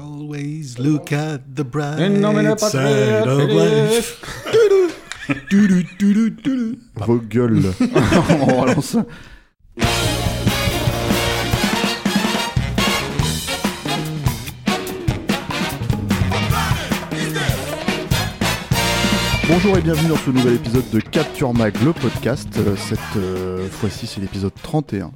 Always look at the bright side of life. Vos gueules. On relance. Bonjour et bienvenue dans ce nouvel épisode de Capture Mag, le podcast. Euh, Cette euh, fois-ci, c'est l'épisode 31.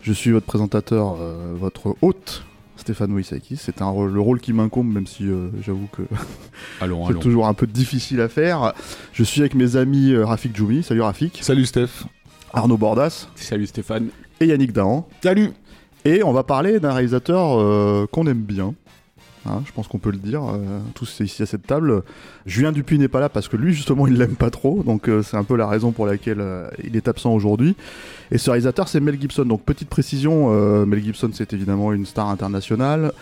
Je suis votre présentateur, euh, votre hôte, Stéphane Moïsaki. C'est un rôle- le rôle qui m'incombe, même si euh, j'avoue que c'est toujours un peu difficile à faire. Je suis avec mes amis euh, Rafik Djoumi, salut Rafik, Salut Steph. Arnaud Bordas Salut Stéphane. et Yannick Dahan. Salut. Et on va parler d'un réalisateur euh, qu'on aime bien. Hein, je pense qu'on peut le dire, euh, tous ici à cette table. Julien Dupuis n'est pas là parce que lui, justement, il l'aime pas trop. Donc, euh, c'est un peu la raison pour laquelle euh, il est absent aujourd'hui. Et ce réalisateur, c'est Mel Gibson. Donc, petite précision euh, Mel Gibson, c'est évidemment une star internationale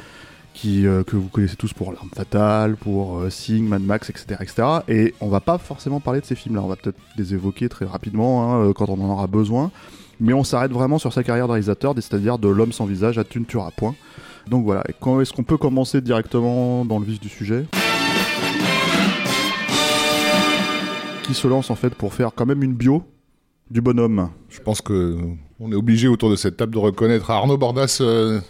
qui, que vous connaissez tous pour L'Arme Fatale, pour Sing, Mad Max, etc., etc. Et on va pas forcément parler de ces films-là. On va peut-être les évoquer très rapidement hein, quand on en aura besoin. Mais on s'arrête vraiment sur sa carrière de réalisateur, c'est-à-dire de l'homme sans visage à Tu ne tueras point. Donc voilà, Et quand est-ce qu'on peut commencer directement dans le vif du sujet? Qui se lance en fait pour faire quand même une bio du bonhomme? Je pense que on est obligé autour de cette table de reconnaître à Arnaud Bordas euh,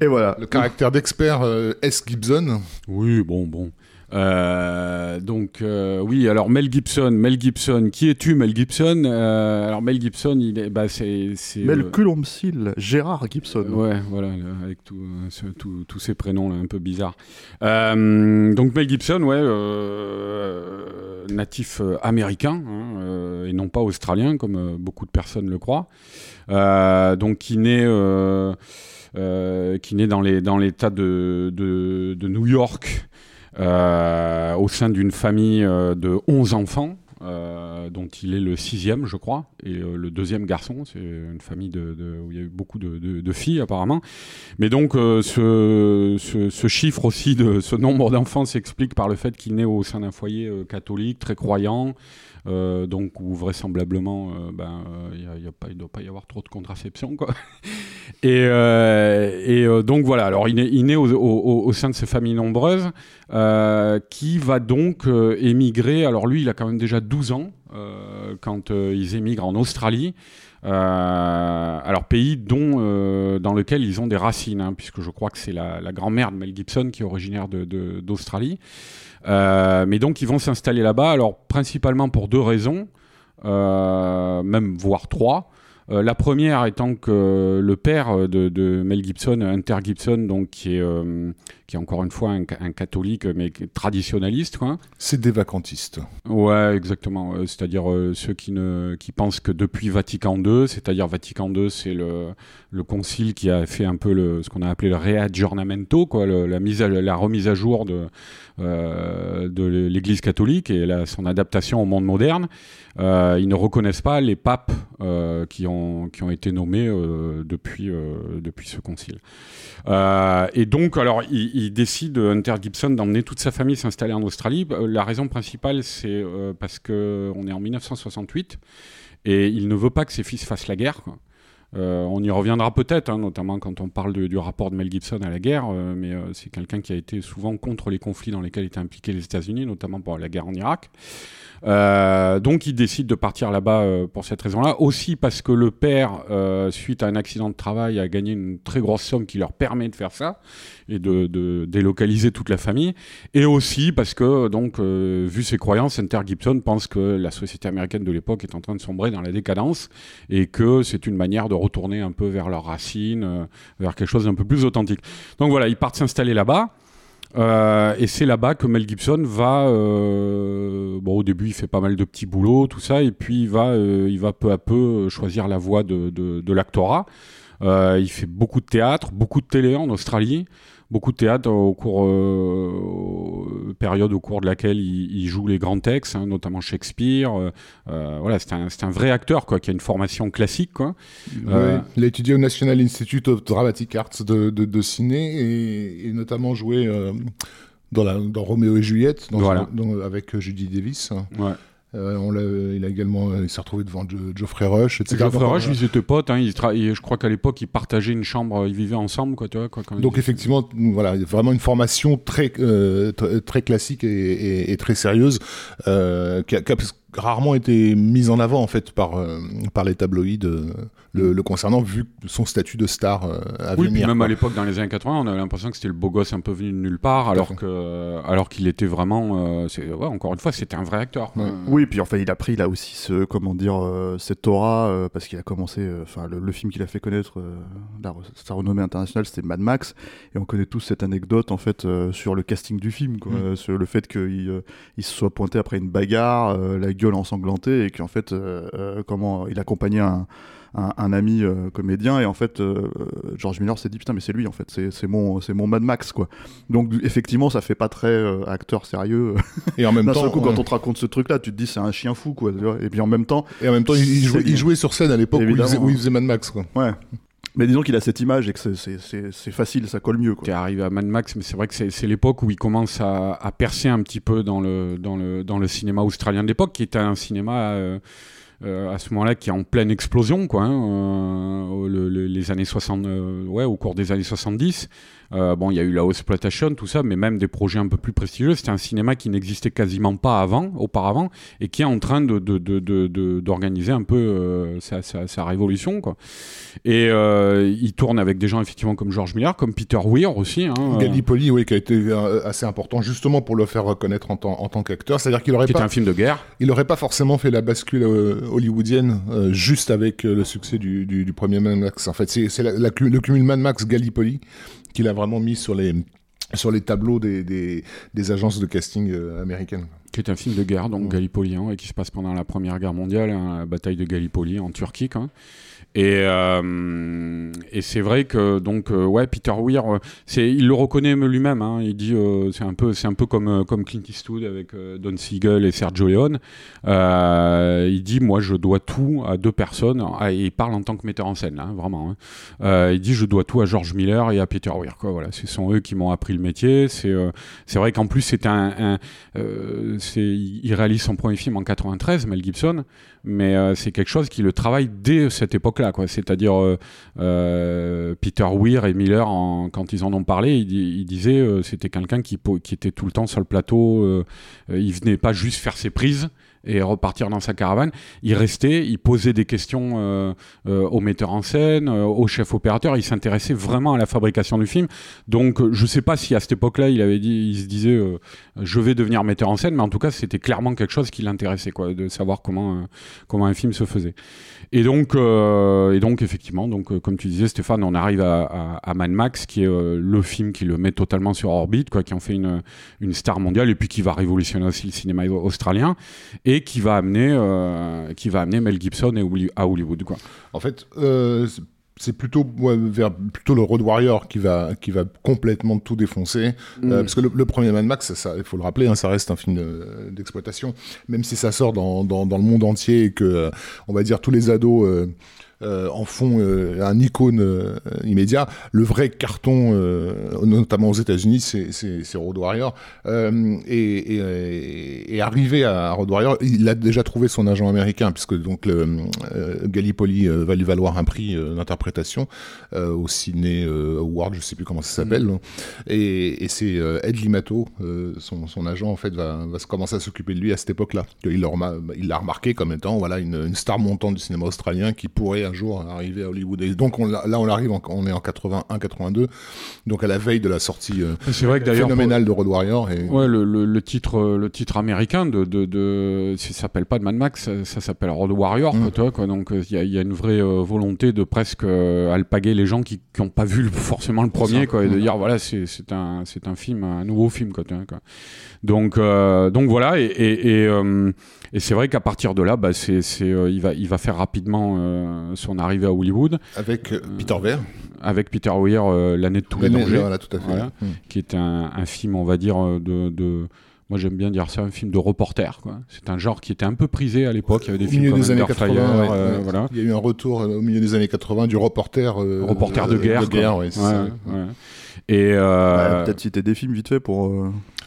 Et voilà. le caractère d'expert euh, S. Gibson. Oui, bon, bon. Euh, donc euh, oui, alors Mel Gibson, Mel Gibson, qui es-tu Mel Gibson? Euh, Alors Mel Gibson, il est, bah c'est, c'est Mel euh, Culomcil, Gérard Gibson. Ouais, voilà, avec tout, ce- tout- tous ces prénoms là, un peu bizarres. Euh, donc Mel Gibson, ouais, euh, natif américain hein, euh, et non pas australien comme beaucoup de personnes le croient. Euh, donc qui naît, euh, euh, qui naît dans les dans l'État de, de, de New York au sein d'une famille euh, de 11 enfants. euh, dont il est le sixième, je crois, et euh, le deuxième garçon. C'est une famille de, de- où il y a eu beaucoup de, de- filles apparemment. Mais donc euh, ce, ce- ce chiffre aussi de ce nombre d'enfants s'explique par le fait qu'il naît au sein d'un foyer euh, catholique très croyant. Euh, donc où vraisemblablement euh, ben, euh, il ne doit pas y avoir trop de contraception quoi. et donc voilà alors il naît, il au, sein de ces familles nombreuses qui va donc émigrer. Alors lui, il a quand même déjà 12 ans quand ils émigrent en Australie. Alors pays dont, dans lequel ils ont des racines, hein, puisque je crois que c'est la, grand-mère de Mel Gibson qui est originaire d'Australie. Mais donc ils vont s'installer là-bas, alors principalement pour deux raisons, euh, même voire trois. Euh, la première étant que le père de, Mel Gibson, Hunter Gibson, donc qui est, euh, qui est encore une fois un, ca- un catholique mais traditionnaliste. C'est des vacantistes. Ouais, exactement. Euh, c'est-à-dire euh, ceux qui ne qui pensent que depuis Vatican II, c'est-à-dire Vatican II, c'est le le concile qui a fait un peu le ce qu'on a appelé le reaggiornamento, quoi, le- la mise à, la remise à jour de euh, de l'Église catholique et la, son adaptation au monde moderne. Euh, ils ne reconnaissent pas les papes qui ont qui ont été nommés depuis depuis ce concile. Et donc, alors, il, il décide, Hunter Gibson, d'emmener toute sa famille s'installer en Australie. Euh, La raison principale, c'est euh, parce que on est en 1968 et il ne veut pas que ses fils fassent la guerre. Euh, on y reviendra peut-être, hein, notamment quand on parle du rapport de Mel Gibson à la guerre, euh, mais euh, c'est quelqu'un qui a été souvent contre les conflits dans lesquels étaient impliqués les États-Unis, notamment pour la guerre en Irak. Euh, donc il décide de partir là-bas euh, pour cette raison-là. Aussi parce que le père, euh, suite à un accident de travail, a gagné une très grosse somme qui leur permet de faire ça et de, de délocaliser toute la famille. Et aussi parce que, donc, euh, vu ses croyances, Hunter Gibson pense que la société américaine de l'époque est en train de sombrer dans la décadence et que c'est une manière de retourner un peu vers leurs racines, euh, vers quelque chose d'un peu plus authentique. Donc voilà, ils partent s'installer là-bas. Euh, et c'est là-bas que Mel Gibson va. euh, bon, au début, il fait pas mal de petits boulots, tout ça, et puis il va, euh, il va peu à peu choisir la voie de, de, de l'actorat. Euh, il fait beaucoup de théâtre, beaucoup de télé en Australie, beaucoup de théâtre au cours euh, période au cours de laquelle il, il joue les grands textes, hein, notamment Shakespeare. Euh, euh, voilà, c'est un, un vrai acteur quoi, qui a une formation classique quoi. Euh, Ouais. Il a étudié au National Institute of Dramatic Arts de, de, de Sydney et, et notamment joué euh, dans, la, dans Roméo et Juliette dans- Voilà. dans- avec Judy Davis. Ouais. Euh, on il a également il s'est retrouvé devant Jo- Geoffrey Rush, etc. Geoffrey Rush, euh, ils étaient potes. Hein, ils je crois qu'à l'époque, ils partageaient une chambre, ils vivaient ensemble, quoi, tu vois, quoi, quand Donc ils- effectivement, voilà, vraiment une formation très euh, tr- très classique et, et- et très sérieuse, euh, qui, a, qui a rarement été mise en avant en fait par euh, par les tabloïds euh, le, le concernant, vu son statut de star euh, à Oui, puis venir. même quoi. à l'époque, dans les années 80, on avait l'impression que c'était le beau gosse un peu venu de nulle part, alors fait. que, alors qu'il était vraiment, euh, c'est- ouais, encore une fois, c'était un vrai acteur. Ouais. Euh, Oui, puis enfin, il a pris là aussi ce, comment dire, euh, cette aura, euh, parce qu'il a commencé, euh, enfin, le, le film qu'il a fait connaître, euh, la- sa renommée internationale, c'était Mad Max, et on connaît tous cette anecdote en fait euh, sur le casting du film, quoi, Mm. euh, sur le fait qu'il euh, il se soit pointé après une bagarre, euh, la gueule ensanglantée, et qu'en fait, euh, euh, comment il accompagnait un un, un ami euh, comédien et en fait George Miller s'est dit putain mais c'est lui en fait c'est mon c'est mon Mad Max quoi donc effectivement ça fait pas très acteur sérieux Et en même temps, seul coup, quand on te raconte ce truc-là, tu te dis c'est un chien fou, quoi. Et puis en même temps, et en même temps, il, jouait, C'est- il jouait sur scène à l'époque où il, Évidemment. faisait, où il faisait Mad Max. Quoi. ouais. Mais disons qu'il a cette image et que c'est- facile, ça colle mieux, quoi. T'es arrivé à Mad Max, mais c'est vrai que c'est l'époque où il commence à, percer un petit peu dans le, cinéma australien de l'époque, qui était un cinéma euh, euh, à ce moment-là qui est en pleine explosion, quoi. hein, euh, le- le- les années 60, euh, ouais, au cours des années 70. Euh, bon, il y a eu la exploitation, tout ça, mais même des projets un peu plus prestigieux. C'était un cinéma qui n'existait quasiment pas avant, auparavant, et qui est en train de de- de- de- de- d'organiser un peu euh, sa, sa- sa révolution, quoi. Et euh, il tourne avec des gens effectivement comme George Miller, comme Peter Weir aussi. Hein, euh, Gallipoli, oui, qui a été assez important justement pour le faire reconnaître en tant, en tant qu'acteur. C'est-à-dire qu'il aurait qui pas, un film de guerre. il aurait pas forcément fait la bascule hollywoodienne juste avec le succès du, du, du premier Mad Max. En fait, c'est le cumul Mad Max Gallipoli qu'il a vraiment mis sur les sur les tableaux des, des, des agences de casting euh, américaines. qui est un film de guerre, donc. Gallipoli, hein, et qui se passe pendant la Première Guerre mondiale, hein, la bataille de Gallipoli en Turquie. Quoi. Et, euh, et c'est vrai que donc euh, ouais Peter Weir, euh, c'est il le reconnaît lui-même. Hein, il dit euh, c'est un peu c'est un peu comme comme Clint Eastwood avec Don Siegel et Sergio Leone. Il dit moi je dois tout à deux personnes. Ah, il parle en tant que metteur en scène là, hein, vraiment. hein. Il dit je dois tout à George Miller et à Peter Weir. Quoi, voilà, ce sont eux qui m'ont appris le métier. C'est c'est vrai qu'en plus c'était un, un c'est il réalise son premier film en 93, Mel Gibson, mais euh, c'est quelque chose qui le travaille dès cette époque-là. C'est-à-dire euh, euh, Peter Weir et Miller, quand ils en ont parlé, ils, ils disaient euh, c'était quelqu'un qui, qui était tout le temps sur le plateau. il venait pas juste faire ses prises et repartir dans sa caravane. Il restait, il posait des questions euh, euh, au metteur en scène, euh, au chef opérateur. Il s'intéressait vraiment à la fabrication du film. Donc, euh, je sais pas si à cette époque-là, il avait dit, il se disait, euh, je vais devenir metteur en scène, mais en tout cas, c'était clairement quelque chose qui l'intéressait, quoi, de savoir comment euh, comment un film se faisait. Et donc, et donc, effectivement, donc, comme tu disais, Stéphane, on arrive à, à, Mad Max, qui est le film qui le met totalement sur orbite, quoi, qui en fait une une star mondiale et puis qui va révolutionner aussi le cinéma australien qui va amener euh, qui va amener Mel Gibson et à Hollywood, quoi. En fait, euh, c'est- plutôt ouais, vers plutôt le Road Warrior qui va qui va complètement tout défoncer Mm. Euh, parce que le, le premier Mad Max ça- il faut le rappeler hein, ça reste un film de- d'exploitation même si ça sort dans, dans, dans le monde entier et que euh, on va dire tous les ados euh, en font euh, un icône euh, immédiat. Le vrai carton, notamment aux États-Unis, c'est Road Warrior. Et, et, et arrivé à Road Warrior, il a déjà trouvé son agent américain, puisque donc le, Gallipoli va lui valoir un prix d'interprétation au Ciné Award, je sais plus comment ça s'appelle. Et, et c'est Ed Limato, son, son agent en fait, va, va se commencer à s'occuper de lui à cette époque-là. Il l'a remar- il l'a remarqué comme étant voilà une, une star montante du cinéma australien qui pourrait un jour arriver à Hollywood. Et donc on, là on arrive, en- on est en 81-82, donc à la veille de la sortie euh, C'est vrai que d'ailleurs phénoménale de Road Warrior. Et, Ouais, le, le, le titre, euh, le titre américain de, de, de ça s'appelle pas de Mad Max, ça, ça s'appelle Road Warrior, Mm. quoi. Donc il y, a, y a une vraie euh, volonté de presque euh, alpaguer les gens qui n'ont pas vu le- forcément le premier, quoi, et de Mm. dire voilà, c'est un, c'est un film, un nouveau film, quoi. Donc, euh, donc voilà, et, et, et, euh, et c'est vrai qu'à partir de là, bah, c'est, euh, il va, il va faire rapidement euh, son arrivée à Hollywood, Avec euh, Peter Weir. avec Peter Weir, euh, L'année de tous les L'année- dangers, Voilà, tout à fait. Voilà. Mm. qui est un, un film, on va dire, de... de- moi j'aime bien dire ça, un film de reporter. quoi. C'est un genre qui était un peu prisé à l'époque. Il y avait des Au films milieu comme des années Under 80, Fire, ouais, euh, ouais. voilà. Il y a eu un retour euh, au milieu des années 80 du reporter. euh, Reporter de euh, guerre. De guerre, ouais. Et euh, Ouais, Peut-être citer des films vite fait pour.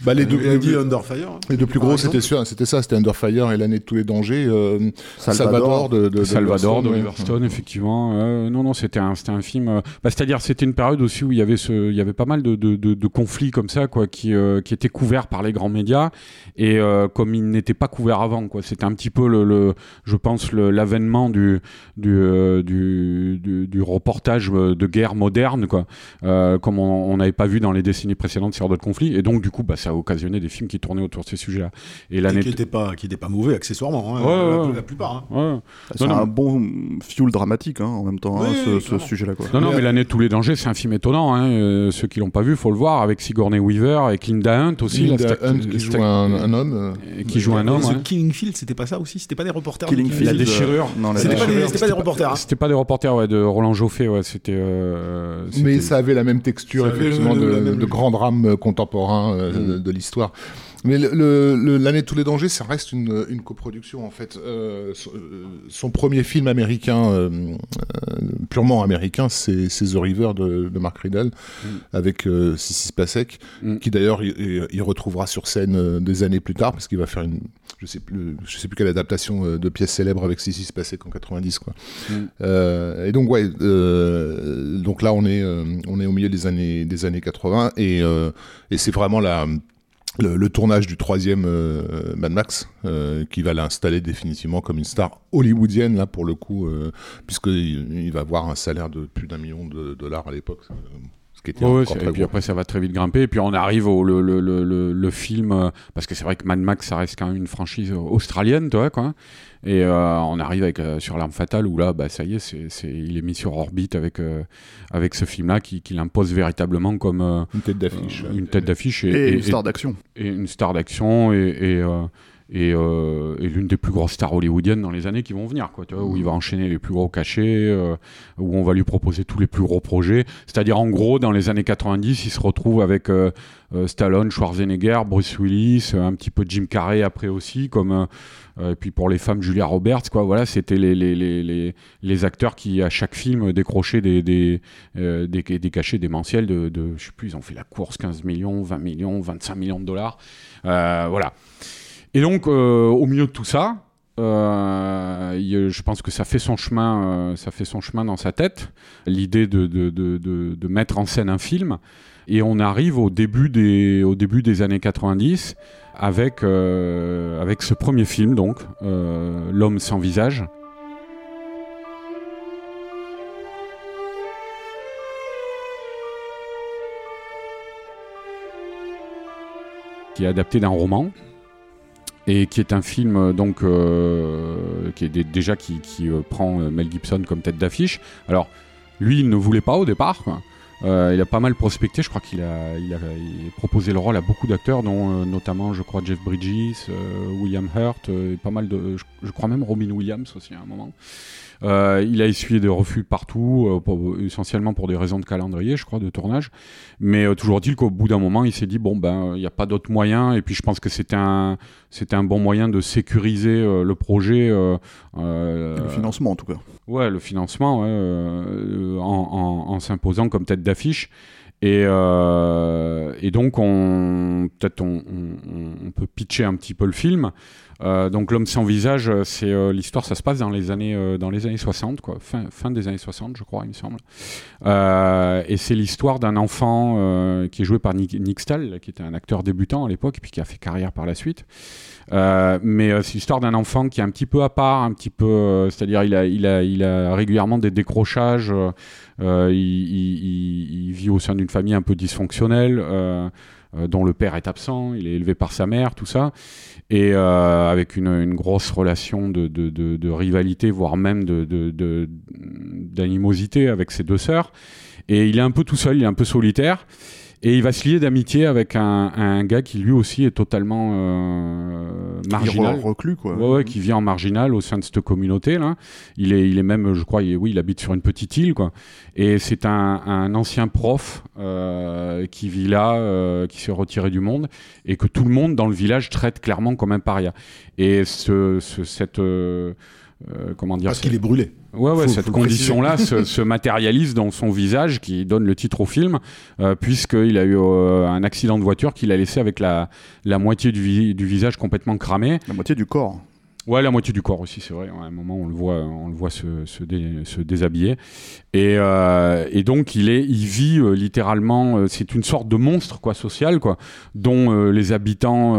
Euh, Bah, les deux, Il a dit les- Under Fire. hein. les deux plus gros, c'était sûr, c'était ça, c'était Under Fire et l'année de tous les dangers. euh, Salvador. Salvador de, de- de Salvador Stone, ouais. d'Oliver Stone, effectivement. Euh, non, non, c'était un, c'était un film. euh, bah, c'est-à-dire, c'était une période aussi où il y avait ce, il y avait pas mal de, de, de, de conflits comme ça, quoi, qui, euh, qui étaient couverts par les grands médias et euh, comme ils n'étaient pas couverts avant, quoi. C'était un petit peu le, le je pense, le- l'avènement du, du, euh, du, du, du reportage euh, de guerre moderne, quoi, euh, comme on on n'avait pas vu dans les décennies précédentes sur d'autres conflits. Et donc, du coup, bah, ça a occasionné des films qui tournaient autour de ces sujets-là. Et Et l'année. qui n'était pas, qui pas mauvais accessoirement. hein, Ouais, la, ouais. la plupart. hein. Ouais. C'est non, un bon fuel dramatique hein, en même temps, hein, Oui, ce, sujet-là. Non, non, Mais, mais l'année de tous les dangers, c'est un film étonnant. Hein. Euh, ceux qui l'ont pas vu, faut le voir avec Sigourney Weaver et Linda Hunt aussi. Linda Hunt qui joue un, un homme. euh, qui joue un homme. The. Killing Field, c'était pas ça aussi? C'était pas des reporters Killing de La Field, déchirure. non, la C'était pas, déchirure. des, c'était pas des reporters. C'était pas des reporters ouais, de Roland Joffé, ouais, c'était. euh, Mais ça avait la même texture, effectivement, de, grand drame euh, contemporain euh, Mm. De, l'histoire. Mais le- le- le- l'année de tous les dangers, ça reste une, une coproduction en fait. Euh, son, euh, son premier film américain, euh, euh, purement américain, c'est c'est The River de, de Mark Riddle Mm. avec euh, Sissy Spacek, Mm. qui d'ailleurs il, retrouvera sur scène euh, des années plus tard parce qu'il va faire une, je sais plus, je sais plus quelle adaptation de pièce célèbre avec Sissy Spacek en 90 quoi. Mm. Euh, et donc ouais, euh, donc là on est on est au milieu des années des années 80 et euh, et c'est vraiment la le, tournage du troisième euh, Mad Max euh, qui va l'installer définitivement comme une star hollywoodienne là pour le coup euh, puisqu'il il va avoir un salaire de plus d'un million de dollars à l'époque. Euh, qui était Ouais, ouais, encore c'est- très et puis gros. après ça va très vite grimper et puis on arrive au le, le, le, le, le film euh, parce que c'est vrai que Mad Max ça reste quand même une franchise australienne toi quoi et euh, on arrive avec euh, sur l'arme fatale où là bah ça y est c'est c'est il est mis sur orbite avec euh, avec ce film là qui, qui l'impose véritablement comme euh, une tête d'affiche une tête d'affiche et, Et et- une star d'action. et une star d'action et, et, euh, et, euh, et l'une des plus grosses stars hollywoodiennes dans les années qui vont venir, quoi, tu vois, où il va enchaîner les plus gros cachets, euh, où on va lui proposer tous les plus gros projets. C'est-à-dire, en gros, dans les années 90, il se retrouve avec euh, Stallone, Schwarzenegger, Bruce Willis, un petit peu Jim Carrey après aussi, comme et puis pour les femmes, Julia Roberts, quoi. Voilà, c'était les, les, les, les, acteurs qui, à chaque film, décrochaient des, des, des, des cachets démentiels de, de, je sais plus, ils ont fait la course 15 millions, 20 millions, 25 millions de dollars. Voilà. Et donc, euh, au milieu de tout ça, euh, je pense que ça fait son chemin, euh, ça fait son chemin dans sa tête, l'idée de, de, de, de, mettre en scène un film. Et on arrive au début des, au début des années 90 avec, avec ce premier film, donc, L'homme sans visage. qui est adapté d'un roman et qui est un film euh, donc euh, qui est dé- déjà qui, qui, euh, prend euh, Mel Gibson comme tête d'affiche. Alors lui, il ne voulait pas au départ. quoi. Euh, il a pas mal prospecté. Je crois qu'il a, il a, il a proposé le rôle à beaucoup d'acteurs, dont euh, notamment, je crois, Jeff Bridges, euh, William Hurt, et pas mal de, je crois même Robin Williams aussi à un moment. Euh, il a essuyé des refus partout, euh, pour- essentiellement pour des raisons de calendrier, je crois, de tournage. Mais euh, toujours dit qu'au bout d'un moment, il s'est dit bon ben, il n'y a pas d'autre moyen. Et puis je pense que c'était un, c'était un bon moyen de sécuriser euh, le projet. Le financement en tout cas. Ouais, le financement, ouais, en, en- en s'imposant comme tête d'affiche. Et, euh, et donc, on, peut-être on, peut pitcher un petit peu le film. Euh, donc, L'homme sans visage, c'est euh, l'histoire, ça se passe dans les années, dans les années 60, quoi, fin, des années 60, je crois, il me semble. Et c'est l'histoire d'un enfant qui est joué par Nick, Nick qui était un acteur débutant à l'époque, puis qui a fait carrière par la suite. Mais c'est l'histoire d'un enfant qui est un petit peu à part, un petit peu, c'est-à-dire il il a régulièrement des décrochages. Euh, il, vit au sein d'une famille un peu dysfonctionnelle, euh, euh, dont le père est absent. Il est élevé par sa mère, tout ça, et avec une, grosse relation de, de, rivalité, voire même d'animosité avec ses deux sœurs. Et il est un peu tout seul, il est un peu solitaire. Et il va se lier d'amitié avec un, un, gars qui lui aussi est totalement euh, marginal. reclus, quoi. Ouais, ouais, qui vit en marginal au sein de cette communauté là. Il est, il est même, je crois, il, oui, il habite sur une petite île, quoi. Et c'est un, un, ancien prof euh, qui vit là, euh, qui s'est retiré du monde, et que tout le monde dans le village traite clairement comme un paria. Et ce, ce cette euh, comment dire Parce qu'il est brûlé. Ouais, ouais, cette condition-là se, se, matérialise dans son visage qui donne le titre au film, euh, puisqu'il a eu euh, un accident de voiture qu'il a laissé avec la, la moitié du, du visage complètement cramé. La moitié du corps. Ouais, la moitié du corps aussi, c'est vrai. À un moment, on le voit, on le voit se, se, se déshabiller. Et, euh, et, donc, il, est, il vit euh, littéralement. Euh, c'est une sorte de monstre quoi, social, quoi, dont les habitants.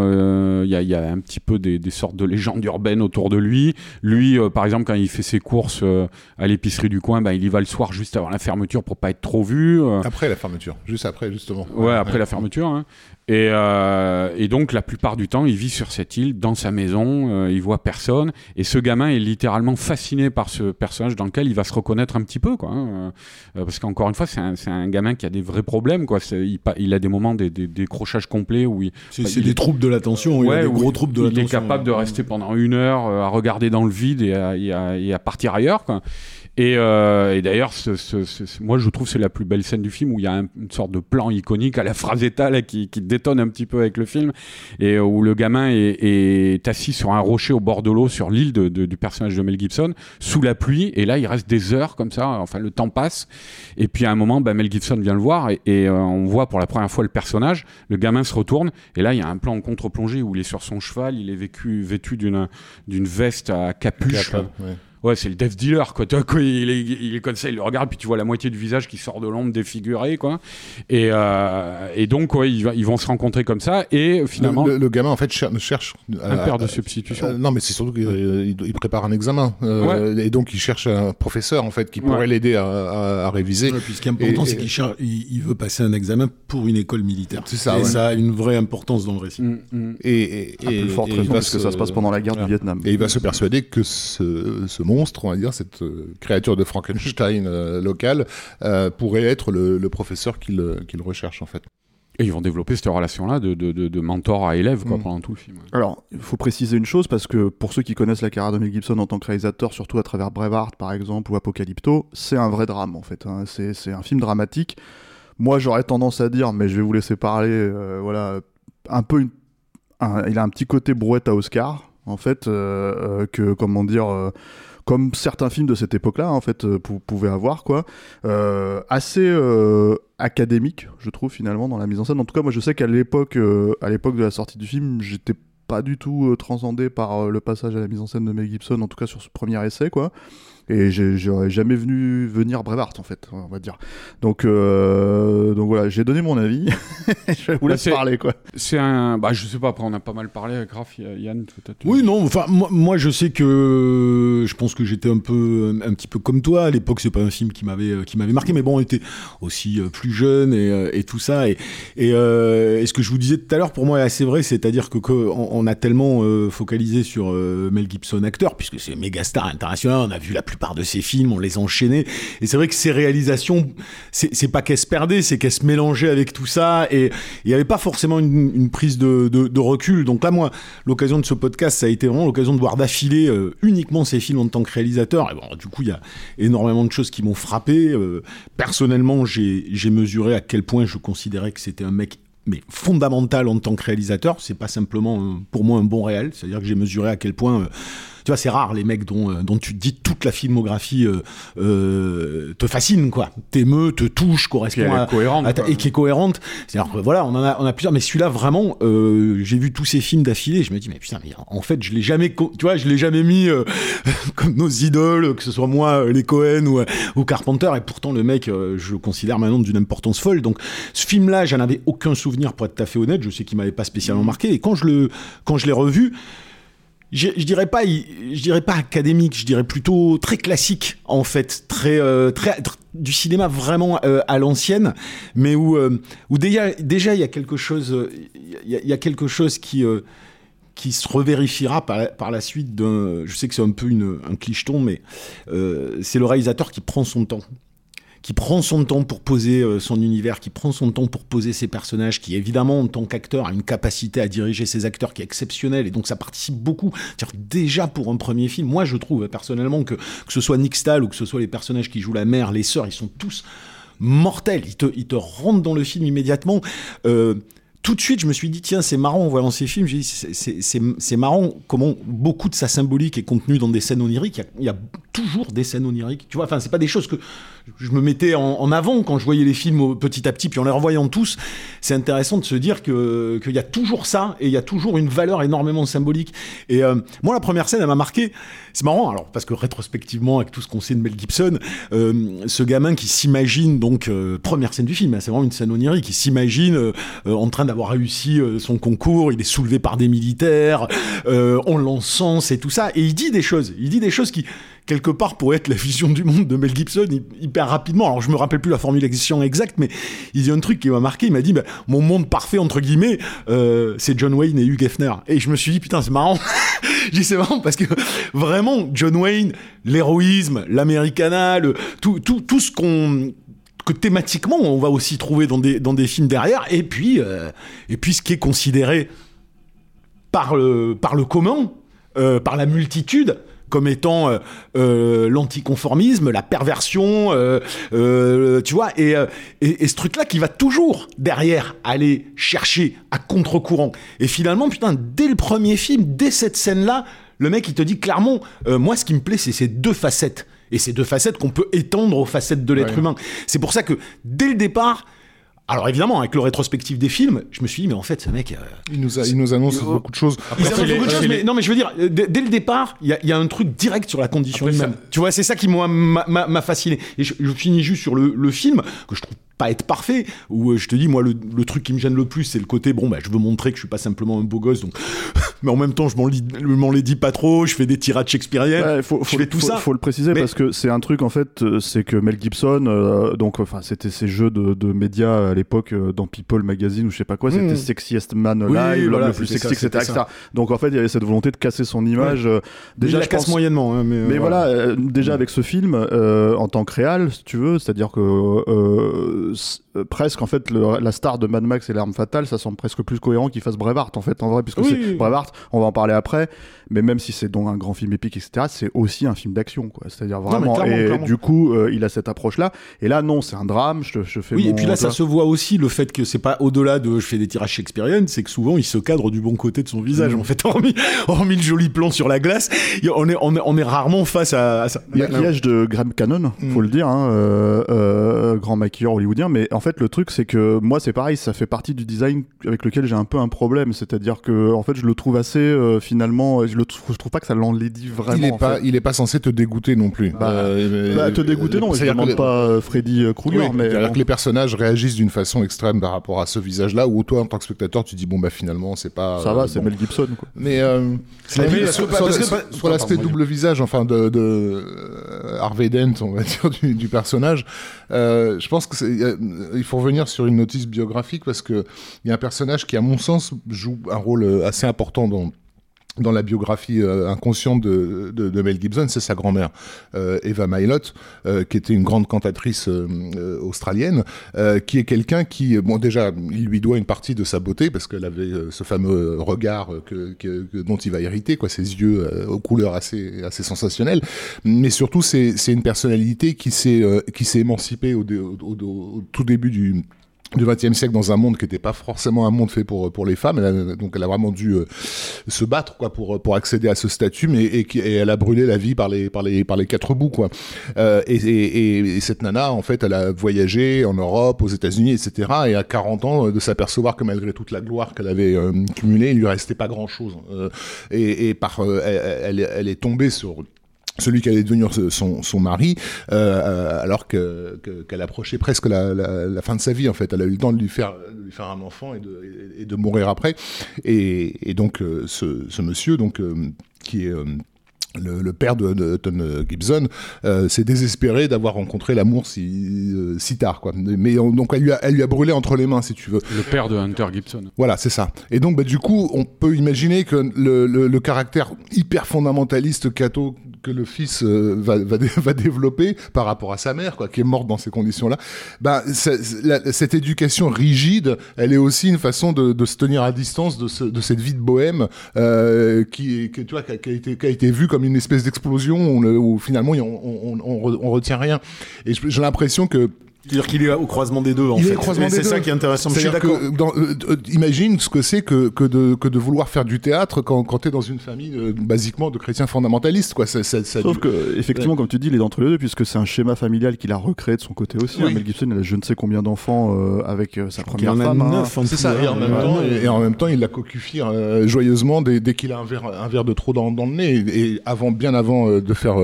Il y, y, a un petit peu des, des, sortes de légendes urbaines autour de lui. Lui, par exemple, quand il fait ses courses à l'épicerie du coin, bah, il y va le soir juste avant la fermeture pour pas être trop vu. Après la fermeture, juste après, justement. Ouais, après ouais. la fermeture. Hein. Et, euh, et, donc la plupart du temps, il vit sur cette île, dans sa maison, euh, il voit personne. Et ce gamin est littéralement fasciné par ce personnage dans lequel il va se reconnaître un petit peu, quoi. Hein. Euh, parce qu'encore une fois, c'est un, un, gamin qui a des vrais problèmes, quoi. Il, il, a des moments des, des décrochages complets où il. C'est bah, des troubles de l'attention. Ouais, des gros troubles de l'attention. Il est capable de rester pendant une heure à regarder dans le vide et à, et à, et à partir ailleurs, quoi. Et, euh, et d'ailleurs, ce, ce, ce, moi je trouve c'est la plus belle scène du film où il y a un, une sorte de plan iconique à la Frazetta là, qui, qui détonne un petit peu avec le film et où le gamin est, est assis sur un rocher au bord de l'eau sur l'île de, de, du personnage de Mel Gibson sous la pluie. Et là il reste des heures comme ça, enfin le temps passe. Et puis à un moment bah, Mel Gibson vient le voir et, et euh, on voit pour la première fois le personnage, le gamin se retourne et là il y a un plan en contre-plongée où il est sur son cheval, il est vécu, vêtu d'une veste à capuche. Cap, ouais. Ouais, c'est le death dealer, quoi. Tu vois, quoi il, est, il est comme ça, il le regarde, puis tu vois la moitié du visage qui sort de l'ombre défiguré, quoi. Et, euh, et donc, ouais, ils, ils, vont se rencontrer comme ça, et finalement. Le, le, le gamin, en fait, cher, cherche. Un père de substitution. Euh, non, mais c'est surtout qu'il il prépare un examen. Euh, ouais. Et donc, il cherche un professeur, en fait, qui pourrait ouais. l'aider à, à, à, réviser. Ouais, puis ce qui est important, c'est qu'il cherche, il, il, veut passer un examen pour une école militaire. C'est ça. Et ça a une vraie importance dans le récit. Mm, mm. Et, et, et, plus forte raison, parce que ça se passe pendant la guerre du Vietnam. Et il va se persuader que ce, ce monstre, on va dire, cette créature de Frankenstein euh, locale euh, pourrait être le, le professeur qu'il qu recherche en fait. Et ils vont développer cette relation-là de, de, de, mentor à élève quoi, mmh. pendant tout le film. Alors, il faut préciser une chose, parce que pour ceux qui connaissent la carrière de Mel Gibson en tant que réalisateur, surtout à travers Braveheart par exemple, ou Apocalypto, c'est un vrai drame en fait. Hein. C'est un film dramatique. Moi, j'aurais tendance à dire, mais je vais vous laisser parler, euh, voilà, un peu une, un, il a un petit côté brouette à Oscar, en fait, euh, euh, que, comment dire comme certains films de cette époque-là, en fait, euh, pouvaient avoir, quoi. Euh, assez euh, académique, je trouve, finalement, dans la mise en scène. En tout cas, moi, je sais qu'à l'époque, à l'époque de la sortie du film, j'étais pas du tout transcendé par le passage à la mise en scène de Mel Gibson, en tout cas sur ce premier essai, quoi et j'aurais jamais venu venir Brevard en fait on va dire. Donc euh, donc voilà j'ai donné mon avis. Je vous laisse bah parler quoi. c'est un bah je sais pas après on a pas mal parlé avec Raph Yann oui non enfin moi, moi, je sais que je pense que j'étais un peu un petit peu comme toi. À l'époque c'est pas un film qui m'avait qui m'avait marqué mais bon on était aussi plus jeune et, et tout ça. Et et, euh, et, ce que je vous disais tout à l'heure pour moi est assez vrai c'est-à-dire que, que on, on, a tellement euh, focalisé sur euh, Mel Gibson acteur puisque c'est méga star international on a vu la plus plupart de ces films, on les enchaînait. Et c'est vrai que ces réalisations, c'est pas qu'elles se perdaient, c'est qu'elles se mélangeaient avec tout ça. Et il n'y avait pas forcément une, prise de, recul. Donc là, moi, l'occasion de ce podcast, ça a été vraiment l'occasion de voir d'affilée euh, uniquement ces films en tant que réalisateur. Et bon, du coup, il y a énormément de choses qui m'ont frappé. Euh, personnellement, j'ai mesuré à quel point je considérais que c'était un mec mais fondamental en tant que réalisateur. C'est pas simplement euh, pour moi un bon réel. C'est-à-dire que j'ai mesuré à quel point euh, tu vois, c'est rare les mecs dont, euh, dont tu te dis toute la filmographie euh, euh, te fascine, quoi. T'émeut, te touche, correspond à, cohérente, à ta, et qui est cohérente. C'est-à-dire que voilà, on en a, on a plusieurs, mais celui-là vraiment, euh, j'ai vu tous ces films d'affilée, je me dis mais putain, mais en fait, je l'ai jamais, tu vois, je l'ai jamais mis euh, comme nos idoles, que ce soit moi, les Cohen ou, ou Carpenter, et pourtant le mec, je le considère maintenant d'une importance folle. Donc ce film-là, j'en avais aucun souvenir pour être tout à fait honnête. Je sais qu'il m'avait pas spécialement marqué, et quand je le, quand je l'ai revu je, je, dirais pas je dirais pas académique je dirais plutôt très classique en fait. Très euh, très, du cinéma vraiment euh, à l'ancienne mais où euh, où déjà déjà il y a quelque chose il y, a quelque chose qui qui se revérifiera par par la suite je sais que c'est un peu un clicheton mais c'est le réalisateur qui prend son temps qui prend son temps pour poser euh, son univers, qui prend son temps pour poser ses personnages, qui évidemment en tant qu'acteur a une capacité à diriger ses acteurs qui est exceptionnelle et donc ça participe beaucoup. Déjà pour un premier film, moi je trouve personnellement que que ce soit Nick Stahl ou que ce soit les personnages qui jouent la mère, les sœurs, ils sont tous mortels. Ils te, rentrent dans le film immédiatement. Euh, tout de suite, je me suis dit, tiens, c'est marrant en voyant ces films. C'est marrant comment beaucoup de sa symbolique est contenue dans des scènes oniriques. Il y a, il y a toujours des scènes oniriques. Tu vois, enfin, c'est pas des choses que je me mettais en, avant quand je voyais les films petit à petit, puis en les revoyant tous, c'est intéressant de se dire que qu'il y a toujours ça et il y a toujours une valeur énormément symbolique. Et euh, moi, la première scène, elle m'a marqué. C'est marrant, alors parce que rétrospectivement, avec tout ce qu'on sait de Mel Gibson, euh, ce gamin qui s'imagine donc euh, première scène du film, hein, c'est vraiment une scène onirique, qui s'imagine en train d'avoir réussi son concours, il est soulevé par des militaires, on l'encense et tout ça, et il dit des choses, il dit des choses qui quelque part pour être la vision du monde de Mel Gibson hyper rapidement. Alors je me rappelle plus la formulation exacte, mais il dit un truc qui m'a marqué. Il m'a dit bah, mon monde parfait entre guillemets, euh, c'est John Wayne et Hugh Hefner. Et je me suis dit putain c'est marrant. J'ai c'est marrant parce que vraiment John Wayne, l'héroïsme, l'Americana, tout, tout, tout ce qu'on que thématiquement on va aussi trouver dans des, dans des films derrière, et puis, euh, et puis ce qui est considéré par le, par le commun, euh, par la multitude, comme étant euh, euh, l'anticonformisme, la perversion, euh, tu vois, et, et, ce truc-là qui va toujours derrière aller chercher à contre-courant. Et finalement, putain, dès le premier film, dès cette scène-là, le mec il te dit clairement, moi ce qui me plaît c'est ces deux facettes. Et ces deux facettes qu'on peut étendre aux facettes de l'être humain. C'est pour ça que dès le départ, alors évidemment, avec le rétrospectif des films, je me suis dit, mais en fait, ce mec... Euh, il, nous il nous annonce beaucoup de choses. il annonce beaucoup de choses, mais non, mais je veux dire, dès, le départ, il y, a, un truc direct sur la condition humaine. Tu vois, c'est ça qui m'a fasciné. Et je, je, finis juste sur le, le film, que je trouve pas être parfait ou euh, je te dis moi le, truc qui me gêne le plus c'est le côté bon bah je veux montrer que je suis pas simplement un beau gosse donc mais en même temps je m'en m'en les dis pas trop je fais des tirades shakespeariennes faut, je fais tout faut, ça faut le préciser parce que c'est un truc en fait euh, c'est que Mel Gibson euh, donc enfin c'était ces jeux de, de médias à l'époque dans People Magazine ou je sais pas quoi c'était mmh. Sexiest Man Alive le plus sexy etc., donc en fait il y avait cette volonté de casser son image déjà je casse moyennement hein, mais, mais voilà, déjà avec ce film en tant que réal si tu veux c'est à dire que euh, presque en fait la star de Mad Max et l'arme fatale ça semble presque plus cohérent qu'il fasse Braveheart en fait en vrai puisque c'est Braveheart on va en parler après mais même si c'est donc un grand film épique etc c'est aussi un film d'action quoi. C'est à dire vraiment et du coup euh, il a cette approche là et là non c'est un drame je, je fais oui et puis là ça se voit aussi le fait que c'est pas au-delà de je fais des tirages shakespeariennes c'est que souvent il se cadre du bon côté de son visage mm. en fait hormis, hormis le joli plan sur la glace. On est, on est, on est rarement face à, ça. Maquillage de Graham Cannon faut mm. le dire hein, euh, grand maquilleur mais en fait, le truc, c'est que moi, c'est pareil, ça fait partie du design avec lequel j'ai un peu un problème. C'est-à-dire que, en fait, je le trouve assez, euh, finalement, je, le trouve, je trouve pas que ça l'enlaidit vraiment. Il est, pas, il est pas censé te dégoûter non plus. Bah, euh, bah te dégoûter, non, je demande pas euh, Freddy Krueger. mais cest que les personnages réagissent d'une façon extrême par rapport à ce visage-là, où toi, en tant que spectateur, tu dis, bon, bah, finalement, c'est pas. Ça va, c'est Mel Gibson, quoi. Mais, sur, l'aspect double visage, enfin, de, de Harvey Dent, on va dire, du, du personnage, je pense que c'est il faut revenir sur une notice biographique parce que il y a un personnage qui, à mon sens, joue un rôle euh, assez important dans dans la biographie euh, inconsciente de, de, de, Mel Gibson, c'est sa grand-mère, euh, Eva Mylott, euh, qui était une grande cantatrice australienne, qui est quelqu'un qui, bon déjà, il lui doit une partie de sa beauté, parce qu'elle avait ce fameux regard que, que, dont il va hériter, quoi, ses yeux aux couleurs assez, assez sensationnelles, mais surtout c'est une personnalité qui s'est s'est émancipée au, au, au, tout début du du XXe siècle dans un monde qui n'était pas forcément un monde fait pour pour les femmes. Elle donc elle a vraiment dû euh, se battre quoi pour pour accéder à ce statut, mais et, et, elle a brûlé la vie par les par les par les quatre bouts quoi. Euh, et, et, et, cette nana en fait, elle a voyagé en Europe, aux États-Unis, etc. Et à 40 ans, de s'apercevoir que malgré toute la gloire qu'elle avait euh, cumulée, il lui restait pas grand chose. Euh, et, par elle, elle est tombée sur celui qui allait devenir son, son mari, euh, euh alors que qu'elle approchait presque la, la, la, fin de sa vie en fait. Elle a eu le temps de lui faire, de lui faire un enfant et de, et de mourir après. Et, et donc euh, ce, ce, monsieur donc euh, qui est le, le, père de, de Tom Gibson euh, s'est désespéré d'avoir rencontré l'amour si, euh, si tard quoi. Mais donc elle lui, a, elle lui a brûlé entre les mains si tu veux. Le père de Hunter Gibson. Voilà c'est ça. Et donc bah, du coup on peut imaginer que le, le, le caractère hyper fondamentaliste catho que le fils euh, va, va, va, développer par rapport à sa mère, quoi, qui est morte dans ces conditions-là. Ben, cette éducation rigide, elle est aussi une façon de, de se tenir à distance de, ce, de cette vie de bohème euh, qui, que, tu vois, qui a, été, qui a été vue comme une espèce d'explosion où, où, finalement on, on, on, on retient rien. Et j'ai l'impression que c'est-à-dire qu'il est au croisement des deux, en il fait. C'est ça qui est intéressant. Je suis d'accord. Euh, euh, imagine ce que c'est que, que, de, que de vouloir faire du théâtre quand, quand tu es dans une famille, euh, basiquement, de chrétiens fondamentalistes. Quoi. Ça, ça, ça Sauf que, effectivement, comme tu dis, il est entre les deux, puisque c'est un schéma familial qu'il a recréé de son côté aussi. Hein. Mel Gibson, il a je ne sais combien d'enfants avec sa première femme. Hein. C'est ça. Et en, même temps, et, en même temps, il la cocufie joyeusement dès, dès qu'il a un verre, un verre de trop dans, dans le nez. Et, avant, bien avant de faire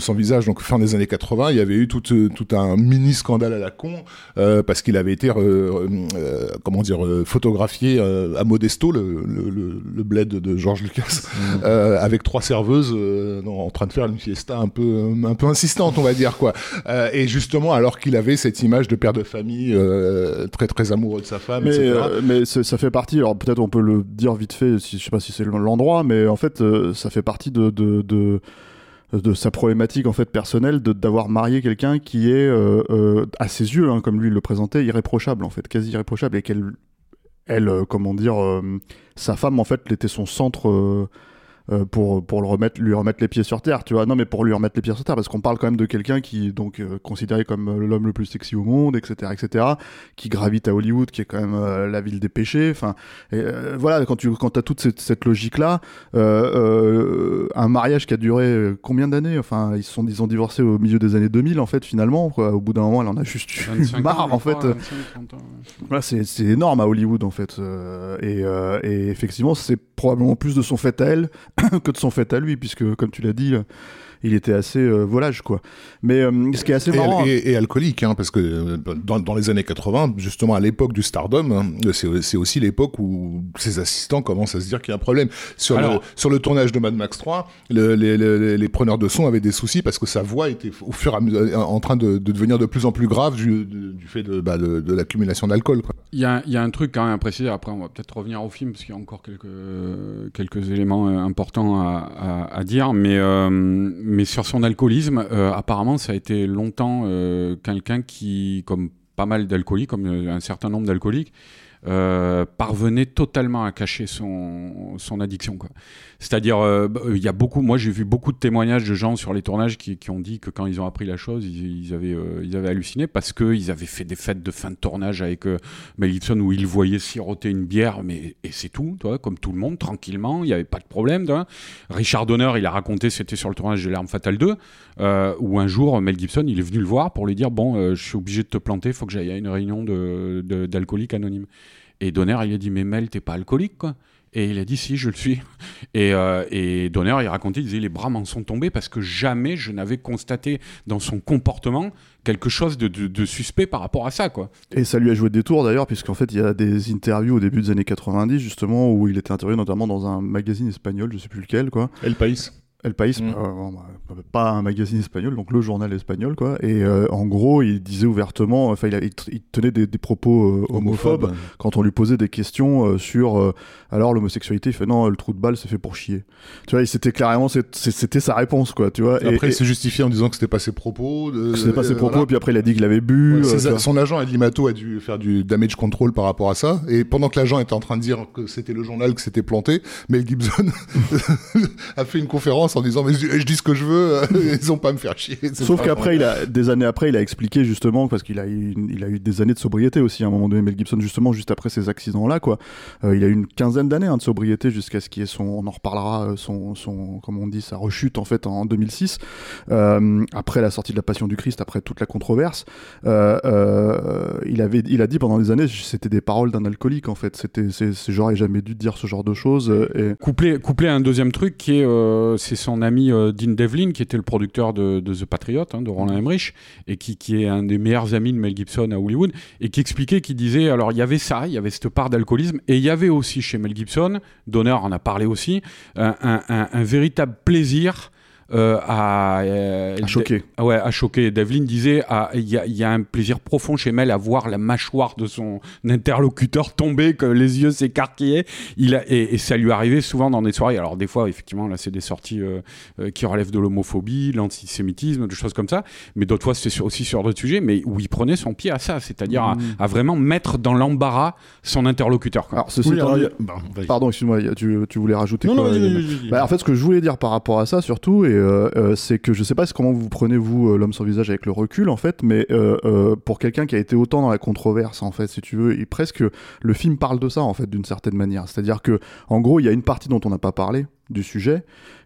sans visage, donc fin des années 80, il y avait eu tout, tout un mini scandale à la con euh, parce qu'il avait été, euh, euh, comment dire, photographié à Modesto, le, le, le, bled de George Lucas, mm. avec trois serveuses en train de faire une fiesta un peu, un peu insistante, on va dire quoi. et justement, alors qu'il avait cette image de père de famille très très amoureux de sa femme, mais, etc. mais ça fait partie. Alors peut-être on peut le dire vite fait, si, je sais pas si c'est l'endroit, mais en fait, ça fait partie de, de, de de sa problématique en fait personnelle d'avoir marié quelqu'un qui est euh, euh, à ses yeux, hein, comme lui le présentait, irréprochable en fait, quasi irréprochable et qu'elle, elle, euh, comment dire, sa femme en fait, était son centre euh, pour, pour le remettre, lui remettre les pieds sur terre, tu vois. Non, mais pour lui remettre les pieds sur terre, parce qu'on parle quand même de quelqu'un qui est donc euh, considéré comme euh, l'homme le plus sexy au monde, etc., etc., qui gravite à Hollywood, qui est quand même la ville des péchés. Enfin, voilà, quand tu quand as toute cette, cette logique-là, un mariage qui a duré combien d'années? Enfin, ils sont ils ont divorcé au milieu des années 2000, en fait, finalement. Quoi. Au bout d'un moment, elle en a juste eu marre, en fait. voilà, c'est énorme à Hollywood, en fait. et, et effectivement, c'est probablement plus de son fait à elle que de son fait à lui, puisque, comme tu l'as dit, il était assez euh, volage, quoi. Mais euh, ce qui est assez marrant. Et, alcoolique, hein, parce que euh, dans, les années 80, justement à l'époque du stardom, hein, c'est aussi l'époque où ses assistants commencent à se dire qu'il y a un problème. Sur, le, sur le tournage de Mad Max 3, les, preneurs de son avaient des soucis parce que sa voix était au fur et à mesure en train de, devenir de plus en plus grave du, fait de, bah, de, l'accumulation d'alcool. Il y a, un truc quand même à préciser, après on va peut-être revenir au film parce qu'il y a encore quelques, éléments importants à, dire, mais mais sur son alcoolisme, euh, apparemment, ça a été longtemps euh, quelqu'un qui, comme pas mal d'alcooliques, comme euh, un certain nombre d'alcooliques, parvenait totalement à cacher son, son addiction. C'est-à-dire, euh, bah, il y a beaucoup, moi j'ai vu beaucoup de témoignages de gens sur les tournages qui, ont dit que quand ils ont appris la chose, ils, avaient, euh, ils avaient halluciné parce qu'ils avaient fait des fêtes de fin de tournage avec euh, Mel Gibson où ils voyaient siroter une bière, mais et c'est tout, toi, comme tout le monde, tranquillement, il n'y avait pas de problème. Richard Donner, il a raconté, c'était sur le tournage de L'Arme Fatale 2, où un jour Mel Gibson, il est venu le voir pour lui dire Bon, je suis obligé de te planter, il faut que j'aille à une réunion d'alcooliques de, anonymes. Et Donner, il a dit Mais Mel, t'es pas alcoolique, quoi. Et il a dit si, je le suis. Et, euh, et Donner, il racontait, il disait les bras m'en sont tombés parce que jamais je n'avais constaté dans son comportement quelque chose de, de, suspect par rapport à ça, quoi. Et ça lui a joué des tours d'ailleurs, puisqu'en fait il y a des interviews au début des années 90 justement où il était interviewé notamment dans un magazine espagnol, je sais plus lequel, quoi. El País. El País, mm. euh, bah, pas un magazine espagnol, donc le journal espagnol, quoi. Et euh, en gros, il disait ouvertement, enfin, il, il, tenait des, des propos euh, homophobes quand on lui posait des questions sur alors l'homosexualité. Il fait non, le trou de balle, c'est fait pour chier. Tu vois, c'était clairement, c'était sa réponse, quoi. Tu vois. Et après, il s'est justifié en disant que c'était pas ses propos. C'était pas ses propos, puis après, il a dit qu'il avait bu. son agent, Ed Limato, a dû faire du damage control par rapport à ça. Et pendant que l'agent était en train de dire que c'était le journal, que c'était planté, Mel Gibson a fait une conférence en disant mais je, dis ce que je veux, euh, ils ont pas à me faire chier. Sauf qu'après, il a des années après, il a expliqué justement parce qu'il a eu, il a eu des années de sobriété aussi à un moment donné. Mel Gibson justement juste après ces accidents-là, quoi. Euh, il a eu une quinzaine d'années hein, de sobriété jusqu'à ce qu'il ait son, on en reparlera, euh, son, son, comme on dit, sa rechute en fait en 2006 après la sortie de la Passion du Christ, après toute la controverse. il avait, il a dit pendant des années, c'était des paroles d'un alcoolique en fait. C'était, c'est, j'aurais jamais dû dire ce genre de choses. Et... Couplé, couplé à un deuxième truc qui est, c'est son ami euh, Dean Devlin, qui était le producteur de, The Patriot, hein, de Roland Emmerich, et qui, qui, est un des meilleurs amis de Mel Gibson à Hollywood, et qui expliquait, qui disait, alors il y avait ça, il y avait cette part d'alcoolisme, et il y avait aussi chez Mel Gibson, Donner en a parlé aussi, un, un véritable plaisir euh, à, euh, à choquer. Ouais, à choquer. Devlin disait ah, il y, y, a un plaisir profond chez Mel à voir la mâchoire de son interlocuteur tomber, que les yeux s'écarquillaient. Il a, et, ça lui arrivait souvent dans des soirées. Alors, des fois, effectivement, là, c'est des sorties euh, qui relèvent de l'homophobie, l'antisémitisme, des choses comme ça. Mais d'autres fois, c'était aussi sur d'autres sujets, mais où il prenait son pied à ça, c'est-à-dire à, mmh. vraiment mettre dans l'embarras son interlocuteur. Alors, ceci Pardon, excuse-moi, tu, tu, voulais rajouter quoi bah, En fait, ce que je voulais dire par rapport à ça, surtout, et euh, euh, c'est que je sais pas comment vous prenez vous euh, l'homme sans visage avec le recul en fait, mais pour quelqu'un qui a été autant dans la controverse en fait, si tu veux, et presque le film parle de ça en fait d'une certaine manière. C'est-à-dire que en gros, il y a une partie dont on n'a pas parlé du sujet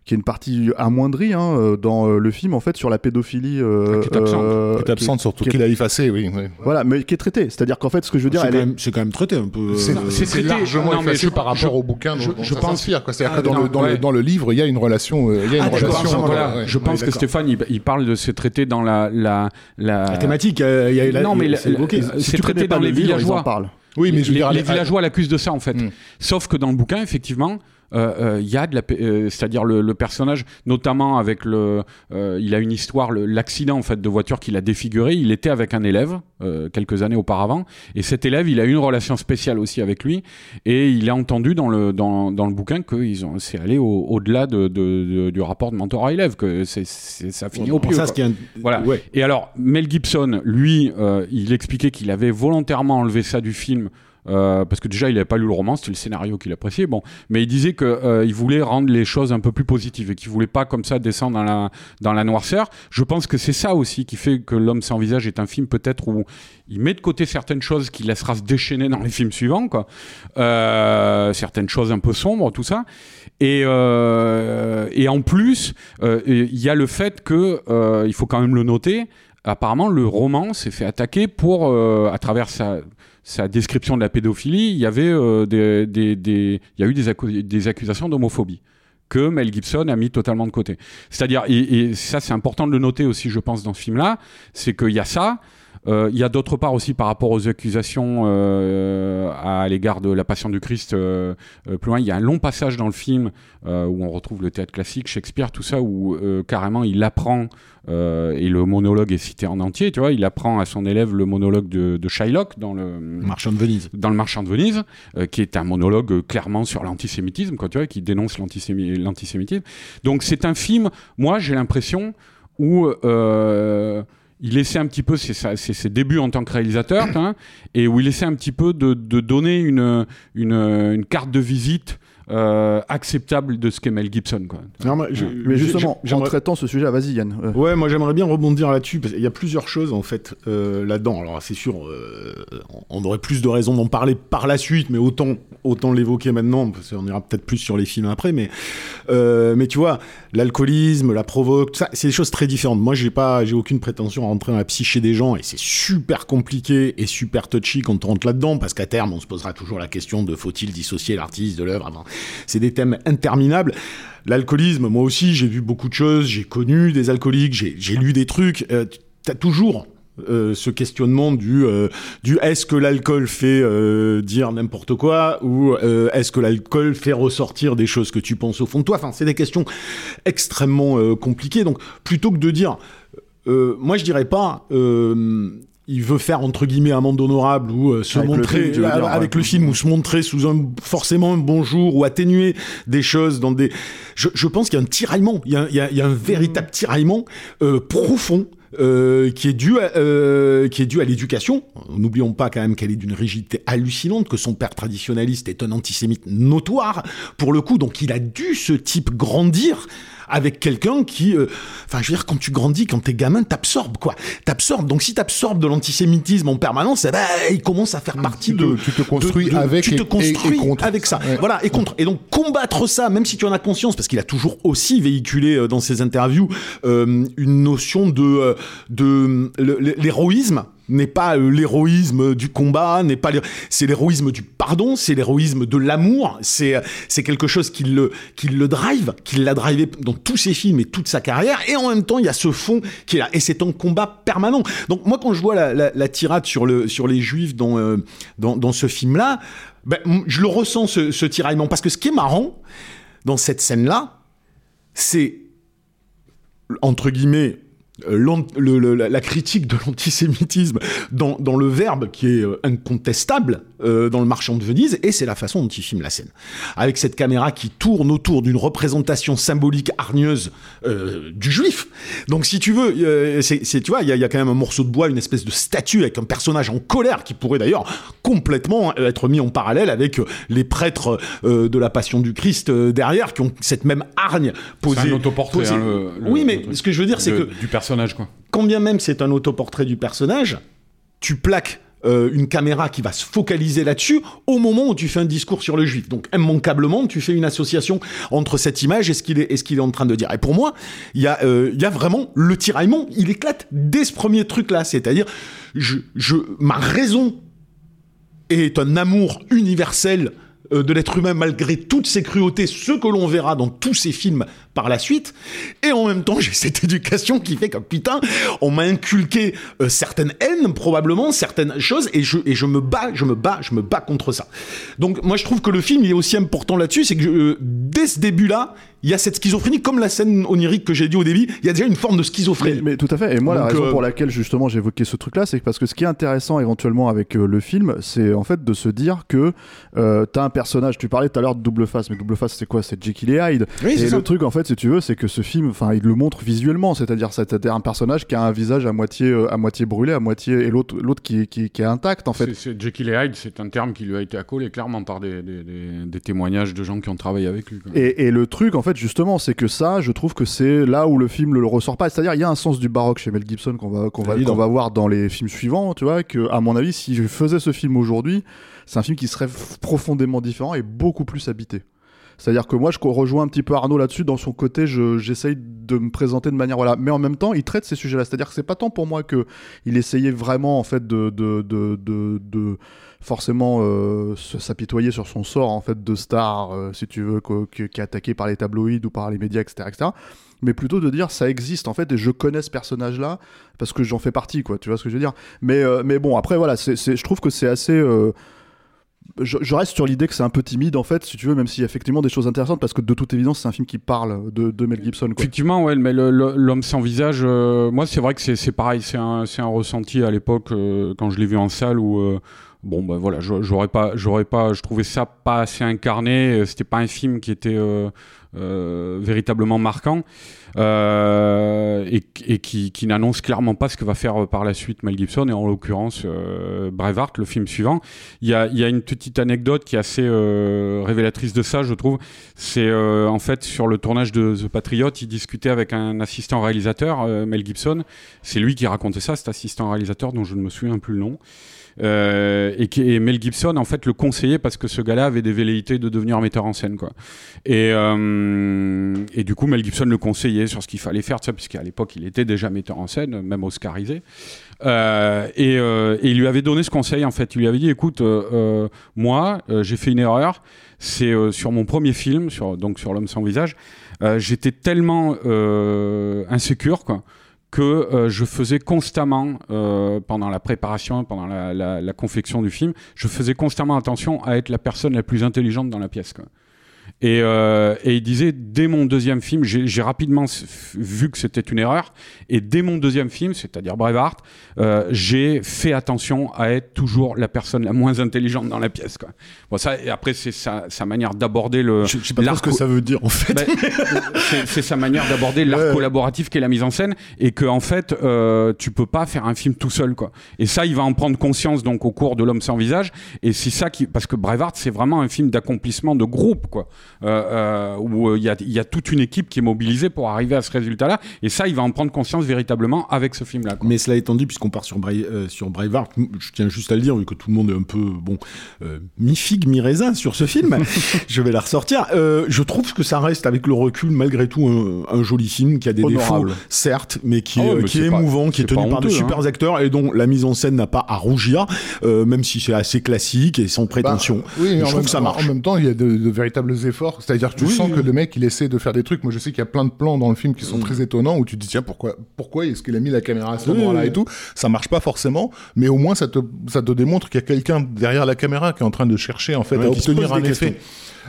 qui est une partie amoindrie hein, euh, dans euh, le film en fait sur la pédophilie euh, qui est absente, euh, qui est absente surtout qu'il a effacé oui, oui, voilà mais qui est traité. C'est-à-dire qu'en fait ce que je veux dire c'est quand, est... quand, même traité un peu c'est largement non, effacé je, par rapport je, au bouquin je, dont, je ça pense quoi. C'est-à-dire ah, que dans, non, le, dans, ouais. le, dans, le, livre il y a une relation il y a une ah, relation voilà, ouais. je pense que Stéphane il, il, parle de ces traités dans la la, la... la thématique il y a, non mais c'est traité dans les villageois. oui mais les villageois l'accusent de ça en fait. Hmm. sauf que dans le bouquin effectivement il euh, euh, y a de la, euh, c'est-à-dire le, le, personnage, notamment avec le, il a une histoire, l'accident en fait de voiture qu'il a défiguré. Il était avec un élève quelques années auparavant, et cet élève, il a eu une relation spéciale aussi avec lui, et il a entendu dans le dans, dans le bouquin que ils ont, c'est allé au-delà de, de, de, du rapport de mentor élève, que c'est, ça finit au pied. Voilà. Ouais. Et alors Mel Gibson, lui, il expliquait qu'il avait volontairement enlevé ça du film euh, parce que déjà il n'avait pas lu le roman, c'était le scénario qu'il appréciait. Bon, mais il disait qu'il euh, voulait rendre les choses un peu plus positives et qu'il voulait pas comme ça descendre dans la dans la noirceur. Je pense que c'est ça aussi qui fait que L'homme sans visage est un film peut-être où il met de côté certaines choses qu'il laissera se déchaîner dans les films suivants, quoi. Euh, certaines choses un peu sombres, tout ça. Et, et en plus, il y a le fait que, il faut quand même le noter, apparemment le roman s'est fait attaquer pour, à travers sa sa description de la pédophilie, il y avait euh, des, eu des, accusations d'homophobie que Mel Gibson a mis totalement de côté. C'est-à-dire, et, et, ça c'est important de le noter aussi, je pense, dans ce film-là, c'est qu'il y a ça, il y a d'autre part aussi par rapport aux accusations euh, à l'égard de la Passion du Christ. Euh, plus loin, il y a un long passage dans le film où on retrouve le théâtre classique, Shakespeare, tout ça, où carrément il apprend et le monologue est cité en entier. Tu vois, il apprend à son élève le monologue de, de Shylock dans le Marchand de Venise, dans le Marchand de Venise, qui est un monologue clairement sur l'antisémitisme, quoi, tu vois, qui dénonce l'antisémitisme. Donc c'est un film. Moi, j'ai l'impression où il laissait un petit peu ses, ses, débuts en tant que réalisateur, hein, et où il laissait un petit peu de, donner une, carte de visite euh, acceptable de ce qu'est Mel Gibson. Quoi. Non, mais, je, mais justement, en traitant ce sujet, vas-y Yann. Euh. Ouais, moi j'aimerais bien rebondir là-dessus, parce qu'il y a plusieurs choses en fait euh, là-dedans. Alors c'est sûr, euh, on aurait plus de raisons d'en parler par la suite, mais autant, autant l'évoquer maintenant, parce qu'on ira peut-être plus sur les films après, mais, euh, mais tu vois, l'alcoolisme, la provoque, ça, c'est des choses très différentes. Moi j'ai pas, j'ai aucune prétention à rentrer dans la psyché des gens, et c'est super compliqué et super touchy quand on rentre là-dedans, parce qu'à terme on se posera toujours la question de faut-il dissocier l'artiste de l'œuvre avant c'est des thèmes interminables. L'alcoolisme, moi aussi, j'ai vu beaucoup de choses, j'ai connu des alcooliques, j'ai lu des trucs. Euh, T'as toujours euh, ce questionnement du, euh, du est-ce que l'alcool fait dire n'importe quoi ou est-ce que l'alcool fait ressortir des choses que tu penses au fond de toi? Enfin, c'est des questions extrêmement compliquées. Donc, plutôt que de dire, moi je dirais pas il veut faire entre guillemets un monde honorable ou euh, se avec montrer le film, dire, avec ouais. le film ou se montrer sous un forcément un bon jour ou atténuer des choses dans des je, je pense qu'il y a un tiraillement il y a, il y a, il y a un véritable tiraillement euh, profond euh, qui est dû à, euh, qui est dû à l'éducation. N'oublions pas quand même qu'elle est d'une rigidité hallucinante, que son père traditionnaliste est un antisémite notoire pour le coup, donc il a dû ce type grandir avec quelqu'un qui, euh, enfin, je veux dire, quand tu grandis, quand t'es gamin, t'absorbes quoi, t'absorbes. Donc si t'absorbes de l'antisémitisme en permanence, eh ben, il commence à faire partie tu de. tu te construis de, de, avec. Tu te construis et, et contre. avec ça. Ouais. Voilà et contre. Et donc combattre ça, même si tu en as conscience, parce qu'il a toujours aussi véhiculé euh, dans ses interviews euh, une notion de euh, de l'héroïsme n'est pas euh, l'héroïsme du combat, n'est pas c'est l'héroïsme du pardon, c'est l'héroïsme de l'amour, c'est c'est quelque chose qui le qui le drive, qui l'a drivé dans tous ses films et toute sa carrière. Et en même temps il y a ce fond qui est là. Et c'est un combat permanent. Donc moi quand je vois la, tirade sur le sur les juifs dans euh, dans, ce film là, ben, je le ressens ce, ce tiraillement. Parce que ce qui est marrant dans cette scène là, c'est entre guillemets, euh, le- le- la critique de l'antisémitisme dans, dans le verbe qui est euh, incontestable euh, dans le marchand de Venise, et c'est la façon dont il filme la scène. Avec cette caméra qui tourne autour d'une représentation symbolique hargneuse euh, du juif. Donc si tu veux, euh, c'est, tu vois, il y, a- il y a quand même un morceau de bois, une espèce de statue avec un personnage en colère qui pourrait d'ailleurs complètement être mis en parallèle avec les prêtres de la Passion du Christ derrière, qui ont cette même hargne posée. C'est un autoportrait. posée- hein, le- le- oui, mais ce que je veux dire, c'est que du personnage quoi. quand bien même c'est un autoportrait du personnage, tu plaques euh, une caméra qui va se focaliser là-dessus au moment où tu fais un discours sur le juif. Donc immanquablement, tu fais une association entre cette image et ce qu'il est, est en train de dire. Et pour moi, il y, a, euh, y a vraiment le tiraillement, il éclate dès ce premier truc-là. C'est-à-dire, je, je, ma raison est un amour universel de l'être humain malgré toutes ses cruautés, ce que l'on verra dans tous ces films par la suite. Et en même temps, j'ai cette éducation qui fait que putain, on m'a inculqué euh, certaines haines probablement, certaines choses, et je me bats, je me bats, je me bats contre ça. Donc moi, je trouve que le film il est aussi important là-dessus, c'est que euh, dès ce début-là, il y a cette schizophrénie, comme la scène onirique que j'ai dit au début, il y a déjà une forme de schizophrénie. mais tout à fait. Et moi, la raison euh, pour laquelle justement j'évoquais ce truc-là, c'est parce que ce qui est intéressant éventuellement avec euh, le film, c'est en fait de se dire que euh, t'as un personnage. Tu parlais tout à l'heure de double face, mais double face, c'est quoi? C'est Jekyll et Hyde. Oui, et ça. le truc, en fait, si tu veux, c'est que ce film, enfin, il le montre visuellement, c'est-à-dire c'est un personnage qui a un visage à moitié, euh, à moitié brûlé, à moitié, et l'autre, l'autre qui, est- qui, qui est intact, en fait. C'est- c'est Jekyll et Hyde, c'est un terme qui lui a été accolé clairement par des, des- des- des témoignages de gens qui ont travaillé avec lui. quoi. Et, et le truc, en fait, justement, c'est que ça, je trouve que c'est là où le film ne le ressort pas. C'est-à-dire, il y a un sens du baroque chez Mel Gibson qu'on va, qu'on va, qu'on va voir dans les films suivants, tu vois, que, à mon avis, si je faisais ce film aujourd'hui, c'est un film qui serait profondément différent et beaucoup plus habité. C'est-à-dire que moi, je rejoins un petit peu Arnaud là-dessus. Dans son côté, je- j'essaye de me présenter de manière voilà. Mais en même temps, il traite ces sujets-là. C'est-à-dire que c'est pas tant pour moi que il essayait vraiment en fait de de, de, de forcément euh, s'apitoyer sur son sort en fait de star, euh, si tu veux, qui, est attaqué par les tabloïds ou par les médias, etc., etc. Mais plutôt de dire ça existe en fait et je connais ce personnage-là parce que j'en fais partie, quoi. Tu vois ce que je veux dire? Mais euh, mais bon, après voilà, c'est je trouve que c'est assez je, reste sur l'idée que c'est un peu timide en fait, si tu veux, même s'il y a effectivement des choses intéressantes, parce que de toute évidence, c'est un film qui parle de, de Mel Gibson. Effectivement, ouais, mais l'homme sans visage, moi c'est vrai que c'est pareil, c'est un, un ressenti à l'époque quand je l'ai vu en salle où bon bah voilà, j'aurais pas, j'aurais pas, je trouvais ça pas assez incarné, euh, c'était pas un film qui était euh, euh, véritablement marquant euh, et, et qui, n'annonce clairement pas ce que va faire euh, par la suite Mel Gibson et en l'occurrence euh, Braveheart, le film suivant. Il y a, y a une petite anecdote qui est assez révélatrice de ça, je trouve. C'est en fait sur le tournage de The Patriot, il discutait avec un assistant réalisateur, Mel Gibson. C'est lui qui racontait ça, cet assistant réalisateur dont je ne me souviens plus le nom. Euh, et, qui, Mel Gibson en fait le conseillait parce que ce gars-là avait des velléités de devenir metteur en scène quoi. Et, euh, et du coup Mel Gibson le conseillait sur ce qu'il fallait faire, puisqu'à l'époque il était déjà metteur en scène, même oscarisé. Euh, et, euh, et il lui avait donné ce conseil en fait. Il lui avait dit écoute, moi j'ai fait une erreur. C'est sur mon premier film, donc sur l'homme sans visage. J'étais tellement insécure quoi que euh, je faisais constamment, euh, pendant la préparation, pendant la, la- la confection du film, je faisais constamment attention à être la personne la plus intelligente dans la pièce. Quoi. Et, euh, et il disait, dès mon deuxième film, j'ai rapidement vu que c'était une erreur, et dès mon deuxième film, c'est-à-dire Braveheart, euh, j'ai fait attention à être toujours la personne la moins intelligente dans la pièce. Quoi. Bon, ça, et après, c'est sa, sa manière d'aborder le... Je, je sais pas trop ce que ça veut dire en fait. ben, c'est- sa manière d'aborder l'art Ouais. collaboratif qui est la mise en scène et que en fait euh, tu peux pas faire un film tout seul quoi et ça il va en prendre conscience donc au cours de l'homme sans visage et c'est ça qui parce que Braveheart c'est vraiment un film d'accomplissement de groupe quoi où il y, a, il y a toute une équipe qui est mobilisée pour arriver à ce résultat là et ça il va en prendre conscience véritablement avec ce film là quoi. Mais cela étant dit, puisqu'on part sur, Bra euh, sur Braveheart, je tiens juste à le dire, vu que tout le monde est un peu, bon, euh, mi-figue, mi-raisin sur ce film, je vais la ressortir. Euh, je trouve que ça reste, avec le recul, malgré tout, un, un joli film qui a des Honorable. défauts, certes, mais qui, Ah ouais, euh, mais qui est, pas- émouvant, qui est tenu par de super hein. acteurs et dont la mise en scène n'a pas à rougir, euh, même si c'est assez classique et sans prétention. Bah, oui, mais je trouve même, que ça marche. En même temps, il y a de, de véritables fort. C'est-à-dire que tu Oui, sens oui. que le mec, il essaie de faire des trucs. Moi, je sais qu'il y a plein de plans dans le film qui sont Mm. très étonnants où tu te dis tiens pourquoi pourquoi est-ce qu'il a mis la caméra à ce Oui, moment-là et tout? Ça marche pas forcément, mais au moins ça te ça te démontre qu'il y a quelqu'un derrière la caméra qui est en train de chercher en fait Ouais, à obtenir un effet. questions.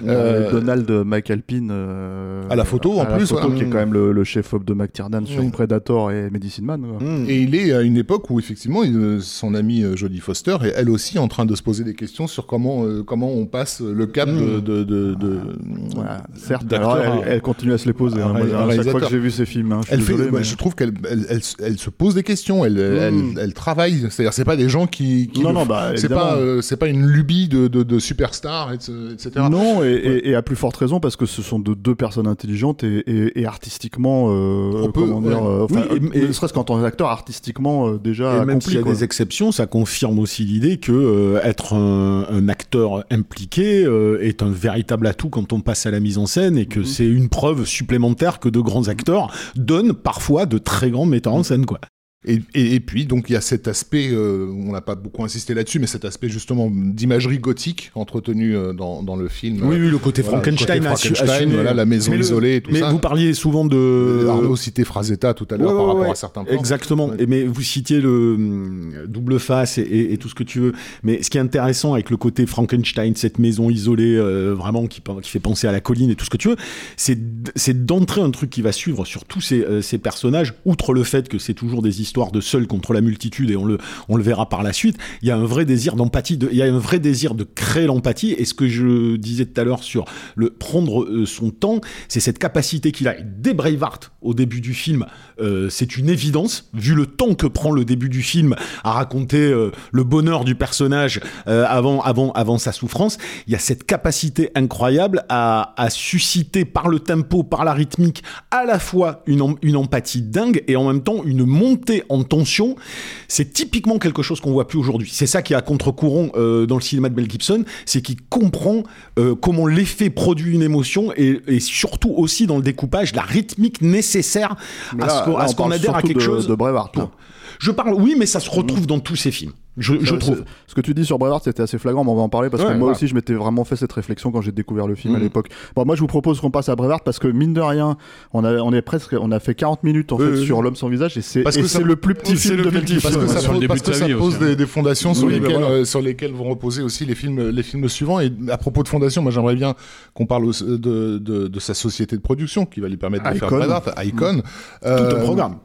Euh, Donald McAlpine euh, à la photo, en à la plus, photo, ouais. qui est quand même le, le chef-op de McTiernan sur. Predator et Medicine Man. Mm. Et il est à une époque où effectivement il- euh, son amie euh, Jodie Foster est elle aussi en train de se poser des questions sur comment euh, comment on passe le cap de, de, de, de- Voilà, certes, alors, elle, elle continue à se les poser. hein. Moi, un à chaque fois que j'ai vu ces films, hein, je Elle fait, désolé, mais- je trouve qu'elle elle, elle, elle se pose des questions, elle, elle, travaille. C'est-à-dire, c'est pas des gens qui, qui Non, non, bah, c'est pas, euh, c'est pas une lubie de, de, de superstar, etc. Non, et, et- et à plus forte raison parce que ce sont de deux personnes intelligentes et, et- et artistiquement, euh, On peut, dire, ouais. euh, enfin, Oui, et- ne et- serait-ce qu'en tant qu'acteur, artistiquement euh, déjà Et même accompli. s'il y a quoi. des exceptions, ça confirme aussi l'idée que euh, être un, un acteur impliqué euh, est un véritable atout quand on passe à la mise en scène et que c'est une preuve supplémentaire que de grands acteurs donnent parfois de très grands metteurs en scène, quoi. Et, et, et puis, donc, il y a cet aspect, euh, on n'a pas beaucoup insisté là-dessus, mais cet aspect justement d'imagerie gothique entretenu euh, dans, dans le film. Oui, oui, le côté Voilà, Frankenstein, le côté Frankenstein, voilà, la maison Mais isolée et tout mais ça. vous parliez souvent de Arnaud citait Frazetta tout à l'heure Ouais, par ouais, rapport ouais. à certains plans. Exactement. Et mais vous citiez le hum, double face et, tout ce que tu veux. Mais ce qui est intéressant avec le côté Frankenstein, cette maison isolée, euh, vraiment qui, fait penser à la colline et tout ce que tu veux, c'est d'entrer un truc qui va suivre sur tous ces, ces personnages. Outre le fait que c'est toujours des histoires de seuls contre la multitude et on le on le verra par la suite. Il y a un vrai désir d'empathie. de- Il y a un vrai désir de créer l'empathie. Et ce que je disais tout à l'heure sur le prendre euh, son temps, c'est cette capacité qu'il a. Dès Braveheart, au début du film, euh, c'est une évidence, vu le temps que prend le début du film à raconter euh, le bonheur du personnage avant, avant, avant sa souffrance. Il y a cette capacité incroyable à, à susciter par le tempo, par la rythmique, à la fois une, une empathie dingue et en même temps une montée en tension. C'est typiquement quelque chose qu'on voit plus aujourd'hui. C'est ça qui est à contre-courant euh, dans le cinéma de Mel Gibson, c'est qu'il comprend euh, comment l'effet produit une émotion et, et surtout aussi dans le découpage la rythmique nécessaire à là- ce qu'on à ce adhère à quelque de- chose. de. Je parle, oui, mais ça se retrouve dans tous ces films. Je, trouve. Ce que tu dis sur Braveheart, c'était assez flagrant, mais on va en parler parce que moi voilà. aussi, je m'étais vraiment fait cette réflexion quand j'ai découvert le film à Mhm. l'époque. Bon, moi, je vous propose qu'on passe à Braveheart parce que mine de rien, on a, on est presque, on a fait 40 minutes en fait sur l'homme sans visage et c'est, le plus petit c'est film le de plus petit, parce que ça sur le pose, début parce de que sa ça vie pose aussi, des, des fondations sur, Oui, ben lesquelles, voilà. euh, sur lesquelles vont reposer aussi les films, les films suivants. Et à propos de fondation, moi j'aimerais bien qu'on parle aussi de, de, de sa société de production qui va lui permettre de faire Icon. Braveheart, Icon. Tout un programme.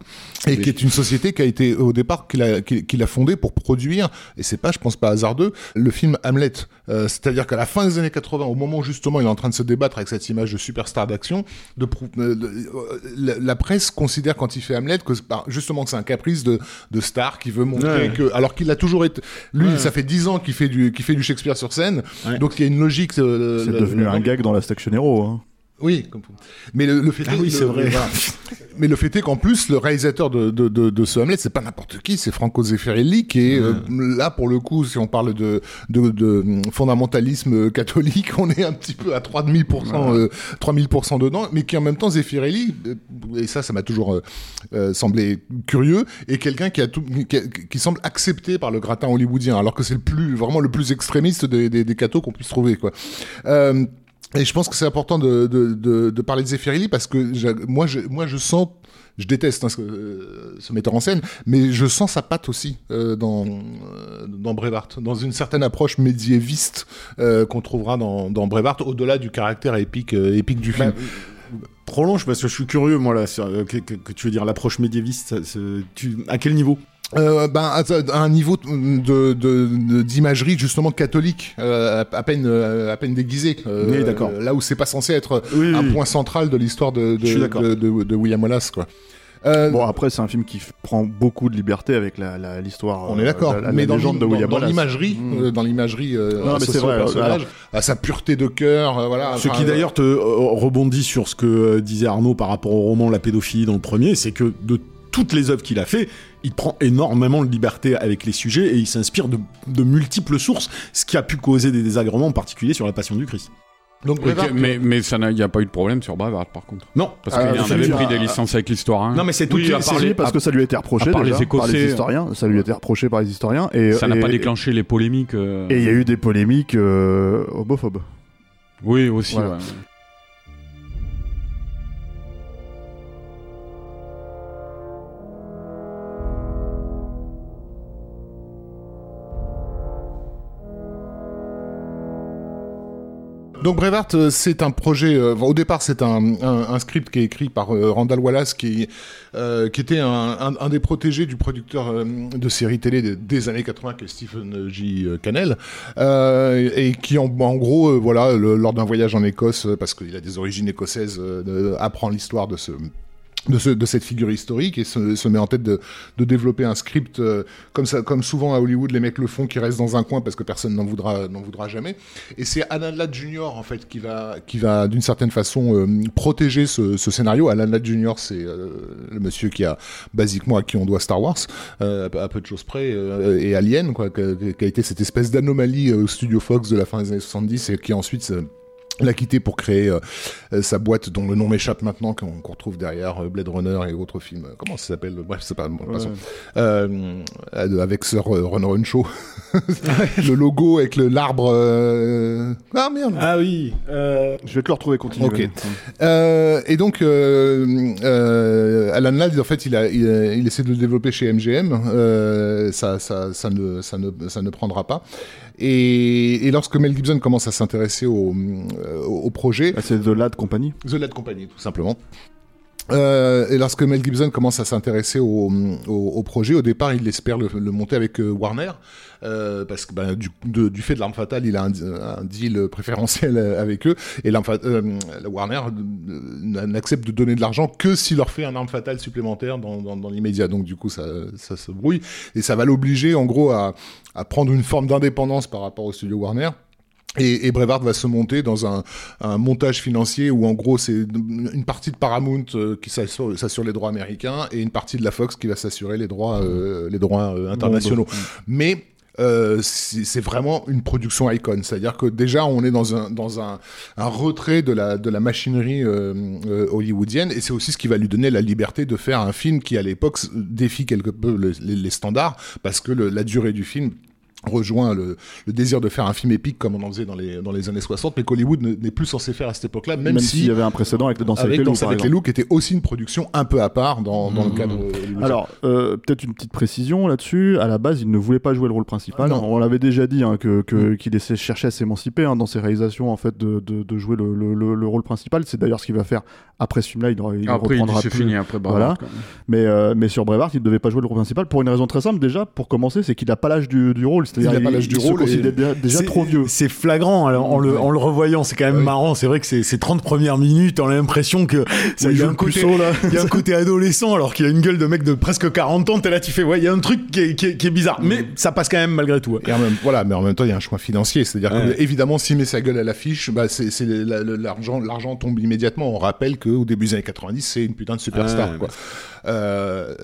Et qui est une société qui a été au départ qu'il a, qu'il qu'il a fondée pour produire, et c'est pas, je pense pas hasardeux, le film Hamlet. Euh, C'est-à-dire qu'à la fin des années 80, au moment où justement il est en train de se débattre avec cette image de superstar d'action, de, euh, de- euh, la, presse considère quand il fait Hamlet que c'est pas- justement que c'est un caprice de, de star qui veut montrer Ouais. que, alors qu'il a toujours été, lui, Ouais. ça fait 10 ans qu'il fait du, qu'il fait du Shakespeare sur scène, Ouais. donc il y a une logique. euh, C'est devenu un gag dans la Station Hero. Hein. Oui, mais le, le fait Ah est- oui, c'est vrai. mais le fait est qu'en plus, le réalisateur de, de, de, de ce Hamlet, c'est pas n'importe qui, c'est Franco Zeffirelli, qui est euh, là pour le coup, si on parle de, de, de hum, fondamentalisme catholique, on est un petit peu à 3000%, euh, 3000% dedans, mais qui en même temps Zeffirelli, euh, et ça, ça m'a toujours euh, euh, semblé curieux, est quelqu'un qui a tout, qui, a- qui semble accepté par le gratin hollywoodien, alors que c'est le plus vraiment le plus extrémiste des, des, des cathos qu'on puisse trouver, quoi. Euh, et je pense que c'est important de, de, de, de parler de Zeffirelli parce que moi, je, moi, je sens, je déteste hein, ce, euh, ce metteur en scène, mais je sens sa patte aussi euh, dans, euh, dans Braveheart, dans une certaine approche médiéviste euh, qu'on trouvera dans, dans Braveheart, au-delà du caractère épique, épique du film. Prolonge parce que je suis curieux, moi, là, sur, que, que- tu veux dire l'approche médiéviste. tu, à quel niveau? Euh, ben, à, un niveau de, de- de- d'imagerie justement catholique, euh, à, peine, euh, à peine déguisé. euh, Oui, d'accord. Là où c'est pas censé être Oui, un oui. point central de l'histoire de, Je suis de, d'accord. de, de- de William Wallace, quoi. Euh, Bon, après, c'est un film qui prend beaucoup de liberté avec la, l'histoire. On est d'accord, mais dans, l'imagerie, Mm. euh, dans l'imagerie euh, Non, mais associée c'est vrai, au personnage, alors- à sa pureté de cœur, euh, voilà. Ce enfin, qui d'ailleurs te euh, rebondit sur ce que disait Arnaud par rapport au roman La pédophilie dans le premier, c'est que de toutes les œuvres qu'il a fait, il prend énormément de liberté avec les sujets et il s'inspire de, de multiples sources, ce qui a pu causer des désagréments, en particulier sur la Passion du Christ. Donc, mais mais ça n'a- il n'y a pas eu de problème sur Braveheart par contre. Non, Parce qu'il en c'est avait pris des licences avec l'histoire. hein. non mais c'est tout. Oui, les- parce que ça lui a été reproché déjà les par les historiens. Ça lui a été reproché par les historiens. Et, ça n'a pas déclenché les polémiques. euh, Et il y a eu des polémiques euh, homophobes. Oui, aussi. Voilà. ouais. Donc Brevard, euh, c'est un projet. euh, au départ, c'est un, script qui est écrit par euh, Randall Wallace, qui, était un, des protégés du producteur de séries télé des, années 80, qui est Stephen J. Cannell, et qui en, gros, voilà, lors d'un voyage en Écosse, parce qu'il a des origines écossaises, apprend l'histoire de ce de, ce, de cette figure historique et se, se met en tête de, de développer un script euh, comme ça, comme souvent à Hollywood les mecs le font, qui reste dans un coin parce que personne n'en voudra, n'en voudra jamais. Et c'est Alan Ladd Jr. en fait qui va, qui va d'une certaine façon euh, protéger ce, ce scénario. Alan Ladd Jr. c'est euh, le monsieur qui a basiquement à qui on doit Star Wars, euh, à peu- de choses près, euh, et Alien quoi, qui a, a été cette espèce d'anomalie euh, au studio Fox de la fin des années 70 et qui ensuite l'a quitté pour créer euh, euh, sa boîte dont le nom m'échappe maintenant qu'on qu'on retrouve derrière euh, Blade Runner et autres films comment ça s'appelle? Bref c'est pas bon. Euh, euh, avec Sir euh, Ron Ron Show le logo avec le l'arbre euh... ah merde Ah oui. Je vais te le retrouver, continue. Ok. et donc, Alan Ladd, en fait, il, a, il, essaie de le développer chez MGM. Ça, ça, ça, ne, ça, ne, ça ne prendra pas. Et, et lorsque Mel Gibson commence à s'intéresser au, euh, au projet, Ah, C'est The Lad Company. The Lad Company, tout simplement. Euh, et lorsque Mel Gibson commence à s'intéresser au, projet, au départ, il espère le, monter avec euh, Warner, euh, parce que ben, du, fait de l'arme fatale, il a un, deal préférentiel avec eux, et Warner n'accepte de donner de l'argent que s'il leur fait un arme fatale supplémentaire dans, l'immédiat. Donc du coup, ça, se brouille, et ça va l'obliger, en gros, à prendre une forme d'indépendance par rapport au studio Warner. Et, et Brevard va se monter dans un, un montage financier où en gros c'est une partie de Paramount euh, qui s'assure s'assure les droits américains et une partie de la Fox qui va s'assurer les droits euh, les droits euh, internationaux. Mais euh, c'est c'est vraiment une production icon, c'est-à-dire que déjà on est dans un dans un, un retrait de la de la machinerie euh, euh, hollywoodienne et c'est aussi ce qui va lui donner la liberté de faire un film qui à l'époque défie quelque peu le- les, les standards parce que le- la durée du film rejoint le, le désir de faire un film épique comme on en faisait dans les, dans les années 60, mais qu'Hollywood ne- n'est plus censé faire à cette époque-là, même, Même si s'il y avait un précédent avec le Danse avec, avec les loups, avec les loups, qui était aussi une production un peu à part dans, dans le cadre hollywoodien. Alors, euh, peut-être une petite précision là-dessus. À la base, il ne voulait pas jouer le rôle principal. Non. On l'avait déjà dit hein, que que- qu'il essaie cherchait à s'émanciper hein, dans ses réalisations en fait de, de, de jouer le, le, le- le rôle principal. C'est d'ailleurs ce qu'il va faire après ce film-là. Il, il Après, il reprendra c'est plus. fini après. Brevard. Mais euh, mais sur Brevard, il ne devait pas jouer le rôle principal pour une raison très simple. Déjà, pour commencer, c'est qu'il n'a pas l'âge du, du rôle. C'est-à-dire Il n'a pas l'âge du rôle et- considère déjà, trop vieux. C'est flagrant alors, en, le, en le revoyant, c'est quand même marrant. C'est vrai que ces, ces 30 premières minutes, on a l'impression que ça, Oui, il y a un côté, puceau, là. il y a un côté adolescent alors qu'il a une gueule de mec de presque 40 ans. T'es là, tu fais ouais, il y a un truc qui est, qui est- qui est bizarre, mais ça passe quand même malgré tout. ouais. Et en même, voilà, mais en même temps, il y a un choix financier. C'est-à-dire Ouais. que, évidemment, s'il met sa gueule à l'affiche, bah, l'argent, l'argent tombe immédiatement. On rappelle qu'au début des années 90, c'est une putain de superstar, Ouais, quoi. Euh,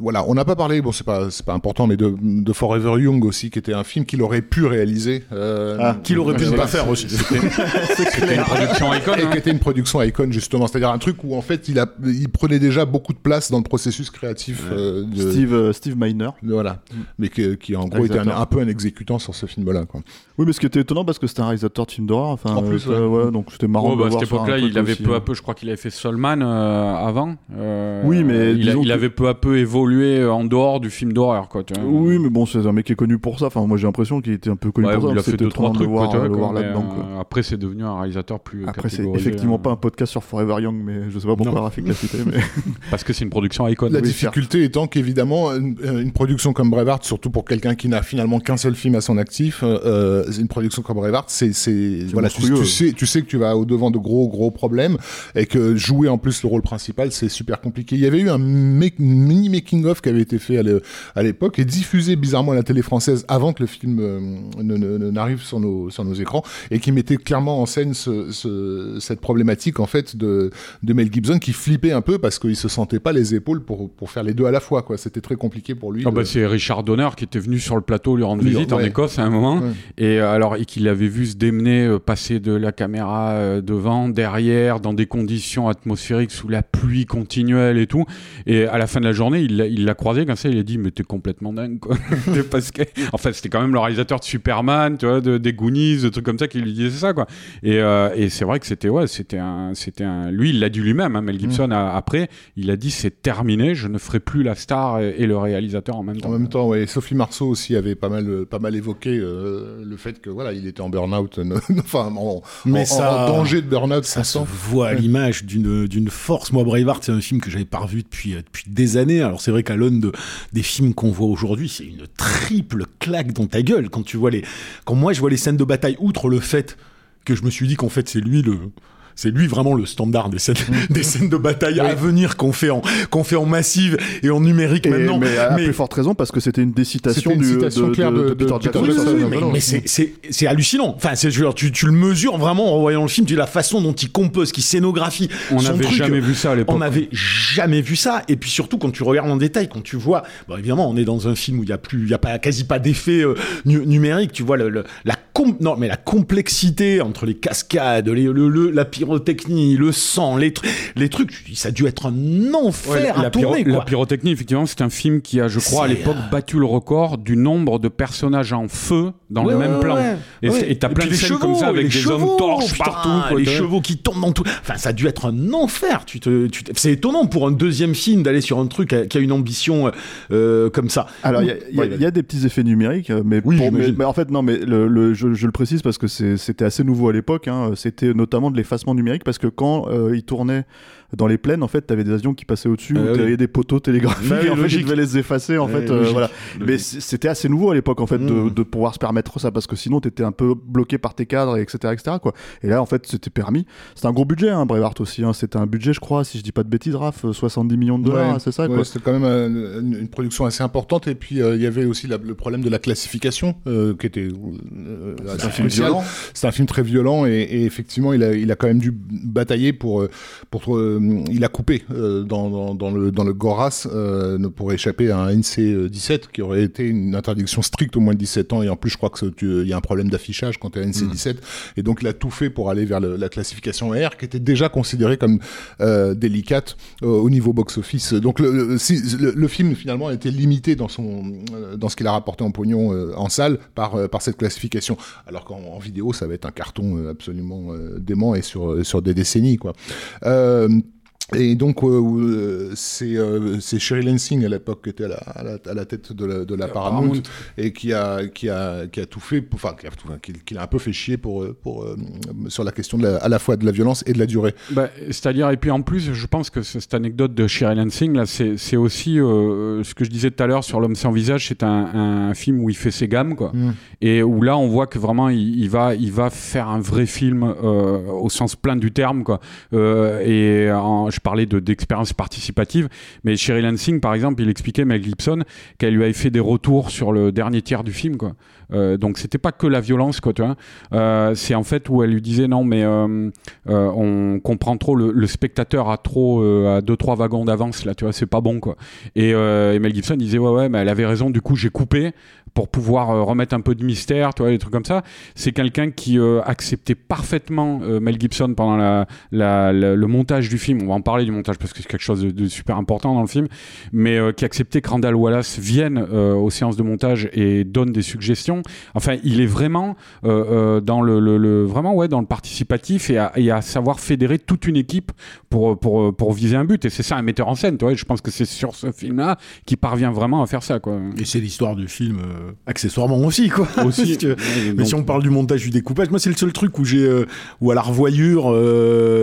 voilà, on n'a pas parlé, bon, c'est pas, c'est pas important, mais de, de Forever Young aussi, qui était un film qu'il aurait pu réaliser. Euh, Ah, Qu'il aurait pu ne pas faire aussi. C'était une production icône. Et hein. qui était une production icon justement, c'est-à-dire un truc où en fait il a, il prenait déjà beaucoup de place dans le processus créatif euh, de, Steve euh, Steve Miner. de- voilà, mais que- qui en gros était un, peu un exécutant sur ce film-là. Quoi. Oui, mais ce qui était étonnant parce que c'était un réalisateur de films d'horreur. Enfin, En plus, euh, ouais. ouais, donc c'était marrant Ouais, de bah, le à cette époque-là, truc il avait aussi, peu euh, à peu, je crois qu'il avait fait Solman euh, avant. Euh, Oui, mais il, a- disons il que- avait peu à peu évolué en dehors du film d'horreur, quoi. tu vois. Oui, mais bon, c'est un mec qui est connu pour ça. Enfin, moi j'ai l'impression qu'il était un peu connu Ouais, pour ça. il a fait deux trois trucs, voir, quoi, voir là-dedans. quoi. euh, Après, c'est devenu un réalisateur plus Après, c'est effectivement euh, pas un podcast sur Forever Young, mais je sais pas pourquoi Rafik l'a cité. Mais... parce que c'est une production icône. La Oui, difficulté étant qu'évidemment, une, une production comme Brevard, surtout pour quelqu'un qui n'a finalement qu'un seul film à son actif, euh, une production comme Brevard, c'est, c'est, voilà, tu, monstrueux. tu sais, tu sais que tu vas au devant de gros, gros problèmes et que jouer en plus le rôle principal, c'est super compliqué. Il y avait eu un make- mini making of qui avait été fait à l'é- à l'époque et diffusé bizarrement à la télé française avant que le film euh, n'arrive sur nos, sur nos écrans et qui mettait clairement en scène ce, ce- cette problématique en fait de, de Mel Gibson qui flippait un peu parce qu'il se sentait pas les épaules pour, pour faire les deux à la fois quoi. C'était très compliqué pour lui. Ah de- bah, c'est Richard Donner qui était venu sur le plateau lui rendre Lui, visite en. Écosse à un moment Ouais. et euh, alors et qu'il avait vu se démener euh, passer de la caméra euh, devant derrière dans des conditions atmosphériques sous la pluie continuelle et tout et à la fin de la journée il l'a- il croisé comme ça il a dit mais t'es complètement dingue quoi parce que Enfin, c'était quand même le réalisateur de Superman, tu vois, de, des Goonies, de trucs comme ça qui lui disait ça, quoi. Et, euh, et c'est vrai que c'était, ouais, c'était un, c'était un. Lui, il l'a dit lui-même, hein, Mel Gibson, Mm. a- après, il a dit c'est terminé, je ne ferai plus la star et, et le réalisateur en même temps. En même temps, ouais, Sophie Marceau aussi avait pas mal, pas mal évoqué euh, le fait que voilà, il était en burn-out, enfin en, Mais en- ça- en danger de burn-out Ça se voit à l'image d'une d'une force. Moi, Braveheart, c'est un film que j'avais pas revu depuis euh, depuis des années. Alors c'est vrai qu'à l'aune de des films qu'on voit aujourd'hui, c'est une triple claque dans ta gueule quand tu vois les quand moi je vois les scènes de bataille. Outre le fait que je me suis dit qu'en fait c'est lui le c'est lui vraiment le standard des scènes, des scènes de bataille à venir qu'on fait en qu'on fait en massive et en numérique Et- maintenant. mais à Mais- plus forte raison parce que c'était une des citations une du, citation de, claire de- de- de de Peter Peter Jackson. Jackson. Oui, oui, voilà. mais, mais c'est- hallucinant. Enfin, c'est tu, tu le mesures vraiment en voyant le film, tu la façon dont il compose, qu'il scénographie. On n'avait jamais vu ça à l'époque. On n'avait jamais vu ça. Et puis surtout, quand tu regardes en détail, quand tu vois, bon, évidemment, on est dans un film où il y a plus, il y a pas quasi pas d'effet euh, nu- numérique. Tu vois le, le- la com- non, mais la complexité entre les cascades, les, le, le- la pyrotechnie, le sang, les, tru- les trucs. Ça a dû être un enfer Ouais, à la, pyro- tourner. la pyrotechnie, effectivement, c'est un film qui a, je crois, à l'époque euh, battu le record du nombre de personnages en feu dans Ouais, le même ouais, plan. ouais. Et Ouais. c'est- et t'as plein de scènes comme ça avec des chevaux, hommes torches putain, partout. quoi, les chevaux qui tombent dans tout. Enfin, ça a dû être un enfer. Tu te, tu te- C'est étonnant pour un deuxième film d'aller sur un truc qui a une ambition euh, comme ça. Alors, il y a- y, y des petits effets numériques, euh, mais, Oui, pour- mais, en fait, non, mais le, le- je, je le précise parce que c'était assez nouveau à l'époque. hein, C'était notamment de l'effacement numérique parce que quand euh, ils tournaient dans les plaines, en fait, t'avais des avions qui passaient au-dessus, Euh, où t'avais oui. des poteaux télégraphiques, Bah oui, et en fait, ils devaient les effacer, en Ouais, fait, euh, voilà. Logique. Mais c'était assez nouveau à l'époque, en fait, de, Mm. de pouvoir se permettre ça, parce que sinon, t'étais un peu bloqué par tes cadres, et etc., etc., quoi. Et là, en fait, c'était permis. C'était un gros budget, hein, Braveheart aussi. Hein. C'était un budget, je crois, si je dis pas de bêtises, Raph, euh, 70 millions de dollars, Ouais, c'est ça, ouais, quoi. C'était quand même euh, une, production assez importante et puis euh, il y avait aussi la- le problème de la classification euh, qui était euh, assez un film violent. C'est un film très violent et, et effectivement il a, il a quand même dû batailler pour euh, pour euh, il a coupé euh, dans, dans, dans le dans le Goras euh, pour échapper à un NC 17 qui aurait été une interdiction stricte au moins de 17 ans et en plus je crois que ça- tu- il y a un problème d'affichage quand tu es NC 17 et donc il a tout fait pour aller vers le- la classification R qui était déjà considérée comme euh, délicate euh, au niveau box-office. Donc le, le, si- le- film finalement a été limité dans son euh, dans ce qu'il a rapporté en pognon euh, en salle par euh, par cette classification. Alors qu'en en vidéo ça va être un carton absolument euh, dément et sur sur des décennies quoi. Euh, et donc, euh, euh, c'est euh, c'est Sherry Lansing à l'époque qui était à la, à la, à la tête de la, de la Paramount, Paramount. et qui a, qui, a, qui a tout fait, pour- enfin, qui a, tout- qui, qui l'a un peu fait chier pour, euh, pour, euh, sur la question de la, à la fois de la violence et de la durée. Bah, C'est-à-dire, et puis en plus, je pense que ce- cette anecdote de Shirley Lansing, là, c'est c'est aussi euh, ce que je disais tout à l'heure sur L'homme sans visage, c'est un, un film où il fait ses gammes, quoi. Mm. Et où là, on voit que vraiment, il, il va, il va faire un vrai film euh, au sens plein du terme, quoi. Euh, et en- je parlais de- d'expérience participative, mais Sherry Lansing, par exemple, il expliquait Mel Gibson qu'elle lui avait fait des retours sur le dernier tiers du film, quoi. Euh, donc c'était pas que la violence, quoi, tu vois. Euh, c'est en fait où elle lui disait non, mais euh, euh, on comprend trop le, spectateur a trop à deux trois wagons d'avance là, tu vois, c'est pas bon, quoi. Et, Mel Gibson disait ouais ouais, mais elle avait raison. Du coup, j'ai coupé pour pouvoir remettre un peu de mystère, tu vois, des trucs comme ça. C'est quelqu'un qui acceptait parfaitement Mel Gibson pendant le montage du film. On va en parler du montage parce que c'est quelque chose de, de super important dans le film, mais euh, qui acceptait que Randall Wallace vienne euh, aux séances de montage et donne des suggestions. Enfin, il est vraiment euh, dans le, le- le- vraiment ouais dans le participatif et à, et à savoir fédérer toute une équipe pour pour pour viser un but. Et c'est ça un metteur en scène. Tu vois, je pense que c'est sur ce film-là qu'il parvient vraiment à faire ça, quoi. Et c'est l'histoire du film accessoirement aussi, quoi. Aussi. Que- mais donc- si on parle du montage, du découpage, moi c'est le seul truc où j'ai, où à la revoyure,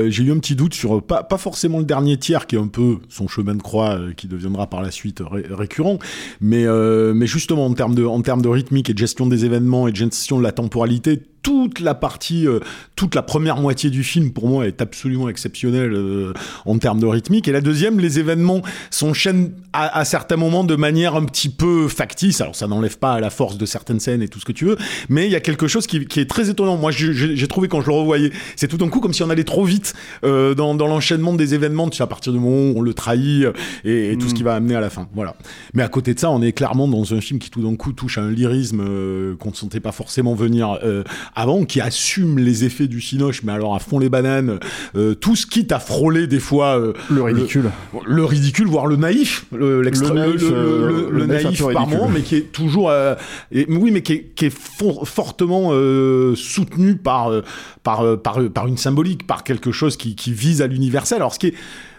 j'ai eu un petit doute sur pas pas forcément le dernier tiers qui est un peu son chemin de croix euh, qui deviendra par la suite ré- récurrent, mais euh, mais justement en termes de en termes de rythmique et de gestion des événements et de gestion de la temporalité. Toute la partie, euh, toute la première moitié du film pour moi est absolument exceptionnelle euh, en termes de rythmique. Et la deuxième, les événements s'enchaînent à, à certains moments de manière un petit peu factice. Alors ça n'enlève pas à la force de certaines scènes et tout ce que tu veux, mais il y a quelque chose qui, qui est très étonnant. Moi, j'ai trouvé quand je le revoyais, c'est tout d'un coup comme si on allait trop vite euh, dans, dans l'enchaînement des événements. Tu sais, à partir du moment où on le trahit euh, et, et tout ce qui va amener à la fin. Voilà. Mais à côté de ça, on est clairement dans un film qui tout d'un coup touche à un lyrisme euh, qu'on ne sentait pas forcément venir euh, avant, qui assume les effets du cinoche, mais alors à fond les bananes, euh, tout ce quitte à frôler des fois euh, Le ridicule. le, ridicule, voire le naïf, le, Le naïf, le- le- euh, naïf par moment, mais qui est toujours, euh, et- oui, mais qui est, qui est for- fortement euh, soutenu par, euh, par, par, par une symbolique, par quelque chose qui, qui vise à l'universel. Alors, ce qui est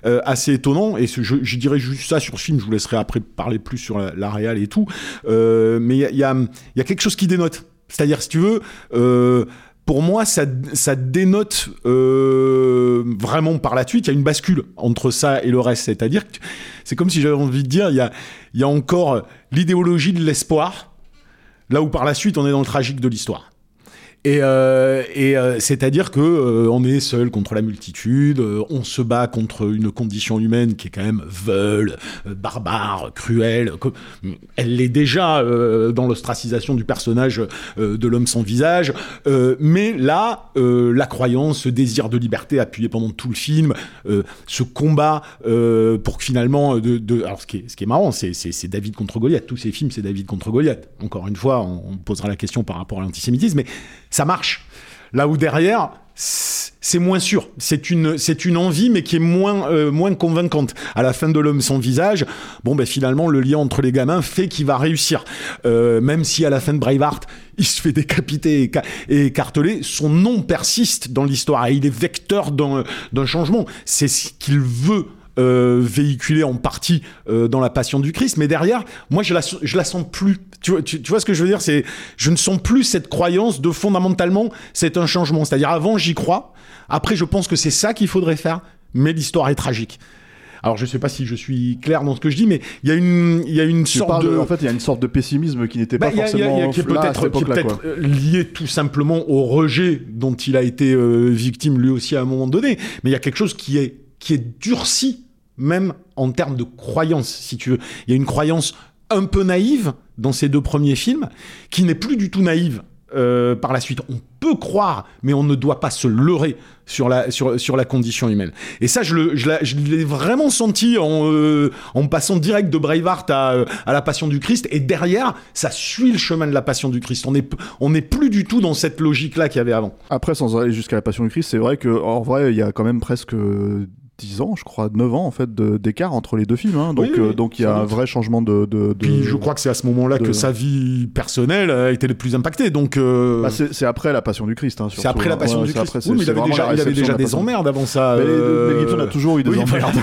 euh, assez étonnant, et ce- je, je dirais juste ça sur ce film, je vous laisserai après parler plus sur la, la réal et tout, euh, mais il y a, y, a, il y a quelque chose qui dénote. C'est-à-dire, si tu veux, euh, pour moi, ça, ça dénote euh, vraiment par la suite. Il y a une bascule entre ça et le reste. C'est-à-dire que c'est comme si j'avais envie de dire, il y a, il y a encore l'idéologie de l'espoir, là où par la suite on est dans le tragique de l'histoire. Et, euh, et euh, c'est-à-dire que euh, on est seul contre la multitude, euh, on se bat contre une condition humaine qui est quand même veule, euh, barbare, cruelle. que- elle l'est déjà euh, dans l'ostracisation du personnage de l'homme sans visage, mais là, la croyance, ce désir de liberté appuyé pendant tout le film, ce combat pour que finalement, de, de- alors ce qui est, ce qui est marrant, c'est, David contre Goliath. Tous ces films, c'est David contre Goliath. Encore une fois, on posera la question par rapport à l'antisémitisme, mais ça marche. Là où derrière, c'est moins sûr. C'est une, c'est une envie, mais qui est moins, euh, moins convaincante. À la fin de l'homme sans visage, bon, ben finalement, le lien entre les gamins fait qu'il va réussir. Euh, même si à la fin de Braveheart, il se fait décapiter et, ca- et écarteler, son nom persiste dans l'histoire et il est vecteur d'un changement. C'est ce qu'il veut euh, véhiculé en partie euh, dans la Passion du Christ, mais derrière, moi je la je la sens plus. Tu, vois- tu, tu vois ce que je veux dire? C'est je ne sens plus cette croyance de fondamentalement c'est un changement. C'est-à-dire avant j'y crois, après je pense que c'est ça qu'il faudrait faire, mais l'histoire est tragique. Alors je sais pas si je suis clair dans ce que je dis, mais il y a une il y a une Tu sorte de En fait, il y a une sorte de pessimisme qui n'était bah, pas a- a- forcément y a- qui est peut-être euh, lié tout simplement au rejet dont il a été euh, victime lui aussi à un moment donné. Mais il y a quelque chose qui est, qui est durci, même en termes de croyance, si tu veux. Il y a une croyance un peu naïve dans ces deux premiers films, qui n'est plus du tout naïve euh, par la suite. On peut croire, mais on ne doit pas se leurrer sur la, sur, sur la condition humaine. Et ça, je, l'ai vraiment senti en, euh, en passant direct de Braveheart à, euh, à la Passion du Christ. Et derrière, ça suit le chemin de la Passion du Christ. On n'est on plus du tout dans cette logique-là qu'il y avait avant. Après, sans aller jusqu'à la Passion du Christ, c'est vrai que en vrai, il y a quand même presque 10 ans, je crois, 9 ans en fait d'écart entre les deux films. hein. Donc, Oui, oui, euh, donc il y a un vrai changement de. de, de- Puis je crois que c'est à ce moment-là de- que sa vie personnelle a été le plus impactée. Donc euh, Bah, c'est après la Passion du Christ. hein, c'est après la hein. Passion Ouais, du Christ. après, Oui, mais il avait déjà, il avait déjà des emmerdes avant ça. Mais euh, Gibson a toujours eu des emmerdes.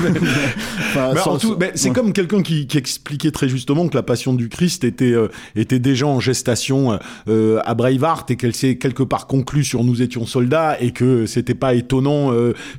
Enfin, c'est ouais. comme quelqu'un qui, qui expliquait très justement que la Passion du Christ était, euh, était déjà en gestation à Braveheart et qu'elle s'est quelque part conclue sur Nous étions soldats et que c'était pas étonnant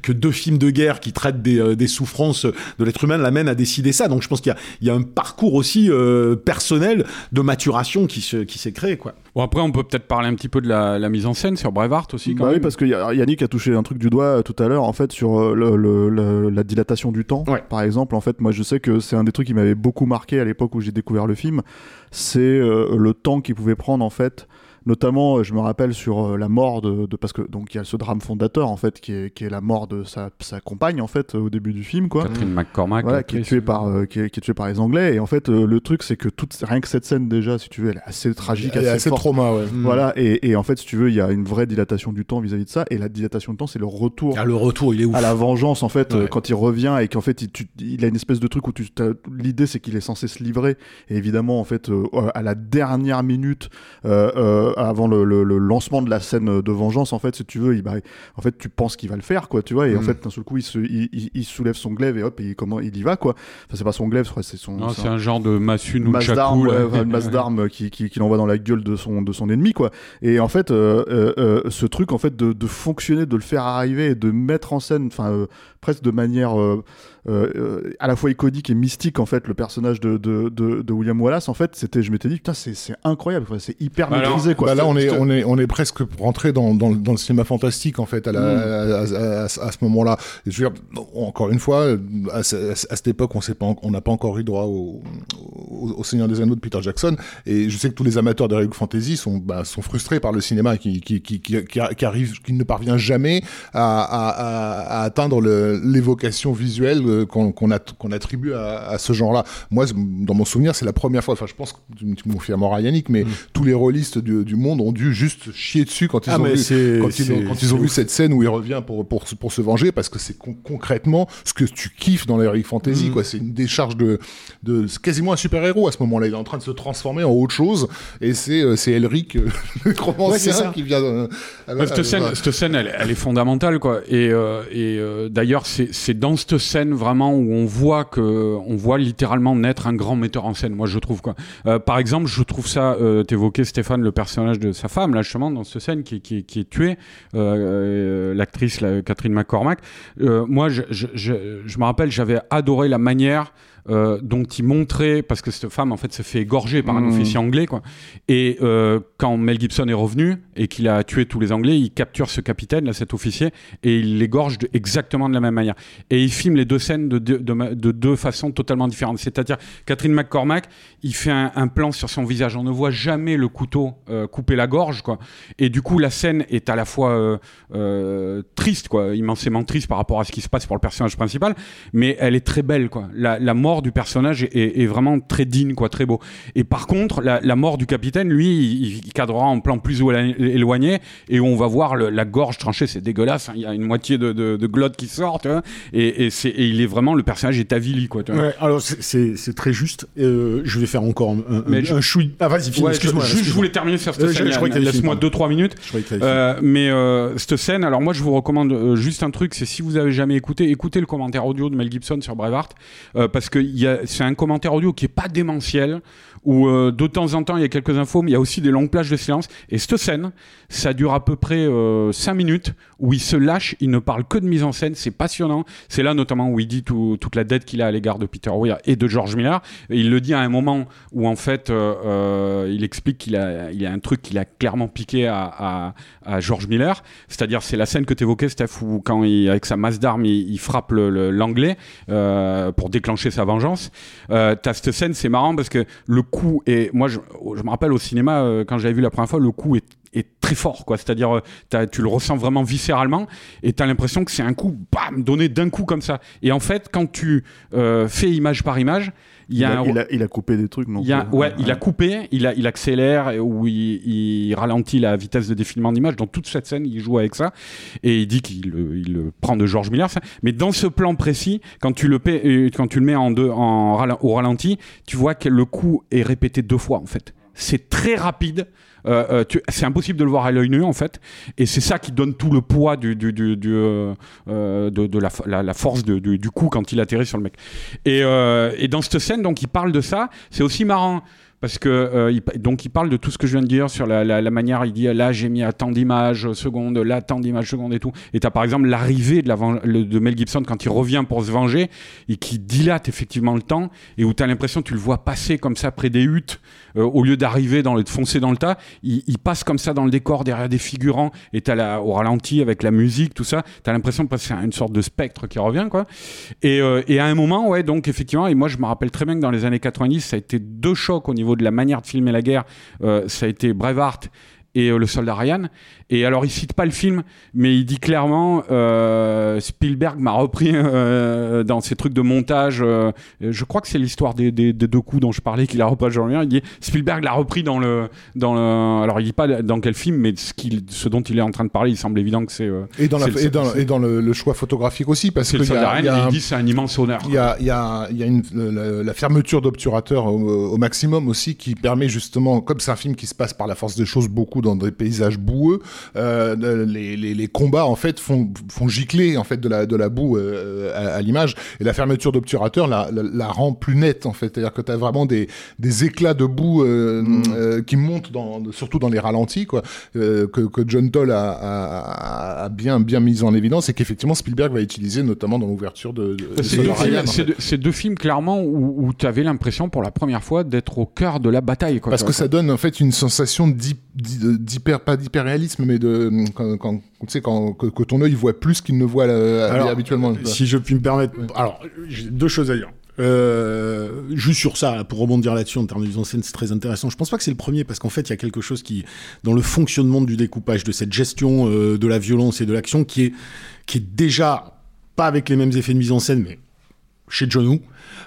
que deux films de guerre qui traitent des, euh, des souffrances de l'être humain l'amènent à décider ça. Donc je pense qu'il y a, il y a un parcours aussi euh, personnel de maturation qui se- qui s'est créé quoi. Bon, après, on peut peut-être parler un petit peu de la, la mise en scène sur Braveheart aussi, quand Bah oui, parce que Yannick a touché un truc du doigt euh, tout à l'heure, en fait, sur le- le- le- la dilatation du temps. Ouais. Par exemple, en fait, moi, je sais que c'est un des trucs qui m'avait beaucoup marqué à l'époque où j'ai découvert le film. C'est euh, le temps qu'il pouvait prendre, en fait. Notamment, euh, je me rappelle sur euh, la mort de, de- parce que donc il y a ce drame fondateur en fait qui est, qui est la mort de sa, sa compagne en fait euh, au début du film quoi. Catherine McCormack. Voilà, qui est l'actrice. tué par euh, qui, est, qui est tué par les Anglais et en fait euh, le truc c'est que toute rien que cette scène déjà si tu veux elle est assez tragique Il y a assez assez forte. trauma, ouais. Voilà, et, et en fait, si tu veux, il y a une vraie dilatation du temps vis-à-vis de ça, et la dilatation du temps, c'est le retour Ah, le retour il est ouf. à la vengeance, en fait, euh, Ouais. quand il revient, et qu'en fait, il, tu- il a une espèce de truc où tu, l'idée, c'est qu'il est censé se livrer, et évidemment, en fait, euh, à la dernière minute, euh, euh, avant le, le- le lancement de la scène de vengeance, en fait, si tu veux, il, bah, en fait, tu penses qu'il va le faire, quoi, tu vois, et en Mm. fait, d'un seul coup, il, se, il, il- il soulève son glaive, et hop, et comment il y va, quoi. Enfin, c'est pas son glaive, c'est son. Non, c'est un genre de massue une masse d'armes, ouais, enfin, masse d'armes qui, qui, qui l'envoie dans la gueule de son, de son ennemi, quoi. Et en fait, euh, euh, euh, ce truc, en fait, de, de fonctionner, de le faire arriver, et de mettre en scène, enfin, presque de manière euh, à la fois iconique et mystique, en fait, le personnage de, de, de, de William Wallace, en fait, c'était, je m'étais dit, putain, c'est, c'est incroyable, c'est hyper Bah alors, maîtrisé, quoi. Bah là, on est, on est, on est presque rentré dans, dans, dans le cinéma fantastique en fait à, la, Mm. à, à- à- à ce moment-là. Et Je veux dire, encore une fois, à, ce- à cette époque, on sait pas, on n'a pas encore eu droit au, au, au Seigneur des Anneaux de Peter Jackson. Et je sais que tous les amateurs de Heroic Fantasy sont, bah, sont frustrés par le cinéma qui, qui, qui, qui, qui, arrive, qui ne parvient jamais à, à, à, à atteindre le- l'évocation visuelle euh, qu'on attribue à, à ce genre-là. Moi, dans mon souvenir, c'est la première fois. Enfin, je pense que tu, tu me confirmeras, Yannick, mais tous les rôlistes du, du monde ont dû juste chier dessus quand ils Ah, ont vu c'est- quand ils ont, c'est- quand ils ont c'est vu ouf. cette scène où il revient pour, pour, pour se venger, parce que c'est con- concrètement ce que tu kiffes dans l'Heroic Fantasy, quoi. C'est une décharge de, de c'est quasiment un super-héros à ce moment-là. Il est en train de se transformer en autre chose, et c'est euh, Elric, euh, le Ouais, qui vient. euh, Ouais, cette scène, cette scène elle, elle est fondamentale, quoi. Et, euh, et euh, d'ailleurs, c'est c'est dans cette scène vraiment où on voit que, on voit littéralement naître un grand metteur en scène. Moi, je trouve quoi. Euh, par exemple, je trouve ça. Euh, T'évoquais Stéphane, le personnage de sa femme, là justement, dans cette scène qui, qui, qui est tuée, euh, euh, l'actrice la- Catherine McCormack. Moi, je, je, je me rappelle, j'avais adoré la manière. Euh, dont il montrait parce que cette femme en fait se fait égorger par un Mhm. officier anglais quoi et euh, quand Mel Gibson est revenu et qu'il a tué tous les Anglais, il capture ce capitaine, là, cet officier, et il l'égorge de- exactement de la même manière. Et il filme les deux scènes de, deux- de, de deux façons totalement différentes. C'est-à-dire, Catherine McCormack, il fait un, un plan sur son visage. On ne voit jamais le couteau euh, couper la gorge, quoi. Et du coup, la scène est à la fois euh, triste, quoi, immensément triste par rapport à ce qui se passe pour le personnage principal, mais elle est très belle, quoi. La, la mort du personnage est, est- est vraiment très digne, quoi, très beau. Et par contre, la, la mort du capitaine, lui, il, il cadrera en plan plus éloigné- et on va voir le- la gorge tranchée. C'est dégueulasse. hein. Il y a une moitié de, de, de glotte qui sort, tu vois. Et, et, c'est- et il est vraiment le personnage est avili, quoi. Tu vois. Ouais, alors c'est- c'est c'est très juste. Euh, je vais faire encore un, un, Mais je- un Ah, vas-y, finis, Ouais, excuse-moi. je, voulais terminer sur cette Euh, scène. je Laisse-moi finir. 2-3 minutes. Euh, mais euh, cette scène, alors moi je vous recommande juste un truc, c'est si vous avez jamais écouté, écoutez le commentaire audio de Mel Gibson sur Braveheart, parce que c'est un commentaire audio qui est pas démentiel, où euh, de temps en temps il y a quelques infos, mais il y a aussi des longues plages de silence. Et cette scène, ça dure à peu près 5 minutes, où il se lâche, il ne parle que de mise en scène, c'est passionnant. C'est là notamment où il dit tout- toute la dette qu'il a à l'égard de Peter Weir et de George Miller. Il le dit à un moment où en fait euh, euh, il explique qu'il a, il y a un truc qu'il a clairement piqué à, George Miller, c'est-à-dire c'est la scène que tu évoquais Steph où quand il, avec sa masse d'armes il, il frappe l'anglais euh, pour déclencher sa vengeance. Euh, T'as cette scène, c'est marrant parce que le coup est, moi je, me rappelle au cinéma euh, quand j'avais vu la première fois, le coup est très fort quoi. C'est-à-dire euh, tu le ressens vraiment viscéralement et tu as l'impression que c'est un coup bam donné d'un coup comme ça. Et en fait quand tu euh, fais image par image il a, il a- il a coupé des trucs, non il a- ouais, il a coupé, il, a, il accélère ou il, il ralentit la vitesse de défilement d'image. Dans toute cette scène, il joue avec ça et il dit qu'il le- il le prend de George Miller. ça. Mais dans ce plan précis, quand tu le, euh, quand tu le mets en deux, en, au ralenti, tu vois que le coup est répété deux fois en fait. C'est très rapide. Euh, euh, c'est impossible de le voir à l'œil nu en fait, et c'est ça qui donne tout le poids du, du, du- du, euh, euh, de, de la, la, force du coup quand il atterrit sur le mec. Et, euh, et dans cette scène, donc, il parle de ça. C'est aussi marrant. Parce que euh, donc il parle de tout ce que je viens de dire sur la, manière, il dit là j'ai mis à tant d'images secondes, là tant d'images secondes et tout. Et t'as par exemple l'arrivée de, Mel Gibson quand il revient pour se venger et qui dilate effectivement le temps et où t'as l'impression tu le vois passer comme ça près des huttes euh, au lieu d'arriver dans le, de foncer dans le tas, il, passe comme ça dans le décor derrière des figurants et t'as la, au ralenti avec la musique tout ça, t'as l'impression de passer à une sorte de spectre qui revient quoi. Et, euh, et à un moment, ouais, donc effectivement, et moi je me rappelle très bien que dans les années 90, ça a été deux chocs au niveau de la manière de filmer la guerre. Euh, ça a été Braveheart et euh, Le Soldat Ryan. Et alors, il cite pas le film, mais il dit clairement euh, Spielberg m'a repris euh, dans ses trucs de montage. euh, je crois que c'est l'histoire des, des- des deux coups dont je parlais qu'il a repris Jean Il dit Spielberg l'a repris dans le, dans le. Alors, il dit pas dans quel film, mais ce, qu'il- ce dont il est en train de parler, il semble évident que c'est. euh, Et dans, la, le- et dans, et dans le, le choix photographique aussi, parce que il dit c'est un immense honneur. Il y a, y a, y a une, la fermeture d'obturateur au, au maximum aussi qui permet justement, comme c'est un film qui se passe par la force des choses beaucoup dans des paysages boueux, euh, les, les, les combats en fait font, font gicler en fait de la, de la boue euh, à, à l'image et la fermeture d'obturateur la, la, la rend plus nette en fait, c'est-à-dire que tu as vraiment des, des éclats de boue euh, euh, qui montent dans, surtout dans les ralentis quoi, euh, que, que John Toll a, a, a bien bien mis en évidence et qu'effectivement Spielberg va utiliser notamment dans l'ouverture de, de C'est de deux, films- en c'est fait. deux- c'est deux films clairement où, tu avais l'impression pour la première fois d'être au cœur de la bataille. Quoi, Parce que ça donne en fait une sensation d'hy- d'hy- d'hyper, pas d'hyperréalisme, mais de quand, quand, tu sais, quand que, que ton œil voit plus qu'il ne voit euh, Alors, habituellement. Si je puis me permettre. Alors, j'ai deux choses à dire. Euh, juste sur ça, pour rebondir là-dessus en termes de mise en scène, c'est très intéressant. Je pense pas que c'est le premier parce qu'en fait, il y a quelque chose qui, dans le fonctionnement du découpage, de cette gestion euh, de la violence et de l'action, qui est, qui est déjà pas avec les mêmes effets de mise en scène, mais chez John Woo,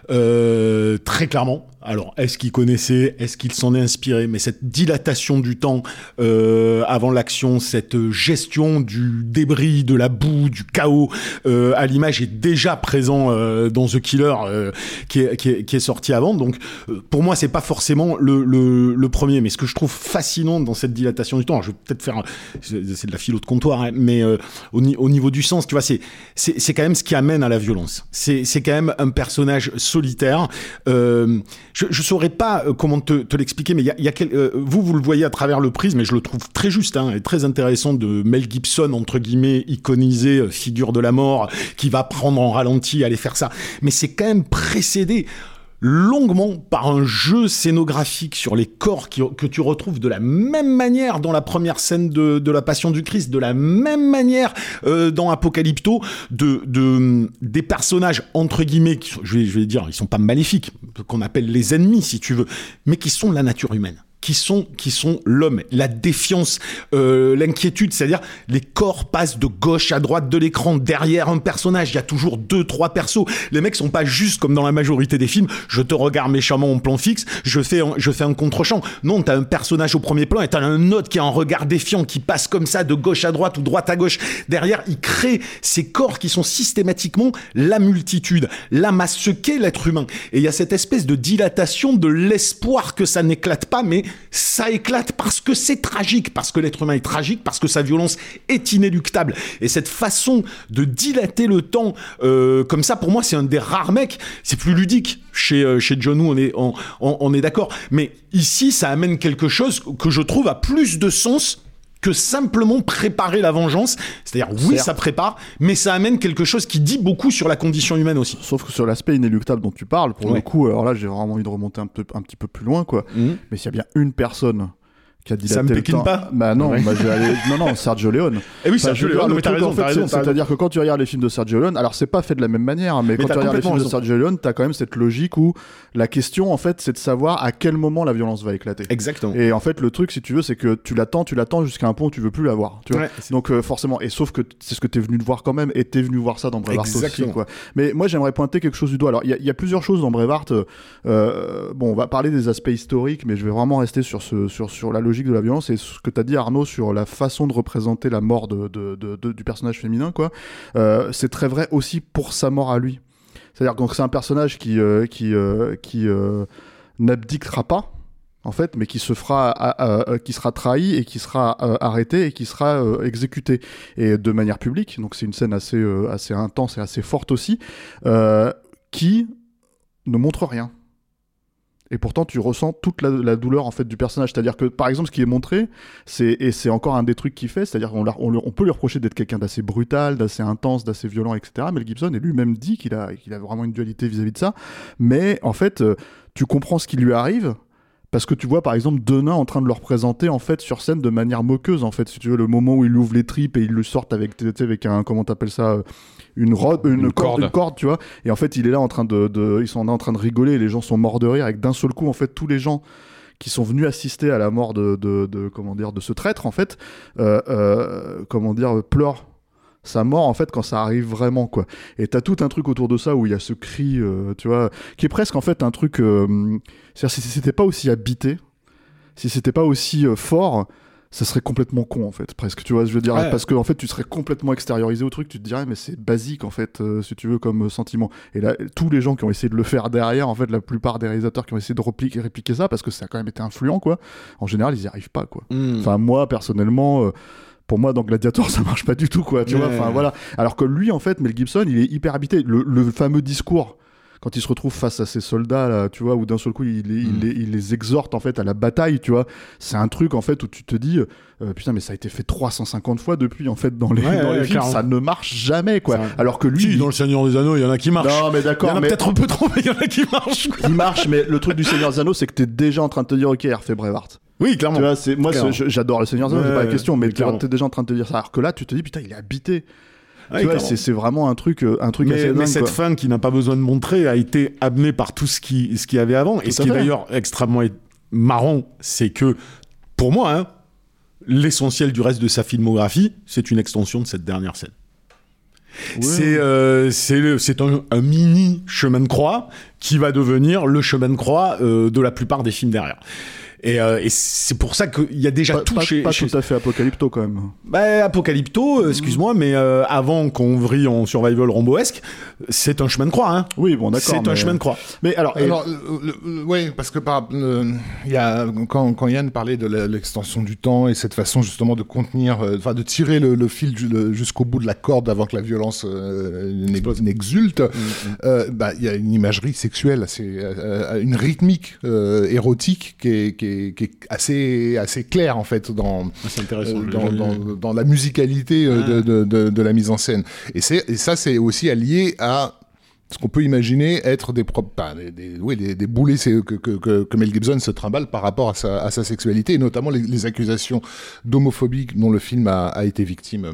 euh, très clairement. Alors, est-ce qu'il connaissait Est-ce qu'il s'en est inspiré? Mais cette dilatation du temps euh, avant l'action, cette gestion du débris, de la boue, du chaos euh, à l'image est déjà présent euh, dans The Killer euh, qui, est, qui, est, qui, est, sorti avant. Donc, euh, pour moi, c'est pas forcément le, le, le, premier. Mais ce que je trouve fascinant dans cette dilatation du temps, je vais peut-être faire, c'est de la philo de comptoir, hein, mais au, au, niveau du sens, tu vois, c'est c'est quand même ce qui amène à la violence. C'est quand même un personnage solitaire. Euh, je ne saurais pas euh, comment te, l'expliquer, mais y a, quel, euh, vous, vous le voyez à travers le prisme, et je le trouve très juste hein, et très intéressant de Mel Gibson, entre guillemets, iconisé, figure de la mort, qui va prendre en ralenti, aller faire ça. Mais c'est quand même précédé longuement par un jeu scénographique sur les corps que tu retrouves de la même manière dans la première scène de, de la Passion du Christ, de la même manière euh, dans Apocalypto, de, de, des personnages entre guillemets, qui, je, vais, je vais dire, ils sont pas maléfiques, qu'on appelle les ennemis si tu veux, mais qui sont la nature humaine qui sont qui sont l'homme, la défiance, euh, l'inquiétude, c'est-à-dire les corps passent de gauche à droite de l'écran, derrière un personnage, il y a toujours deux trois persos. Les mecs sont pas juste comme dans la majorité des films, je te regarde méchamment en plan fixe, je fais un, je fais un contre-champ. Non, t'as un personnage au premier plan et t'as un autre qui a un regard défiant qui passe comme ça de gauche à droite ou droite à gauche. Derrière, il crée ces corps qui sont systématiquement la multitude, la masse, ce qu'est l'être humain. Et il y a cette espèce de dilatation de l'espoir que ça n'éclate pas, mais ça éclate parce que c'est tragique, parce que l'être humain est tragique, parce que sa violence est inéluctable. Et cette façon de dilater le temps euh, comme ça, pour moi, c'est un des rares mecs. C'est plus ludique. Chez, euh, John Woo, on est, on, est d'accord. Mais ici, ça amène quelque chose que je trouve a plus de sens que simplement préparer la vengeance. C'est-à-dire, oui, Certes. ça prépare, mais ça amène quelque chose qui dit beaucoup sur la condition humaine aussi. Sauf que sur l'aspect inéluctable dont tu parles, pour ouais. le coup, alors là, j'ai vraiment envie de remonter un, peu, un petit peu plus loin, quoi. Mmh. Mais s'il y a bien une personne qui a dilaté ça me le temps. pas Bah non, ouais. bah, je vais aller... non, non, Sergio Leone. Et oui, Sergio Leone, mais t'as raison, en fait, raison C'est-à-dire que quand tu regardes les films de Sergio Leone, alors c'est pas fait de la même manière, hein, mais, mais quand tu regardes les films raison. de Sergio Leone, t'as quand même cette logique où la question, en fait, c'est de savoir à quel moment la violence va éclater. Exactement. Et en fait, le truc, si tu veux, c'est que tu l'attends, tu l'attends jusqu'à un point où tu veux plus la voir. Tu vois ouais, Donc, euh, forcément, et sauf que c'est ce que t'es venu de voir quand même, et t'es venu voir ça dans Brevard aussi, quoi. Mais moi, j'aimerais pointer quelque chose du doigt. Alors, il y, y, a plusieurs choses dans Brevard. Euh, bon, on va parler des aspects historiques, mais je vais vraiment rester sur, ce, sur, sur la logique de la violence et ce que t'as dit, Arnaud, sur la façon de représenter la mort du personnage féminin, quoi. Euh, c'est très vrai aussi pour sa mort à lui. C'est-à-dire que c'est un personnage qui, euh, qui, euh, qui n'abdiquera pas, en fait, mais qui se fera, qui sera trahi et qui sera arrêté et qui sera exécuté et de manière publique. Donc c'est une scène assez, assez intense et assez forte aussi, qui ne montre rien et pourtant tu ressens toute la, douleur en fait du personnage. C'est à dire que par exemple ce qui est montré c'est et c'est encore un des trucs qu'il fait c'est à dire qu'on on, peut lui reprocher d'être quelqu'un d'assez brutal d'assez intense d'assez violent etc Mel Gibson et lui-même dit qu'il a vraiment une dualité vis-à-vis -vis de ça. Mais en fait euh, tu comprends ce qui lui arrive parce que tu vois par exemple deux nains en train de le représenter en fait sur scène de manière moqueuse en fait si tu veux le moment où il ouvre les tripes et il le sortent avec avec un comment t'appelles ça euh, une robe une, une, corde, une corde. tu vois. Et en fait il est là en train de, de ils sont en train de rigoler et les gens sont morts de rire avec d'un seul coup en fait tous les gens qui sont venus assister à la mort de, de, de comment dire de ce traître en fait euh, euh, comment dire pleurent sa mort en fait quand ça arrive vraiment quoi. Et t'as tout un truc autour de ça où il y a ce cri euh, tu vois qui est presque en fait un truc c'est-à-dire si c'était pas aussi habité si c'était pas aussi fort ça serait complètement con en fait presque. Tu vois je veux dire? Ouais. parce que en fait tu serais complètement extériorisé au truc tu te dirais mais c'est basique en fait euh, si tu veux comme sentiment. Et là tous les gens qui ont essayé de le faire derrière en fait la plupart des réalisateurs qui ont essayé de répliquer, répliquer ça parce que ça a quand même été influent quoi en général ils y arrivent pas quoi. Mm. enfin moi personnellement euh, pour moi dans Gladiator ça marche pas du tout quoi tu vois? Enfin voilà. Alors que lui en fait Mel Gibson il est hyper habité. Le, le fameux discours quand il se retrouve face à ces soldats là, tu vois, où d'un seul coup il, il, mm. il, il, les exhorte en fait à la bataille, tu vois. C'est un truc en fait où tu te dis euh, putain mais ça a été fait 350 fois depuis en fait dans les, ouais, dans ouais, les films, ça ne marche jamais quoi. Alors que lui, si, dans le Seigneur des Anneaux, il y en a qui marchent. Non mais d'accord, il y en a peut-être un peu trop, mais il y en a qui marchent. Quoi. Il marche, mais le truc du Seigneur des Anneaux, c'est que t'es déjà en train de te dire ok, refait Brevard. Oui, clairement. Tu vois, c'est moi j'adore le Seigneur des Anneaux, c'est pas la question, mais t'es déjà en train de te dire ça. Alors que là, tu te dis putain, il est habité. Ouais, vois, c'est vraiment un truc, euh, un truc mais, assez dingue, mais cette quoi. fin qui n'a pas besoin de montrer a été amenée par tout ce qui, ce qu'il y avait avant. Tout et ce qui est d'ailleurs extrêmement marrant, c'est que, pour moi, hein, l'essentiel du reste de sa filmographie, c'est une extension de cette dernière scène. C'est euh, un mini chemin de croix qui va devenir le chemin de croix euh, de la plupart des films derrière. Et, euh, et c'est pour ça qu'il y a déjà Pas, tout pas- chez, pas chez- tout à fait apocalypto quand même. Bah, Apocalypto, euh, excuse-moi, mais euh, avant qu'on vrille en survival romboesque, c'est un chemin de croix. Hein. Oui, bon, d'accord. C'est un chemin de croix. Mais alors, et- Alors, oui, parce que par, euh, il y a, quand, quand Yann parlait de l'extension du temps et cette façon justement de contenir, euh, enfin de tirer le, le fil jusqu'au bout de la corde avant que la violence euh, n'ex- n'exulte, euh, bah, il y a une imagerie sexuelle, c'est euh, une rythmique euh, érotique qui est, qui est, qui est assez, assez claire en fait dans, intéressant. euh, dans, la musicalité euh, de, de, de, de la mise en scène. Et, et ça, c'est aussi allié à ce qu'on peut imaginer être des, bah, des, des- oui, des, des boulets que, que, Mel Gibson se trimballe par rapport à sa, à sa sexualité, et notamment les, les accusations d'homophobie dont le film a, a été victime. euh,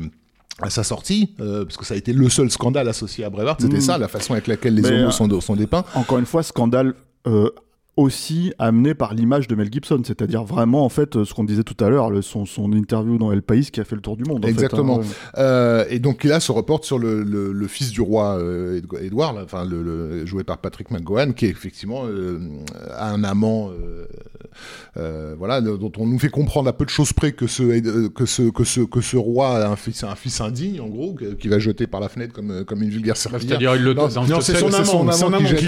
à sa sortie, euh, parce que ça a été le seul scandale associé à Brevard, c'était Mm. ça, la façon avec laquelle les Mais, homos sont, sont dépeints. encore une fois, scandale euh, aussi amené par l'image de Mel Gibson, c'est-à-dire vraiment en fait euh, ce qu'on disait tout à l'heure, son, son interview dans El País qui a fait le tour du monde. en fait, Exactement. hein. Euh, et donc là se reporte sur le, le, le fils du roi euh, là, enfin le, le- joué par Patrick McGowan, qui est effectivement euh, a un amant, euh, euh, voilà, le- dont on nous fait comprendre à peu de choses près que ce euh, que ce que ce que ce roi a un fils un fils indigne en gros, qui va jeter par la fenêtre comme comme une vulgaire serviette. C'est-à-dire, il le Non, c'est son son amant qui jette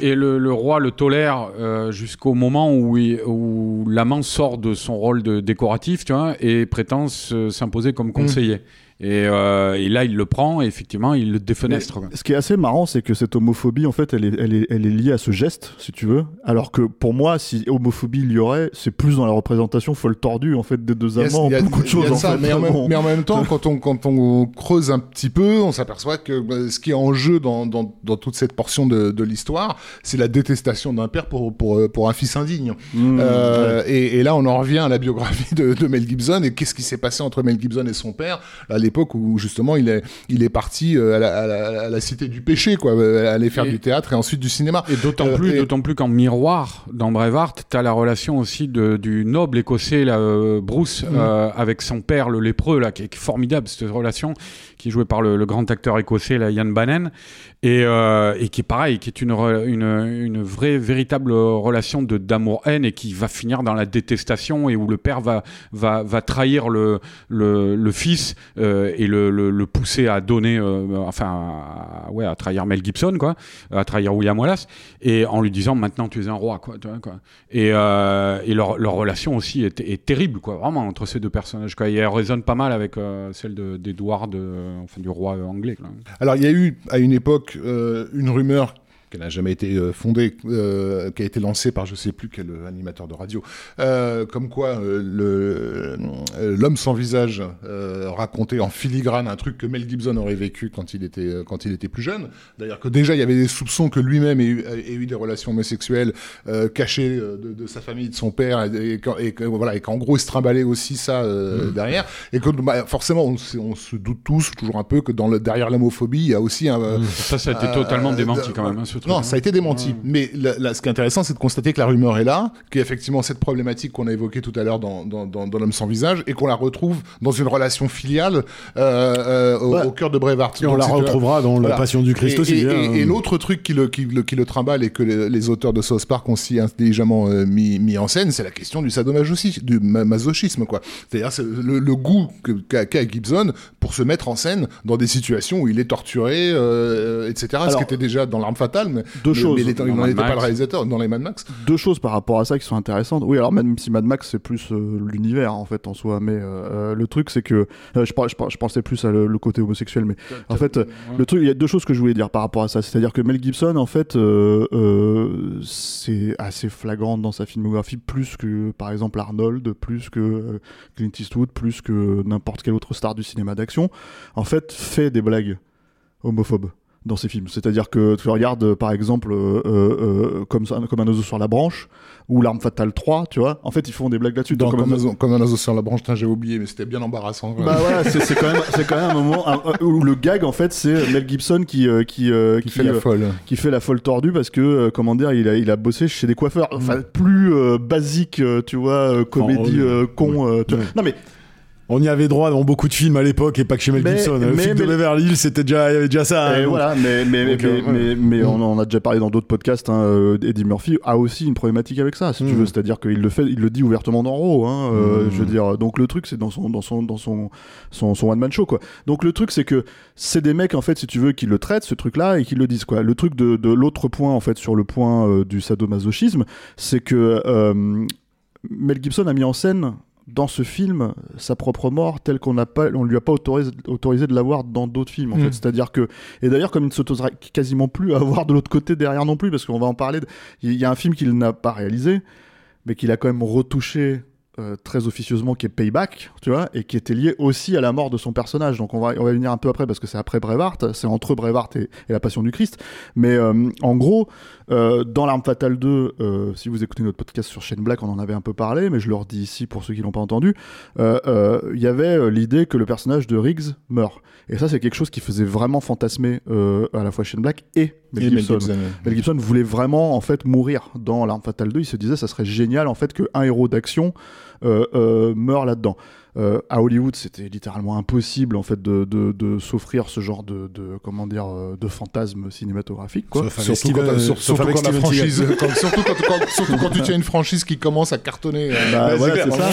il- et le, le roi le tolère euh, jusqu'au moment où, il- où l'amant sort de son rôle de décoratif, tu vois, et prétend se- s'imposer comme conseiller. Et, euh, et là, il le prend et effectivement, il le défenestre. quoi. Ce qui est assez marrant, c'est que cette homophobie, en fait, elle est, elle, est, elle est liée à ce geste, si tu veux. Alors que pour moi, si homophobie il y aurait, c'est plus dans la représentation folle tordue, en fait, des deux amants, il y a- beaucoup de choses, en ça, fait. mais, en même, vraiment. mais en même temps, quand on, quand on creuse un petit peu, on s'aperçoit que bah, ce qui est en jeu dans, dans, dans toute cette portion de, de l'histoire, c'est la détestation d'un père pour, pour, pour un fils indigne. Mmh, Euh, et, et là, on en revient à la biographie de, de Mel Gibson et qu'est-ce qui s'est passé entre Mel Gibson et son père? À l'époque où justement il est, il est parti euh, à la, à la- à la cité du péché, quoi, euh, aller faire Et- du théâtre et ensuite du cinéma. Et d'autant Euh, plus, et- d'autant plus qu'en miroir, dans Braveheart, t'as la relation aussi de, du noble écossais, là, Bruce, euh, avec son père, le lépreux, là, qui est formidable, cette relation, qui est jouée par le, le grand acteur écossais, là, Ian Bannon, et, euh, et qui est pareil, qui est une, une, une vraie, véritable relation de d'amour-haine et qui va finir dans la détestation et où le père va, va, va trahir le, le, le fils euh, et le, le, le pousser à donner, euh, enfin, ouais, à trahir Mel Gibson, quoi, à trahir William Wallace, et en lui disant maintenant tu es un roi, quoi. quoi. Et, euh, et leur, leur relation aussi est, est terrible, quoi, vraiment, entre ces deux personnages, quoi. Et elle résonne pas mal avec euh, celle de- d'Edward, euh, enfin, du roi anglais, quoi. Alors, il y a eu à une époque une rumeur qui n'a jamais été euh, fondée, euh, qui a été lancée par je sais plus quel euh, animateur de radio, euh, comme quoi euh, euh, l'homme sans visage euh, racontait en filigrane un truc que Mel Gibson aurait vécu quand il était quand il était plus jeune. D'ailleurs que déjà il y avait des soupçons que lui-même ait, eu- ait eu des relations homosexuelles euh, cachées de, de sa famille, de son père, et, et qu'en- et voilà et qu'en gros il se trimballait aussi ça euh, derrière, et que bah, forcément on, se- on se doute tous toujours un peu que dans le derrière l'homophobie il y a aussi un euh, Ça, ça a été totalement démenti quand même, hein, ce truc. non, hein. ça a été démenti. Ouais. Mais là, là, ce qui est intéressant, c'est de constater que la rumeur est là, qu'effectivement cette problématique qu'on a évoquée tout à l'heure dans, dans, dans, dans L'homme sans visage, et qu'on la retrouve dans une relation filiale euh, euh, au, Ouais. au cœur de Brevard. Et on Donc, la retrouvera dans voilà. La Passion du Christ et, aussi. et- hein. et- et l'autre truc qui le, qui, le, qui le trimballe et que les, les auteurs de South Park ont si intelligemment euh, mis, mis en scène, c'est la question du sadomasochisme, du ma- masochisme, quoi. C'est-à-dire c'est le, le goût qu'a qu'a Gibson pour se mettre en scène dans des situations où il est torturé, euh, etc. ce qui était déjà dans L'Arme Fatale, mais, Deux mais- choses. mais il n'en Mad était pas Max. le réalisateur dans les Mad Max. deux choses par rapport à ça qui sont intéressantes. Oui, alors même si Mad Max c'est plus euh, l'univers en fait en soi, mais euh, le truc c'est que euh, je, par- je, par- je pensais plus à le, le côté homosexuel, mais en fait euh, le truc, il y a deux choses que je voulais dire par rapport à ça, c'est-à-dire que Mel Gibson en fait euh, euh, c'est assez flagrant dans sa filmographie plus que par exemple Arnold, plus que euh, Clint Eastwood, plus que n'importe quelle autre star du cinéma d'action, en fait fait des blagues homophobes dans ses films. C'est-à-dire que tu regardes euh, par exemple euh, euh, comme, un oiseau sur la branche ou l'arme fatale 3, tu vois. En fait, ils font des blagues là-dessus. Comme, comme- un, comme un oiseau sur la branche, j'ai oublié, mais c'était bien embarrassant. bah voilà, c'est quand même c'est quand même un moment un- où le gag en fait c'est Mel Gibson qui euh, qui qui fait la folle. qui fait la folle tordue parce que comment dire il a il a bossé chez des coiffeurs enfin plus euh, basique tu vois comédie euh, con tu vois. ouais. non mais On y avait droit dans beaucoup de films à l'époque et pas que chez Mel Mais- Gibson. Le mais- film de Beverly Hills, c'était déjà, il y avait déjà ça. Et hein, voilà, mais, mais, donc, mais, euh, on Mm. en a déjà parlé dans d'autres podcasts. Hein, euh, Eddie Murphy a aussi une problématique avec ça, si tu Mm. veux. C'est-à-dire qu'il le fait, il le dit ouvertement dans Raw. Hein, euh, Mm. Je veux dire, donc le truc, c'est dans son, dans son, dans son, son, son one man show, quoi. Donc le truc, c'est que c'est des mecs, en fait, si tu veux, qui le traitent ce truc-là et qui le disent, quoi. Le truc de, de l'autre point, en fait, sur le point euh, du sadomasochisme, c'est que Mel Gibson a mis en scène dans ce film sa propre mort telle qu'on n'a pas on lui a pas autorisé, autorisé de l'avoir dans d'autres films en Mm. fait c'est à dire que et d'ailleurs comme il ne s'autorisera quasiment plus à avoir de l'autre côté derrière non plus parce qu'on va en parler il y a un film qu'il n'a pas réalisé mais qu'il a quand même retouché euh, très officieusement qui est Payback, tu vois, et qui était lié aussi à la mort de son personnage. Donc on va, on va y venir un peu après parce que c'est après Brevard, c'est entre Brevard et, et la Passion du Christ. Mais euh, en gros, euh, dans L'Arme Fatale 2, euh, si vous écoutez notre podcast sur Shane Black, on en avait un peu parlé, mais je le redis ici pour ceux qui l'ont pas entendu. euh, euh, Il y avait l'idée que le personnage de Riggs meurt. Et ça, c'est quelque chose qui faisait vraiment fantasmer à la fois Shane Black et Mel Gibson. Mel Gibson voulait vraiment en fait mourir dans L'Arme Fatale 2. Il se disait ça serait génial en fait qu'un héros d'action meure là-dedans. Euh, à Hollywood, c'était littéralement impossible en fait de, de, de s'offrir ce genre de, de comment dire euh, de fantasme cinématographique quoi. Sauf Surtout, quand, sur- sauf surtout quand la franchise, quand- surtout, quand, quand- surtout quand tu tiens une franchise qui commence à cartonner. euh, Bah, voilà, ça.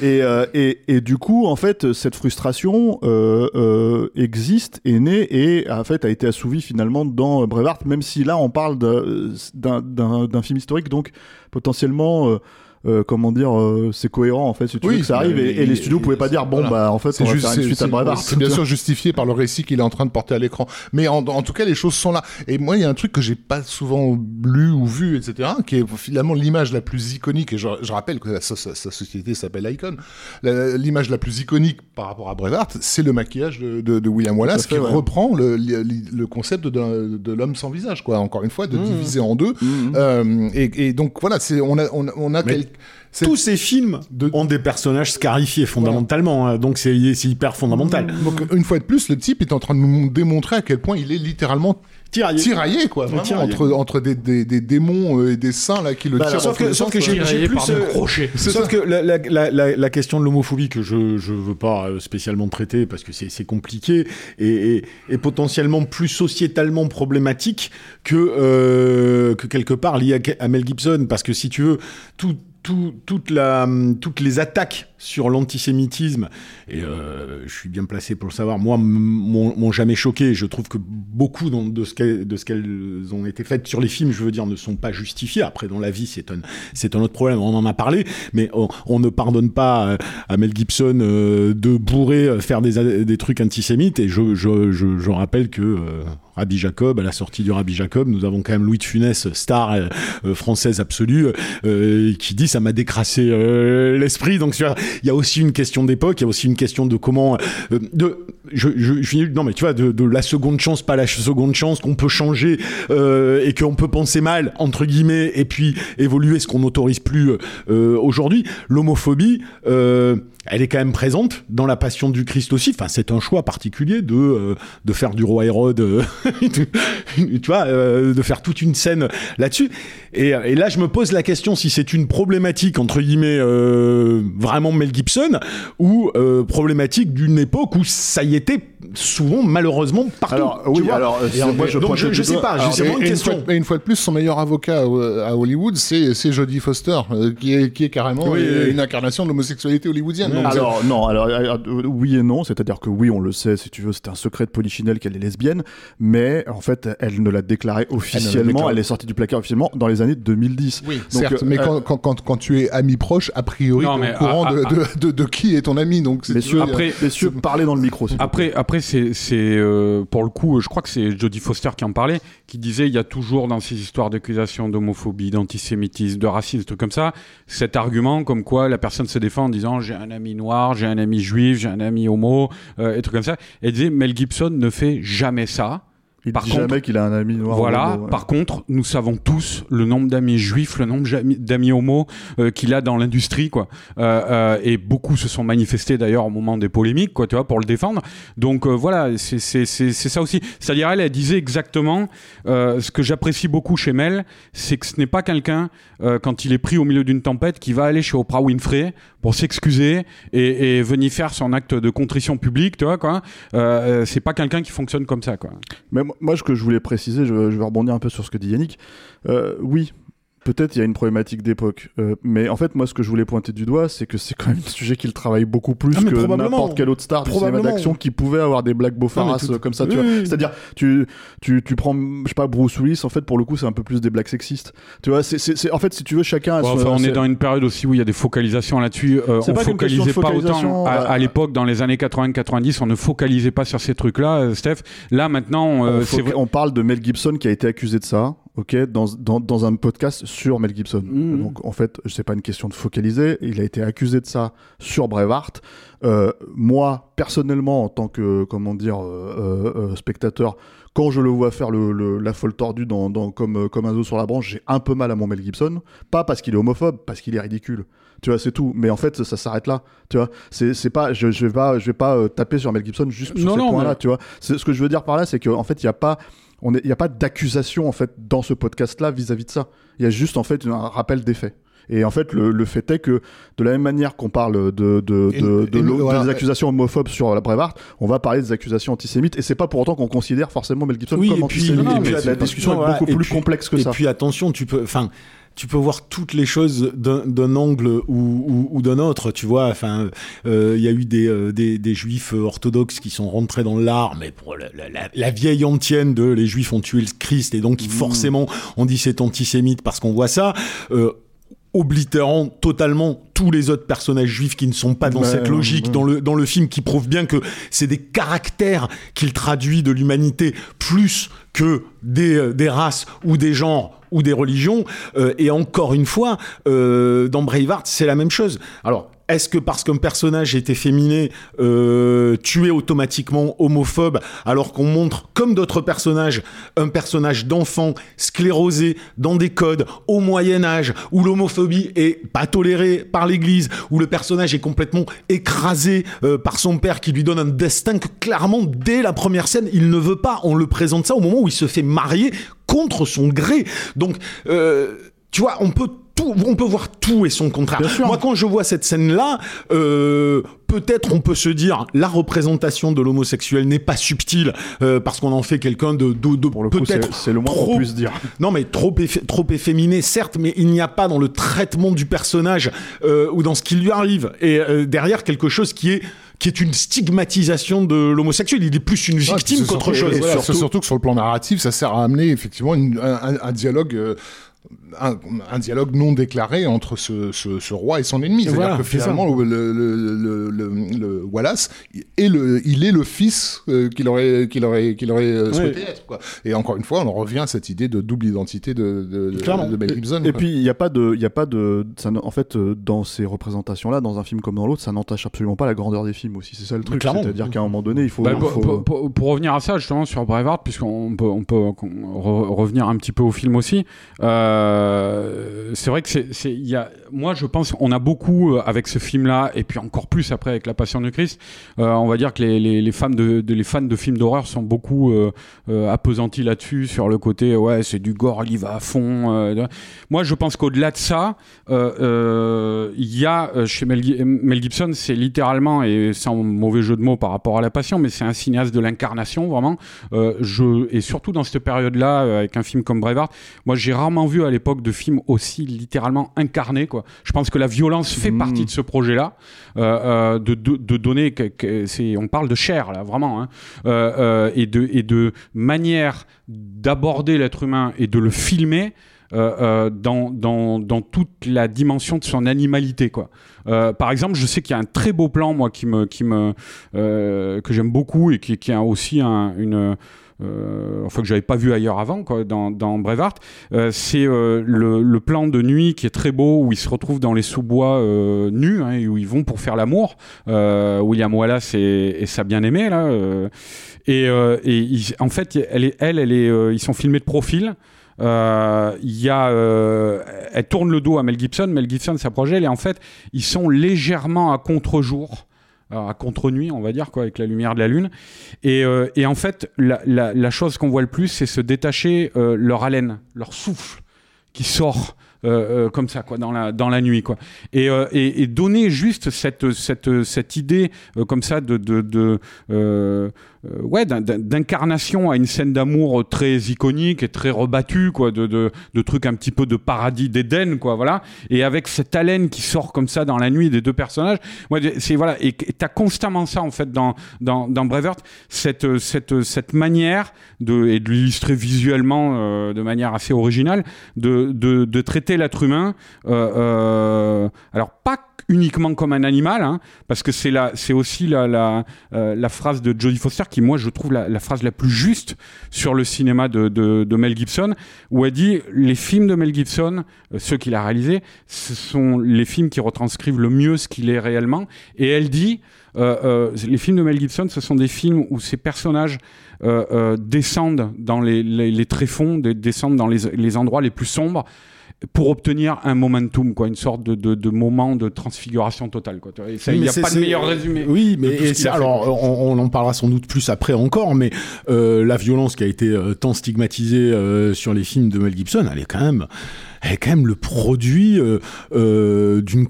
Et, euh, et, et du coup, en fait, cette frustration euh, euh, existe, est née et en fait a été assouvie finalement dans Brevard, même si là on parle de- d'un- d'un d'un film historique, donc potentiellement. Euh, comment dire, euh, c'est cohérent en fait, si tu Oui, veux que ça arrive, et, et les studios pouvaient pas dire bon voilà. bah en fait C'est juste- faire une c'est- suite à Brevard. C'est bien sûr justifié par le récit qu'il est en train de porter à l'écran. Mais en, en tout cas, les choses sont là. Et moi, il y a un truc que j'ai pas souvent lu ou vu, etc., qui est finalement l'image la plus iconique. Et je, je rappelle que sa, sa- sa société s'appelle Icon. L'image la plus iconique par rapport à Brevard, c'est le maquillage de, de- de William Wallace fait, qui ouais. reprend le, le- le concept de, de l'homme sans visage, quoi. Encore une fois, de Mmh. diviser en deux. Mhm. Euh, et, et donc voilà, c'est on a on a, on a Mais quel- c'est- Tous ces films De- ont des personnages scarifiés fondamentalement, hein, donc c'est c'est hyper fondamental. Donc une fois de plus, le type est en train de nous démontrer à quel point il est littéralement Tiraillé. tiraillé, quoi, vraiment, Tiraillé. entre entre des, des, des démons euh, et des saints là qui le Bah, tirent. sauf que, les sauf que j'ai plus euh, crochets. C'est Sauf ça. que la, la, la, la, la question de l'homophobie que je je veux pas euh, spécialement traiter parce que c'est c'est compliqué et, et, et potentiellement plus sociétalement problématique que euh, que quelque part lié à, à Mel Gibson parce que si tu veux tout toutes les attaques sur l'antisémitisme, et euh, je suis bien placé pour le savoir, moi, m'ont jamais choqué. Je trouve que beaucoup de ce qu'elles ont été faites sur les films, je veux dire, ne sont pas justifiées. Après, dans la vie, c'est un, autre problème. On en a parlé, mais on, ne pardonne pas à, à Mel Gibson euh, de bourrer, euh, faire des, trucs antisémites. Et je, rappelle que euh, Rabbi Jacob, à la sortie du Rabbi Jacob, nous avons quand même Louis de Funès, star euh, euh, française absolue, euh, qui dit ça m'a décrassé l'esprit. Donc il y a aussi une question d'époque, il y a aussi une question de comment, de, je, je, non mais tu vois, de, la seconde chance, pas la seconde chance, qu'on peut changer et qu'on peut penser mal entre guillemets, et puis évoluer ce qu'on n'autorise plus aujourd'hui. L'homophobie. Elle est quand même présente dans la Passion du Christ aussi. Enfin, c'est un choix particulier de euh, de faire du roi Hérode, euh, tu vois, euh, de faire toute une scène là-dessus. Et, et là, je me pose la question si c'est une problématique entre guillemets euh, vraiment Mel Gibson ou euh, problématique d'une époque où ça y était souvent malheureusement partout. Alors tu oui, vois. alors euh, Et moi je donc je- je sais pas, alors, c'est Et- vraiment une et question. fois, et une fois de plus, son meilleur avocat euh, à Hollywood, c'est c'est Jodie Foster, euh, qui est qui est carrément Oui, euh, oui. une incarnation de l'homosexualité hollywoodienne. Donc, c'est- Alors non, alors euh, euh, oui et non, c'est-à-dire que oui, on le sait, si tu veux, c'était un secret de Polichinelle qu'elle est lesbienne, mais en fait, elle ne l'a déclaré officiellement, déclaré. elle est sortie du placard officiellement dans les années 2010. Oui, Donc, certes, euh, mais quand, quand, quand, quand tu es ami proche, a priori, Non, tu es au courant à- de, à- de, de, de qui est ton ami. Donc, tu Messieurs, après- messieurs, parlez dans le micro. s'il vous plaît. Après, après c'est, c'est euh, pour le coup, je crois que c'est Jodie Foster qui en parlait, qui disait il y a toujours dans ces histoires d'accusations d'homophobie, d'antisémitisme, de racisme, des trucs comme ça, cet argument comme quoi la personne se défend en disant j'ai un ami noir, j'ai un ami juif, j'ai un ami homo, euh, et trucs comme ça. Elle disait Mel Gibson ne fait jamais ça. Il Par dit contre- jamais qu'il a un ami noir. Voilà. homo, ouais. Par contre, nous savons tous le nombre d'amis juifs, le nombre d'amis homo euh, qu'il a dans l'industrie, quoi. Euh, euh, et beaucoup se sont manifestés d'ailleurs au moment des polémiques, quoi, tu vois, pour le défendre. Donc euh, voilà, c'est c'est- c'est- c'est ça aussi. C'est-à-dire, elle, elle disait exactement euh, ce que j'apprécie beaucoup chez Mel, c'est que ce n'est pas quelqu'un euh, quand il est pris au milieu d'une tempête qui va aller chez Oprah Winfrey pour s'excuser et, et venir faire son acte de contrition publique, tu vois, quoi. C'est pas quelqu'un qui fonctionne comme ça, quoi. Mais moi- ce que je voulais préciser, je, je vais rebondir un peu sur ce que dit Yannick. Euh, oui, peut-être il y a une problématique d'époque. Euh, mais en fait, moi, ce que je voulais pointer du doigt, c'est que c'est quand même un sujet qu'il travaille beaucoup plus Ah, que n'importe quel autre star du cinéma d'action qui pouvait avoir des blagues mais tout- euh, comme ça. tu Oui, vois. oui. C'est-à-dire, tu, tu, tu prends, je sais pas, Bruce Willis, en fait, pour le coup, c'est un peu plus des blagues sexistes. Tu vois, c'est, en fait, si tu veux, chacun a Ouais, son- enfin, on est dans une période aussi où il y a des focalisations là-dessus. Euh, on pas focalisait pas focalisation, autant à, à l'époque, dans les années 80-90, on ne focalisait pas sur ces trucs-là, euh, Steph. Là, maintenant, euh, on, on parle de Mel Gibson qui a été accusé de ça, ok, dans, dans, dans un podcast sur Mel Gibson. Mhm. Donc en fait, c'est pas une question de focaliser. Il a été accusé de ça sur Braveheart. Euh, moi, personnellement, en tant que comment dire euh, euh, spectateur, quand je le vois faire le, le- la folle tordue dans, dans- comme, comme un zoo sur la branche, j'ai un peu mal à mon Mel Gibson. Pas parce qu'il est homophobe, parce qu'il est ridicule. Tu vois, c'est tout. Mais en fait, ça, ça s'arrête là. Tu vois, c'est c'est pas, je, je vais pas, je vais pas taper sur Mel Gibson juste sur Non, points-là. mais- Tu vois, C'est- ce que je veux dire par là, c'est qu'en fait, il y a pas, il y a pas d'accusation en fait dans ce podcast-là vis-à-vis de ça. Il y a juste en fait un rappel des faits. Et en fait, le, le fait est que de la même manière qu'on parle de, de, Et- de, de et- l'o- voilà. des accusations homophobes sur la Braveheart, on va parler des accusations antisémites. Et c'est pas pour autant qu'on considère forcément Mel Gibson Oui, comme et puis- antisémite. non, Et mais la discussion voilà, est beaucoup et plus puis- complexe que et ça. puis attention, tu peux, enfin, tu peux voir toutes les choses d'un angle ou, ou, ou d'un autre. Tu vois, enfin, euh, il y a eu des, euh, des, des juifs orthodoxes qui sont rentrés dans l'art, mais pour la, la- la- la vieille antienne de les juifs ont tué le Christ et donc Mmh. forcément on dit c'est antisémite parce qu'on voit ça. Euh, oblitérant totalement tous les autres personnages juifs qui ne sont pas dans Ouais, cette logique dans le dans le film qui prouve bien que c'est des caractères qu'il traduit de l'humanité plus que des, euh, des races ou des genres ou des religions Euh, et encore une fois euh, dans Braveheart c'est la même chose alors est-ce que parce qu'un personnage était féminé, euh, tu es automatiquement homophobe, alors qu'on montre, comme d'autres personnages, un personnage d'enfant sclérosé dans des codes au Moyen Âge, où l'homophobie est pas tolérée par l'Église, où le personnage est complètement écrasé euh, par son père qui lui donne un destin que clairement, dès la première scène, il ne veut pas. On le présente ça au moment où il se fait marier contre son gré. Donc, euh, tu vois, on peut tout, on peut voir tout et son contraire. Bien sûr. Moi, quand je vois cette scène-là, euh, peut-être on peut se dire la représentation de l'homosexuel n'est pas subtile euh, parce qu'on en fait quelqu'un de, de, de Pour le coup, c'est peut-être c'est le moins trop- qu'on puisse dire. non, mais trop, eff- trop efféminé, certes, mais il n'y a pas dans le traitement du personnage euh, ou dans ce qui lui arrive. Et euh, derrière, quelque chose qui est qui est une stigmatisation de l'homosexuel. Il est plus une victime qu'autre chose. et voilà, Surtout- c'est surtout que sur le plan narratif, ça sert à amener effectivement une- un, un- un dialogue. Un, un dialogue non déclaré entre ce, ce- ce roi et son ennemi. C'est-à-dire Voilà, que finalement, le, le- le- le- le Wallace est le, il est le fils euh, qu'il aurait, qu'il aurait, qu'il aurait euh, souhaité être. Quoi. Et encore une fois, on en revient à cette idée de double identité de, de, de- Clairement. de Mel Gibson. Et puis il n'y a pas de, il y a pas de, ça, en fait, euh, dans ces représentations-là, dans un film comme dans l'autre, ça n'entache absolument pas la grandeur des films aussi. C'est ça le truc. C'est-à-dire qu'à un moment donné, il faut. Bah, il pour, faut- pour- pour- pour revenir à ça, justement, sur Braveheart, puisqu'on peut, on peut re- revenir un petit peu au film aussi, euh, c'est vrai que c'est, c'est- il y a, moi, je pense qu'on a beaucoup, euh, avec ce film-là, et puis encore plus après avec La Passion de Christ, euh, on va dire que les, les, les, fans de, films d'horreur sont beaucoup euh, appesantis là-dessus, sur le côté, ouais, c'est du gore, il va à fond. moi, je pense qu'au-delà de ça, il y a chez Mel, Gi- Mel Gibson, c'est littéralement, et sans mauvais jeu de mots par rapport à la passion, mais c'est un cinéaste de l'incarnation, vraiment. Et surtout dans cette période-là, avec un film comme Braveheart, moi j'ai rarement vu à l'époque de films aussi littéralement incarnés. Quoi. Je pense que la violence fait Mmh. partie de ce projet-là, euh, euh, de, de, de donner, que, que- c'est, on parle de chair là, vraiment, hein, euh, et, de, et de manière d'aborder l'être humain et de le filmer euh, dans, dans, dans, toute la dimension de son animalité. Quoi. Euh, par exemple, je sais qu'il y a un très beau plan, moi, qui me, qui me, que j'aime beaucoup et qui, qui a aussi un, une enfin que j'avais pas vu ailleurs avant, quoi, dans, dans Brevard. Euh, c'est euh, le, le, plan de nuit qui est très beau, où ils se retrouvent dans les sous-bois euh, nus, hein, où ils vont pour faire l'amour. Euh, William Wallace et, et sa bien-aimée là. et, et en fait, elle, est, elle, elle est, ils sont filmés de profil. Euh, y a, euh, elle tourne le dos à Mel Gibson. Mel Gibson s'approche et en fait, ils sont légèrement à contre-jour à contre-nuit, on va dire, quoi, avec la lumière de la lune. Et, euh, et en fait, la, la, la chose qu'on voit le plus, c'est se détacher euh, leur haleine, leur souffle qui sort. Euh, euh, comme ça quoi dans la dans la nuit quoi et, euh, et, et, donner juste cette cette cette idée euh, comme ça de de, de euh, ouais, d'incarnation à une scène d'amour très iconique et très rebattue, quoi, de, de, trucs un petit peu de paradis d'Éden, quoi, voilà. Et avec cette haleine qui sort comme ça dans la nuit des deux personnages, ouais, c'est voilà, et t'as constamment ça en fait dans dans, dans Braveheart, cette cette cette manière de et de l'illustrer visuellement euh, de manière assez originale, de de, de traiter l'être humain. Euh, euh alors pas uniquement comme un animal, hein, parce que c'est c'est aussi la, la, euh, la, phrase de Jodie Foster qui, moi, je trouve la, la, phrase la plus juste sur le cinéma de, de, de, Mel Gibson, où elle dit les films de Mel Gibson, euh, ceux qu'il a réalisés, ce sont les films qui retranscrivent le mieux ce qu'il est réellement, et elle dit euh, euh les films de Mel Gibson, ce sont des films où ces personnages euh, descendent dans les, les, les tréfonds, descendent dans les, les endroits les plus sombres pour obtenir un momentum, quoi, une sorte de, de, de moment de transfiguration totale. Quoi. Il n'y a pas de meilleur résumé. Oui, mais alors on, on, en parlera sans doute plus après encore, mais euh, la violence qui a été euh, tant stigmatisée euh, sur les films de Mel Gibson, elle est quand même est quand même le produit euh, euh, d'une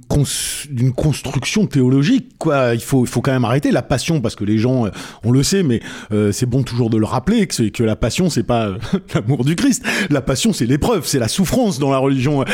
d'une construction théologique. Quoi, il faut il faut quand même arrêter la passion parce que les gens, euh, on le sait, mais euh, c'est bon toujours de le rappeler que, que la passion c'est pas euh, l'amour du Christ. La passion c'est l'épreuve, c'est la souffrance dans la religion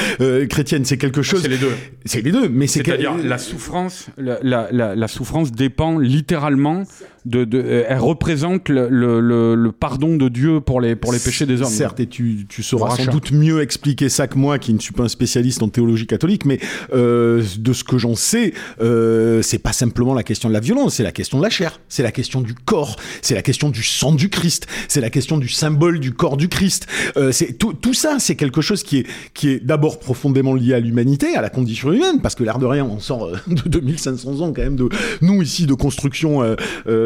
chrétienne. C'est quelque chose. C'est les deux. C'est les deux, mais c'est c'est-à-dire la souffrance. La, la, la, la souffrance dépend littéralement de, de, euh, elle représente le, le, le, pardon de Dieu pour les, pour les péchés des hommes. Certes, et tu, tu sauras sans doute mieux expliquer ça que moi, qui ne suis pas un spécialiste en théologie catholique, mais euh, de ce que j'en sais, euh, c'est pas simplement la question de la violence, c'est la question de la chair, c'est la question du corps, c'est la question du sang du Christ, c'est la question du symbole du corps du Christ. Euh, c'est tout, tout ça, c'est quelque chose qui est, qui est d'abord profondément lié à l'humanité, à la condition humaine, parce que l'air de rien, on sort euh, de 2500 ans quand même de nous ici de construction. Euh,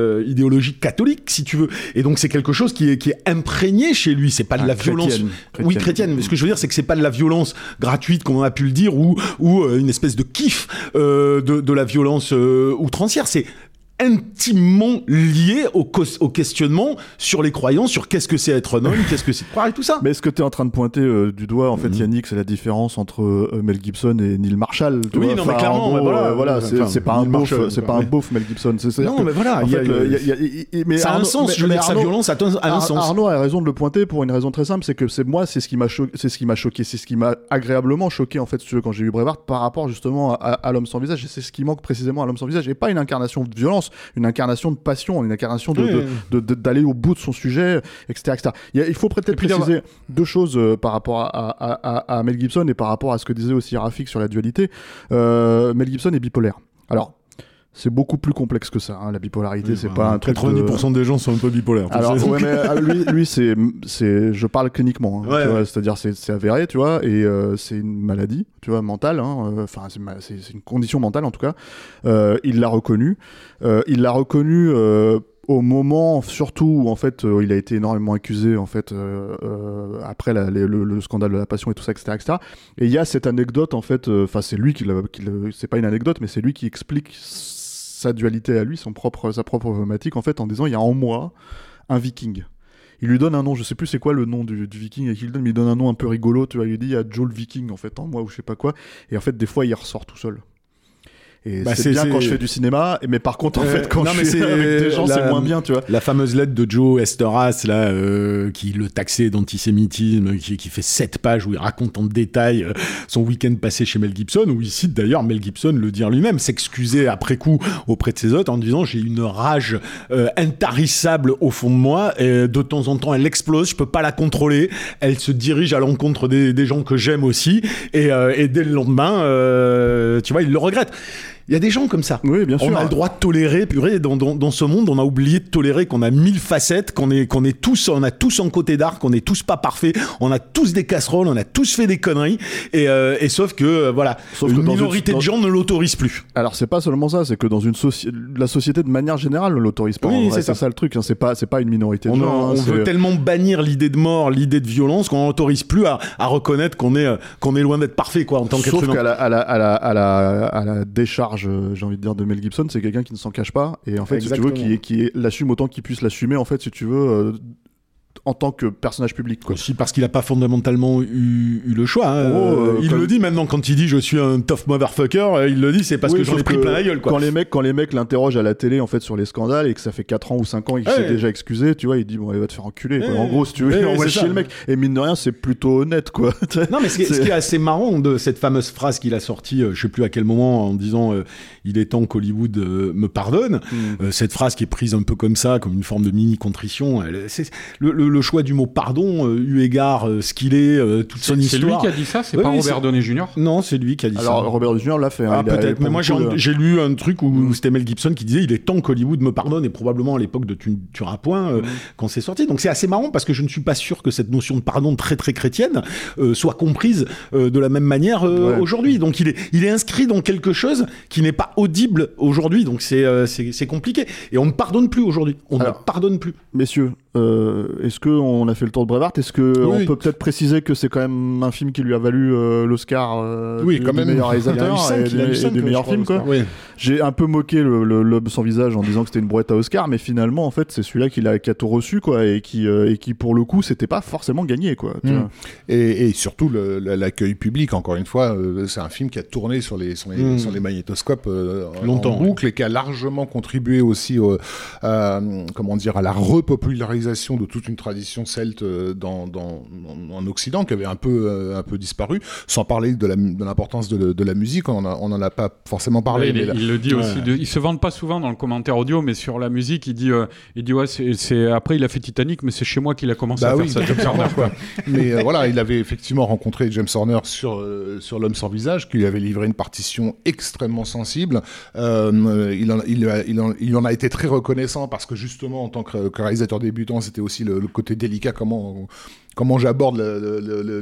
euh idéologique catholique, si tu veux. Et donc c'est quelque chose qui est, qui est imprégné chez lui. C'est pas de ah, la violence. Chrétienne. Oui, chrétienne. Mais ce que je veux dire, c'est que c'est pas de la violence gratuite, comme on a pu le dire, ou, ou euh, une espèce de kiff euh, de, de la violence euh, outrancière. C'est intimement lié au, au, questionnement sur les croyances, sur qu'est-ce que c'est être un homme, qu'est-ce que c'est de croire et tout ça. Mais est-ce que tu es en train de pointer euh, du doigt, en fait, mm -hmm. Yannick, c'est la différence entre euh, Mel Gibson et Neil Marshall Oui, vois? non, mais clairement, gros, voilà, euh, voilà c'est pas un beauf, c'est pas un beauf, Mel Gibson. Non, mais voilà, mais ça a un sens. je veux dire, sa violence a un, sens. Arnaud a raison de le pointer pour une raison très simple, c'est que c'est moi, c'est ce qui m'a choqué, c'est ce qui m'a choqué, c'est ce qui m'a agréablement choqué en fait, quand j'ai vu Brevard par rapport justement à, à l'homme sans visage. Et c'est ce qui manque précisément à l'homme sans visage, et pas une incarnation de violence, une incarnation de passion, une incarnation de, oui. de, de, d'aller au bout de son sujet, etc. etc. Il, faut peut-être préciser deux choses euh, par rapport à, à, à, à, Mel Gibson et par rapport à ce que disait aussi Rafik sur la dualité. Euh, Mel Gibson est bipolaire. Alors, c'est beaucoup plus complexe que ça. Hein. La bipolarité, oui, c'est bah, pas un truc. 90% de... des gens sont un peu bipolaires. Alors, ouais, mais euh, lui, lui c'est, c'est, je parle cliniquement. Hein, ouais, ouais. C'est-à-dire, c'est, c'est avéré, tu vois, et euh, c'est une maladie, tu vois, mentale. Hein, euh, enfin, c'est, c'est, une condition mentale en tout cas. Euh, il l'a reconnu. Il l'a reconnu au moment surtout où en fait euh, il a été énormément accusé en fait euh, euh, après la, le, le, scandale de la passion et tout ça etc etc et il y a cette anecdote en fait enfin c'est lui qui, qui c'est pas une anecdote mais c'est lui qui explique sa dualité à lui son propre sa propre problématique en fait en disant il y a en moi un viking il lui donne un nom, je sais plus c'est quoi le nom du, viking qu'il donne, mais il donne un nom un peu rigolo, tu vois, il lui dit il y a Joel Viking en fait en moi ou je sais pas quoi, et en fait des fois il ressort tout seul. Et Bah, c'est bien quand je fais du cinéma, mais par contre, en Euh, fait, quand non, je suis avec des gens, c'est moins bien, tu vois. La fameuse lettre de Joe Esteras, là, euh, qui le taxait d'antisémitisme, qui, qui fait sept pages où il raconte en détail euh, son week-end passé chez Mel Gibson, où il cite d'ailleurs Mel Gibson le dire lui-même, s'excuser après coup auprès de ses hôtes en disant j'ai une rage euh, intarissable au fond de moi, et de temps en temps elle explose, je peux pas la contrôler, elle se dirige à l'encontre des, des gens que j'aime aussi, et, euh, et dès le lendemain, euh, tu vois, il le regrette. Il y a des gens comme ça. Oui, bien sûr. On a le droit de tolérer, purée, dans, dans, dans ce monde, on a oublié de tolérer qu'on a mille facettes, qu'on est, qu'on est tous, on a tous un côté d'art, qu'on est tous pas parfaits, on a tous des casseroles, on a tous fait des conneries, et, euh, et sauf que, euh, voilà, Sauf que une une- minorité de gens ne l'autorise plus. Alors c'est pas seulement ça, c'est que dans une soci- la société de manière générale ne l'autorise pas. Oui, c'est ça. ça. le truc. hein. C'est pas c'est pas une minorité de On, gens. on hein. C'est- veut tellement bannir l'idée de mort, l'idée de violence, qu'on n'autorise plus à, à reconnaître qu'on est, euh, qu'on est loin d'être parfait, quoi, en tant qu'être Sauf qu'à la, à la, à la, à la, à la décharge, j'ai envie de dire, de Mel Gibson, c'est quelqu'un qui ne s'en cache pas. Et en fait, si tu veux, qui l'assume autant qu'il puisse l'assumer, en fait, si tu veux, euh, en tant que personnage public. Quoi. Aussi parce qu'il n'a pas fondamentalement eu, eu le choix. hein. Oh, euh, il comme- le dit maintenant quand il dit je suis un tough motherfucker, euh, il le dit c'est parce Oui, que j'en ai pris que plein la gueule. Quoi. Quand les mecs, quand les mecs l'interrogent à la télé en fait sur les scandales et que ça fait 4 ans ou 5 ans et qu'il s'est déjà excusé, tu vois, il dit bon, il va te faire enculer. quoi. En gros, si tu veux, envoie c'est chier ça. le mec. Et mine de rien, c'est plutôt honnête, quoi. Non, mais ce qui, est, ce qui est assez marrant de cette fameuse phrase qu'il a sortie, euh, je sais plus à quel moment, en disant euh, il est temps qu'Hollywood euh, me pardonne. Hmm. Euh, cette phrase qui est prise un peu comme ça, comme une forme de mini contrition. elle- le, le- le choix du mot pardon, euh, eu égard euh, ce qu'il est, euh, toute son C'est c'est lui histoire. qui a dit ça, c'est pas Robert Downey Jr. Non, c'est lui qui a dit Alors ça. Robert Jr. l'a fait. hein. Ah, peut-être, mais moi j'ai lu un truc où c'était Mel Gibson qui disait il est temps qu'Hollywood me pardonne et probablement à l'époque de Tu ne tueras point euh, quand c'est sorti. Donc c'est assez marrant parce que je ne suis pas sûr que cette notion de pardon très très chrétienne euh, soit comprise euh, de la même manière euh, Ouais. aujourd'hui. Donc il est, il est inscrit dans quelque chose qui n'est pas audible aujourd'hui. Donc c'est euh, compliqué. Et on ne pardonne plus aujourd'hui. On Alors, ne pardonne plus. Messieurs, euh, est-ce qu'on a fait le tour de Brevard Est-ce que Oui. on peut peut-être préciser que c'est quand même un film qui lui a valu euh, l'Oscar euh, Oui, du, quand du même. meilleur Il a eu réalisateur et, a des- et des meilleurs films quoi l'Oscar. Oui. J'ai un peu moqué le, le- sans visage en disant que c'était une brouette à Oscar, mais finalement en fait c'est celui-là qui, l'a- qui a tout reçu quoi et qui euh, et qui pour le coup c'était pas forcément gagné quoi. tu Mm. vois. Et, et surtout l'accueil public, encore une fois, euh, c'est un film qui a tourné sur les, sur les, Mm. sur les magnétoscopes Longtemps, en boucle et qui a largement contribué aussi comment dire, à la repopularisation de toute une tradition celte euh, dans, dans, en, en Occident qui avait un peu, euh, un peu disparu, sans parler de l'importance de, de la musique, on n'en a pas forcément parlé. Ouais, il, il le dit Ouais. aussi. De, ils se vendent pas souvent dans le commentaire audio, mais sur la musique, il dit, euh, il dit ouais, c'est, après il a fait Titanic, mais c'est chez moi qu'il a commencé Bah à oui, faire ça. James Horner, quoi. Mais euh, voilà, il avait effectivement rencontré James Horner sur, euh, sur L'homme sans visage, qui lui avait livré une partition extrêmement sensible. Euh, il, en, il, a- il en- il en a été très reconnaissant parce que justement, en tant que, que réalisateur c'était aussi le, côté délicat, comment, comment j'aborde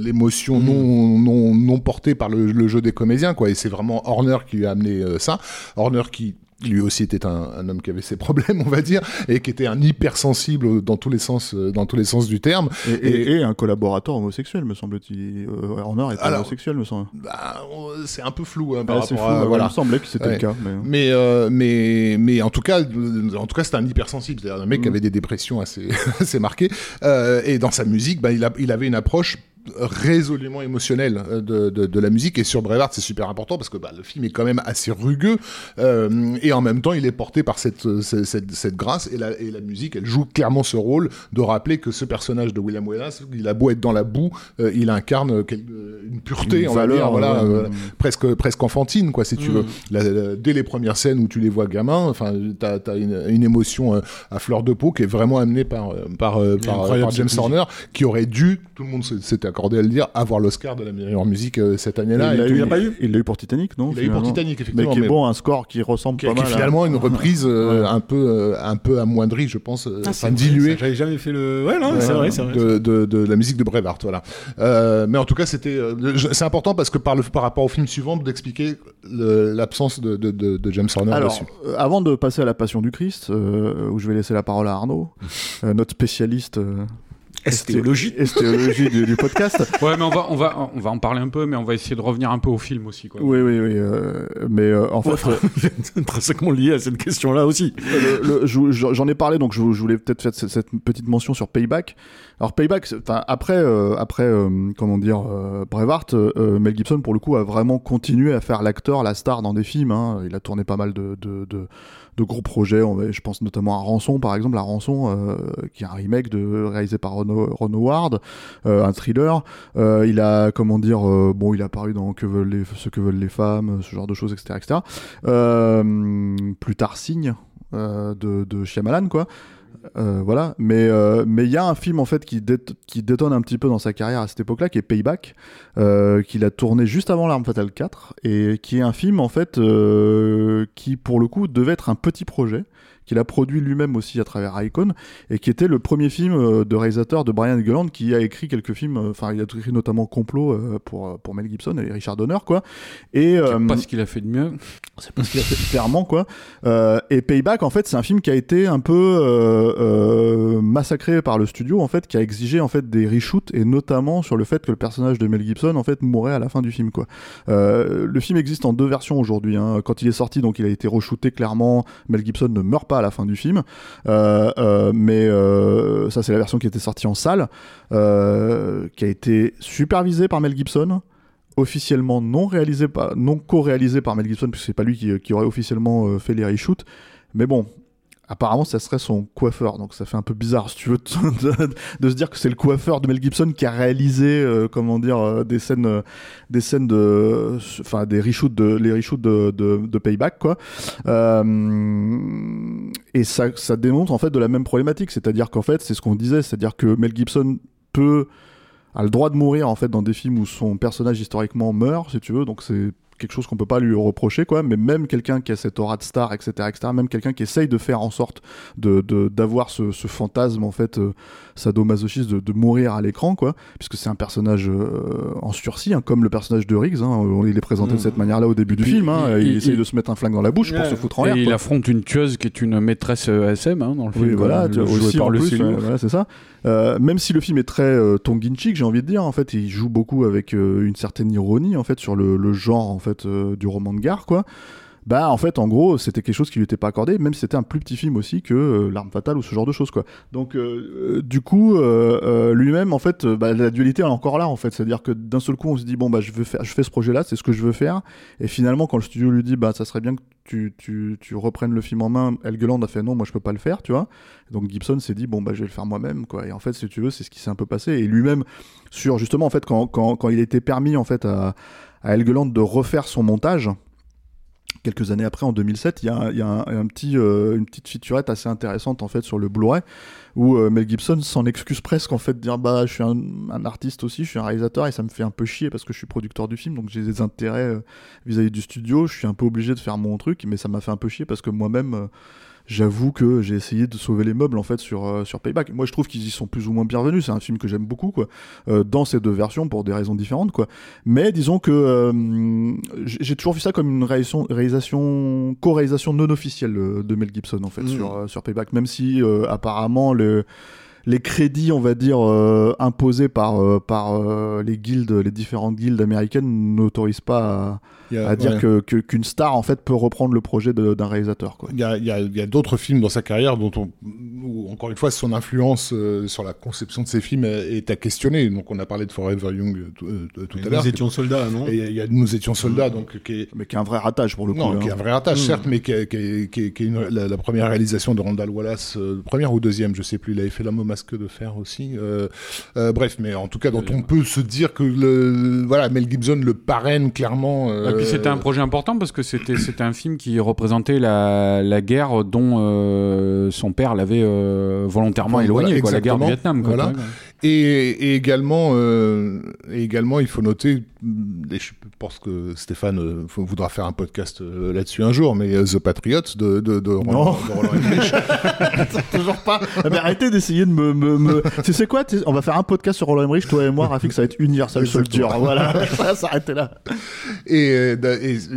l'émotion non, non, non portée par le, le jeu des comédiens. Quoi. Et c'est vraiment Horner qui a amené euh, ça. Horner qui lui aussi était un, un homme qui avait ses problèmes, on va dire, et qui était un hypersensible dans tous les sens, euh, dans tous les sens du terme. Et, et- Et- un collaborateur homosexuel me semble-t-il. Euh, Horner Alors, homosexuel me semble. Bah, c'est un peu flou hein, par Ah, rapport à- ouais, voilà. Il me semblait que c'était Ouais. le cas. Mais... Mais, euh, mais, mais en tout cas, euh, en tout cas, c'était un hypersensible, c'est-à-dire un mec qui Mhm. avait des dépressions assez, assez marquées. Euh, et dans sa musique, bah, il, a, il avait une approche résolument émotionnelle euh, de, de, de la musique. Et sur Brevard, c'est super important parce que bah, le film est quand même assez rugueux. euh, et en même temps, il est porté par cette, euh, cette, cette, grâce. Et la, et la musique, elle joue clairement ce rôle de rappeler que ce personnage de William Wallace, il a beau être dans la boue, euh, il incarne une pureté, Une on va dire, valeur, voilà, ouais. euh, presque, presque enfantine, quoi, si tu Mm. veux. La- la- dès les premières scènes où tu les vois gamins, enfin, t'as as une, une émotion à fleur de peau qui est vraiment amenée par par, par, incroyable, par James Horner, qui aurait dû, tout le monde s'était accordé à le dire, avoir l'Oscar de la meilleure musique euh, cette année-là. il l'a eu, l'a pas eu il l'a eu pour Titanic, non Il l'a eu pour Titanic, Mais effectivement. qui est mais- bon, un score qui ressemble qui, pas qui est mal. à- finalement une reprise euh, Ouais. un peu euh, un peu amoindrie, je pense, Ah, enfin diluée. J'avais jamais fait le. Ouais, non, Ouais, c'est vrai, c'est vrai. De, de, de la musique de Brevard, voilà. Euh, mais en tout cas, c'était, euh, c'est important parce que par, le, par rapport au film suivant, d'expliquer l'absence de, de, de, de James Horner Alors, dessus. euh, avant de passer à la Passion du Christ, euh, où je vais laisser la parole à Arnaud, euh, notre spécialiste euh, Estéologie. estéologie du, du podcast. Ouais, mais on va, on, va, on va en parler un peu, mais on va essayer de revenir un peu au film aussi. Quoi. Oui, oui, oui. euh, mais euh, en fait, intrinsèquement lié à cette question-là aussi. je- j'en ai parlé, donc je, je voulais peut-être faire cette, cette petite mention sur Payback. Alors Payback, après, euh, après, euh, comment dire, euh, Braveheart, euh, Mel Gibson pour le coup a vraiment continué à faire l'acteur, la star dans des films. hein. Il a tourné pas mal de, de, de, de gros projets. Je pense notamment à Rançon, par exemple, la Rançon, euh, qui est un remake de réalisé par Ron, Howard, euh, un thriller. Euh, il a, comment dire, bon, il a apparu dans ce que veulent les femmes, ce genre de choses, etc., etc. Plus tard, Signe de, de Shyamalan, quoi. Euh, voilà, mais euh, mais il y a un film en fait qui, qui détonne un petit peu dans sa carrière à cette époque-là, qui est Payback, euh, qu'il a tourné juste avant L'Arme Fatale 4, et qui est un film en fait qui pour le coup devait être un petit projet, qu'il a produit lui-même aussi à travers Icon, et qui était le premier film euh, de réalisateur de Brian Helgeland, qui a écrit quelques films, euh, enfin il a écrit notamment Complot euh, pour, pour Mel Gibson et Richard Donner, quoi. Et, C'est pas ce qu'il a fait de mieux. c'est parce qu'il a fait clairement quoi. Et Payback en fait c'est un film qui a été un peu massacré par le studio en fait qui a exigé en fait des reshoots et notamment sur le fait que le personnage de Mel Gibson en fait mourait à la fin du film quoi. Le film existe en deux versions aujourd'hui. Hein. Quand il est sorti donc il a été reshooté clairement. Mel Gibson ne meurt pas à la fin du film, Euh, euh, mais euh, ça c'est la version qui était sortie en salle, qui a été supervisée par Mel Gibson officiellement non réalisé par, non co-réalisé par Mel Gibson, puisque c'est pas lui qui, qui aurait officiellement fait les reshoots. Mais bon, apparemment, ça serait son coiffeur, donc ça fait un peu bizarre, si tu veux, de, se dire que c'est le coiffeur de Mel Gibson qui a réalisé, euh, comment dire, euh, des scènes, euh, des scènes de, enfin, des reshoots de, les reshoots de, de, Payback, quoi. Et ça, ça démontre en fait de la même problématique, c'est-à-dire qu'en fait, c'est ce qu'on disait, c'est-à-dire que Mel Gibson peut a le droit de mourir en fait dans des films où son personnage historiquement meurt si tu veux donc c'est quelque chose qu'on peut pas lui reprocher quoi mais même quelqu'un qui a cette aura de star etc etc même quelqu'un qui essaye de faire en sorte de d'avoir ce, ce fantasme en fait euh, sadomasochiste de, de mourir à l'écran quoi puisque c'est un personnage euh, en sursis hein, comme le personnage de Riggs hein, euh, il est présenté de Mhm. cette manière là au début du puis, film hein, il- il, il- essaye il- de se mettre un flingue dans la bouche pour se foutre en Et l'air il quoi. affronte une tueuse qui est une maîtresse euh, SM hein, dans le film. Oui, voilà, tu aussi par en le plus, ouais, voilà, c'est ça. Euh, même si le film est très euh, tongue-in-cheek, j'ai envie de dire, en fait, il joue beaucoup avec euh, une certaine ironie, en fait, sur le, le genre, en fait, euh, du roman de gare, quoi. Bah, en fait, en gros, c'était quelque chose qui lui était pas accordé, même si c'était un plus petit film aussi que euh, L'arme fatale ou ce genre de choses, quoi. Donc, euh, du coup, lui-même, en fait, bah, la dualité est encore là, en fait. C'est-à-dire que d'un seul coup, on se dit, bon, bah, je veux je fais ce projet-là, c'est ce que je veux faire. Et finalement, quand le studio lui dit, bah, ça serait bien que tu, tu, tu reprennes le film en main, Helgeland a fait, non, moi, je peux pas le faire, tu vois. Donc Gibson s'est dit bon bah je vais le faire moi-même quoi. Et en fait si tu veux c'est ce qui s'est un peu passé. Et lui-même sur justement en fait quand, quand, quand il était permis en fait à, à Helgeland de refaire son montage. Quelques années après en 2007 il y a, un, petit euh, une petite featurette assez intéressante en fait sur le Blu-ray où euh, Mel Gibson s'en excuse presque en fait dire bah je suis un, artiste aussi je suis un réalisateur et ça me fait un peu chier parce que je suis producteur du film donc j'ai des intérêts euh, vis-à-vis du studio je suis un peu obligé de faire mon truc mais ça m'a fait un peu chier parce que moi-même j'avoue que j'ai essayé de sauver les meubles en fait sur euh, sur Payback. Moi je trouve qu'ils y sont plus ou moins bienvenus. C'est un film que j'aime beaucoup quoi. Euh, dans ces deux versions pour des raisons différentes quoi. Mais disons que euh, j'ai toujours vu ça comme une réalisation, réalisation co-réalisation non officielle de Mel Gibson en fait Mhm. sur euh, sur Payback. Même si euh, apparemment le les crédits, on va dire, euh, imposés par, euh, par euh, les guildes, les différentes guildes américaines n'autorisent pas a- à dire ouais. que que- qu'une star en fait peut reprendre le projet d'un réalisateur. Quoi. Il y a, il y a- il y a d'autres films dans sa carrière dont on, où, encore une fois, son influence euh, sur la conception de ses films est, est à questionner. Donc, on a parlé de Forever Young euh, tout, euh, tout à l'heure. Nous étions soldats, non? Et il y a Nous étions soldats, donc qui est, Mais qui est un vrai ratage pour le coup. non, hein. qui est un vrai rattache, Mm. certes, mais qui est, qui est- qui est- qui est une- la, la première réalisation de Randall Wallace, euh, première ou deuxième, je sais plus. Il avait fait L'homme au masque de fer aussi. euh, euh, bref, mais en tout cas, dont on peut se dire que le, voilà, Mel Gibson le parraine clairement. euh, Et puis c'était un projet important parce que c'était c'était un film qui représentait la, la guerre dont euh, son père l'avait euh, volontairement Voilà, éloigné, quoi, la guerre du. Vietnam. Quoi, Voilà. Et, et également, euh, et également, il faut noter, mm, et je pense que Stéphane euh, voudra faire un podcast euh, là-dessus un jour, mais The Patriot de, de, de Roland, Non. de Roland Emmerich. Toujours pas. Ah, mais arrêtez d'essayer de me. me, me... tu sais quoi On va faire un podcast sur Roland Emmerich, toi et moi, Rafik, ça va être Universal Soldier. Voilà, ça va s'arrêter là. et,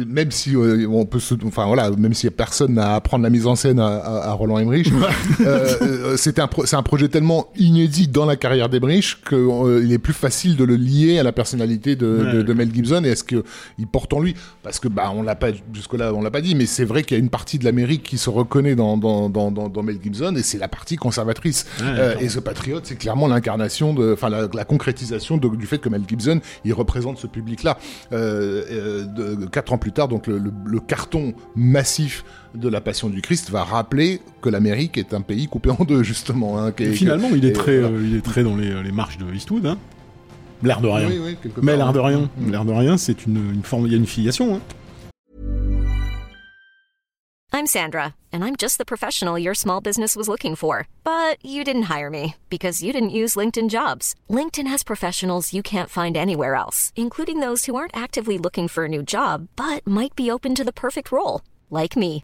même si on peut se, enfin voilà, même si personne n'a à apprendre la mise en scène à, Roland Emmerich, euh, c'était un, pro- c'est un projet tellement inédit dans la carrière d'Emmerich débriche qu'il est plus facile de le lier à la personnalité de, Ouais. de- de Mel Gibson et est-ce qu'il porte en lui Parce que bah on l'a pas jusque-là, on l'a pas dit, mais c'est vrai qu'il y a une partie de l'Amérique qui se reconnaît dans dans, dans, dans, dans Mel Gibson et c'est la partie conservatrice. Euh, et ce patriote, c'est clairement l'incarnation de, enfin la, la concrétisation de- du fait que Mel Gibson, il représente ce public-là. Euh, euh, quatre ans plus tard, donc le, le- le carton massif de la Passion du Christ va rappeler que l'Amérique est un pays coupé en deux, justement. Hein, Et finalement, il est et très, voilà. euh, il est très dans les, les marches de Eastwood. Hein. L'air de rien. Oui, oui, Mais l'air de rien. Mm. L'air de rien, c'est une, une forme. Il y a une filiation. Hein. I'm Sandra, and I'm just the professional your small business was looking for. But you didn't hire me because you didn't use LinkedIn jobs. LinkedIn has professionals you can't find anywhere else, including those who aren't actively looking for a new job but might be open to the perfect role, like me.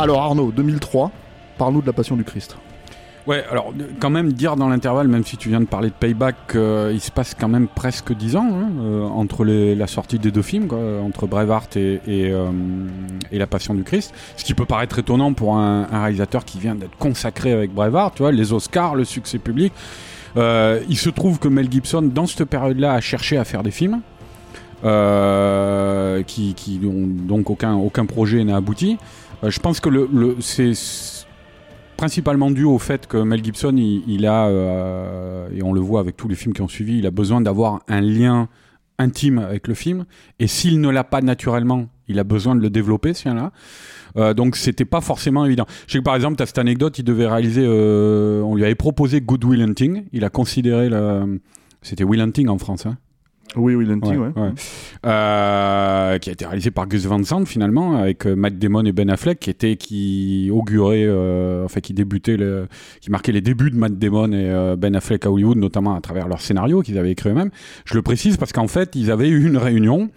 Alors Arnaud, 2003, parle-nous de la Passion du Christ. Ouais, alors de- quand même dire dans l'intervalle, même si tu viens de parler de Payback, euh, il se passe quand même presque 10 ans hein, euh, entre la sortie des deux films, entre Braveheart et, et, euh, La Passion du Christ. Ce qui peut paraître étonnant pour un, réalisateur qui vient d'être consacré avec Braveheart, tu vois, les Oscars, le succès public. Euh, il se trouve que Mel Gibson, dans cette période-là, a cherché à faire des films. euh, qui, n'ont donc aucun projet n'a abouti. Euh, je pense que le, le- c'est principalement dû au fait que Mel Gibson, il, il a, euh, et on le voit avec tous les films qui ont suivi, il a besoin d'avoir un lien intime avec le film. Et s'il ne l'a pas naturellement, il a besoin de le développer, ce lien-là. Euh, donc c'était pas forcément évident. Je sais que par exemple, tu as cette anecdote, il devait réaliser, euh, on lui avait proposé Good Will Hunting, il a considéré. C'était Will Hunting en France, hein Oui, oui, Lenty, ouais. ouais. Euh, qui a été réalisé par Gus Van Sant finalement avec euh, Matt Damon et Ben Affleck qui était qui augurait euh, enfin qui débutait le, qui marquait les débuts de Matt Damon et euh, Ben Affleck à Hollywood notamment à travers leur scénario qu'ils avaient écrit eux-mêmes je le précise parce qu'en fait ils avaient eu une réunion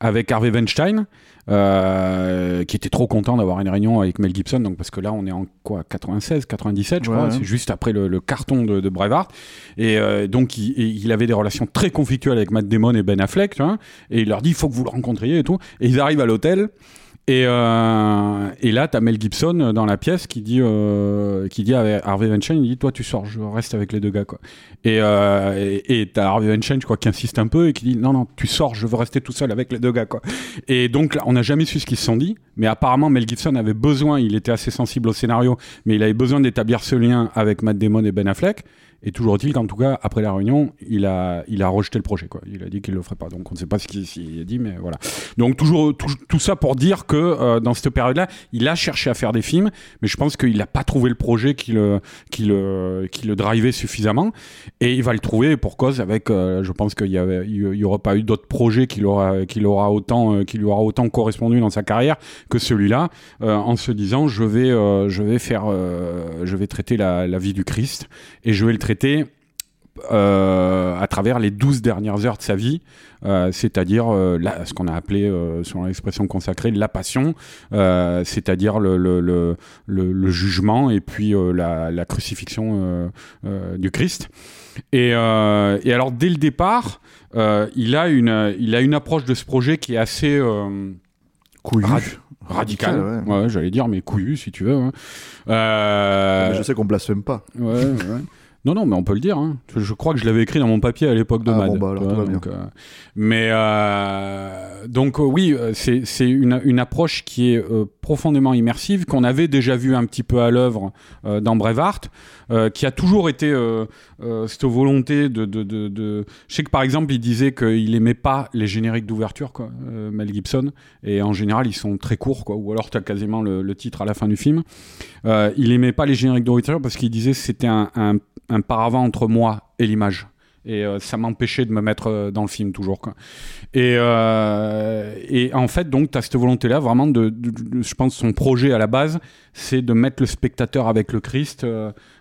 avec Harvey Weinstein euh, qui était trop content d'avoir une réunion avec Mel Gibson donc parce que là on est en quoi 96 97 je Ouais, crois ouais. c'est juste après le, le carton de, de et euh, donc il avait des relations très conflictuelles avec Matt Damon et Ben Affleck tu vois et il leur dit il faut que vous le rencontriez et tout et ils arrivent à l'hôtel et, euh, et là, t'as Mel Gibson dans la pièce qui dit, euh, qui dit à Harvey Weinstein, il dit, toi, tu sors, je reste avec les deux gars, quoi. Et, euh, et t'as Harvey Weinstein, je crois, qui insiste un peu et qui dit, non, non, tu sors, je veux rester tout seul avec les deux gars, quoi. Et donc, là, on n'a jamais su ce qu'ils se sont dit, mais apparemment, Mel Gibson avait besoin, il était assez sensible au scénario, mais il avait besoin d'établir ce lien avec Matt Damon et Ben Affleck. Et toujours est-il qu'en tout cas, après la réunion, il a, il a rejeté le projet. Quoi. Il a dit qu'il le ferait pas. Donc on ne sait pas ce qu'il a dit, mais voilà. Donc toujours tout, ça pour dire que euh, dans cette période-là, il a cherché à faire des films, mais je pense qu'il n'a pas trouvé le projet qui le, qui le, qui le drivait suffisamment. Et il va le trouver pour cause avec. euh, je pense qu'il y avait, il y aura pas eu d'autres projets qui l'aura, qui l'aura autant, euh, qui lui aura autant correspondu dans sa carrière que celui-là, en se disant je vais, je vais faire, je vais traiter la, la vie du Christ et je vais le traiter euh, à travers les 12 dernières heures de sa vie, euh, c'est-à-dire euh, ce qu'on a appelé, euh, selon l'expression consacrée, la passion, c'est-à-dire le, le, le, le- le jugement et puis la, la crucifixion du Christ. Et, et alors, dès le départ, il, a une, il a une approche de ce projet qui est assez... euh, Couillu. Rad- radical, Radical, ouais. ouais, j'allais dire, mais couillu si tu veux. hein. Mais je sais qu'on blasphème pas. Ouais, ouais. Non, non, mais on peut le dire. hein. Je, crois que je l'avais écrit dans mon papier à l'époque de Ah, Mad. bon, bah, alors, vois, donc, euh, mais euh, donc euh, oui, euh, c'est c'est une, une approche qui est euh, profondément immersive qu'on avait déjà vu un petit peu à l'œuvre euh, dans euh, qui a toujours été euh, euh, cette volonté de, de, de, de- Je sais que par exemple, il disait qu'il aimait pas les génériques d'ouverture, quoi, euh, Mel Gibson, et en général, ils sont très courts, quoi, ou alors tu as quasiment le, le titre à la fin du film. Euh, il aimait pas les génériques d'ouverture parce qu'il disait que c'était un, un, un paravent entre moi et l'image. Et euh, ça m'empêchait de me mettre euh, dans le film toujours. Quoi. Et, euh, et en fait, donc, tu as cette volonté-là vraiment de, je pense, son projet à la base, c'est de mettre le spectateur avec le Christ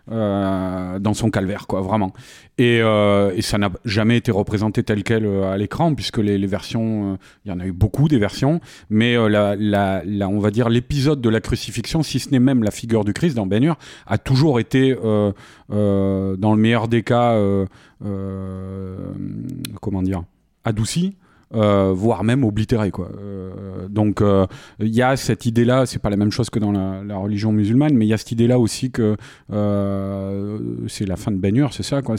euh, dans son calvaire, quoi, vraiment. Et, euh, et ça n'a jamais été représenté tel quel euh, à l'écran, puisque les, versions, il y en a eu beaucoup des versions, mais on va dire l'épisode de la crucifixion, si ce n'est même la figure du Christ dans Ben Hur, a toujours été, dans le meilleur des cas, comment dire, adouci. Euh, voire même oblitéré quoi. Euh, donc euh, il y a cette idée là, c'est pas la même chose que dans la, la religion musulmane, mais il y a cette idée là aussi que c'est la fin de Hur, c'est ça quoi.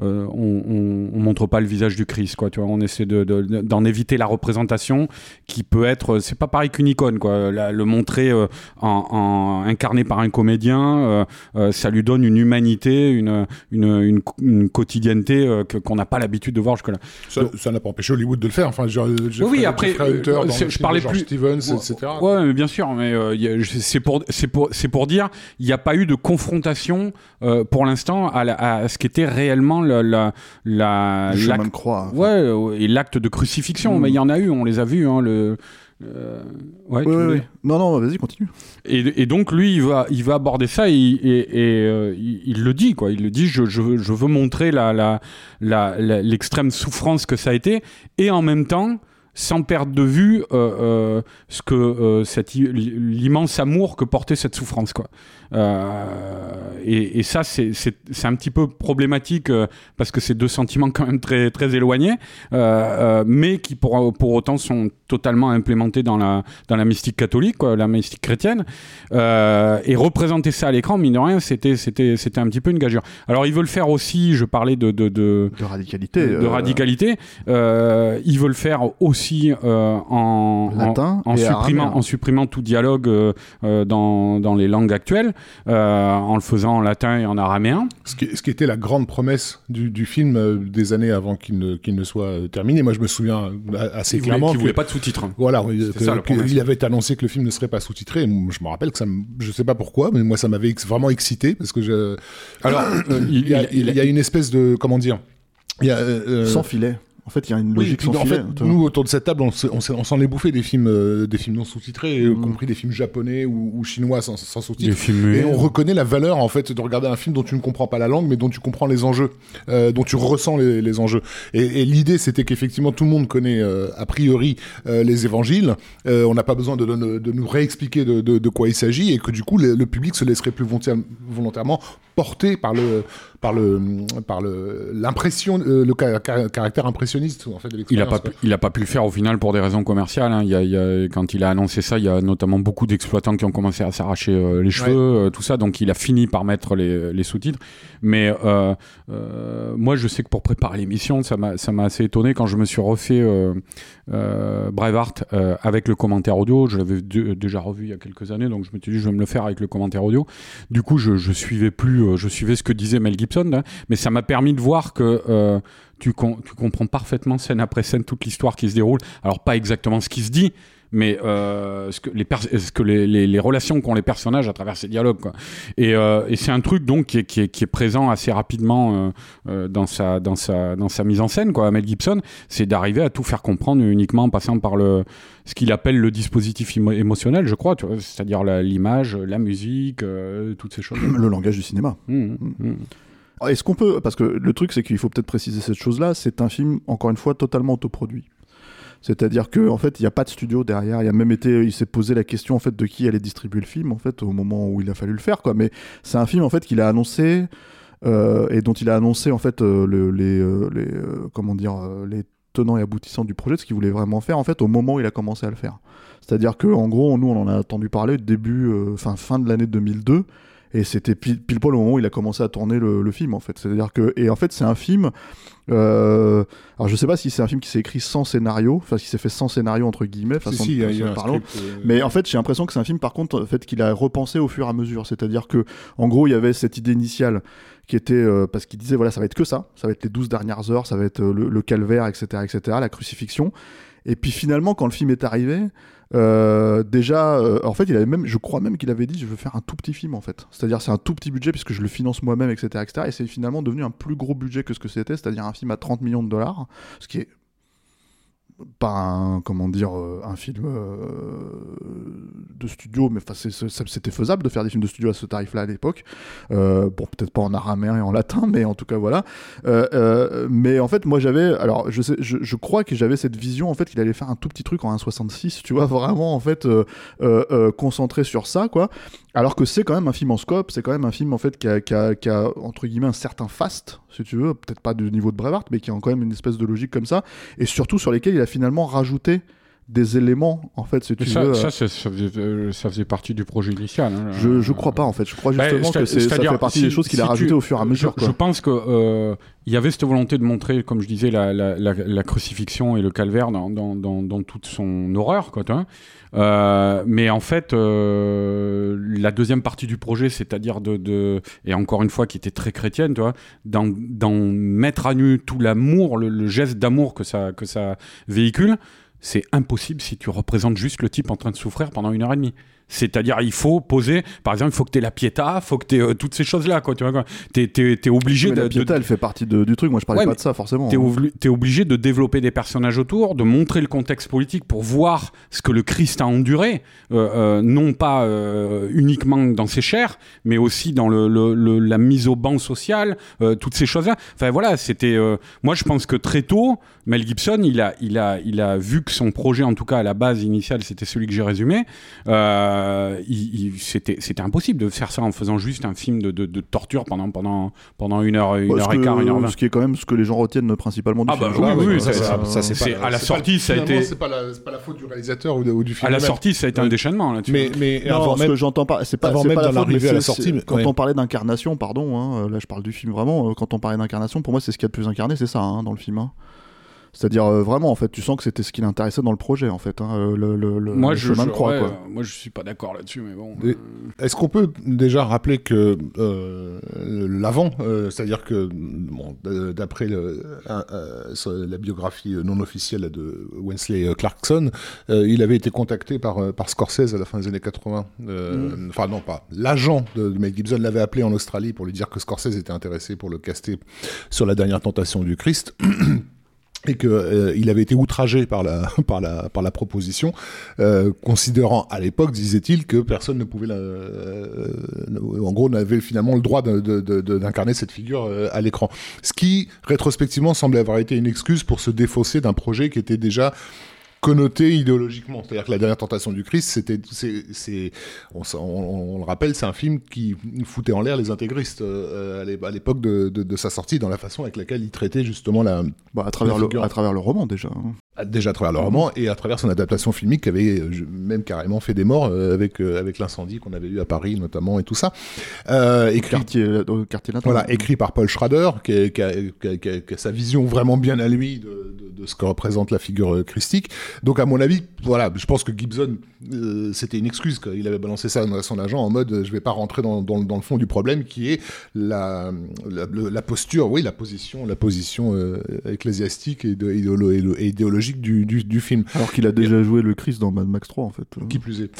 On, on, on montre pas le visage du Christ quoi. Tu vois, on essaie de, de- d'en éviter la représentation qui peut être, c'est pas pareil qu'une icône quoi. La- le montrer en, en- incarné par un comédien, ça lui donne une humanité, une une, une, une quotidienneté qu'on n'a pas l'habitude de voir jusque là. Ça ça n'a pas empêché Hollywood de le faire. Enfin, oui, après, Hunter, euh, dans je parlais plus- Stevens, Ouais, etc. Ouais, mais bien sûr, mais euh, y a- je- c'est pour, c'est pour, c'est pour dire, il n'y a pas eu de confrontation euh, pour l'instant à, la- à ce qu'était réellement la, la, la- Le chemin l'acte- de croix. enfin. ouais, euh, et l'acte de crucifixion. Mm. Mais il y en a eu, on les a vus. Hein, le, euh, ouais, tu Ouais. Non, non, vas-y, continue. et, et donc lui, il va, il va aborder ça et, et, et, euh, il, il le dit quoi. Il le dit, je, je, veux- je veux montrer la, la, la, la- l'extrême souffrance que ça a été et en même temps sans perdre de vue euh, euh, ce que euh, l'immense amour que portait cette souffrance quoi. Euh, et, et ça c'est, un petit peu problématique euh, parce que c'est deux sentiments quand même très très éloignés, euh, mais qui pour pour autant sont totalement implémentés dans la dans la mystique catholique, quoi, la mystique chrétienne. Et représenter ça à l'écran, mine de rien, c'était un petit peu une gageure. Alors ils veulent faire aussi, je parlais de de, de De radicalité. de radicalité. Euh, ils veulent faire aussi euh, en, Latin en, supprimant, en supprimant tout dialogue euh, dans, dans les langues actuelles, en le faisant en latin et en araméen. Ce qui, ce qui était la grande promesse du, du film euh, des années avant qu'il ne, qu'il ne soit euh, terminé. Moi, je me souviens euh, assez voulaient, clairement qu'ils que- voulaient pas de sous-titres. Voilà, que- ça, que- il avait annoncé que le film ne serait pas sous-titré. Je me rappelle que ça, me- je sais pas pourquoi, mais moi ça m'avait ex- vraiment excité parce que je. Alors, euh, il, y a, il y a une espèce de comment dire. Il y a, euh, Sans filet. En fait, il y a une oui, logique puis sans en filet. fait, nous autour de cette table, on, s'en est bouffé des films, euh, des films non sous-titrés, y Mm. compris des films japonais ou, ou chinois sans, sous-titres. films Et muets. on reconnaît la valeur en fait de regarder un film dont tu ne comprends pas la langue, mais dont tu comprends les enjeux, euh, dont tu ressens les, les enjeux. Et, et l'idée, c'était qu'effectivement tout le monde connaît euh, a priori euh, les évangiles. Euh, on n'a pas besoin de, de- de nous réexpliquer de, de- de quoi il s'agit, et que du coup le, le public se laisserait plus volontaire- volontairement porter par le par le par le l'impression, euh, le ca- ca- caractère impressionniste en fait de Il a pas, pu- il a pas pu le faire au final pour des raisons commerciales. hein. Il y a, il y a- quand il a annoncé ça, il y a notamment beaucoup d'exploitants qui ont commencé à s'arracher euh, les cheveux, euh, tout ça. Donc il a fini par mettre les, les sous-titres. Mais moi, je sais que pour préparer l'émission, ça m'a ça m'a assez étonné quand je me suis refait Braveheart avec le commentaire audio. Je l'avais dé- déjà revu il y a quelques années, donc je me suis dit je vais me le faire avec le commentaire audio. Du coup, je, je suivais plus, je suivais ce que disait Mel Gibson, là. mais ça m'a permis de voir que euh, tu, com- tu comprends parfaitement scène après scène toute l'histoire qui se déroule. Alors pas exactement ce qui se dit, mais euh, ce que, les, pers- ce que les, les, les relations qu'ont les personnages à travers ces dialogues. Quoi. Et, euh, et c'est un truc donc qui est, qui est, qui est présent assez rapidement euh, dans, sa, dans, sa, dans sa mise en scène, quoi, à Mel Gibson, c'est d'arriver à tout faire comprendre uniquement en passant par le, ce qu'il appelle le dispositif émo- émotionnel, je crois, c'est-à-dire l'image, la musique, toutes ces choses. Le langage du cinéma. Mmh, mmh. Est-ce qu'on peut. Parce que le truc, c'est qu'il faut peut-être préciser cette chose-là. C'est un film, encore une fois, totalement autoproduit. C'est-à-dire que en fait, il n'y a pas de studio derrière. Il a même été, il s'est posé la question en fait de qui allait distribuer le film en fait au moment où il a fallu le faire quoi. Mais c'est un film en fait qu'il a annoncé euh, et dont il a annoncé en fait euh, le- les, euh, les comment dire les tenants et aboutissants du projet, ce qu'il voulait vraiment faire en fait au moment où il a commencé à le faire. C'est-à-dire que en gros, nous on en a entendu parler début, fin de l'année 2002. Et c'était pile, pile poil au moment où il a commencé à tourner le, le film, en fait. C'est-à-dire que, et en fait, c'est un film. euh, alors, je sais pas si c'est un film qui s'est écrit sans scénario, enfin, qui s'est fait sans scénario entre guillemets, Si, façon si, y a, y a script, euh, Mais en fait, j'ai l'impression que c'est un film, par contre, en fait, qu'il a repensé au fur et à mesure. C'est-à-dire que, en gros, il y avait cette idée initiale qui était euh, parce qu'il disait voilà, ça va être que ça, ça va être les 12 dernières heures, ça va être euh, le, le calvaire, etc., etc., la crucifixion. Et puis finalement, quand le film est arrivé, euh, déjà, euh, en fait, il avait même, je crois même qu'il avait dit, je veux faire un tout petit film en fait. C'est-à-dire, c'est un tout petit budget puisque je le finance moi-même, etc., etc. Et c'est finalement devenu un plus gros budget que ce que c'était, c'est-à-dire un film à 30 millions de dollars, ce qui est pas un comment dire euh, un film euh, de studio mais c'était faisable de faire des films de studio à ce tarif là à l'époque. Euh, bon peut-être pas en araméen et en latin mais en tout cas voilà. Mais en fait moi j'avais alors je, sais, je, crois que j'avais cette vision en fait qu'il allait faire un tout petit truc en 1.66 tu vois vraiment en fait concentré sur ça quoi alors que c'est quand même un film en scope c'est quand même un film en fait qui a, entre guillemets un certain fast si tu veux peut-être pas du niveau de Brevard mais qui a quand même une espèce de logique comme ça et surtout sur lesquels il a finalement rajouté des éléments en fait si tu ça, veux ça, ça, faisait, euh, ça, faisait, partie du projet initial hein, je, je crois pas en fait. Je crois bah, justement que ça fait partie des choses qu'il a rajoutées au fur et à mesure je, je pense que euh, il y avait cette volonté de montrer comme je disais la, la, la, crucifixion et le calvaire dans, dans, dans, dans toute son horreur quoi euh, mais en fait euh, la deuxième partie du projet c'est-à-dire de, de, et encore une fois qui était très chrétienne tu vois d'en mettre à nu tout l'amour le, le, geste d'amour que ça que ça véhicule c'est impossible si tu représentes juste le type en train de souffrir pendant une heure et demie. C'est-à-dire, il faut poser, par exemple, il faut que tu aies la piéta, il faut que tu aies euh, toutes ces choses-là. Tu vois, tu es, obligé de. La piéta, elle fait partie du truc. Moi, je parlais pas de ça, forcément. Tu es, hein. obligé de développer des personnages autour, de montrer le contexte politique pour voir ce que le Christ a enduré, euh, euh, non pas uniquement dans ses chairs, mais aussi dans le, la mise au banc social, toutes ces choses-là. Enfin, voilà, c'était. moi, je pense que très tôt, Mel Gibson, il a, il, a, il a vu que son projet, en tout cas à la base initiale, c'était celui que j'ai résumé. Euh, c'était, c'était impossible de faire ça en faisant juste un film de, de, torture pendant, pendant, pendant une heure, une heure et quart, une heure vingt. Ce qui est quand même ce que les gens retiennent principalement du ah film. Bah, oui, oui, ça, ça, c'est à la sortie, ça a été. C'est pas, la, pas la faute du réalisateur ou, du film. À la sortie, ça a été un déchaînement là-dessus. Mais, mais non, ce que j'entends pas, c'est pas, c'est pas la faute à la sortie. Quand on parlait d'incarnation, pardon, hein, là je parle du film vraiment. Euh, quand on parlait d'incarnation, pour moi, c'est ce qu'il y a de plus incarné, c'est ça hein, dans le film. Hein. C'est-à-dire euh, vraiment, en fait, tu sens que c'était ce qui l'intéressait dans le projet, en fait, hein, euh, le, le, le, moi, je, chemin de croix. quoi. moi, je suis pas d'accord là-dessus, mais bon. Euh. Est-ce qu'on peut déjà rappeler que l'avant, c'est-à-dire que bon, d'après la biographie non officielle de Wensley Clarkson, il avait été contacté par, par Scorsese à la fin des années 80. Mm. Enfin, non, pas. L'agent de, de Mel Gibson l'avait appelé en Australie pour lui dire que Scorsese était intéressé pour le caster sur la dernière tentation du Christ. et qu'il euh, avait été outragé par la par la par la proposition, euh, considérant à l'époque, disait-il, que personne ne pouvait, la, euh, en gros, n'avait finalement le droit d'incarner cette figure euh, à l'écran. Ce qui rétrospectivement semble avoir été une excuse pour se défausser d'un projet qui était déjà connoté idéologiquement. C'est-à-dire que la dernière tentation du Christ, c'était, c'est, on, on, le rappelle, c'est un film qui foutait en l'air les intégristes euh, à l'époque de, de, de, sa sortie, dans la façon avec laquelle il traitait justement la. Bah, à travers le, à travers le roman déjà. Déjà à travers le roman et à travers son adaptation filmique qui avait euh, même carrément fait des morts euh, avec avec l'incendie qu'on avait eu à Paris notamment et tout ça. Euh, écrit, quartier, quartier Voilà, écrit par Paul Schrader, qui, qui, a, qui, qui, a, sa vision vraiment bien à lui de, de, de ce que représente la figure christique. Donc à mon avis, voilà, je pense que Gibson, euh, c'était une excuse. Il avait balancé ça à son agent en mode euh, je vais pas rentrer dans, dans, dans, le fond du problème qui est la, la, la posture, oui, la position, la position euh, ecclésiastique et, de, et, idéologique du, du, du film. Alors qu'il a déjà joué le Christ dans Mad Max 3 en fait. Qui plus est.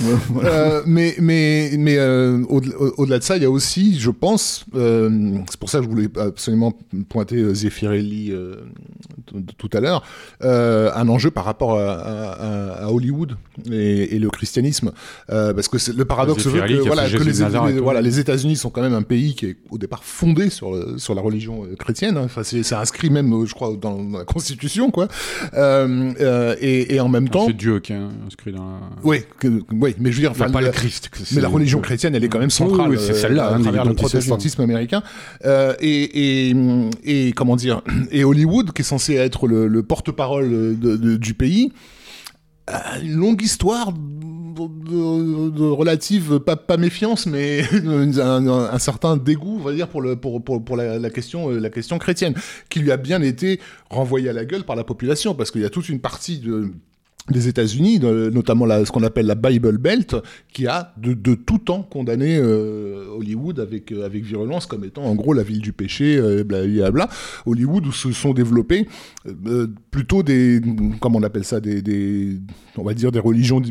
euh, mais mais, mais au-delà de ça, il y a aussi, je pense, c'est pour ça que je voulais absolument pointer Zeffirelli tout à l'heure, un enjeu par rapport à, à, Hollywood et, et, le christianisme, euh, parce que le paradoxe veut que, voilà, que les, les, voilà, les États-Unis sont quand même un pays qui est au départ fondé sur, sur la religion euh, chrétienne. Hein. Enfin, c'est inscrit même, euh, je crois, dans, la Constitution, quoi. Euh, euh, et, et, en même temps, c'est Dieu qui est inscrit dans. La... Oui, que, oui, mais je veux dire, enfin, pas le Christ. Mais la religion chrétienne, elle est quand même centrale. Oui, c'est celle-là, à hein, travers le protestantisme américain. et, et, et comment dire, et Hollywood, qui est censé être le, le porte-parole du pays. Euh, une longue histoire de, relative, pas, méfiance, mais un, certain dégoût, on va dire, pour, pour, pour, la, question, euh, la question chrétienne, qui lui a bien été renvoyée à la gueule par la population, parce qu'il y a toute une partie de des États-Unis, notamment ce qu'on appelle la Bible Belt, qui a de, tout temps condamné euh, Hollywood avec, euh, avec virulence comme étant en gros la ville du péché, euh, bla, Hollywood où se sont développés euh, plutôt des, comment on appelle ça, des, on va dire des religions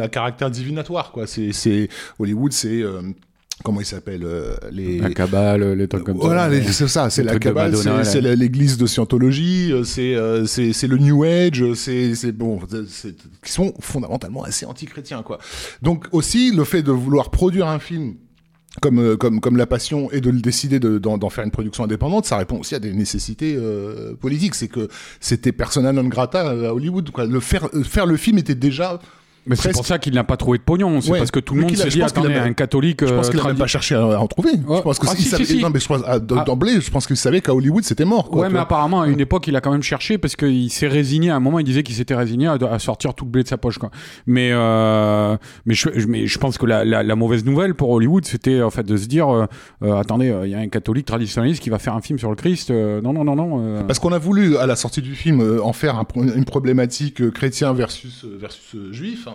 à caractère divinatoire, quoi. C'est, Hollywood, c'est comment il s'appelle euh, les La cabale, les trucs comme voilà, les- c'est ça, c'est la cabale, c'est l'église de Scientologie, euh, c'est euh, c'est c'est le New Age, c'est c'est bon, qui sont fondamentalement assez anti-chrétiens quoi. Donc aussi le fait de vouloir produire un film comme euh, comme comme la passion et de le décider de- d'en d'en faire une production indépendante, ça répond aussi à des nécessités euh, politiques. C'est que c'était persona non grata à Hollywood. Quoi. Le faire euh, faire le film était déjà Mais c'est pour ça qu'il n'a pas trouvé de pognon. C'est Ouais. parce que tout le monde s'est dit attendez, a- un catholique. Je pense euh, qu'il n'a même pas cherché à en trouver. Ouais. Je pense que Ah, si, savait, si, si. non, mais je pense, à- Ah. d'emblée, je pense qu'il savait qu'à Hollywood c'était mort. Quoi, ouais, mais vois. apparemment, à une époque, il a quand même cherché parce qu'il s'est résigné. À un moment, il disait qu'il s'était résigné à, à sortir tout le blé de sa poche. Quoi. Mais, euh, mais, je, mais je pense que la, la, la mauvaise nouvelle pour Hollywood, c'était en fait de se dire euh, euh, attendez, euh, il y a un catholique traditionnaliste qui va faire un film sur le Christ. non, non, non, non. Parce qu'on a voulu, à la sortie du film, en faire un une problématique chrétien versus, versus juif, hein,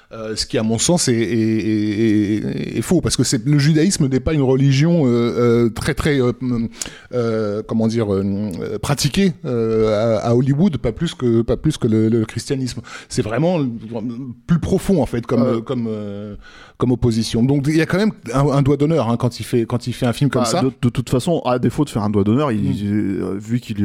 euh, ce qui, à mon sens, est, est- est- est- est faux, parce que le judaïsme n'est pas une religion euh, euh, très, très, euh, comment dire, pratiquée à, à Hollywood, pas plus que, pas plus que le, le christianisme. C'est vraiment plus profond, en fait, comme, comme, comme opposition. Donc, il y a quand même un, un doigt d'honneur hein, quand, il fait, quand il fait un film comme Bah, ça. De, de toute façon, à défaut de faire un doigt d'honneur, il, Mm. vu qu'il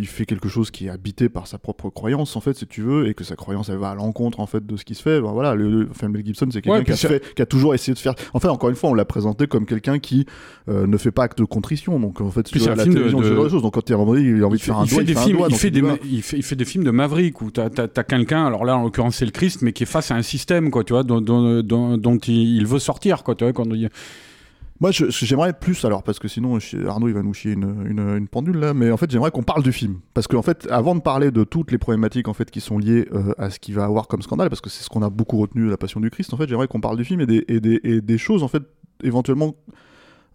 il fait quelque chose qui est habité par sa propre croyance, en fait, si tu veux, et que sa croyance elle va à l'encontre en fait de ce qui se fait, ben voilà, le, enfin, Mel Gibson, c'est quelqu'un Ouais, qui, a puis ça- fait- qui a toujours essayé de faire. Enfin, encore une fois, on l'a présenté comme quelqu'un qui euh, ne fait pas acte de contrition. Donc, en fait, c'est la télévision, de- de choses. Donc, quand moment donné, il a envie de faire un il doigt, fait des films, il fait des, ma- il fait, il fait des films de Maverick où t'as as, quelqu'un, alors là en l'occurrence c'est le Christ, mais qui est face à un système quoi, tu vois, dont, il veut sortir quoi, tu vois, quand il- Moi, j'aimerais plus alors, parce que sinon, Arnaud, il va nous chier une, pendule là, mais en fait, j'aimerais qu'on parle du film. Parce qu'en fait, avant de parler de toutes les problématiques en fait qui sont liées euh, à ce qu'il va avoir comme scandale, parce que c'est ce qu'on a beaucoup retenu de la Passion du Christ, en fait, j'aimerais qu'on parle du film et des, et des, choses en fait éventuellement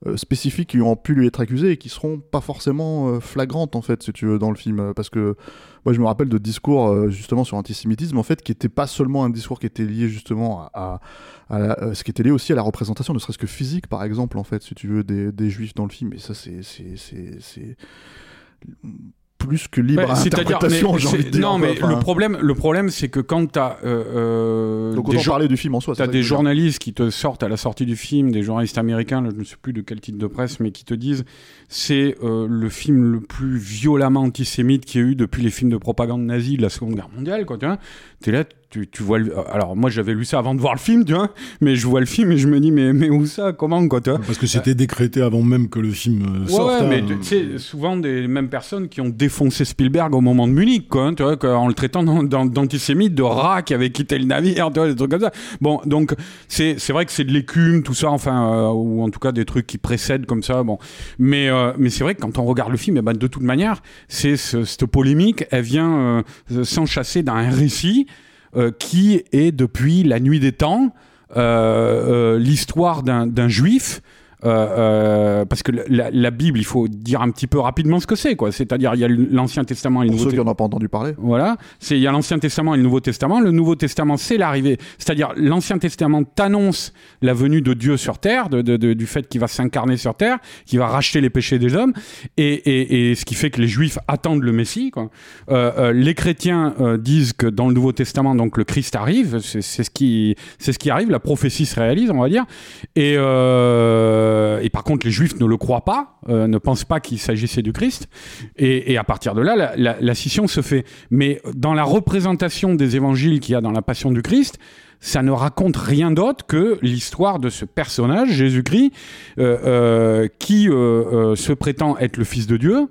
euh, spécifiques qui ont pu lui être accusées et qui seront pas forcément euh, flagrantes en fait, si tu veux, dans le film. Parce que je me rappelle de discours euh, justement sur l'antisémitisme en fait, qui était pas seulement un discours qui était lié justement à, la- euh, ce qui était lié aussi à la représentation, ne serait-ce que physique, par exemple, en fait, si tu veux, des, des juifs dans le film. Et ça, c'est plus que libre Ouais, à interprétation, j'ai envie de dire. non, mais quoi. le problème, le problème, c'est que quand t'as euh, euh, Donc des parler du film en soi. T'as des journalistes qui te sortent à la sortie du film, des journalistes américains, là, je ne sais plus de quel titre de presse, mais qui te disent c'est euh, le film le plus violemment antisémite qu'il y a eu depuis les films de propagande nazie de la Seconde Guerre mondiale, quoi, tu vois. T'es là, tu, tu vois. le- Alors moi j'avais lu ça avant de voir le film, tu vois, mais je vois le film et je me dis mais mais où ça, comment, quoi, tu vois? Parce que c'était décrété avant même que le film euh, Ouais, sorte. ouais, hein. mais tu sais, souvent des mêmes personnes qui ont défoncé Spielberg au moment de Munich, quoi, hein, tu vois, en le traitant d'an- d'an- d'antisémite, de rat qui avait quitté le navire, tu vois, des trucs comme ça. Bon, donc c'est c'est vrai que c'est de l'écume, tout ça, enfin, euh, ou en tout cas des trucs qui précèdent comme ça, bon. Mais euh, mais c'est vrai que quand on regarde le film, eh ben, de toute manière, c'est ce- cette polémique, elle vient euh, s'enchasser d'un récit qui est depuis la nuit des temps euh, euh, l'histoire d'un juif. Euh, euh, parce que la, la Bible, il faut dire un petit peu rapidement ce que c'est, quoi. C'est-à-dire, il y a l'Ancien Testament et le Pour Nouveau ceux qui Testament. n'en ont pas entendu parler. Voilà, c'est il y a l'Ancien Testament et le Nouveau Testament. Le Nouveau Testament, c'est l'arrivée, c'est-à-dire l'Ancien Testament t'annonce la venue de Dieu sur terre, de, de- de- du fait qu'il va s'incarner sur terre, qu'il va racheter les péchés des hommes, et, et- et ce qui fait que les Juifs attendent le Messie. Quoi. Euh, les chrétiens disent que dans le Nouveau Testament, donc le Christ arrive, c'est c'est ce qui, c'est ce qui arrive, la prophétie se réalise, on va dire. Et, euh, et par contre, les Juifs ne le croient pas, euh, ne pensent pas qu'il s'agissait du Christ. Et, à partir de là, la, scission se fait. Mais dans la représentation des évangiles qu'il y a dans la Passion du Christ, ça ne raconte rien d'autre que l'histoire de ce personnage, Jésus-Christ, euh, euh, qui euh, euh, se prétend être le Fils de Dieu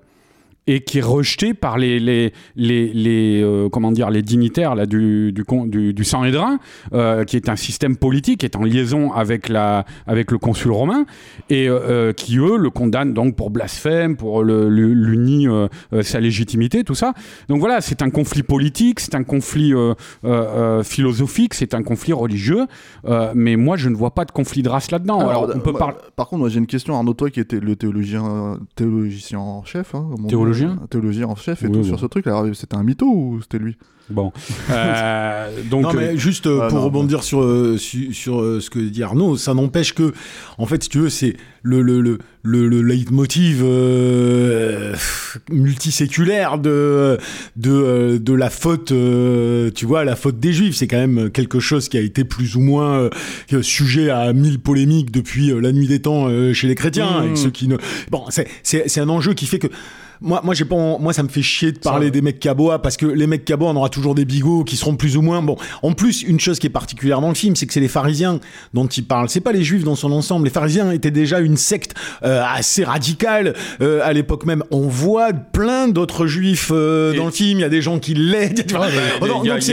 et qui est rejeté par les les les, les, euh, comment dire les dignitaires là du du con- du, du Sanhédrin euh, qui est un système politique qui est en liaison avec la avec le consul romain et euh, euh, qui eux le condamnent donc pour blasphème pour le, le- lui euh, euh, sa légitimité tout ça donc voilà c'est un conflit politique c'est un conflit euh, euh, euh, philosophique c'est un conflit religieux euh, mais moi je ne vois pas de conflit de race là-dedans alors, on peut parler Par contre, moi j'ai une question, Arnaud, toi qui était le théologien, théologicien en chef, hein. Théologien un théologien en chef et Oui, tout bon. sur ce truc. Alors c'était un mytho ou c'était lui? Bon. Euh, donc, non, mais juste euh, Ah, pour non, rebondir sur, euh, su- sur, euh, ce que dit Arnaud, ça n'empêche que, en fait, si tu veux, c'est le, le, le, le, le leitmotiv euh, multiséculaire de, de, euh, de la faute, euh, tu vois, la faute des juifs. C'est quand même quelque chose qui a été plus ou moins euh, sujet à mille polémiques depuis euh, la nuit des temps euh, chez les chrétiens. Mmh. Avec ceux qui ne... Bon, c'est un enjeu qui fait que. Moi, moi, j'ai pas, moi, ça me fait chier de parler des mecs cabois parce que les mecs cabois, on aura toujours des bigots qui seront plus ou moins bon. En plus, une chose qui est particulière dans le film, c'est que c'est les pharisiens dont il parle. C'est pas les juifs dans son ensemble. Les pharisiens étaient déjà une secte euh, assez radicale euh, à l'époque même. On voit plein d'autres juifs euh, dans le film. Il y a des gens qui l'aident.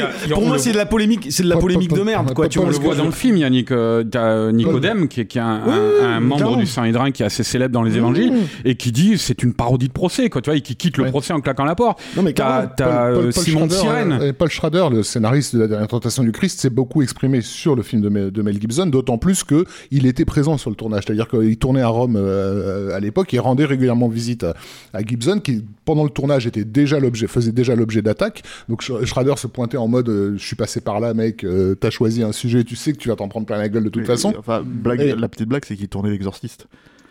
a- pour moi, c'est de la polémique, c'est de la polémique de merde, quoi. Tu. On le voit dans le film, Yannick. Euh, t'as, euh, Nicodème, qui est, un, membre du Saint-Hédrin qui est assez célèbre dans les évangiles, et qui dit c'est une parodie de procès, quoi, tu vois, et qui quitte le Ouais. procès en claquant la porte. Non, mais T'as, euh, Paul Simon Sirène. euh, Paul Schrader, le scénariste de la dernière tentation du Christ, s'est beaucoup exprimé sur le film de, Mel- de Mel Gibson, d'autant plus que il était présent sur le tournage. C'est-à-dire qu'il tournait à Rome euh, à l'époque, il rendait régulièrement visite à, à Gibson, qui pendant le tournage était déjà l'objet, faisait déjà l'objet d'attaques. Donc Sch- Schrader se pointait en mode, euh, je suis passé par là, mec, euh, t'as choisi un sujet, tu sais que tu vas t'en prendre plein la gueule de toute façon. Enfin, blague, Et- la petite blague, c'est qu'il tournait l'exorciste.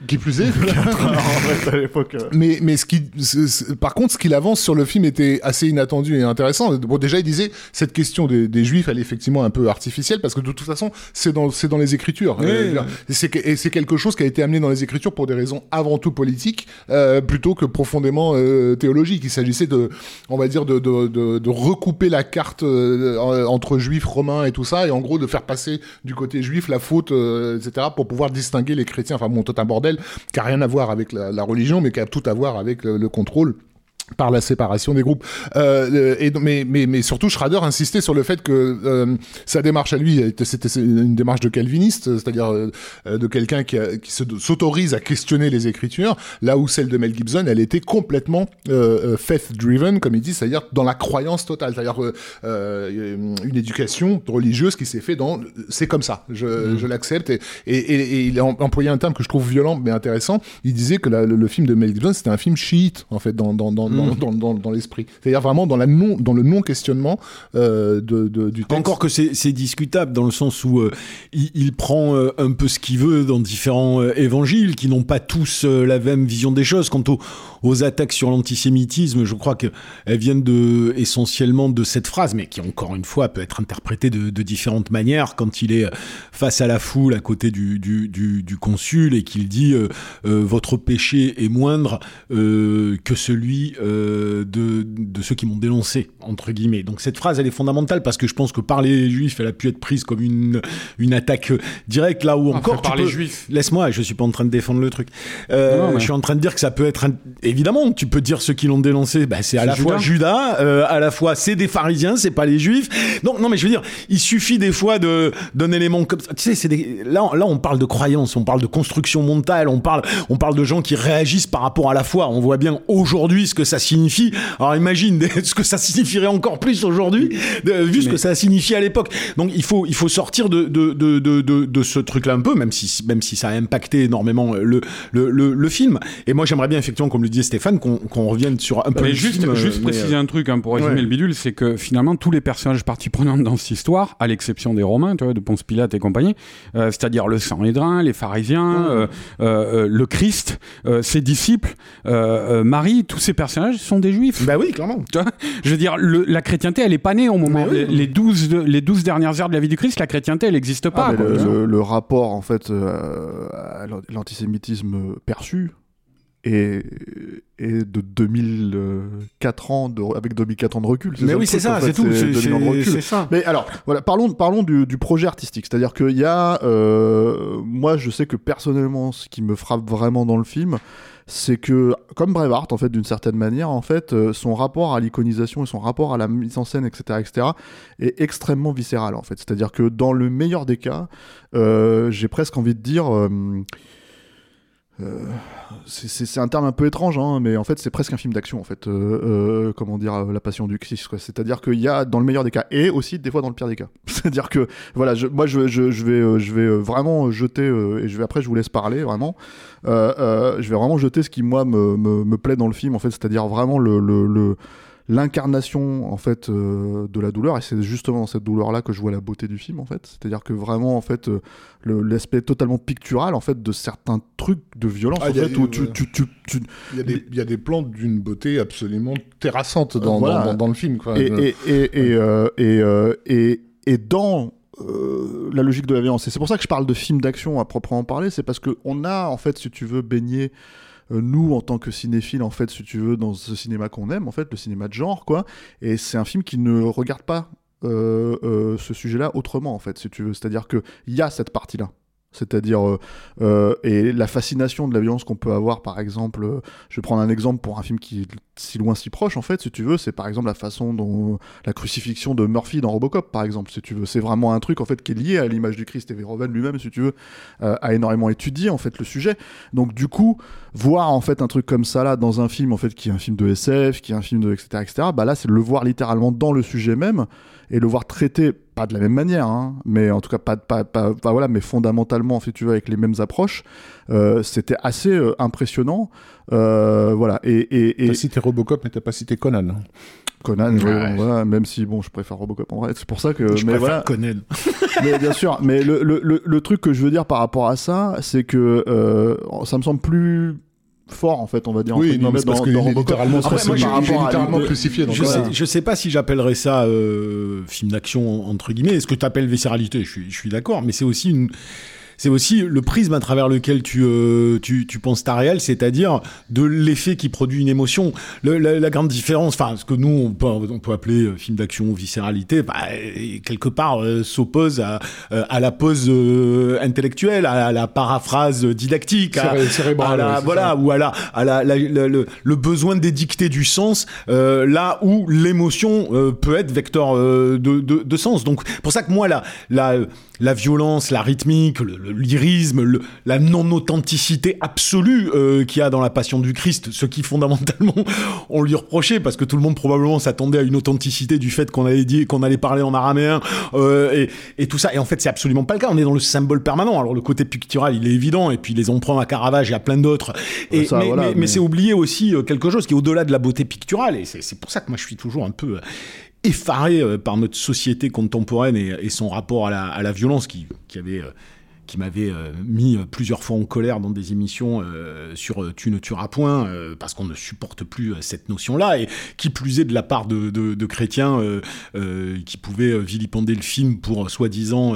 Qui plus est. en fait, à l'époque. euh, Mais, mais ce qui, ce- ce- par contre, ce qu'il avance sur le film était assez inattendu et intéressant. Bon, déjà, il disait cette question des, des juifs, elle est effectivement un peu artificielle parce que de toute façon, c'est dans, c'est dans les écritures. Oui. Euh, et c'est quelque chose qui a été amené dans les écritures pour des raisons avant tout politiques, euh, plutôt que profondément euh, théologiques. Il s'agissait de, on va dire, de, de, de, de recouper la carte euh, en- entre juifs, romains et tout ça, et en gros de faire passer du côté juif la faute, euh, etc., pour pouvoir distinguer les chrétiens. Enfin bon, tout un bordel qui a rien à voir avec la, religion, mais qui a tout à voir avec le contrôle par la séparation des groupes. Euh, et, donc- mais, mais, mais surtout, Schrader insistait sur le fait que euh, sa démarche à lui, était- c'était une démarche de calviniste, c'est-à-dire euh, euh, de quelqu'un qui, a- qui se- s'autorise à questionner les Écritures, là où celle de Mel Gibson, elle était complètement euh, euh, faith-driven, comme il dit, c'est-à-dire dans la croyance totale, c'est-à-dire euh, euh, une éducation religieuse qui s'est fait dans c'est comme ça, je, je l'accepte. Et, et, et, et il a em- employé un terme que je trouve violent mais intéressant. Il disait que la- le, le film de Mel Gibson c'était un film chiite en fait dans dans dans dans, dans, dans- dans l'esprit, c'est-à-dire vraiment dans la non dans le non questionnement euh, de, de- du texte. Encore que c'est discutable dans le sens où euh, il, il prend euh, un peu ce qu'il veut dans différents évangiles qui n'ont pas tous la même vision des choses. Quant aux, aux attaques sur l'antisémitisme, je crois qu'elles viennent de, essentiellement de cette phrase, mais qui encore une fois peut être interprétée de, de différentes manières quand il est face à la foule à côté du, du, du, du consul et qu'il dit votre péché est moindre que celui de, de ceux qui m'ont dénoncé entre guillemets. Donc cette phrase elle est fondamentale parce que je pense que par les juifs elle a pu être prise comme une une attaque euh, directe là où Enfin, encore par tu les peux- juifs. Laisse-moi, je suis pas en train de défendre le truc. Euh, Non, mais- Je suis en train de dire que ça peut être un- évidemment, tu peux dire ceux qui l'ont dénoncé, bah, c'est à la fois Judas, euh, à la fois c'est des pharisiens, c'est pas les juifs. Donc non, mais je veux dire, il suffit des fois de d'un élément comme ça. Tu sais, des... là, là on parle de croyance, on parle de construction mentale, on parle on parle de gens qui réagissent par rapport à la foi. On voit bien aujourd'hui ce que ça signifie. Alors imagine ce que ça signifierait encore plus aujourd'hui, vu ce que ça a signifié à l'époque. Donc il faut il faut sortir de de de de, ce truc-là un peu, même si même si ça a impacté énormément le le, le, le film. Et moi j'aimerais bien effectivement, comme le disait Stéphane, qu'on qu'on revienne sur un peu. Mais le juste, film, juste euh, mais, préciser un truc hein, pour résumer ouais. le bidule, c'est que finalement tous les personnages partie prenante dans cette histoire, à l'exception des Romains, tu vois, de Ponce Pilate et compagnie, euh, c'est-à-dire le Sanhédrin, les pharisiens, euh, euh, euh, le Christ, euh, ses disciples, euh, euh, Marie, tous ces personnages sont des juifs. Bah oui, clairement. Je veux dire, le- la chrétienté, elle est pas née au moment. Oui. les, les 12, de- les 12 dernières heures de la vie du Christ, la chrétienté, elle n'existe pas. Ah, quoi, le, rapport en fait euh, à l'an- l'antisémitisme perçu est, est de 2004 ans de, avec 2004 ans de recul. Mais oui, c'est ça, c'est tout. C'est 2000 ans de recul. c'est- c'est ça. Mais alors, voilà, parlons, parlons du, du projet artistique. C'est-à-dire qu'il y a, euh, moi, je sais que personnellement, ce qui me frappe vraiment dans le film, c'est que, comme Braveheart, en fait, d'une certaine manière, en fait, euh, son rapport à l'iconisation et son rapport à la mise en scène, etc., etc., est extrêmement viscéral, en fait. C'est-à-dire que dans le meilleur des cas, euh, j'ai presque envie de dire. euh, c'est- un terme un peu étrange, hein, mais en fait c'est presque un film d'action en fait. comment dire, la Passion du Christ. C'est-à-dire qu'il y a dans le meilleur des cas et aussi des fois dans le pire des cas. C'est-à-dire que voilà, moi je, vais, je vais vraiment jeter et je vais après je vous laisse parler vraiment. Euh, euh, je vais vraiment jeter ce qui moi me, me, me plaît dans le film en fait, c'est-à-dire vraiment le, le, le- l'incarnation en fait euh, de la douleur et c'est justement dans cette douleur là que je vois la beauté du film en fait c'est à dire que vraiment en fait euh, l'aspect totalement pictural en fait de certains trucs de violence Ah, en y a- fait où tu, tu, tu, tu- Il y a des, il y a des plans d'une beauté absolument terrassante dans, Voilà. dans, dans- dans le film. Quoi. et, et, et, et, et dans euh, la logique de la violence. Et c'est pour ça que je parle de film d'action à proprement parler, c'est parce qu'on a, en fait, si tu veux, baigné, euh, nous, en tant que cinéphiles, en fait, si tu veux, dans ce cinéma qu'on aime, en fait, le cinéma de genre, quoi. Et c'est un film qui ne regarde pas euh, ce sujet-là autrement, en fait, si tu veux. C'est-à-dire qu'il y a cette partie-là. C'est-à-dire, euh, euh, et la fascination de la violence qu'on peut avoir, par exemple, euh, je vais prendre un exemple pour un film qui est si loin, si proche, en fait, si tu veux, c'est par exemple la façon dont la crucifixion de Murphy dans Robocop, par exemple, si tu veux. C'est vraiment un truc, en fait, qui est lié à l'image du Christ. Et Verhoeven lui-même, si tu veux, a énormément étudié, en fait, le sujet. Donc, du coup, voir, en fait, un truc comme ça, là, dans un film, en fait, qui est un film de SF, qui est un film de, etc., etc., bah là, c'est de le voir littéralement dans le sujet même et le voir traité pas de la même manière, hein, mais en tout cas pas, pas, pas, pas- voilà, mais fondamentalement, en fait, tu veux, avec les mêmes approches, euh, c'était assez euh, impressionnant, euh, voilà. Et, et, et T'as cité Robocop, mais t'as pas cité Conan. Conan, ouais, voilà, même si bon, je préfère Robocop en vrai, c'est pour ça que, je mais préfère voilà, Conan. mais bien sûr, mais le, le, le, le truc que je veux dire par rapport à ça, c'est que euh, ça me semble plus fort en fait, on va dire. Oui, non, mais parce dans- dans Robocop. littéralement, Après, moi, j'ai littéralement de- crucifié. donc Je voilà. sais, je sais pas si j'appellerais ça euh, film d'action entre guillemets. Est-ce que tu appelles viscéralité Je suis, je suis d'accord, mais c'est aussi une, c'est aussi le prisme à travers lequel tu, euh, tu, tu penses ta réelle, c'est-à-dire de l'effet qui produit une émotion. Le- la, la grande différence, enfin, ce que nous on peut, on peut appeler euh, film d'action, viscéralité, bah, quelque part euh, s'oppose à, euh, à la pose euh, intellectuelle, à, la paraphrase didactique, à, Céré- cérébral, à la- voilà, ça. ou à la, à la, le, le besoin d'édicter du sens, euh, là où l'émotion euh, peut être vecteur euh, de, de, de sens. Donc, pour ça que moi, la, la, la violence, la rythmique, le, le lyrisme, le- la non-authenticité absolue euh, qu'il y a dans la Passion du Christ, ce qui fondamentalement on lui reprochait parce que tout le monde probablement s'attendait à une authenticité du fait qu'on allait dire qu'on allait parler en araméen euh, et, et tout ça. Et en fait, c'est absolument pas le cas. On est dans le symbole permanent. Alors le côté pictural, il est évident. Et puis les emprunts à Caravage, y a plein d'autres. Et ça, mais, voilà, mais- mais mais- c'est oublier aussi euh, quelque chose qui est au-delà de la beauté picturale. Et c'est c'est pour ça que moi je suis toujours un peu euh, effaré euh, par notre société contemporaine et, son rapport à la, à la violence qui, qui avait euh, qui m'avait euh, mis euh, plusieurs fois en colère dans des émissions euh, sur Tu ne tueras point, parce qu'on ne supporte plus cette notion-là, et qui plus est de la part de, de- de chrétiens qui pouvaient vilipender le film pour soi-disant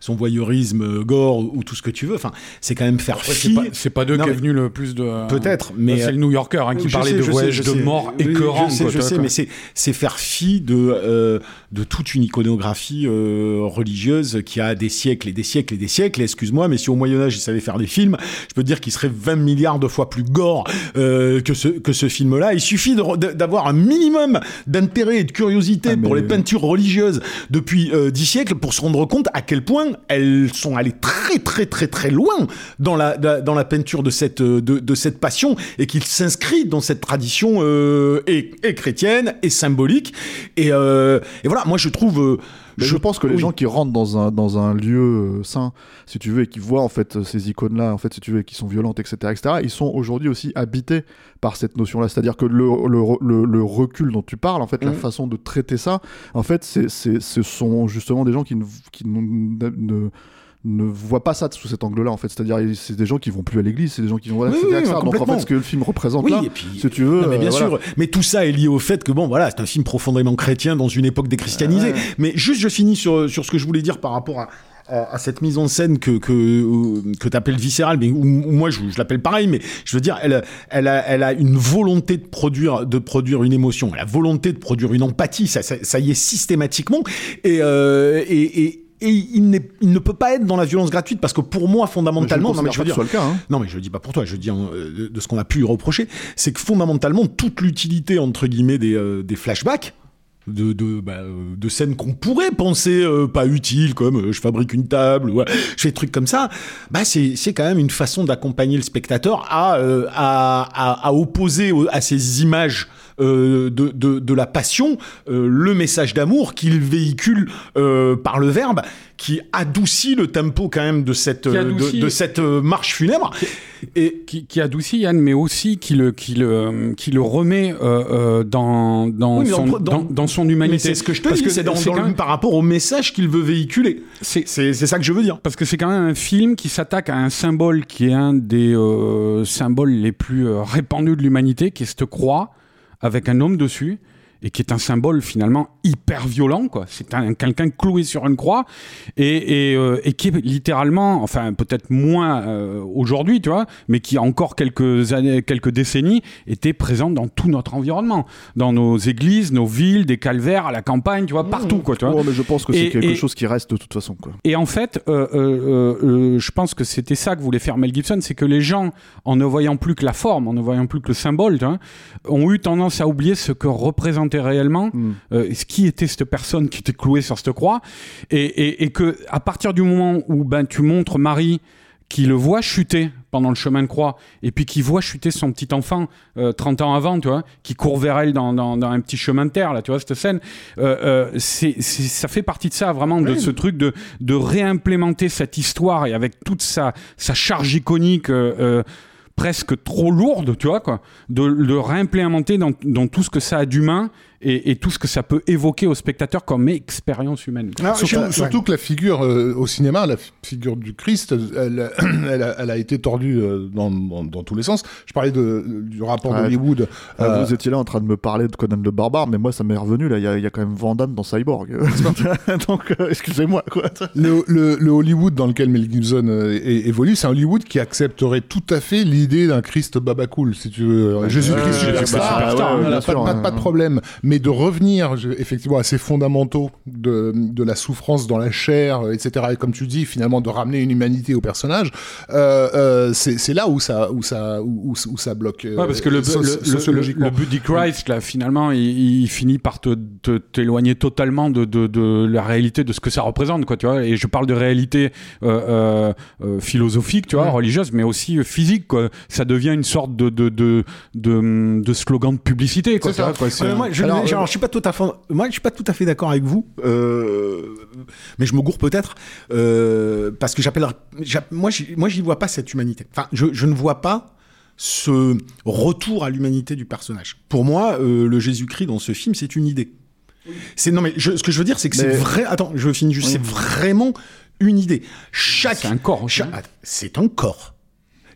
son voyeurisme gore ou, ou tout ce que tu veux. Enfin, c'est quand même faire fi. c'est pas, pas d'eux Non, qui est mais- venu le plus de. Peut-être, mais c'est le New Yorker hein, qui parlait sais, de voyage de sais. mort Oui, écœurant. Je sais, quoi, je tu sais, vois, mais c'est faire fi de de toute une iconographie religieuse qui a des siècles et des siècles et des siècles. Et Excuse-moi, mais si au Moyen Âge ils savaient faire des films, je peux te dire qu'ils seraient 20 milliards de fois plus gore euh, que ce que ce film-là. Il suffit d'avoir un minimum d'intérêt et de curiosité Ah, pour les peintures religieuses depuis euh, 10 siècles pour se rendre compte à quel point elles sont allées très très très très loin dans la da- dans la peinture de cette euh, de, de cette passion et qu'il s'inscrit dans cette tradition euh, et, et chrétienne et symbolique et, et voilà moi je trouve Mais je, pense que les oui. gens qui rentrent dans un, dans un lieu euh, saint, si tu veux, et qui voient en fait ces icônes-là, en fait, si tu veux, et qui sont violentes, etc., etc., ils sont aujourd'hui aussi habités par cette notion-là. C'est-à-dire que le, le, le, le recul dont tu parles, en fait, la Mhm. façon de traiter ça, en fait, c'est, c'est, ce sont justement des gens qui ne, qui ne, ne ne voient pas ça sous cet angle-là en fait c'est-à-dire c'est des gens qui vont plus à l'église c'est des gens qui vont voilà, Oui, oui, ça. donc en fait ce que le film représente oui là et puis si tu veux Non, mais bien euh, voilà. sûr, mais tout ça est lié au fait que bon, voilà, c'est un film profondément chrétien dans une époque déchristianisée. Ouais. Mais juste, je finis sur sur ce que je voulais dire par rapport à à cette mise en scène que que euh, que t'appelles viscérale, mais où moi je, je l'appelle pareil, mais je veux dire, elle elle a elle a une volonté de produire de produire une émotion, la volonté de produire une empathie, ça ça, ça y est systématiquement, et euh, et, et et il, il ne peut pas être dans la violence gratuite parce que pour moi fondamentalement, je non mais je veux dire, soit le cas hein. non, mais je le dis pas pour toi, je dis euh, de, de ce qu'on a pu lui reprocher, c'est que fondamentalement, toute l'utilité, entre guillemets, des, euh, des flashbacks, de, de, bah, euh, de scènes qu'on pourrait penser euh, pas utiles, comme euh, je fabrique une table, ou, euh, je fais des trucs comme ça, bah c'est c'est quand même une façon d'accompagner le spectateur à, euh, à, à, à opposer au- à ces images euh, de, de, de la passion, euh, le message d'amour qu'il véhicule euh, par le verbe, qui adoucit le tempo quand même de cette, de, de cette marche funèbre. Et qui, qui adoucit Yann, mais aussi qui le, qui le, qui le remet euh, euh, dans, dans, Oui, son, dans- dans, dans son humanité. c'est ce que je te Parce dis, que c'est dans, quand même- par rapport au message qu'il veut véhiculer. c'est- C'est c'est ça que je veux dire. Parce que c'est quand même un film qui s'attaque à un symbole qui est un des euh, symboles les plus répandus de l'humanité, qui est cette croix avec un homme dessus et qui est un symbole finalement hyper violent quoi c'est un quelqu'un cloué sur une croix et, et, euh, et qui est littéralement enfin peut-être moins euh, aujourd'hui tu vois mais qui encore quelques années quelques décennies était présent dans tout notre environnement dans nos églises nos villes des calvaires à la campagne tu vois partout quoi tu vois Ouais, mais je pense que c'est quelque et- chose qui reste de toute façon. Quoi. et en fait, euh, euh, euh, euh, je pense que c'était ça que voulait faire Mel Gibson, c'est que les gens, en ne voyant plus que la forme, en ne voyant plus que le symbole, tu vois, ont eu tendance à oublier ce que réellement, Mm. euh, ce qui était cette personne qui était clouée sur cette croix, et, et, et que à partir du moment où ben tu montres Marie qui le voit chuter pendant le chemin de croix, et puis qui voit chuter son petit enfant euh, 30 ans avant, tu vois, qui court vers elle dans, dans, dans un petit chemin de terre, là, tu vois, cette scène, euh, euh, ça fait partie de ça, vraiment, de ce truc de, de réimplémenter cette histoire, et avec toute sa, sa charge iconique euh, euh, presque trop lourde, tu vois, quoi, de le réimplémenter dans, dans tout ce que ça a d'humain, et, et tout ce que ça peut évoquer au spectateur comme expérience humaine. Ah, Surtout, je- surtout que la figure euh, au cinéma, la figure du Christ, elle, elle, a, elle a été tordue euh, dans, dans, dans tous les sens. Je parlais de, du rapport Ouais. d'Hollywood. Ah, euh, Vous étiez là en train de me parler de Conan le barbare, mais moi ça m'est revenu là. Il y, a- il y a quand même Van Damme dans Cyborg. Donc euh, excusez-moi quoi. le, le, le Hollywood dans lequel Mel Gibson euh, é- évolue, c'est un Hollywood qui accepterait tout à fait l'idée d'un Christ baba cool, si tu veux. Jésus-Christ ouais. pas de problème. Mais de revenir je- effectivement à ces fondamentaux de, de la souffrance dans la chair, euh, etc. Et comme tu dis, finalement, de ramener une humanité au personnage, euh, euh, c'est c'est là où ça, où ça, où, où- où ça bloque. euh, Ouais, parce que le, so- le, le, le Buddy Christ, là, finalement, il, il finit par te te- t'éloigner totalement de, de, de la réalité de ce que ça représente, quoi, tu vois. Et je parle de réalité euh, euh, euh, philosophique, tu vois, religieuse, mais aussi physique, quoi. Ça devient une sorte de, de, de, de, de slogan de publicité, quoi. Vois, ça. quoi. C'est Ouais, un- moi, je, Alors, genre, euh, je suis pas tout à fait, moi, je suis pas tout à fait d'accord avec vous, euh, mais je me gourre peut-être euh, parce que j'appelle, j'a- moi, moi, j'y vois pas cette humanité. Enfin, je, je ne vois pas ce retour à l'humanité du personnage. Pour moi, euh, le Jésus-Christ dans ce film, c'est une idée. C'est non mais je- ce que je veux dire, c'est que c'est vrai. Attends, je finis juste. Oui. C'est vraiment une idée. Chaque C'est un corps cha- C'est un corps.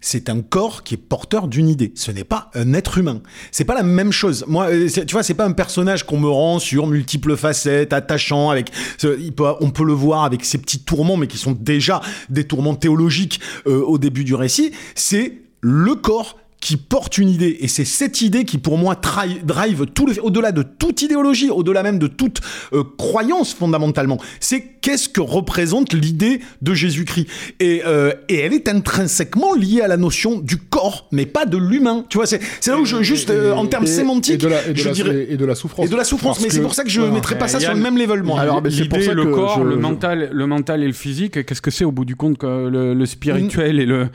C'est un corps qui est porteur d'une idée. Ce n'est pas un être humain. C'est pas la même chose. Moi, euh, tu vois, c'est pas un personnage qu'on me rend sur multiples facettes, attachant avec. on peut le voir avec ses petits tourments, mais qui sont déjà des tourments théologiques euh, au début du récit. C'est le corps qui porte une idée et c'est cette idée qui pour moi drive tout le au-delà de toute idéologie au-delà même de toute euh, croyance fondamentalement c'est qu'est-ce que représente l'idée de Jésus-Christ et, euh, et elle est intrinsèquement liée à la notion du corps mais pas de l'humain tu vois c'est c'est là où je juste euh, en termes Et- sémantiques et de la, et de je la- dirais et de la souffrance. et de la souffrance Parce mais c'est pour ça que je Voilà. mettrais pas ça sur le même level moi Alors, c'est pour ça le que corps, je- le je- mental, le mental et le physique. Qu'est-ce que c'est au bout du compte que le, le spirituel et le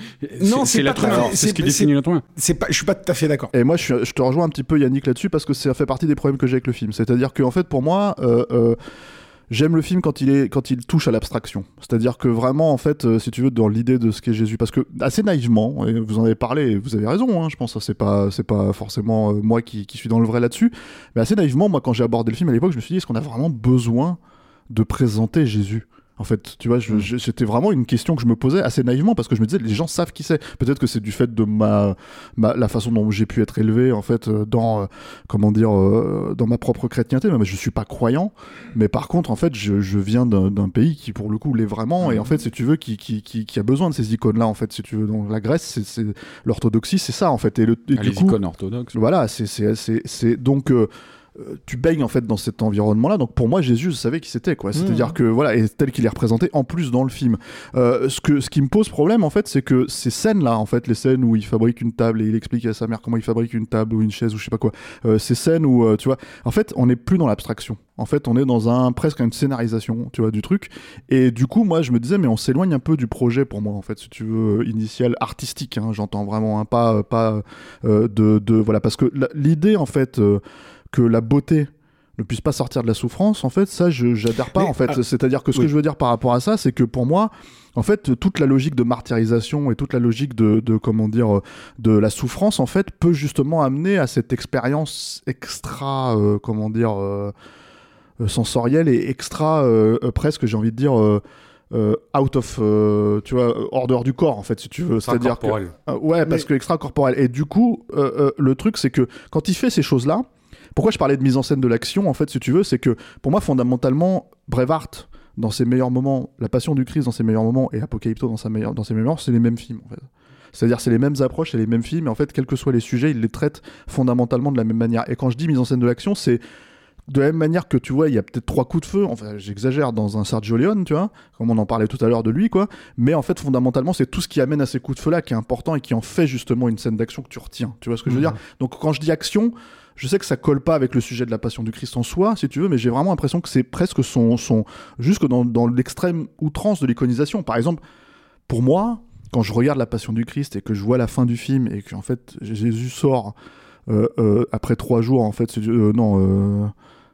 Non, c'est l'être pas- humain. C'est ce qui définit l'être humain. C'est pas je suis pas tout à fait d'accord Et moi, je, te rejoins un petit peu, Yannick, là-dessus, parce que ça fait partie des problèmes que j'ai avec le film. C'est-à-dire que, en fait, pour moi, euh, euh, j'aime le film quand il, est, quand il touche à l'abstraction. C'est-à-dire que vraiment, en fait, euh, si tu veux, dans l'idée de ce qu'est Jésus, parce que assez naïvement, et vous en avez parlé, vous avez raison, hein, je pense, c'est pas, c'est pas forcément moi qui, qui suis dans le vrai là-dessus, mais assez naïvement, moi, quand j'ai abordé le film à l'époque, je me suis dit, est-ce qu'on a vraiment besoin de présenter Jésus? En fait, tu vois, je- c'était vraiment une question que je me posais assez naïvement parce que je me disais, les gens savent qui c'est. Peut-être que c'est du fait de ma, ma- la façon dont j'ai pu être élevé, en fait, euh, dans, euh, comment dire, euh, dans ma propre chrétienté. Mais je suis pas croyant, mais par contre, en fait, je, je viens d'un pays qui, pour le coup, l'est vraiment. Et en fait, si tu veux, qui, qui, qui, qui a besoin de ces icônes-là, en fait, si tu veux. Donc, la Grèce, c'est- l'orthodoxie, c'est ça, en fait. Et, le, et Ah, du les coup, icônes orthodoxes. voilà, c'est c'est c'est c'est donc euh, tu baignes en fait dans cet environnement-là. Donc pour moi, Jésus, je savais qui c'était quoi. C'est-à-dire que voilà, et tel qu'il est représenté en plus dans le film. Euh, ce que ce qui me pose problème en fait, c'est que ces scènes-là, en fait, les scènes où il fabrique une table et il explique à sa mère comment il fabrique une table ou une chaise ou je sais pas quoi, euh, ces scènes où euh, tu vois, en fait, on n'est plus dans l'abstraction. En fait, on est dans un presque une scénarisation, tu vois, du truc. Et du coup, moi, je me disais, mais on s'éloigne un peu du projet pour moi, en fait, si tu veux, initial, artistique. hein, J'entends vraiment, hein, pas, pas euh, de, de, voilà, parce que l'idée, en fait, euh, que la beauté ne puisse pas sortir de la souffrance, en fait, ça, je j'adhère pas, Mais, en fait. ah, C'est-à-dire que ce oui. que je veux dire par rapport à ça, c'est que pour moi, en fait, toute la logique de martyrisation et toute la logique de, de comment dire, de la souffrance, en fait, peut justement amener à cette expérience extra, euh, comment dire, euh, euh, sensorielle et extra, euh, euh, presque, j'ai envie de dire, euh, euh, out of, euh, tu vois, hors dehors du corps, en fait, si tu veux. C'est-à-dire que, corporel. euh, ouais, parce que extra-corporel. Et du coup, euh, euh, le truc, c'est que quand il fait ces choses-là, pourquoi je parlais de mise en scène de l'action, en fait, si tu veux, c'est que pour moi, fondamentalement, Brevard, dans ses meilleurs moments, La Passion du Christ dans ses meilleurs moments et Apocalypto dans, sa meilleure, dans ses meilleurs moments, c'est les mêmes films, en fait. C'est-à-dire, c'est les mêmes approches, c'est les mêmes films, et en fait, quels que soient les sujets, il les traite fondamentalement de la même manière. Et quand je dis mise en scène de l'action, c'est de la même manière que tu vois, il y a peut-être trois coups de feu, enfin j'exagère dans un Sergio Leone, tu vois, comme on en parlait tout à l'heure de lui, quoi. Mais en fait, fondamentalement, c'est tout ce qui amène à ces coups de feu-là qui est important et qui en fait justement une scène d'action que tu retiens. Tu vois ce que je veux dire? Donc quand je dis action, je sais que ça colle pas avec le sujet de la passion du Christ en soi, si tu veux, mais j'ai vraiment l'impression que c'est presque son, son jusque dans, l'extrême outrance de l'iconisation. Par exemple, pour moi, quand je regarde la passion du Christ et que je vois la fin du film et que en fait Jésus sort euh, euh, après trois jours, en fait, euh, non,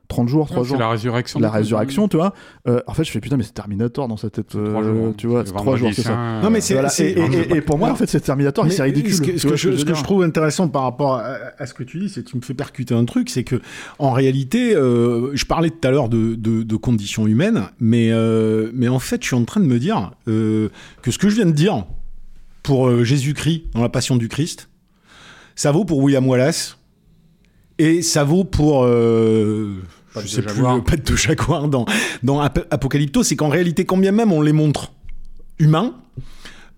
30 jours, trois Ouais, jours C'est la résurrection. la résurrection, tu vois. Euh, en fait, je fais putain, mais c'est Terminator dans sa tête, C'est trois euh, jours. tu vois, C'est c'est trois vendredi jours, c'est ça. Non, mais c'est- Voilà, et, et- et- et pour moi, en fait, c'est Terminator, c'est ridicule. Ce que, ce je, ce que trouve intéressant par rapport à, à ce que tu dis, c'est que tu me fais percuter un truc, c'est que en réalité, euh, je parlais tout à l'heure de, de- de conditions humaines, mais, euh, mais en fait, je suis en train de me dire euh, que ce que je viens de dire pour euh, Jésus-Christ dans la Passion du Christ, ça vaut pour William Wallace et ça vaut pour euh, je sais plus Jaguar. le de Jaguar dans, dans Ap- Apocalypto, c'est qu'en réalité, quand bien même on les montre humains,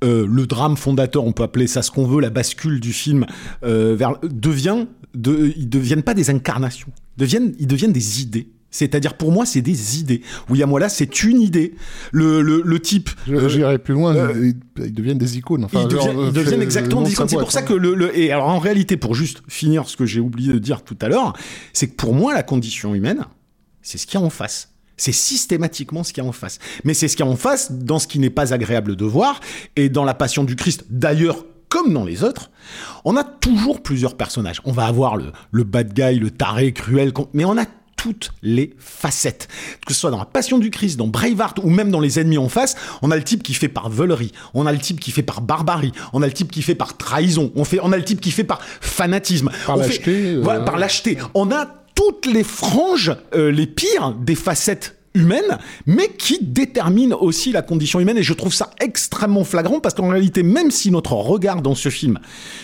euh, le drame fondateur, on peut appeler ça ce qu'on veut, la bascule du film, euh, vers, devient, de, ils deviennent pas des incarnations, deviennent, ils deviennent des idées. C'est-à-dire pour moi, c'est des idées. William Wallace, c'est une idée. Le, le, le type, Je- J'irai plus loin, euh, ils, ils deviennent des icônes. Enfin, ils deviennent, genre, ils deviennent fait- exactement des icônes. C'est pour ça hein. que le, le- et alors en réalité, pour juste finir ce que j'ai oublié de dire tout à l'heure, c'est que pour moi, la condition humaine, c'est ce qu'il y a en face. C'est systématiquement ce qu'il y a en face. Mais c'est ce qu'il y a en face dans ce qui n'est pas agréable de voir et dans la passion du Christ. D'ailleurs, comme dans les autres, on a toujours plusieurs personnages. On va avoir le, le bad guy, le taré, cruel, mais on a toutes les facettes. Que ce soit dans la Passion du Christ, dans Braveheart ou même dans les ennemis en face, on a le type qui fait par veulerie, on a le type qui fait par barbarie, on a le type qui fait par trahison, on, fait, on a le type qui fait par fanatisme. Par lâcheté, euh, voilà, par lâcheté. On a toutes les franges, euh, les pires des facettes humaines, mais qui déterminent aussi la condition humaine. Et je trouve ça extrêmement flagrant parce qu'en réalité, même si notre regard dans ce film,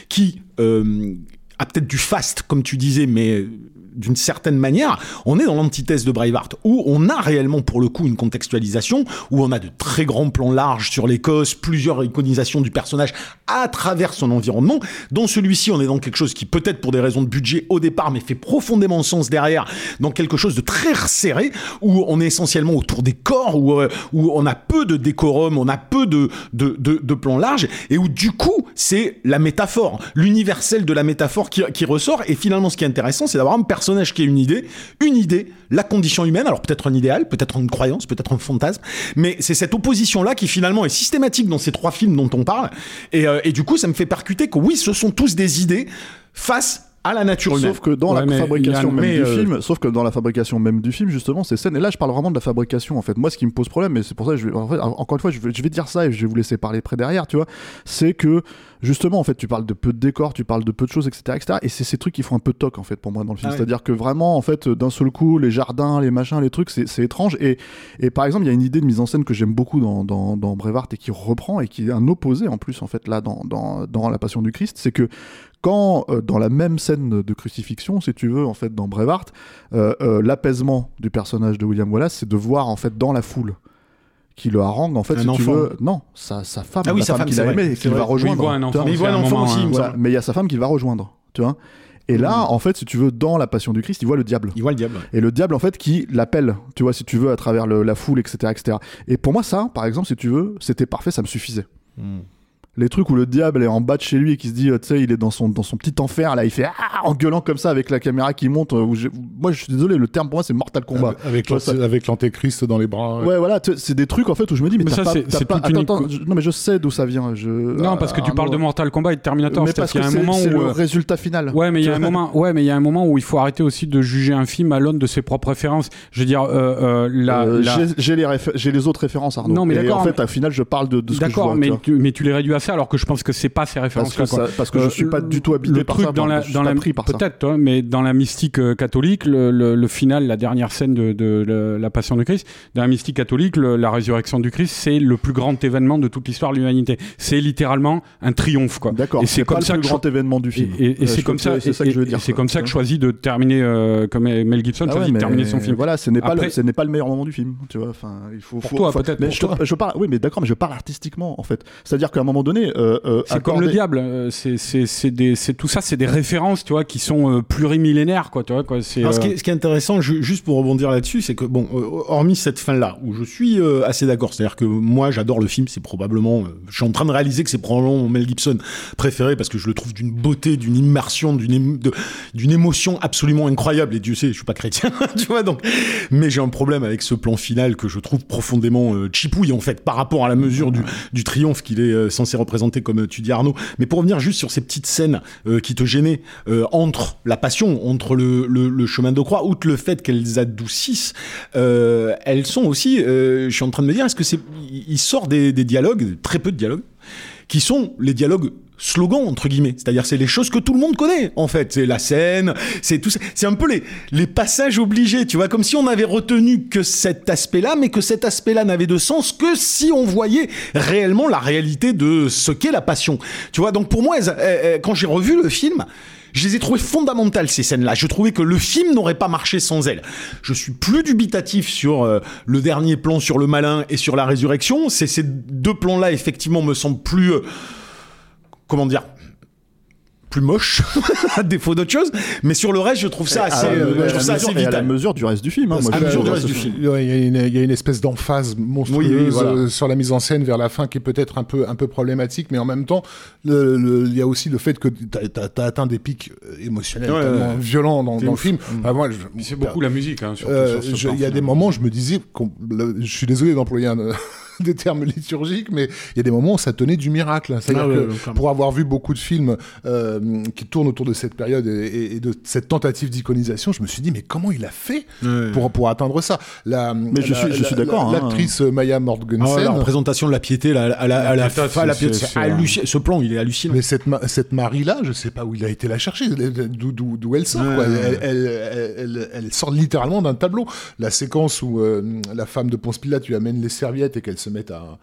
qui euh, a peut-être du faste, comme tu disais, mais d'une certaine manière, on est dans l'antithèse de Braveheart, où on a réellement pour le coup une contextualisation, où on a de très grands plans larges sur l'Écosse, plusieurs iconisations du personnage à travers son environnement. Dans celui-ci, on est dans quelque chose qui peut-être pour des raisons de budget au départ, mais fait profondément sens derrière, dans quelque chose de très resserré, où on est essentiellement autour des corps, où, euh, où on a peu de décorum, on a peu de, de, de, plans larges, et où du coup, c'est la métaphore, l'universel de la métaphore qui, qui ressort. Et finalement, ce qui est intéressant, c'est d'avoir un personnage qui a une idée, une idée, la condition humaine, alors peut-être un idéal, peut-être une croyance, peut-être un fantasme, mais c'est cette opposition-là qui finalement est systématique dans ces trois films dont on parle. Et, euh, et du coup, ça me fait percuter que oui, ce sont tous des idées face à la nature humaine. Sauf que dans Ouais, la fabrication même du euh, film, sauf que dans la fabrication même du film, justement, ces scènes, et là je parle vraiment de la fabrication en fait. Moi, ce qui me pose problème, et c'est pour ça que je vais, en fait, encore une fois, je vais, je vais dire ça et je vais vous laisser parler près derrière, tu vois, c'est que justement, en fait, tu parles de peu de décors, tu parles de peu de choses, etc., etc., et c'est ces trucs qui font un peu toc en fait pour moi dans le film. Ah ouais. C'est-à-dire que vraiment, en fait, d'un seul coup, les jardins, les machins, les trucs, c'est étrange. Et, et par exemple, il y a une idée de mise en scène que j'aime beaucoup dans, dans, dans Braveheart et qui reprend et qui est un opposé en plus, en fait, là, dans, dans, dans La Passion du Christ, c'est que quand euh, dans la même scène de crucifixion, si tu veux, en fait, dans Braveheart, euh, euh, l'apaisement du personnage de William Wallace, c'est de voir en fait dans la foule qui le harangue, en fait, Un si tu enfant. veux, non, sa, sa femme, Ah oui, la sa femme femme, qu'il a aimée qu'il va vrai. Oui, il rejoindre. voit un tu enfant. vois. Mais il voit un un enfant aussi, hein. Voilà, mais il y a sa femme qu'il va rejoindre, tu vois. Et là, en fait, si tu veux, dans la Passion du Christ, il voit le diable. Il voit le diable. Et le diable, en fait, qui l'appelle, tu vois, si tu veux, à travers le- la foule, etc., etc. Et pour moi, ça, par exemple, si tu veux, c'était parfait, ça me suffisait. Les trucs où le diable est en bas de chez lui et qui se dit, euh, tu sais, il est dans son, dans son petit enfer, là, il fait ah en gueulant comme ça avec la caméra qui monte. euh, où moi, je suis désolé, le terme pour moi, c'est Mortal Kombat. Avec, avec l'antéchrist dans les bras. Ouais, voilà, c'est des trucs en fait où je me dis, mais, Mais t'as ça, pas, c'est- pas- attends, éco- attends, je- non, mais je sais d'où ça vient. Je... Non, parce que tu parles de. Mortal Kombat et de Terminator. Mais parce qu'il que y a un c'est moment c'est où. le euh, résultat final. Ouais, mais il y a un moment, ouais, mais il y a un moment où il faut arrêter aussi de juger un film à l'aune de ses propres références. Je veux dire, euh, euh, la, Euh, la- j'ai- les, j'ai les autres références, Arnaud. Non, mais d'accord, En fait, mais- au final, je parle de, de ce que je vois. D'accord, mais tu les réduis à ça alors que je pense que c'est pas ces parce références-là. que, quoi. ça- parce que je Euh, suis pas du tout habité le par truc ça. dans la, je dans la peut-être toi, mais dans la mystique euh, catholique le, le- le final la dernière scène de, de le- la passion du Christ dans la mystique catholique le- la résurrection du Christ c'est le plus grand événement de toute l'histoire de l'humanité c'est littéralement un triomphe quoi D'accord, et c'est c'est pas comme le ça plus que grand événement du film. et- et Euh, c'est je comme ça c'est ça que je veux dire. c'est comme ça que je choisis de terminer euh, comme Mel Gibson Ah choisit de terminer son film Voilà, ce n'est pas, le, ce n'est pas le meilleur moment du film, tu vois. Enfin, il faut. Toi, peut-être, je, je parle. Oui, mais d'accord, mais je parle artistiquement en fait. C'est-à-dire qu'à un moment donné, euh, euh, c'est comme le diable, euh, c'est c'est c'est des c'est tout ça, c'est des références, tu vois, qui sont euh, plurimillénaires, quoi, tu vois, quoi. C'est Alors, ce, qui est, ce qui est intéressant, ju- juste pour rebondir là-dessus, c'est que, bon, euh, hormis cette fin-là, où je suis euh, assez d'accord, c'est-à-dire que moi, j'adore le film, c'est probablement, euh, je suis en train de réaliser que c'est probablement mon Mel Gibson préféré, parce que je le trouve d'une beauté, d'une immersion, d'une émo- de- d'une émotion absolument incroyable, et Dieu sait, je suis pas chrétien, tu vois, donc, mais j'ai un problème avec ce plan final que je trouve profondément euh, chipouille, en fait, par rapport à la mesure du, du triomphe qu'il est euh, censé représenter, comme tu dis Arnaud. Mais pour revenir juste sur ces petites scènes euh, qui te gênaient euh, entre la passion, entre le, chemin de croix, outre le fait qu'elles adoucissent, euh, elles sont aussi, euh, je suis en train de me dire, est-ce que c'est, sort des dialogues, très peu de dialogues, qui sont les dialogues slogans entre guillemets, c'est-à-dire c'est les choses que tout le monde connaît en fait, c'est la scène, c'est tout ça, c'est un peu les les passages obligés, tu vois, comme si on avait retenu que cet aspect-là, mais que cet aspect-là n'avait de sens que si on voyait réellement la réalité de ce qu'est la passion, tu vois. Donc pour moi, quand j'ai revu le film. Je les ai trouvées fondamentales ces scènes-là. Je trouvais que le film n'aurait pas marché sans elles. Je suis plus dubitatif sur euh, le dernier plan sur le malin et sur la résurrection. Ces deux plans-là effectivement me semblent plus euh, comment dire plus moche à défaut d'autre chose mais sur le reste je trouve ça assez, à la- euh, à je trouve la ça assez mesure- et à la vital mesure du reste du film. hein, moi, que je- à mesure du reste du film. Ouais, Il y, a une- il y a une espèce d'emphase monstrueuse Oui, oui, voilà. euh, sur la mise en scène vers la fin qui est peut-être un peu, un peu problématique, mais en même temps, il y a aussi le fait que tu as, atteint des pics euh, émotionnels Ouais, tellement ouais. violents dans, le film. Enfin, je- c'est beaucoup la musique, hein, Euh, Il y a des moments, je me disais, je suis désolé d'employer un, des termes liturgiques, mais il y a des moments où ça tenait du miracle. C'est-à-dire Ah que pour avoir vu beaucoup de films euh, qui tournent autour de cette période et, de cette tentative d'iconisation, je me suis dit, mais comment il a fait pour, pour atteindre ça? La, Mais je la- suis- je la- suis d'accord, hein. L'actrice Maya Morgensen. Ah ouais, la représentation de la piété là, à la, à la, ce plan il est hallucinant Mais cette, ma- cette Marie-là, je sais pas où il a été la chercher, d'où- d'où d'où elle sort. Ouais, quoi. ouais. Elle, elle, elle- elle- elle sort littéralement d'un tableau. La séquence où euh, la femme de Ponce Pilate lui amène les serviettes et qu'elle se met à,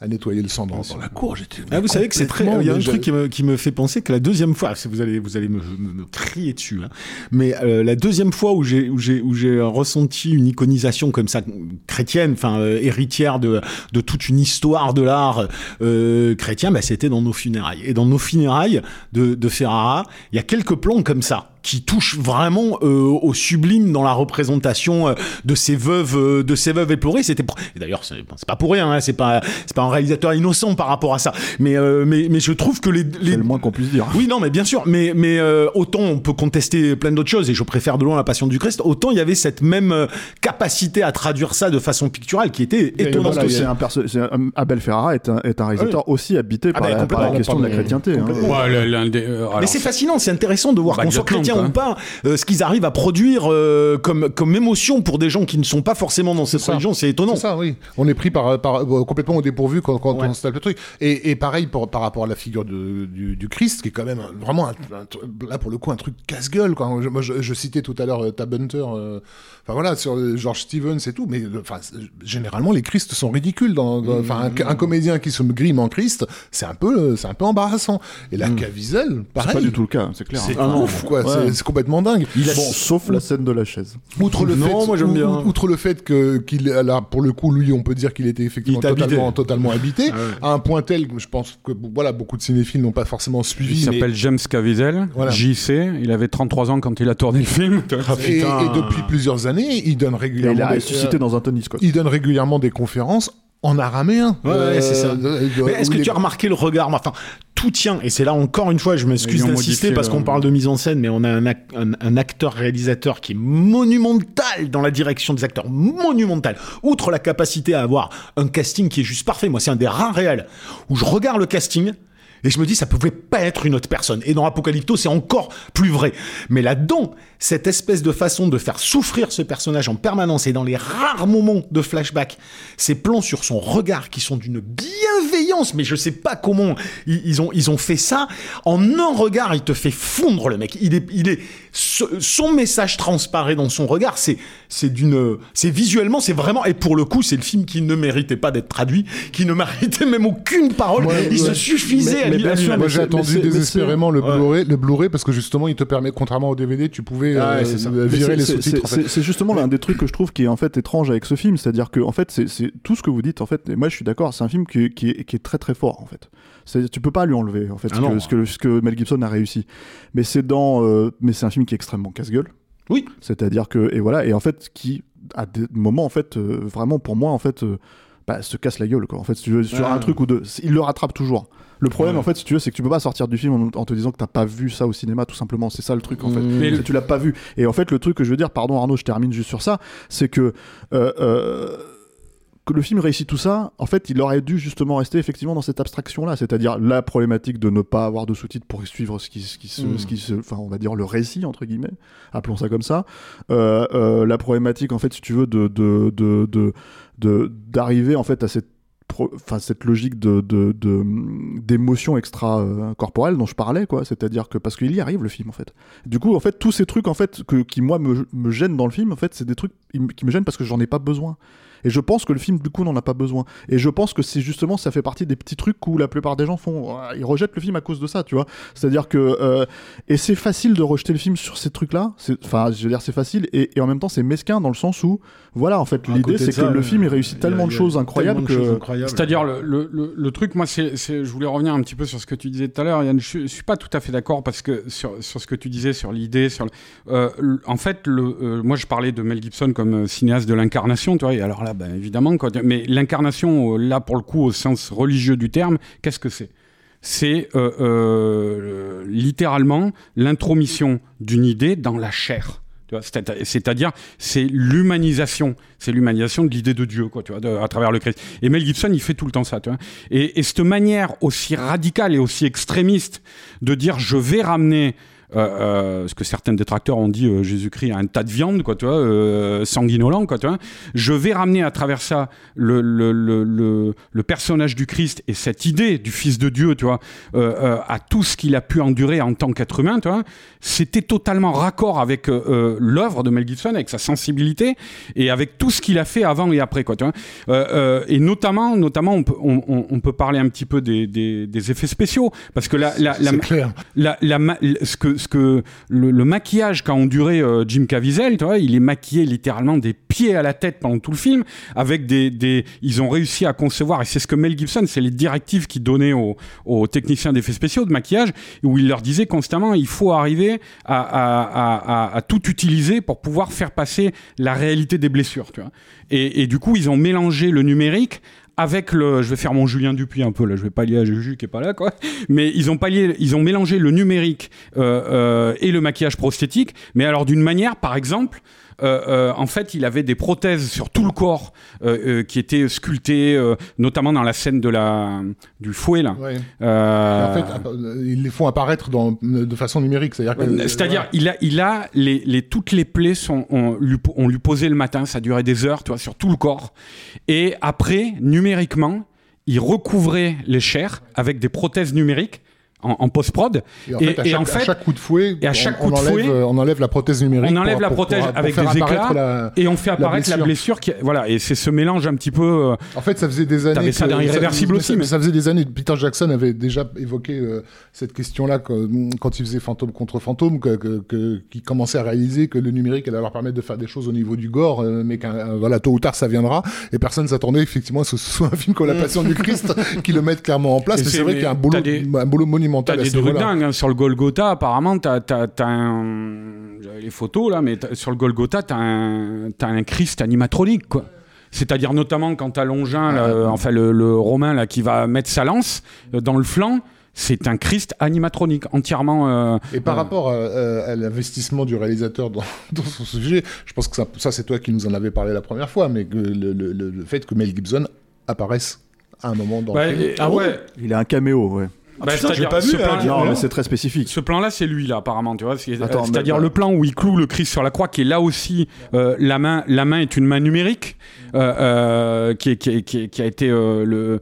à nettoyer le sang dans, dans la cour. J'étais Ah, vous savez que c'est très. Il y a un truc qui me, qui me fait penser que la deuxième fois, si vous allez, vous allez me, me- me crier dessus, hein, mais euh, la deuxième fois où j'ai, où j'ai, où j'ai ressenti une iconisation comme ça chrétienne, enfin euh, héritière de, de toute une histoire de l'art euh, chrétien, bah, c'était dans nos funérailles. Et dans nos funérailles de, de Ferrara, il y a quelques plans comme ça qui touchent vraiment euh, au sublime dans la représentation euh, de ces veuves, euh, de ces veuves éplorées. C'était d'ailleurs c'est c'est pas pour rien, hein, c'est pas c'est pas un réalisateur innocent par rapport à ça. Mais euh, mais mais je trouve que les, les C'est le moins qu'on puisse dire. oui, non, mais bien sûr, mais, mais euh, autant on peut contester plein d'autres choses, et je préfère de loin la Passion du Christ, autant il y avait cette même euh, capacité à traduire ça de façon picturale qui était étonnante Voilà, c'est un perso- c'est un- Abel Ferrara est un, est un réalisateur aussi habité par, bah, la, par la question de la chrétienté. hein. Ouais, l'un des, euh, alors, Mais c'est fascinant, c'est intéressant de voir Bah, qu'on soit chrétien pas, euh, ce qu'ils arrivent à produire euh, comme, comme émotion pour des gens qui ne sont pas forcément dans cette religion, c'est étonnant. C'est ça, oui. On est pris par, par- euh, complètement au dépourvu quand, quand Ouais. on se tape le truc. Et, et pareil pour, par rapport à la figure de- du, du Christ, qui est quand même vraiment, un- un là pour le coup, un truc casse-gueule. quoi. Je, moi, je, je citais tout à l'heure euh, Tab Hunter, euh, enfin voilà, sur euh, George Stevens et tout, mais enfin, c'est- généralement les Christ sont ridicules. Dans, dans- Enfin, un, un comédien qui se grime en Christ, c'est un peu, c'est un peu embarrassant. Et la Caviezel, C'est pareil. pas du tout le cas, c'est clair. C'est hein. ouf, quoi. Ouais. C'est- C'est complètement dingue. Il a- Bon, sauf la scène de la chaise. Outre le Non, fait, moi, j'aime bien. ou- outre le fait que qu'il là pour le coup lui on peut dire qu'il était effectivement Il totalement totalement habité Ah ouais. à un point tel que je pense que voilà beaucoup de cinéphiles n'ont pas forcément Il suivi mais- s'appelle James Caviezel, Voilà. JC. Il avait 33 ans quand il a tourné le film. et, et depuis plusieurs années il donne Et régulièrement il a ressuscité euh, dans un Tony Scott. il donne régulièrement des conférences en araméen. Ouais, ouais, c'est ça. euh, Mais est-ce que les- tu as remarqué le regard? Enfin, tout tient, et c'est là encore une fois, je m'excuse d'insister parce qu'on parle de mise en scène, mais on a un, ac- un- un acteur-réalisateur qui est monumental dans la direction des acteurs, monumental. Outre la capacité à avoir un casting qui est juste parfait, moi c'est un des rares réels où je regarde le casting. Et je me dis, ça pouvait pas être une autre personne. Et dans Apocalypto, c'est encore plus vrai. Mais là-dedans, cette espèce de façon de faire souffrir ce personnage en permanence et dans les rares moments de flashback, ces plans sur son regard qui sont d'une bienveillance, mais je sais pas comment ils, ils ont, ils ont fait ça. En un regard, il te fait fondre le mec. Il est, il est, ce- son message transparaît dans son regard. C'est, c'est d'une, c'est visuellement, c'est vraiment, et pour le coup, c'est le film qui ne méritait pas d'être traduit, qui ne méritait même aucune parole. Ouais, il se suffisait Mais- à mais lui-. Moi j'ai attendu désespérément le Ouais. Blu-ray, le Blu-ray parce que justement il te permet, contrairement au DVD, tu pouvais Ah euh, c'est virer en fait. Justement l'un des trucs que je trouve qui est en fait étrange avec ce film, c'est-à-dire que en fait c'est tout ce que vous dites en fait. Et moi je suis d'accord, c'est un film qui, qui est, qui est très très fort en fait. Tu peux pas lui enlever en fait Ah ce, que, ce, que, ce que Mel Gibson a réussi. Mais c'est dans, euh, mais c'est un film qui est extrêmement casse-gueule. Oui. C'est-à-dire que et voilà et en fait qui à des moments en fait euh, vraiment pour moi en fait euh, bah, se casse la gueule quoi. En fait si tu veux, sur Ouais. un truc ou deux, il le rattrape toujours. Le problème Ouais. en fait si tu veux c'est que tu peux pas sortir du film en, en te disant que t'as pas vu ça au cinéma tout simplement. C'est ça le truc en fait. Mais C'est- tu l'as pas vu. Et en fait, le truc que je veux dire, pardon Arnaud, je termine juste sur ça, c'est que, euh, euh, que le film réussit tout ça, en fait, il aurait dû justement rester effectivement dans cette abstraction-là, c'est-à-dire la problématique de ne pas avoir de sous-titres pour suivre ce qui, ce qui se, Mm. ce qui se, enfin, on va dire le récit entre guillemets, appelons ça comme ça. Euh, euh, la problématique, en fait, si tu veux, de de de de d'arriver en fait à cette Enfin, cette logique de d'émotion extra corporelle dont je parlais quoi. C'est-à-dire que parce qu'il y arrive le film en fait. Du coup en fait tous ces trucs en fait que, qui moi me, me gênent dans le film en fait c'est des trucs qui me gênent parce que j'en ai pas besoin et je pense que le film du coup n'en a pas besoin et je pense que c'est justement ça fait partie des petits trucs où la plupart des gens font ils rejettent le film à cause de ça tu vois c'est à dire que euh, et c'est facile de rejeter le film sur ces trucs là enfin je veux dire c'est facile et, et en même temps c'est mesquin dans le sens où voilà en fait l'idée c'est que le film il réussit il y a- tellement de choses incroyables tellement de choses que incroyables. C'est-à-dire le, le, le, truc, moi, c'est, c'est- je voulais revenir un petit peu sur ce que tu disais tout à l'heure, Yann. Je, je suis pas tout à fait d'accord parce que sur, sur ce que tu disais, sur l'idée, sur le- euh, en fait, le, euh, moi, je parlais de Mel Gibson comme euh, cinéaste de l'incarnation, tu vois. Et alors ben, évidemment, mais l'incarnation, euh, là, pour le coup, au sens religieux du terme, qu'est-ce que c'est? C'est euh, euh, le- littéralement l'intromission d'une idée dans la chair. C'est-à-dire, c'est l'humanisation, c'est l'humanisation de l'idée de Dieu, à travers le Christ. Et Mel Gibson, il fait tout le temps ça. Et, et cette manière aussi radicale et aussi extrémiste de dire, je vais ramener ce que certains détracteurs ont dit euh, Jésus-Christ a un tas de viande, quoi, tu vois, euh, sanguinolent, quoi, tu vois. Je vais ramener à travers ça le, le, le, le, le personnage du Christ et cette idée du Fils de Dieu, tu vois, euh, euh, à tout ce qu'il a pu endurer en tant qu'être humain, tu vois. C'était totalement raccord avec euh, euh, l'œuvre de Mel Gibson, avec sa sensibilité et avec tout ce qu'il a fait avant et après, quoi, tu vois. Euh, euh, et notamment, notamment, on peut, on, on- on peut parler un petit peu des, des, des effets spéciaux, parce que la, la, clair. ce que, ce que le, maquillage qu'a enduré euh, Jim Caviezel, tu vois, il est maquillé littéralement des pieds à la tête pendant tout le film, avec des, ils ont réussi à concevoir, et c'est ce que Mel Gibson, c'est les directives qu'il donnait aux, techniciens d'effets spéciaux de maquillage, où il leur disait constamment, il faut arriver à, tout utiliser pour pouvoir faire passer la réalité des blessures, tu vois. Et du coup, ils ont mélangé le numérique avec le, je vais faire mon Julien Dupuis un peu là, je vais pas lier à Juju qui est pas là quoi, mais ils ont pas lié, ils ont mélangé le numérique euh, euh, et le maquillage prosthétique, mais alors d'une manière, par exemple, en fait, il avait des prothèses sur tout le corps euh, euh, qui étaient sculptées, euh, notamment dans la scène de la du fouet là. Ouais. Euh, En fait, ils les font apparaître dans, de façon numérique. C'est-à-dire que. c'est-à-dire, il a, il a les, les, toutes les plaies sont, on lui, on lui posait le matin, ça durait des heures, tu vois, sur tout le corps. Et après, numériquement, il recouvrait les chairs avec des prothèses numériques en, en post-prod. Et en fait, à, et chaque, en à fait- chaque coup de fouet, et à chaque on, coup de on enlève, fouet, euh, on enlève la prothèse numérique. On enlève pour- la prothèse pour- pour avec des éclats la- et on fait apparaître la blessure. blessure. qui, voilà, et c'est ce mélange un petit peu. euh, En fait, ça faisait des années. T'avais ça Irréversible aussi, mais- Ça faisait des années. Peter Jackson avait déjà évoqué euh, cette question-là quand, quand il faisait Fantôme contre Fantôme, que, que, commençait à réaliser que le numérique allait leur permettre de faire des choses au niveau du gore, euh, mais qu'un voilà tôt ou tard ça viendra. Et personne s'attendait effectivement à ce que ce soit un film comme La Passion du Christ qui le mette clairement en place. Mais c'est- vrai qu'il y a un boulot, boulot monumental. T'as à des trucs dingues hein. sur le Golgotha. Apparemment, t'as t'as t'as un. J'avais les photos là, mais t'as- sur le Golgotha, t'as un t'as un Christ animatronique quoi. C'est-à-dire notamment quand t'as Longin, là, enfin le, le Romain là, qui va mettre sa lance euh, dans le flanc. C'est un Christ animatronique entièrement. euh, Et par euh, rapport à, à- à l'investissement du réalisateur dans, dans son sujet, je pense que ça, ça, c'est toi qui nous en avais parlé la première fois, mais que le, le- le- le fait que Mel Gibson apparaisse à un moment dans ouais, le film. Ah ouais ouais. Il a un caméo, ouais. Bah, c'est-à-dire, ce hein, Non, mais c'est très spécifique. Ce plan-là, c'est lui, là, apparemment, tu vois. C'est-à-dire le plan où il cloue le Christ sur la croix, qui est là aussi, euh, la, main, la main est une main numérique, euh, euh, qui, a été euh, le,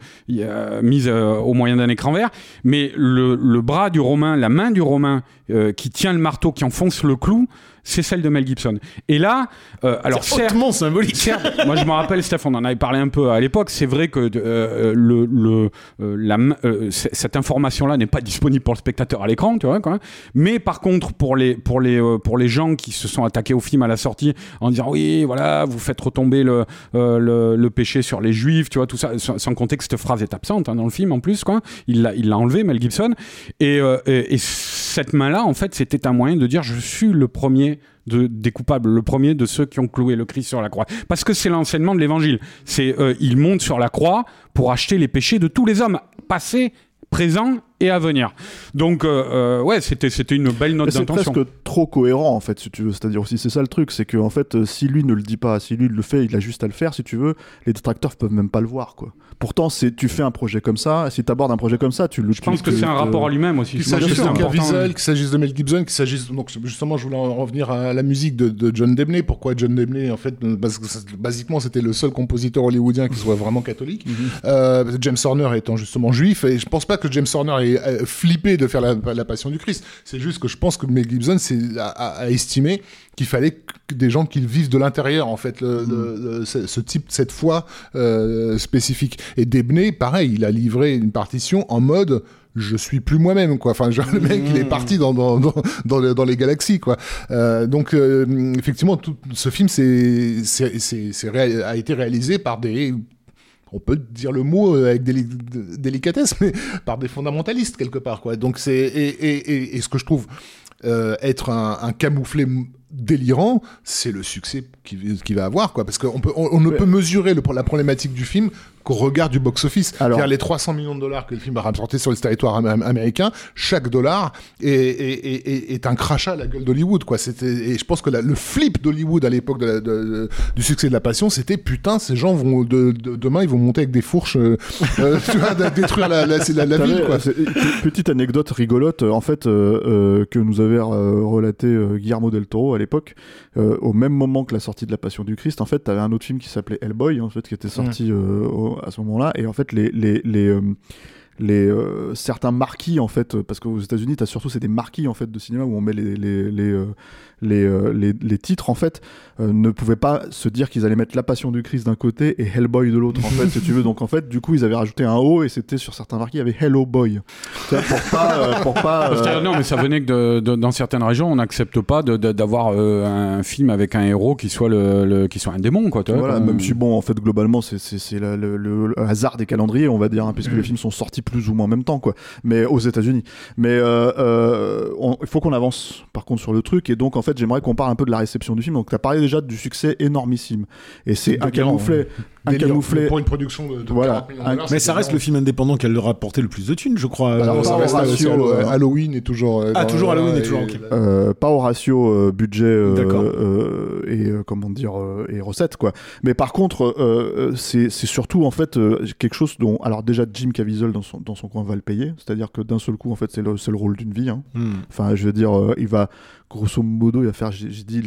mise au moyen d'un écran vert. Mais le, le bras du Romain, la main du Romain, qui tient le marteau, qui enfonce le clou, c'est celle de Mel Gibson. Et là, euh, alors C'est certes, hautement symbolique. Certes, moi je me rappelle, Steph, on en avait parlé un peu à l'époque. C'est vrai que euh, le, le, euh, la, cette information-là n'est pas disponible pour le spectateur à l'écran, tu vois. Quoi. Mais par contre, pour les, pour, les, pour les gens qui se sont attaqués au film à la sortie en disant oui, voilà, vous faites retomber le, le, le péché sur les juifs, tu vois, tout ça, sans, compter que cette phrase est absente hein, dans le film en plus, quoi. Il l'a, il l'a enlevé, Mel Gibson. Et, et, et cette main-là, en fait, c'était un moyen de dire je suis le premier de, des coupables, le premier de ceux qui ont cloué le Christ sur la croix. Parce que c'est l'enseignement de l'évangile. C'est euh, il monte sur la croix pour acheter les péchés de tous les hommes, passés, présents et à venir. Donc, euh, euh, ouais, c'était, c'était une belle note Mais C'est d'intention. presque trop cohérent en fait, si tu veux. C'est-à-dire aussi, c'est ça le truc, c'est que en fait, euh, si lui ne le dit pas, si lui le fait, il a juste à le faire, si tu veux, les détracteurs peuvent même pas le voir, quoi. Pourtant, c'est tu fais un projet comme ça, si tu abordes un projet comme ça, tu le. Je pense que c'est un rapport à lui-même aussi. Qu'il s'agisse de. Caviezel, qu'il s'agisse de Mel Gibson, qu'il s'agisse donc justement, je voulais en revenir à la musique de, de John Debney. Pourquoi John Debney En fait, parce que ça- basiquement, c'était le seul compositeur hollywoodien qui soit vraiment catholique. Euh, James Horner étant justement juif, et je pense pas que James Horner euh, flippé de faire la, la Passion du Christ. C'est juste que je pense que Mel Gibson a, estimé qu'il fallait que des gens qui vivent de l'intérieur, en fait, le, le- ce, ce type, cette foi euh, spécifique. Et Debney, pareil, il a livré une partition en mode je suis plus moi-même quoi enfin genre, le mec il est parti dans dans dans, dans, le- dans les galaxies quoi Euh, donc euh, effectivement tout ce film c'est a été réalisé par des on peut dire le mot euh, avec déli- délicatesse, mais par des fondamentalistes quelque part, quoi. Donc et, ce que je trouve euh, être un, m- délirant, c'est le succès qu'il qu'il va avoir, quoi. Parce qu'on peut, on, on ne Ouais. peut mesurer le, la problématique du film qu'au regard du box-office. Alors- C'est-à-dire les 300 millions de dollars que le film a rapporté sur le territoire am- am- américain, chaque dollar est, est, est, est- est un crachat à la gueule d'Hollywood, quoi. C'était, et je pense que la- le flip d'Hollywood à l'époque de de- du succès de la passion, c'était putain, ces gens vont de, de- demain, ils vont monter avec des fourches, euh, euh, tu vois, de- détruire la, ville, quoi. Petite anecdote rigolote, en fait, euh, euh, que nous avait relaté Guillermo del Toro à l'époque, euh, au même moment que la sortie de La Passion du Christ. En fait, t'avais un autre film qui s'appelait Hellboy, en fait, qui était sorti euh, au- à ce moment-là, et en fait, les les les euh, les euh, certains marquis en fait euh, parce qu'aux États-Unis t'as surtout c'est des marquis en fait de cinéma où on met les les les euh, les, euh, les, les titres en fait euh, ne pouvaient pas se dire qu'ils allaient mettre La Passion du Christ d'un côté et Hellboy de l'autre en fait si tu veux donc en fait du coup ils avaient rajouté un O et c'était sur certains marquis il y avait Hello Boy pour pas euh, pour pas euh, non, mais ça venait que de, de- dans certaines régions, on n'accepte pas d'avoir euh, un film avec un héros qui soit le, le- qui soit un démon, quoi. vois, voilà, comme- même si bon, en fait, globalement, c'est le, le- le hasard des calendriers, on va dire, hein, puisque Mm. les films sont sortis plus ou moins en même temps, quoi. Mais aux États-Unis. Mais euh, il faut qu'on avance, par contre, sur le truc. Et donc, en fait, j'aimerais qu'on parle un peu de la réception du film. Donc, tu as parlé déjà du succès énormissime. Et c'est un camouflet, un Délire. camouflet. Pour une production de, de Voilà. 40 millions de Un- dollars, Mais ça reste le film indépendant qui a le rapporté le plus de thunes, je crois. Bah non, Euh, ça au reste ratio, aussi Hallo- euh, Halloween est toujours. euh, Ah, toujours Halloween est et- toujours. Euh, pas au ratio euh, budget euh, euh, et euh, comment dire euh, et recettes quoi mais par contre euh, euh, c'est c'est surtout en fait euh, quelque chose dont alors déjà Jim Caviezel dans son dans son coin va le payer c'est à dire que d'un seul coup en fait c'est le c'est le rôle d'une vie hein. hmm. enfin je veux dire euh, il va grosso modo il va faire j'ai dit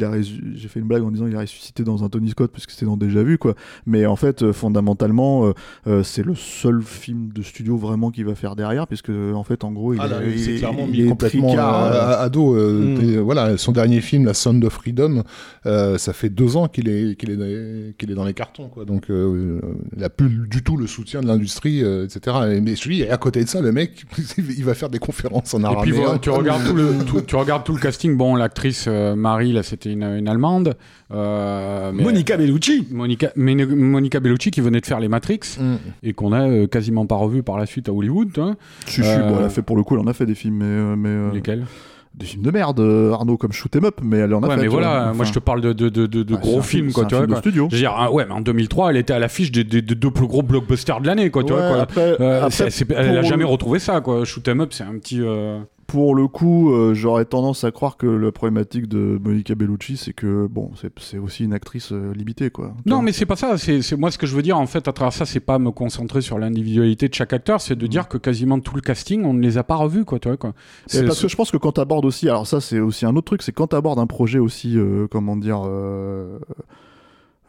j'ai fait une blague en disant il a ressuscité dans un Tony Scott puisque c'était dans déjà vu quoi mais en fait euh, fondamentalement euh, euh, c'est le seul film de studio vraiment qu'il va faire derrière puisque en fait en gros il, Ah là, est- il s'est est- clairement il mis est complètement à, dos. euh, Mm. Voilà, son dernier film, La Sound of Freedom, euh, ça fait deux ans qu'il est qu'il est dans- qu'il est dans les cartons, quoi. Donc, euh, il a plus du tout le soutien de l'industrie, euh, etc. Et, mais et à côté de ça, le mec, il va faire des conférences en Et puis araméen. voilà, tu regardes tout le, tout- tu regardes tout le casting. Bon, l'actrice euh, Marie, là, c'était une, une allemande. Euh, mais- Monica Bellucci. Monica, Monica Bellucci qui venait de faire les Matrix Mm. et qu'on a euh, quasiment pas revu par la suite à Hollywood. hein. Si, si, Euh, bon, elle a fait pour le coup, elle en a fait des films, mais. euh, mais euh, Lesquels? des films de merde, euh, Arnaud, comme Shoot 'em Up, mais elle en a Ouais, fait. mais vois. voilà, Enfin, moi je te parle de, de, de, de- de ouais, c'est gros films, quoi, tu vois. film de quoi. studio. Je veux dire, ah ouais, mais en 2003, elle était à l'affiche des, des- des deux plus gros blockbusters de l'année, quoi, tu vois. Quoi. après- Euh, après, c'est- c'est- elle a jamais retrouvé ça, quoi. Shoot 'em up, c'est un petit. euh, Pour le coup, euh, j'aurais tendance à croire que la problématique de Monica Bellucci, c'est que bon, c'est aussi une actrice euh, limitée, quoi. Non, mais c'est pas ça. C'est moi ce que je veux dire en fait à travers ça, c'est pas me concentrer sur l'individualité de chaque acteur, c'est de dire que quasiment tout le casting, on ne les a pas revus, quoi, tu vois quoi. C'est- parce que je pense que quand tu abordes aussi, alors ça c'est aussi un autre truc, c'est quand tu abordes un projet aussi, euh, comment dire,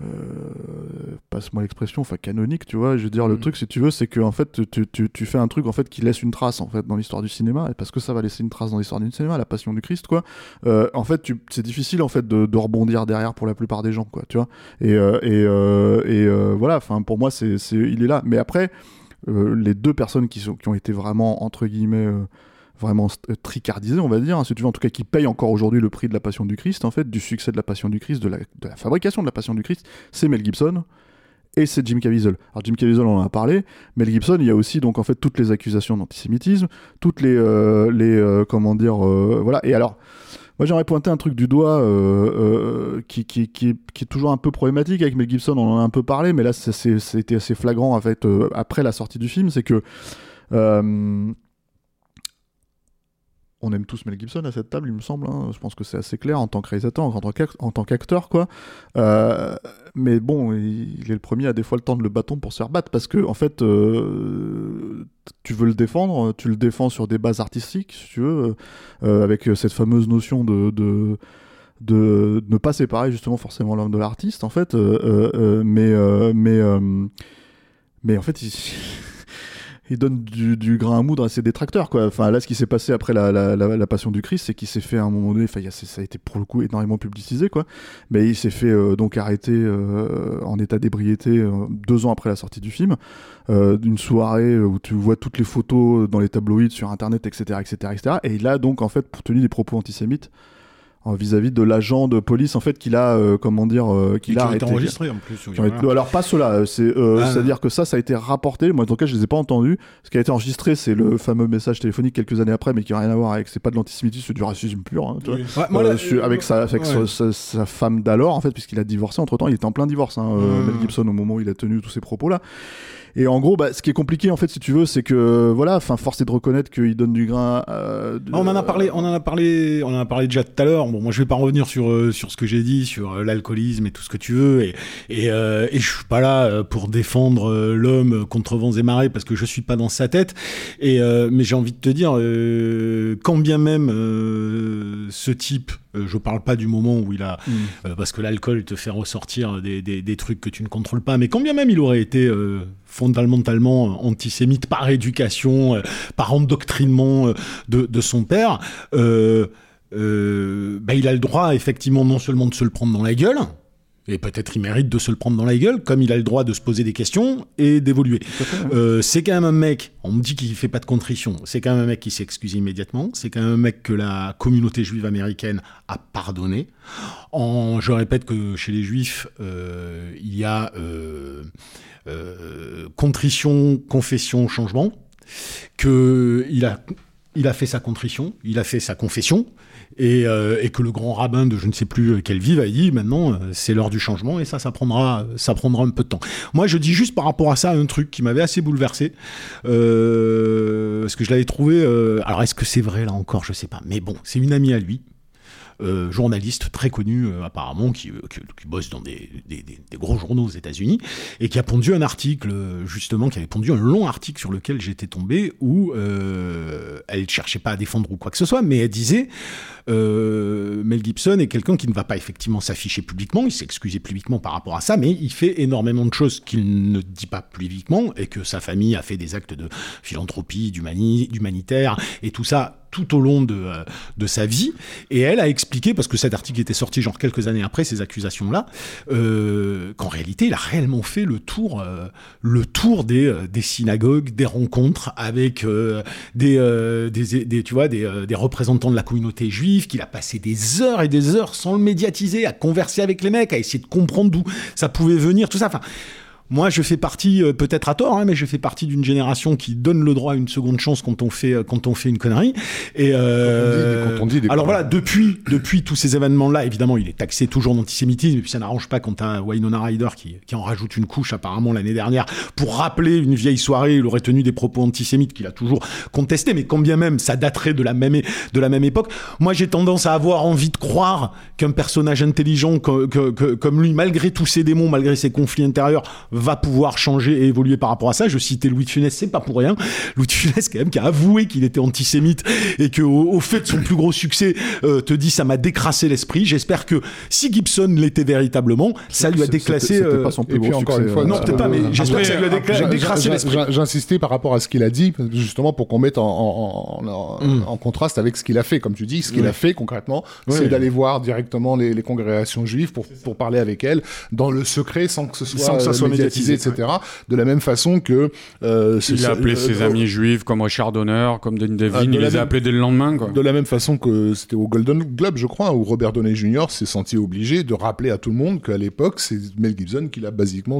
euh, passe-moi l'expression, enfin canonique, tu vois. Je veux dire, le Mhm. truc, si tu veux, c'est que en fait, tu, tu, tu fais un truc en fait qui laisse une trace en fait dans l'histoire du cinéma, et parce que ça va laisser une trace dans l'histoire du cinéma, la Passion du Christ, quoi. Euh, en fait, c'est difficile en fait de, de rebondir derrière pour la plupart des gens, quoi, tu vois. Et, euh, et, et voilà, enfin pour moi, c'est, il est là. Mais après, les deux personnes qui, sont, qui ont été vraiment entre guillemets vraiment euh, tricardisées, on va dire, hein, si tu veux, en tout cas qui payent encore aujourd'hui le prix de la Passion du Christ, en fait, du succès de la Passion du Christ, de la, fabrication de la Passion du Christ, c'est Mel Gibson et c'est Jim Caviezel. Alors Jim Caviezel, on en a parlé. Mel Gibson, il y a aussi donc en fait toutes les accusations d'antisémitisme, toutes les euh, les euh, comment dire voilà. Et alors. Moi, j'aimerais pointer un truc du doigt qui, qui, qui, est, qui est toujours un peu problématique avec Mel Gibson. On en a un peu parlé, mais là, c'était assez flagrant en fait après la sortie du film, c'est que on aime tous Mel Gibson à cette table, il me semble. hein. Je pense que c'est assez clair en tant que réalisateur, en tant qu'acteur, quoi. Euh, mais bon, il, est le premier à des fois le de le bâton pour se faire battre parce que en fait, euh, tu veux le défendre, tu le défends sur des bases artistiques, si tu veux, euh, avec cette fameuse notion de, de ne pas séparer justement forcément l'homme de l'artiste en fait mais mais mais en fait il, il donne du, grain à moudre à ses détracteurs quoi. Enfin là ce qui s'est passé après la, la, passion du Christ c'est qu'il s'est fait à un moment donné ça a été pour le coup énormément publicisé quoi. Mais il s'est fait euh, donc arrêter euh, en état d'ébriété euh, deux ans après la sortie du film. D'une soirée où tu vois toutes les photos dans les tabloïds sur internet etc etc etc et il a donc en fait tenu des propos antisémites vis-à-vis de l'agent de police en fait qu'il a euh, comment dire euh, qu'il Qui a été arrêté enregistrés en plus. oui, voilà. Alors pas cela, euh, c'est euh, Ah. c'est-à-dire que ça, ça a été rapporté. Moi, en tout cas, je les ai pas entendus. Ce qui a été enregistré, c'est le fameux message téléphonique quelques années après, mais qui a rien à voir avec. C'est pas de l'antisémitisme, c'est du racisme pur. hein, vois. Ouais, moi, Euh, là, avec sa, avec ouais. sa, sa- femme d'alors, en fait, puisqu'il a divorcé entre temps, il était en plein divorce, hein, euh, Mm. Mel Gibson, au moment où il a tenu tous ces propos-là. Et en gros, bah, ce qui est compliqué, en fait, si tu veux, c'est que, voilà, enfin, force est de reconnaître qu'il donne du grain. euh, On en a parlé, on en a parlé, on en a parlé déjà tout à l'heure. Bon, moi je vais pas revenir sur euh, sur ce que j'ai dit sur euh, l'alcoolisme et tout ce que tu veux. Et et, euh, et je suis pas là euh, pour défendre l'homme contre vents et marées parce que je suis pas dans sa tête. Et mais j'ai envie de te dire, quand bien même ce type, euh, je parle pas du moment où il a, Mm. euh, parce que l'alcool te fait ressortir des, des, des trucs que tu ne contrôles pas. Mais quand bien même il aurait été euh, fondamentalement antisémite par éducation, euh, par endoctrinement euh, de, de son père, euh, euh, bah, il a le droit effectivement non seulement de se le prendre dans la gueule, et peut-être il mérite de se le prendre dans la gueule, comme il a le droit de se poser des questions et d'évoluer. Euh, c'est quand même un mec, on me dit qu'il fait pas de contrition, c'est quand même un mec qui s'excuse immédiatement, c'est quand même un mec que la communauté juive américaine a pardonné. En, je répète que chez les juifs, euh, il y a euh, contrition, confession, changement, que il a, il a fait sa contrition, il a fait sa confession, et, euh, que le grand rabbin de je ne sais plus quelle ville a dit maintenant euh, c'est l'heure du changement et ça ça prendra ça prendra un peu de temps. Moi je dis juste par rapport à ça un truc qui m'avait assez bouleversé euh, parce que je l'avais trouvé euh, alors est-ce que c'est vrai là encore? Je sais pas. Mais bon c'est une amie à lui euh, journaliste très connu euh, apparemment qui, euh, qui, qui bosse dans des, des, gros journaux aux États-Unis et qui a pondu un article justement qui avait pondu un long article sur lequel j'étais tombé où elle cherchait pas à défendre ou quoi que ce soit mais elle disait Mel Gibson est quelqu'un qui ne va pas effectivement s'afficher publiquement, il s'est excusé publiquement par rapport à ça, mais il fait énormément de choses qu'il ne dit pas publiquement et que sa famille a fait des actes de philanthropie, d'humani- d'humanitaire et tout ça tout au long de, euh, de sa vie. Et elle a expliqué, parce que cet article était sorti genre quelques années après ces accusations-là, euh, qu'en réalité, il a réellement fait le tour, euh, le tour des, euh, des synagogues, des rencontres avec euh, des, des, des- tu vois, des, des représentants de la communauté juive, qu'il a passé des heures et des heures sans le médiatiser, à converser avec les mecs, à essayer de comprendre d'où ça pouvait venir, tout ça. Enfin, moi, je fais partie, euh, peut-être à tort, hein, mais je fais partie d'une génération qui donne le droit à une seconde chance quand on fait, euh, quand on fait une connerie. Et euh, quand on dit des alors voilà, depuis, depuis tous ces événements-là, évidemment, il est taxé toujours d'antisémitisme, et puis ça n'arrange pas quand t'as Wynonna Ryder qui, qui en rajoute une couche apparemment l'année dernière pour rappeler une vieille soirée. Il aurait tenu des propos antisémites qu'il a toujours contesté, mais quand bien même ça daterait de la même, de la même époque. Moi, j'ai tendance à avoir envie de croire qu'un personnage intelligent que, que, comme lui, malgré tous ses démons, malgré ses conflits intérieurs, va pouvoir changer et évoluer par rapport à ça. Je citais Louis de Funès, c'est pas pour rien. Louis de Funès, quand même, qui a avoué qu'il était antisémite et que au, fait de son plus gros succès, euh, te dit ça m'a décrassé l'esprit. J'espère que si Gibson l'était véritablement, ça lui a déclassé. C'était pas son plus gros encore une fois, non, peut-être pas, mais j'espère que ça lui a décrassé l'esprit. J'insistais par rapport à ce qu'il a dit, justement pour qu'on mette en, en, mm. en, contraste avec ce qu'il a fait. Comme tu dis, ce qu'il a fait concrètement, c'est d'aller voir directement les, les, congrégations juives pour, pour parler avec elles dans le secret sans que ce soit, sans que ça soit médiatisé, etc. De la même façon que euh, il a appelé euh, ses amis juifs comme Richard Donner, comme Dean Devine, ah, il les a appelés dès le lendemain. Quoi. De la même façon que c'était au Golden Globe, je crois, où Robert Downey Jr. s'est senti obligé de rappeler à tout le monde qu'à l'époque, c'est Mel Gibson qui l'a basiquement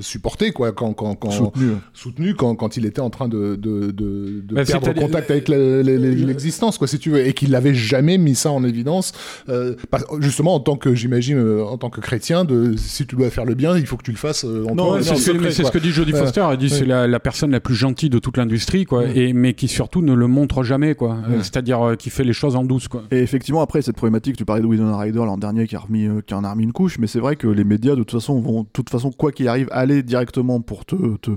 supporté quoi quand, quand, quand soutenu, soutenu quand, quand il était en train de, de, de, de perdre contact avec l'existence quoi si tu veux et qu'il n'avait jamais mis ça en évidence euh, justement en tant que j'imagine euh, en tant que chrétien de si tu dois faire le bien il faut que tu le fasses en non, c'est ce que dit Jodie Foster elle dit c'est la, la, personne la plus gentille de toute l'industrie quoi et mais qui surtout ne le montre jamais quoi c'est-à-dire qui fait les choses en douce quoi. Et effectivement après cette problématique tu parlais de Winona Ryder l'an dernier qui a remis qui en a remis une couche mais c'est vrai que les médias de toute façon vont de toute façon quoi qu'il arrive à aller directement pour te, te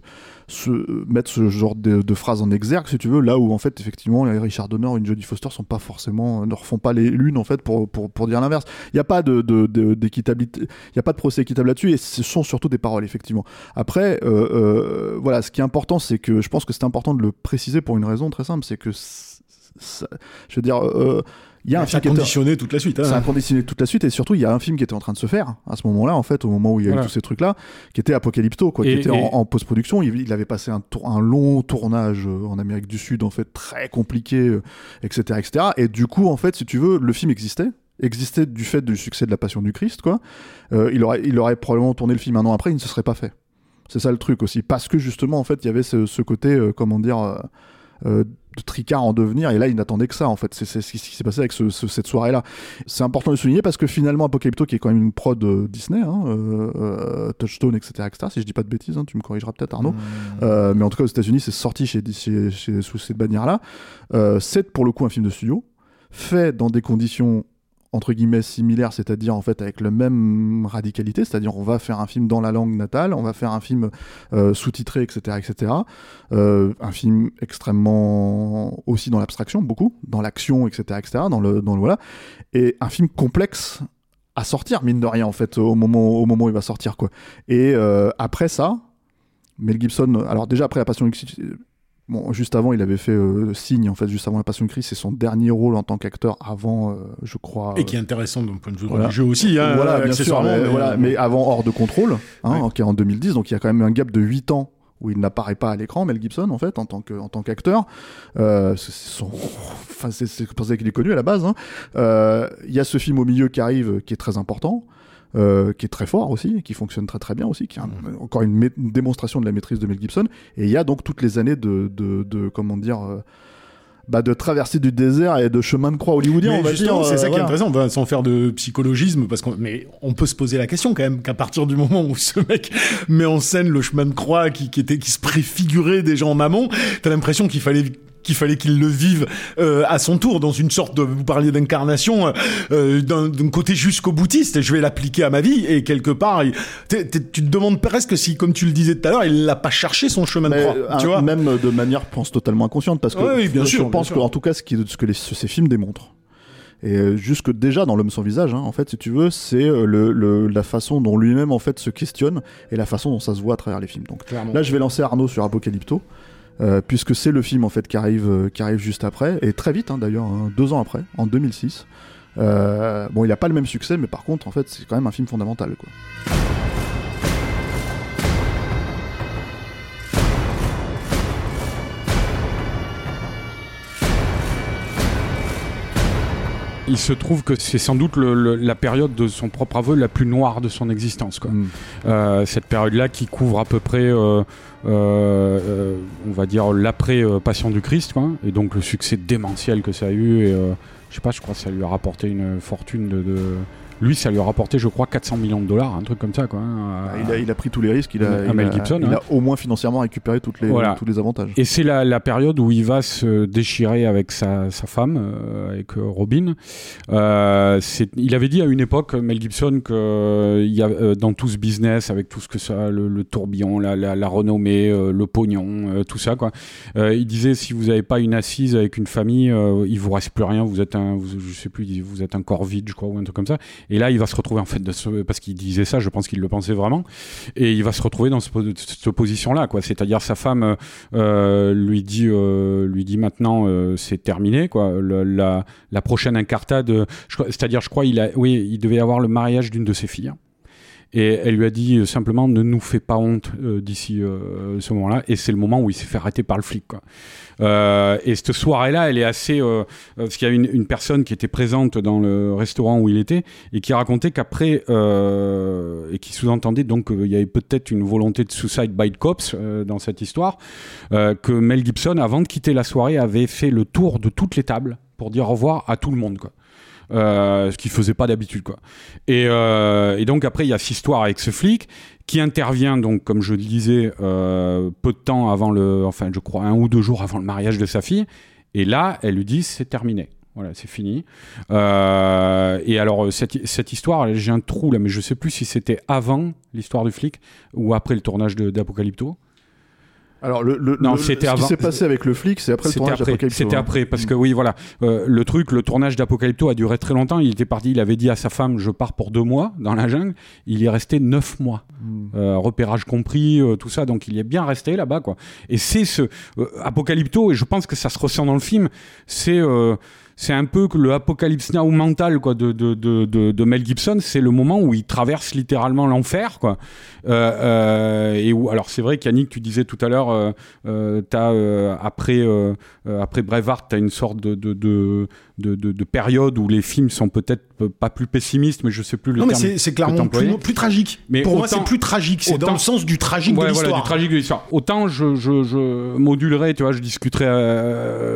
mettre ce genre de, phrases en exergue, si tu veux, là où en fait, effectivement, Richard Donner et une Jodie Foster sont pas forcément, ne refont pas les l'une en fait pour, pour, pour dire l'inverse. Il n'y a pas de, il y a pas de procès équitable là-dessus et ce sont surtout des paroles, effectivement. Après, euh, euh, voilà, ce qui est important, c'est que je pense que c'est important de le préciser pour une raison très simple, c'est que je veux dire, euh, il y a un film conditionné toute la suite. Hein. Ça a conditionné toute la suite et surtout il y a un film qui était en train de se faire à ce moment-là en fait au moment où il y a eu tous ces trucs là qui était Apocalypto quoi, qui était en, post-production. Il, avait passé un, un, long tournage euh, en Amérique du Sud en fait très compliqué etc euh, etc. Et du coup en fait si tu veux le film existait existait du fait du succès de la Passion du Christ quoi. Euh, il aurait il aurait probablement tourné le film un an après il ne se serait pas fait. C'est ça le truc aussi parce que justement en fait il y avait ce, ce côté comment dire euh, de tricard en devenir et là il n'attendait que ça en fait c'est ce qui s'est passé avec cette soirée là c'est important de souligner parce que finalement Apocalypto qui est quand même une prod euh, Disney hein, euh, Touchstone etc., etc si je dis pas de bêtises hein, tu me corrigeras peut-être Arnaud mmh. mais en tout cas aux États-Unis c'est sorti chez, chez, sous cette bannière là c'est pour le coup un film de studio fait dans des conditions entre guillemets similaire, c'est-à-dire en fait avec la même radicalité, c'est-à-dire on va faire un film dans la langue natale, on va faire un film euh, sous-titré, etc., etc. Euh, un film extrêmement aussi dans l'abstraction, beaucoup, dans l'action, etc., etc. Dans le, dans le voilà, et un film complexe à sortir mine de rien en fait au moment au moment où il va sortir quoi. Et euh, après ça, Mel Gibson, alors déjà après la Passion Bon, juste avant, il avait fait euh, Signe, en fait, juste avant La Passion de Christ, c'est son dernier rôle en tant qu'acteur avant, euh, je crois. Et qui est intéressant d'un point de vue voilà. jeu aussi, hein, voilà, bien sûr, mais, voilà, mais avant Hors de contrôle, hein, qui est en 2010, donc il y a quand même un gap de 8 ans où il n'apparaît pas à l'écran, Mel Gibson, en fait, en tant que, en tant qu'acteur. Euh, c'est son, enfin, c'est pour ça qu'il est connu à la base. Hein. Euh, il y a ce film au milieu qui arrive, qui est très important. Euh, qui est très fort aussi, qui fonctionne très très bien aussi, qui est mm. encore une, démonstration de la maîtrise de Mel Gibson. Et il y a donc toutes les années de, de, de comment dire. Euh, bah de traversée du désert et de chemin de croix hollywoodien, on va dire. C'est ça qui est euh, intéressant, sans faire de psychologisme, parce qu'on, mais on peut se poser la question quand même qu'à partir du moment où ce mec met en scène le chemin de croix qui, qui était, qui se préfigurait déjà en amont, t'as l'impression qu'il fallait qu'il fallait qu'il le vive euh, à son tour dans une sorte de vous parliez d'incarnation euh, euh d'un côté jusqu'au boutiste et je vais l'appliquer à ma vie et quelque part tu te demandes presque si comme tu le disais tout à l'heure il l'a pas cherché son chemin de croix tu vois même de manière pense totalement inconsciente parce que oui, bien sûr, je pense qu'en tout cas ce, qui, ce que les, ces films démontrent et jusque déjà dans l'homme sans visage, hein, en fait, si tu veux, c'est le, le, la façon dont lui-même en fait se questionne et la façon dont ça se voit à travers les films. Donc là, je vais lancer Arnaud sur Apocalypto. Euh, puisque c'est le film en fait qui arrive, euh, qui arrive juste après, et très vite hein, d'ailleurs, hein, deux ans après, en 2006. Euh, bon, il n'a pas le même succès, mais par contre, en fait, c'est quand même un film fondamental. Quoi. il se trouve que c'est sans doute la période de son propre aveu la plus noire de son existence. Quoi. Mm. cette période-là qui couvre à peu près, on va dire, l'après-Passion du Christ, quoi, et donc le succès démentiel que ça a eu. Et, je sais pas, je crois que ça lui a rapporté une fortune de lui, ça lui a rapporté, je crois, 400 millions de dollars, un truc comme ça. Quoi, hein, bah, il, a, pris tous les risques, il a, il Gibson, il a au moins financièrement récupéré toutes les, tous les avantages. Et c'est la, période où il va se déchirer avec sa, femme, euh, avec euh, Robin. Euh, il avait dit à une époque, Mel Gibson, que il y a, dans tout ce business, avec tout ce que ça, le, tourbillon, la, renommée, le pognon, tout ça, quoi, il disait si vous n'avez pas une assise avec une famille, il vous reste plus rien, vous êtes un, je sais plus, vous êtes un corps vide, je crois, ou un truc comme ça. Et là, il va se retrouver en fait de ce, parce qu'il disait ça, je pense qu'il le pensait vraiment, et il va se retrouver dans ce, cette position-là, quoi. C'est-à-dire sa femme euh, lui dit, euh, lui dit maintenant euh, c'est terminé, quoi. la, la, prochaine incartade, c'est-à-dire, je crois, il a, oui, il devait avoir le mariage d'une de ses filles. Et elle lui a dit euh, simplement ne nous fais pas honte euh, d'ici euh, ce moment-là. Et c'est le moment où il s'est fait arrêter par le flic. Quoi. et cette soirée-là, elle est assez. parce qu'il y a une, une, personne qui était présente dans le restaurant où il était et qui racontait qu'après. et qui sous-entendait donc qu'il y avait peut-être une volonté de suicide by the cops dans cette histoire. que Mel Gibson, avant de quitter la soirée, avait fait le tour de toutes les tables pour dire au revoir à tout le monde. Quoi. Euh, ce qu'il faisait pas d'habitude quoi. Et, euh, et, donc après il y a cette histoire avec ce flic qui intervient donc comme je le disais euh, peu de temps avant le, enfin je crois un ou deux jours avant le mariage de sa fille. Et là elle lui dit c'est terminé. Voilà, c'est fini. Et alors, cette, cette histoire, j'ai un trou là, mais je sais plus si c'était avant l'histoire du flic ou après le tournage d'Apocalypto. Alors, le, le, non, c'était ce qui s'est passé avec le flic, c'est après le tournage d'Apocalypto. C'était hein. après, parce que oui, voilà, euh, le truc, le tournage d'Apocalypto a duré très longtemps. Il était parti, il avait dit à sa femme, je pars pour deux mois dans la jungle. Il y est resté neuf mois, hmm. euh, repérage compris, euh, tout ça. Donc, il y est bien resté là-bas, quoi. Et c'est ce Apocalypto, et je pense que ça se ressent dans le film. C'est c'est un peu le apocalypse now mental quoi de, Mel Gibson c'est le moment où il traverse littéralement l'enfer quoi. Euh, euh, et où alors c'est vrai qu'Yannick tu disais tout à l'heure euh, t'as après après Braveheart t'as une sorte de, de, de, période où les films sont peut-être pas plus pessimistes mais je sais plus le non, terme mais c'est clairement plus, plus, tragique mais pour moi c'est plus tragique c'est dans le sens du tragique de l'histoire voilà, du tragique de l'histoire autant je, je, je modulerai tu vois je discuterai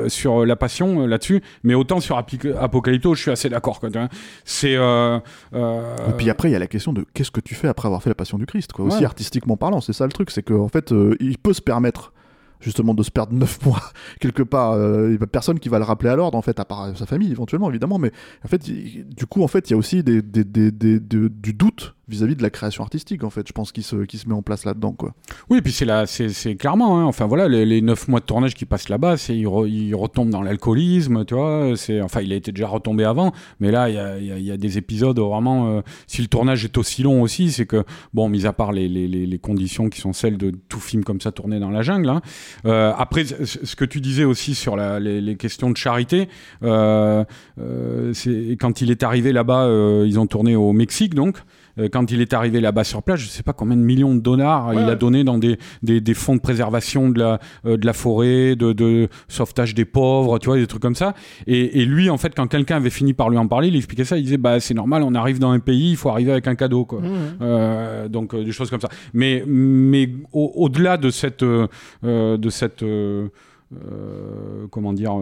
sur la passion là-dessus mais autant sur Apocalypto, je suis assez d'accord. C'est. Euh, euh, Et puis après, il y a la question de qu'est-ce que tu fais après avoir fait la Passion du Christ, quoi. Aussi artistiquement parlant, c'est ça le truc, c'est qu'en fait, euh, il peut se permettre justement de se perdre 9 mois quelque part. Il n'y a personne qui va le rappeler à l'ordre, en fait, à part sa famille éventuellement, évidemment. Mais en fait, du coup, en fait, il y a aussi des, du doute vis-à-vis de la création artistique en fait je pense qu'il se, qui se met en place là-dedans quoi oui et puis c'est là c'est clairement hein. enfin voilà les, neuf mois de tournage qui passent là-bas c'est il, retombe dans l'alcoolisme tu vois c'est enfin il a été déjà retombé avant mais là il y a, y a, des épisodes vraiment euh, si le tournage est aussi long aussi c'est que bon mis à part les, les, les, conditions qui sont celles de tout film comme ça tourné dans la jungle hein. euh, après ce que tu disais aussi sur la, les, questions de charité euh, euh, c'est quand il est arrivé là-bas ils ont tourné au Mexique donc euh, quand il est arrivé là-bas sur place, je sais pas combien de millions de dollars il a donné dans des, des, des, fonds de préservation de la, euh, de la forêt, de, de, sauvetage des pauvres, tu vois, des trucs comme ça. Et, et lui, en fait, quand quelqu'un avait fini par lui en parler, il expliquait ça, il disait, bah, c'est normal, on arrive dans un pays, il faut arriver avec un cadeau, quoi. Mmh. Euh, donc, des choses comme ça. Mais, mais au-delà de cette, de cette, comment dire,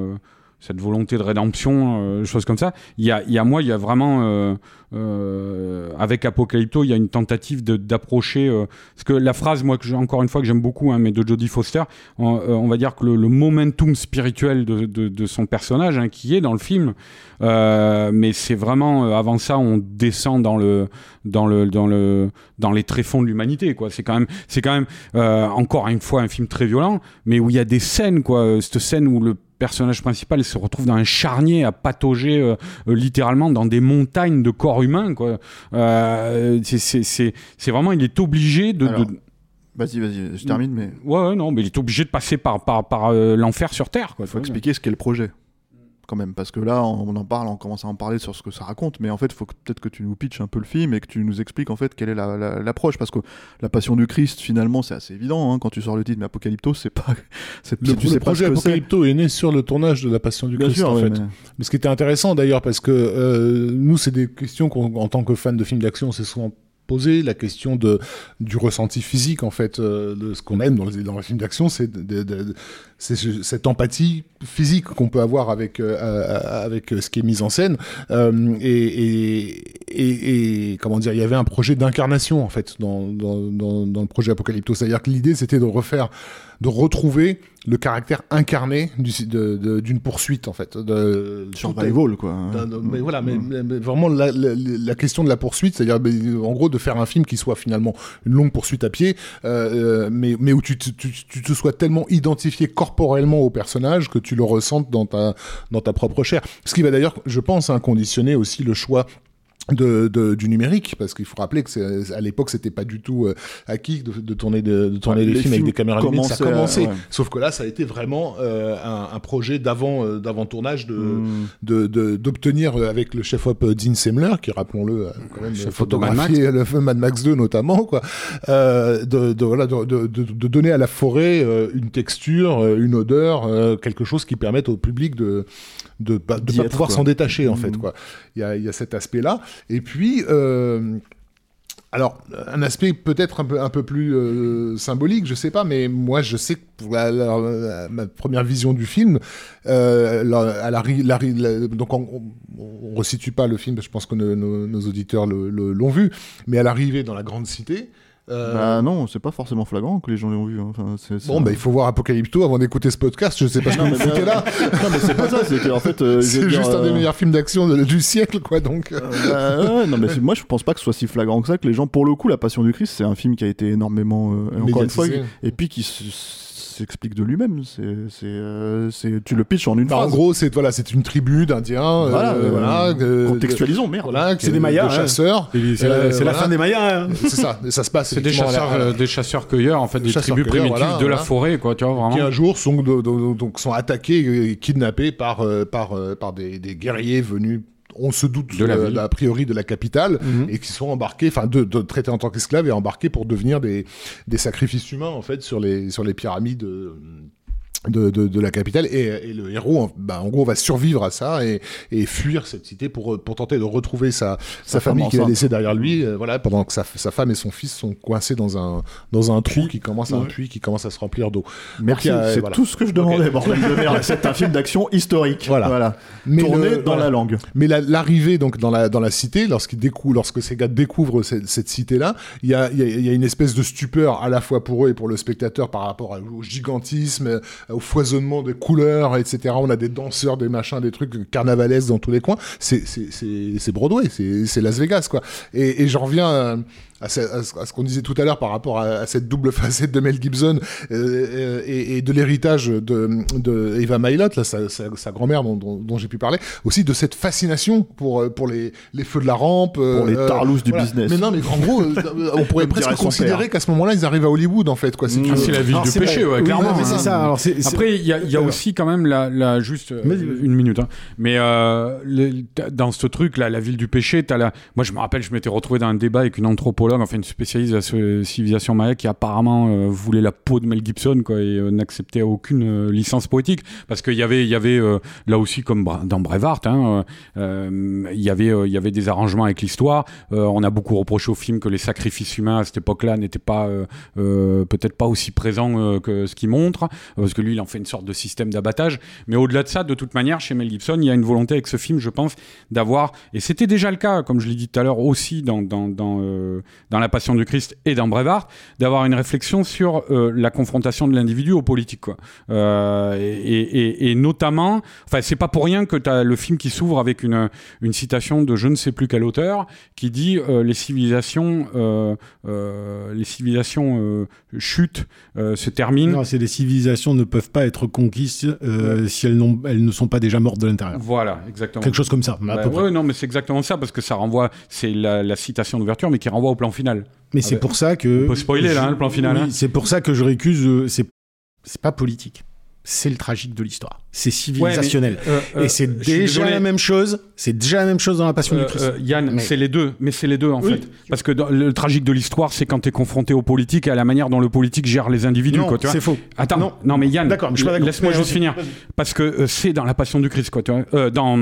cette volonté de rédemption, des choses comme ça, il y a, y a moi, il y a vraiment euh, avec Apocalypto, il y a une tentative d'approcher. Euh, parce que la phrase, moi, que encore une fois, que j'aime beaucoup, hein, mais de Jodie Foster, on, euh, va dire que le, momentum spirituel de, de, de son personnage, hein, qui est dans le film, euh, mais c'est vraiment avant ça, on descend dans le dans le dans le dans les tréfonds de l'humanité. C'est quand même quand même encore une fois un film très violent, mais où il y a des scènes, quoi. Cette scène où le personnage principal se retrouve dans un charnier à patauger euh, euh, littéralement dans des montagnes de corps humains. Quoi. Euh, c'est vraiment, il est obligé de... Vas-y, vas-y, je termine, mais... Ouais, non, mais il est obligé de passer par, par, par l'enfer sur Terre. Il faut expliquer ce qu'est le projet. Quand même, parce que là, on en parle, on commence à en parler sur ce que ça raconte, mais en fait, il faut peut-être que tu nous pitches un peu le film et que tu nous expliques en fait quelle est l'approche, parce que la Passion du Christ, finalement, c'est assez évident hein, quand tu sors le titre, mais Apocalypto, c'est pas, le, tu sais projet Apocalypto est. né sur le tournage de la Passion du Christ, en fait. Mais... ce qui était intéressant d'ailleurs, parce que euh, nous, c'est des questions qu'en tant que fans de films d'action, c'est souvent poser la question de, du ressenti physique, en fait, euh, de ce qu'on aime dans les, dans les films d'action, c'est cette empathie physique qu'on peut avoir avec, euh, avec ce qui est mis en scène. Euh, et, et, et, comment dire, il y avait un projet d'incarnation, en fait, dans, dans, dans, le projet Apocalypto. C'est-à-dire que l'idée, c'était de refaire de retrouver le caractère incarné d'une poursuite en fait de survival quoi mais voilà mais, vraiment la, la, question de la poursuite c'est-à-dire en gros de faire un film qui soit finalement une longue poursuite à pied euh, mais mais où tu, tu, tu, te sois tellement identifié corporellement au personnage que tu le ressentes dans ta dans ta propre chair. Ce qui va d'ailleurs je pense hein, conditionner aussi le choix de, de, du numérique parce qu'il faut rappeler que à l'époque c'était pas du tout euh, acquis de, de, tourner de, de tourner des films avec des caméras numériques ça a commencé. sauf que là ça a été vraiment euh, un, un, projet d'avant euh, d'avant tournage de hmm. de d'obtenir euh, avec le chef op Dean Semler qui rappelons-le quand même photographié le film Mad Max 2 notamment quoi. De, voilà de, donner à la forêt une texture une odeur quelque chose qui permette au public de de, pas, de pas pouvoir s'en détacher en fait hmm. quoi. Il y a, y a cet aspect là et puis, euh, alors, un aspect peut-être un peu, un peu plus euh, symbolique, je sais pas, mais moi, je sais que pour ma première vision du film, euh, la, la, donc on, on, resitue pas le film, je pense que nos, nos auditeurs l'ont vu, mais à l'arrivée dans la grande cité, euh... Bah non, c'est pas forcément flagrant que les gens l'ont vu. Hein. Enfin, Bon, bah il faut voir Apocalypto avant d'écouter ce podcast. Je sais pas ce que vous foutez là. non, mais c'est pas ça. C'est en fait. Euh, c'est juste un des euh, meilleurs films d'action du siècle, quoi. Donc. Bah, non, mais moi je pense pas que ce soit si flagrant que ça. Que les gens, pour le coup, La Passion du Christ, c'est un film qui a été énormément. encore une fois, et puis qui s'explique de lui-même. C'est, euh, c'est, tu le pitches en une bah, phrase. En gros, c'est voilà, c'est une tribu d'Indiens. Voilà, euh, voilà contextualisons, merde. Voilà, c'est des Mayas, de hein. chasseurs. C'est, la, la fin des Mayas. Hein. C'est ça. Et ça se passe. C'est des chasseurs, euh, des chasseurs cueilleurs en fait, des tribus primitives de la forêt, quoi. Tu vois vraiment. Qui un jour sont donc sont attaqués, et kidnappés par par par des, des guerriers venus on se doute de la a priori de la capitale mhm. et qui sont embarqués, enfin de, de traités en tant qu'esclaves et embarqués pour devenir des, des sacrifices humains en fait sur les sur les pyramides euh, de, de, de, la capitale et, et le héros bah, en gros va survivre à ça et, et fuir cette cité pour, pour tenter de retrouver sa, sa, famille qu'il a laissée derrière lui euh, voilà pendant que sa, sa, femme et son fils sont coincés dans un dans un trou qui commence à un puits qui commence à se remplir d'eau. Merci c'est tout ce que je demandais c'est un film d'action historique. Voilà, voilà. Mais tourné dans la langue. Mais l'arrivée donc dans la dans la cité lorsqu'il découvre lorsque ces gars découvrent cette, cette cité là il y a, il y a une espèce de stupeur à la fois pour eux et pour le spectateur par rapport au gigantisme au foisonnement de couleurs, etc. On a des danseurs, des machins, des trucs carnavalesques dans tous les coins. C'est Broadway, c'est Las Vegas, quoi. Et, et j'en reviens à ce, qu'on disait tout à l'heure par rapport à, cette double facette de Mel Gibson euh, et, de l'héritage de, de, Eva là, sa, grand-mère dont, j'ai pu parler, aussi de cette fascination pour, pour les, les feux de la rampe. Pour les euh, tarlous du business. Mais non, mais en gros, euh, on pourrait presque considérer qu'à ce moment-là, ils arrivent à Hollywood, en fait. C'est mmh. la ville du péché, ouais, clairement. c'est ça. Alors, Après, il y a, y a aussi quand même la, la juste une minute, hein. mais dans ce truc là, la ville du péché, as la... moi je me rappelle, je m'étais retrouvé dans un débat avec une anthropologue enfin une spécialiste de la civilisation maya qui apparemment euh, voulait la peau de Mel Gibson quoi, et euh, n'acceptait aucune euh, licence poétique parce qu'il y avait, y avait là aussi comme dans Brevard, hein, il y avait, des arrangements avec l'histoire. on a beaucoup reproché au film que les sacrifices humains à cette époque-là n'étaient pas peut-être pas aussi présents que ce qu'il montre parce que lui il en fait une sorte de système d'abattage. Mais au-delà de ça, de toute manière, chez Mel Gibson, il y a une volonté avec ce film, je pense, d'avoir et c'était déjà le cas, comme je l'ai dit tout à l'heure aussi dans, dans dans La Passion du Christ et dans Brevard, d'avoir une réflexion sur euh, la confrontation de l'individu aux politiques. Quoi. Euh, et, et, notamment, enfin, c'est pas pour rien que tu as le film qui s'ouvre avec une, une citation de je ne sais plus quel auteur qui dit euh, les civilisations, les civilisations chutent, se terminent. Non, c'est les civilisations ne peuvent pas être conquises si elles, elles ne sont pas déjà mortes de l'intérieur. Voilà, exactement. Quelque chose comme ça. Bah, ouais, non, mais c'est exactement ça parce que ça renvoie, c'est la, la citation d'ouverture, mais qui renvoie au plan final. Mais c'est pour ça que. On peut spoiler là, hein, le plan final. Hein. C'est pour ça que je récuse. Euh, c'est pas politique. C'est le tragique de l'histoire. C'est civilisationnel. Ouais, mais, euh, et c'est euh, déjà la même chose. C'est déjà la même chose dans la Passion Euh, du Christ. euh, Yann, Mais- c'est les deux, mais c'est les deux en Oui. fait. Parce que dans- le tragique de l'histoire, c'est quand tu es confronté au politique et à la manière dont le politique gère les individus. non, c'est faux. Attends, non, Non. mais Yann, laisse-moi juste finir. Parce que euh, c'est dans la Passion du Christ, quoi, tu vois. Euh, dans,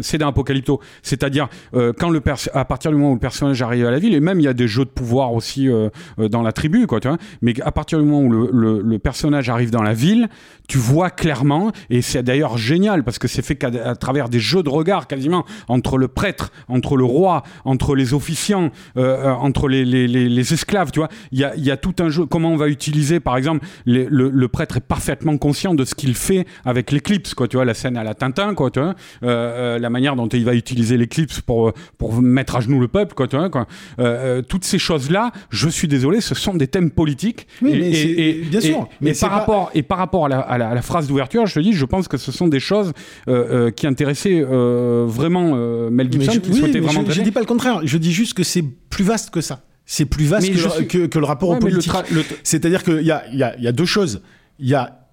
c'est dans Apocalypto. C'est-à-dire, euh, quand le à partir du moment où le personnage arrive à la ville, et même il y a des jeux de pouvoir aussi euh, euh, dans la tribu, quoi, tu vois. Mais à partir du moment où le, le- le personnage arrive dans la ville, tu vois clairement, et c'est d'ailleurs génial parce que c'est fait qu'à à travers des jeux de regard quasiment entre le prêtre, entre le roi, entre les officiants, euh, euh, entre les, les, les, les esclaves, tu vois. Il y a, y a tout un jeu. Comment on va utiliser, par exemple, le, le prêtre est parfaitement conscient de ce qu'il fait avec l'éclipse, quoi. Tu vois, la scène à la Tintin, quoi. Tu vois, Euh, la manière dont il va utiliser l'éclipse pour pour mettre à genoux le peuple, quoi. Tu vois, quoi. Euh, toutes ces choses-là, je suis désolé, ce sont des thèmes politiques. Oui, mais c'est- bien sûr, mais par pas- rapport et par rapport à la, à la- à la phrase d'ouverture, je te dis, je pense que ce sont des choses euh, euh, qui intéressaient euh, vraiment Mel Gibson, je, qui oui, souhaitait mais vraiment je, je traiter. dis pas le contraire. Je dis juste que c'est plus vaste que ça. C'est plus vaste que, le- suis- que- que le rapport Ouais, au politique. tra- le- C'est-à-dire qu'il y a, y a deux choses. Il y a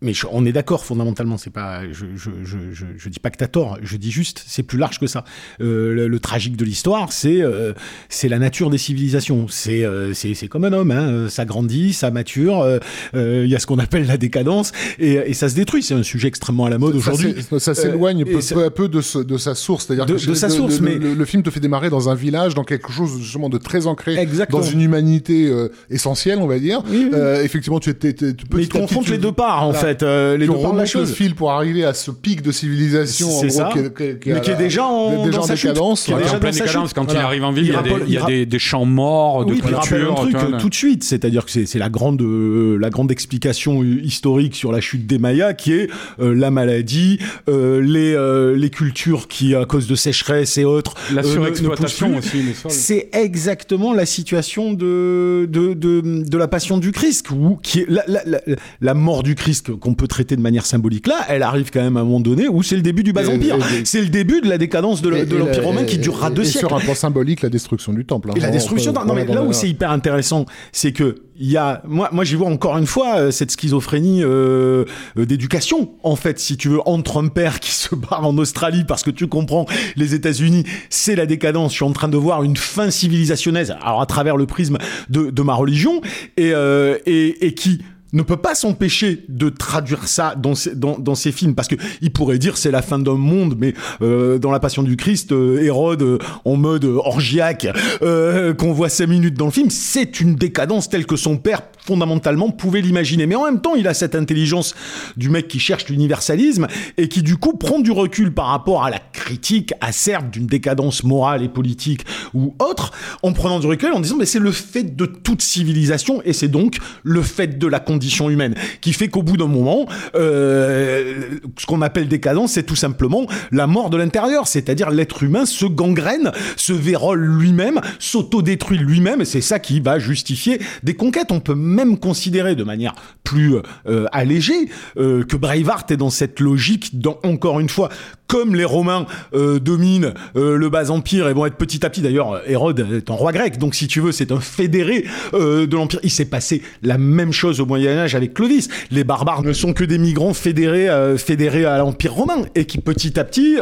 mais je- on est d'accord fondamentalement. C'est pas, je, je, je, je, je dis pas que t'as tort. Je dis juste, c'est plus large que ça. Euh, le, le tragique de l'histoire, c'est euh, c'est la nature des civilisations. C'est euh, c'est c'est comme un homme. Hein. Euh, Ça grandit, ça mature. euh, euh, Il y a ce qu'on appelle la décadence et, et ça se détruit. C'est un sujet extrêmement à la mode aujourd'hui. Ça s'éloigne peu, à peu de, ce- de sa source, c'est-à-dire De- sa le- source, mais- le, le film te fait démarrer dans un village, dans quelque chose justement de très ancré, Exactement. dans une humanité euh, essentielle, on va dire. Oui, oui. Euh, effectivement, tu étais, tu Mais ils confrontent les deux parts en fait. Euh, les tu deux parts de la remontes le chose. fil pour arriver à ce pic de civilisation, en C'est gros, ça. qui est, qui est- qui Mais qui est à- déjà en- déjà dans en sa chute. décadence. Qui est déjà en pleine décadence, quand il Voilà. arrive en ville, il y a, Il des, rappelle- il y a il des, des champs morts de Oui, puis il rappelle culture. un truc euh, tout de suite, c'est-à-dire que c'est c'est la grande euh, la grande explication euh, historique sur la chute des Mayas qui est euh, la maladie, euh, les euh, les cultures qui à cause de sécheresse et autres La euh, surexploitation aussi. C'est exactement la situation de, de, de, de la passion du Christ, où, qui est la, la, la, la mort du Christ qu'on peut traiter de manière symbolique là, elle arrive quand même à un moment donné où c'est le début du bas empire. C'est le début de la décadence de, l'empire romain qui durera deux siècles. sur un plan symbolique, la destruction du temple. hein. Et la On- destruction, non mais là où c'est hyper intéressant, c'est que il y a, moi, moi j'y vois encore une fois euh, cette schizophrénie euh, euh, d'éducation. En fait, si tu veux, entre un père qui se barre en Australie parce que tu comprends, les États-Unis, c'est la décadence. Je suis en train de voir une fin civilisationnelle, alors à travers le prisme de, de ma religion, et, euh, et, et qui ne peut pas s'empêcher de traduire ça dans ses, dans, dans ses films. Parce que il pourrait dire c'est la fin d'un monde mais euh, dans la Passion du Christ euh, Hérode euh, en mode euh, orgiaque euh, qu'on voit cinq minutes dans le film c'est une décadence telle que son père fondamentalement pouvait l'imaginer. Mais en même temps il a cette intelligence du mec qui cherche l'universalisme et qui du coup prend du recul par rapport à la critique acerbe d'une décadence morale et politique ou autre en prenant du recul en disant mais c'est le fait de toute civilisation et c'est donc le fait de la humaine qui fait qu'au bout d'un moment euh, ce qu'on appelle décadence c'est tout simplement la mort de l'intérieur. C'est-à-dire l'être humain se gangrène se vérole lui-même s'autodétruit lui-même et c'est ça qui va justifier des conquêtes. On peut même considérer de manière plus euh, allégée euh, que Braveheart est dans cette logique dans, encore une fois comme les Romains euh, dominent euh, le bas empire et vont être petit à petit. D'ailleurs Hérode est un roi grec donc si tu veux c'est un fédéré euh, de l'empire. Il s'est passé la même chose au Moyen Âge avec Clovis. Les barbares ne sont que des migrants fédérés à l'empire romain et qui petit à petit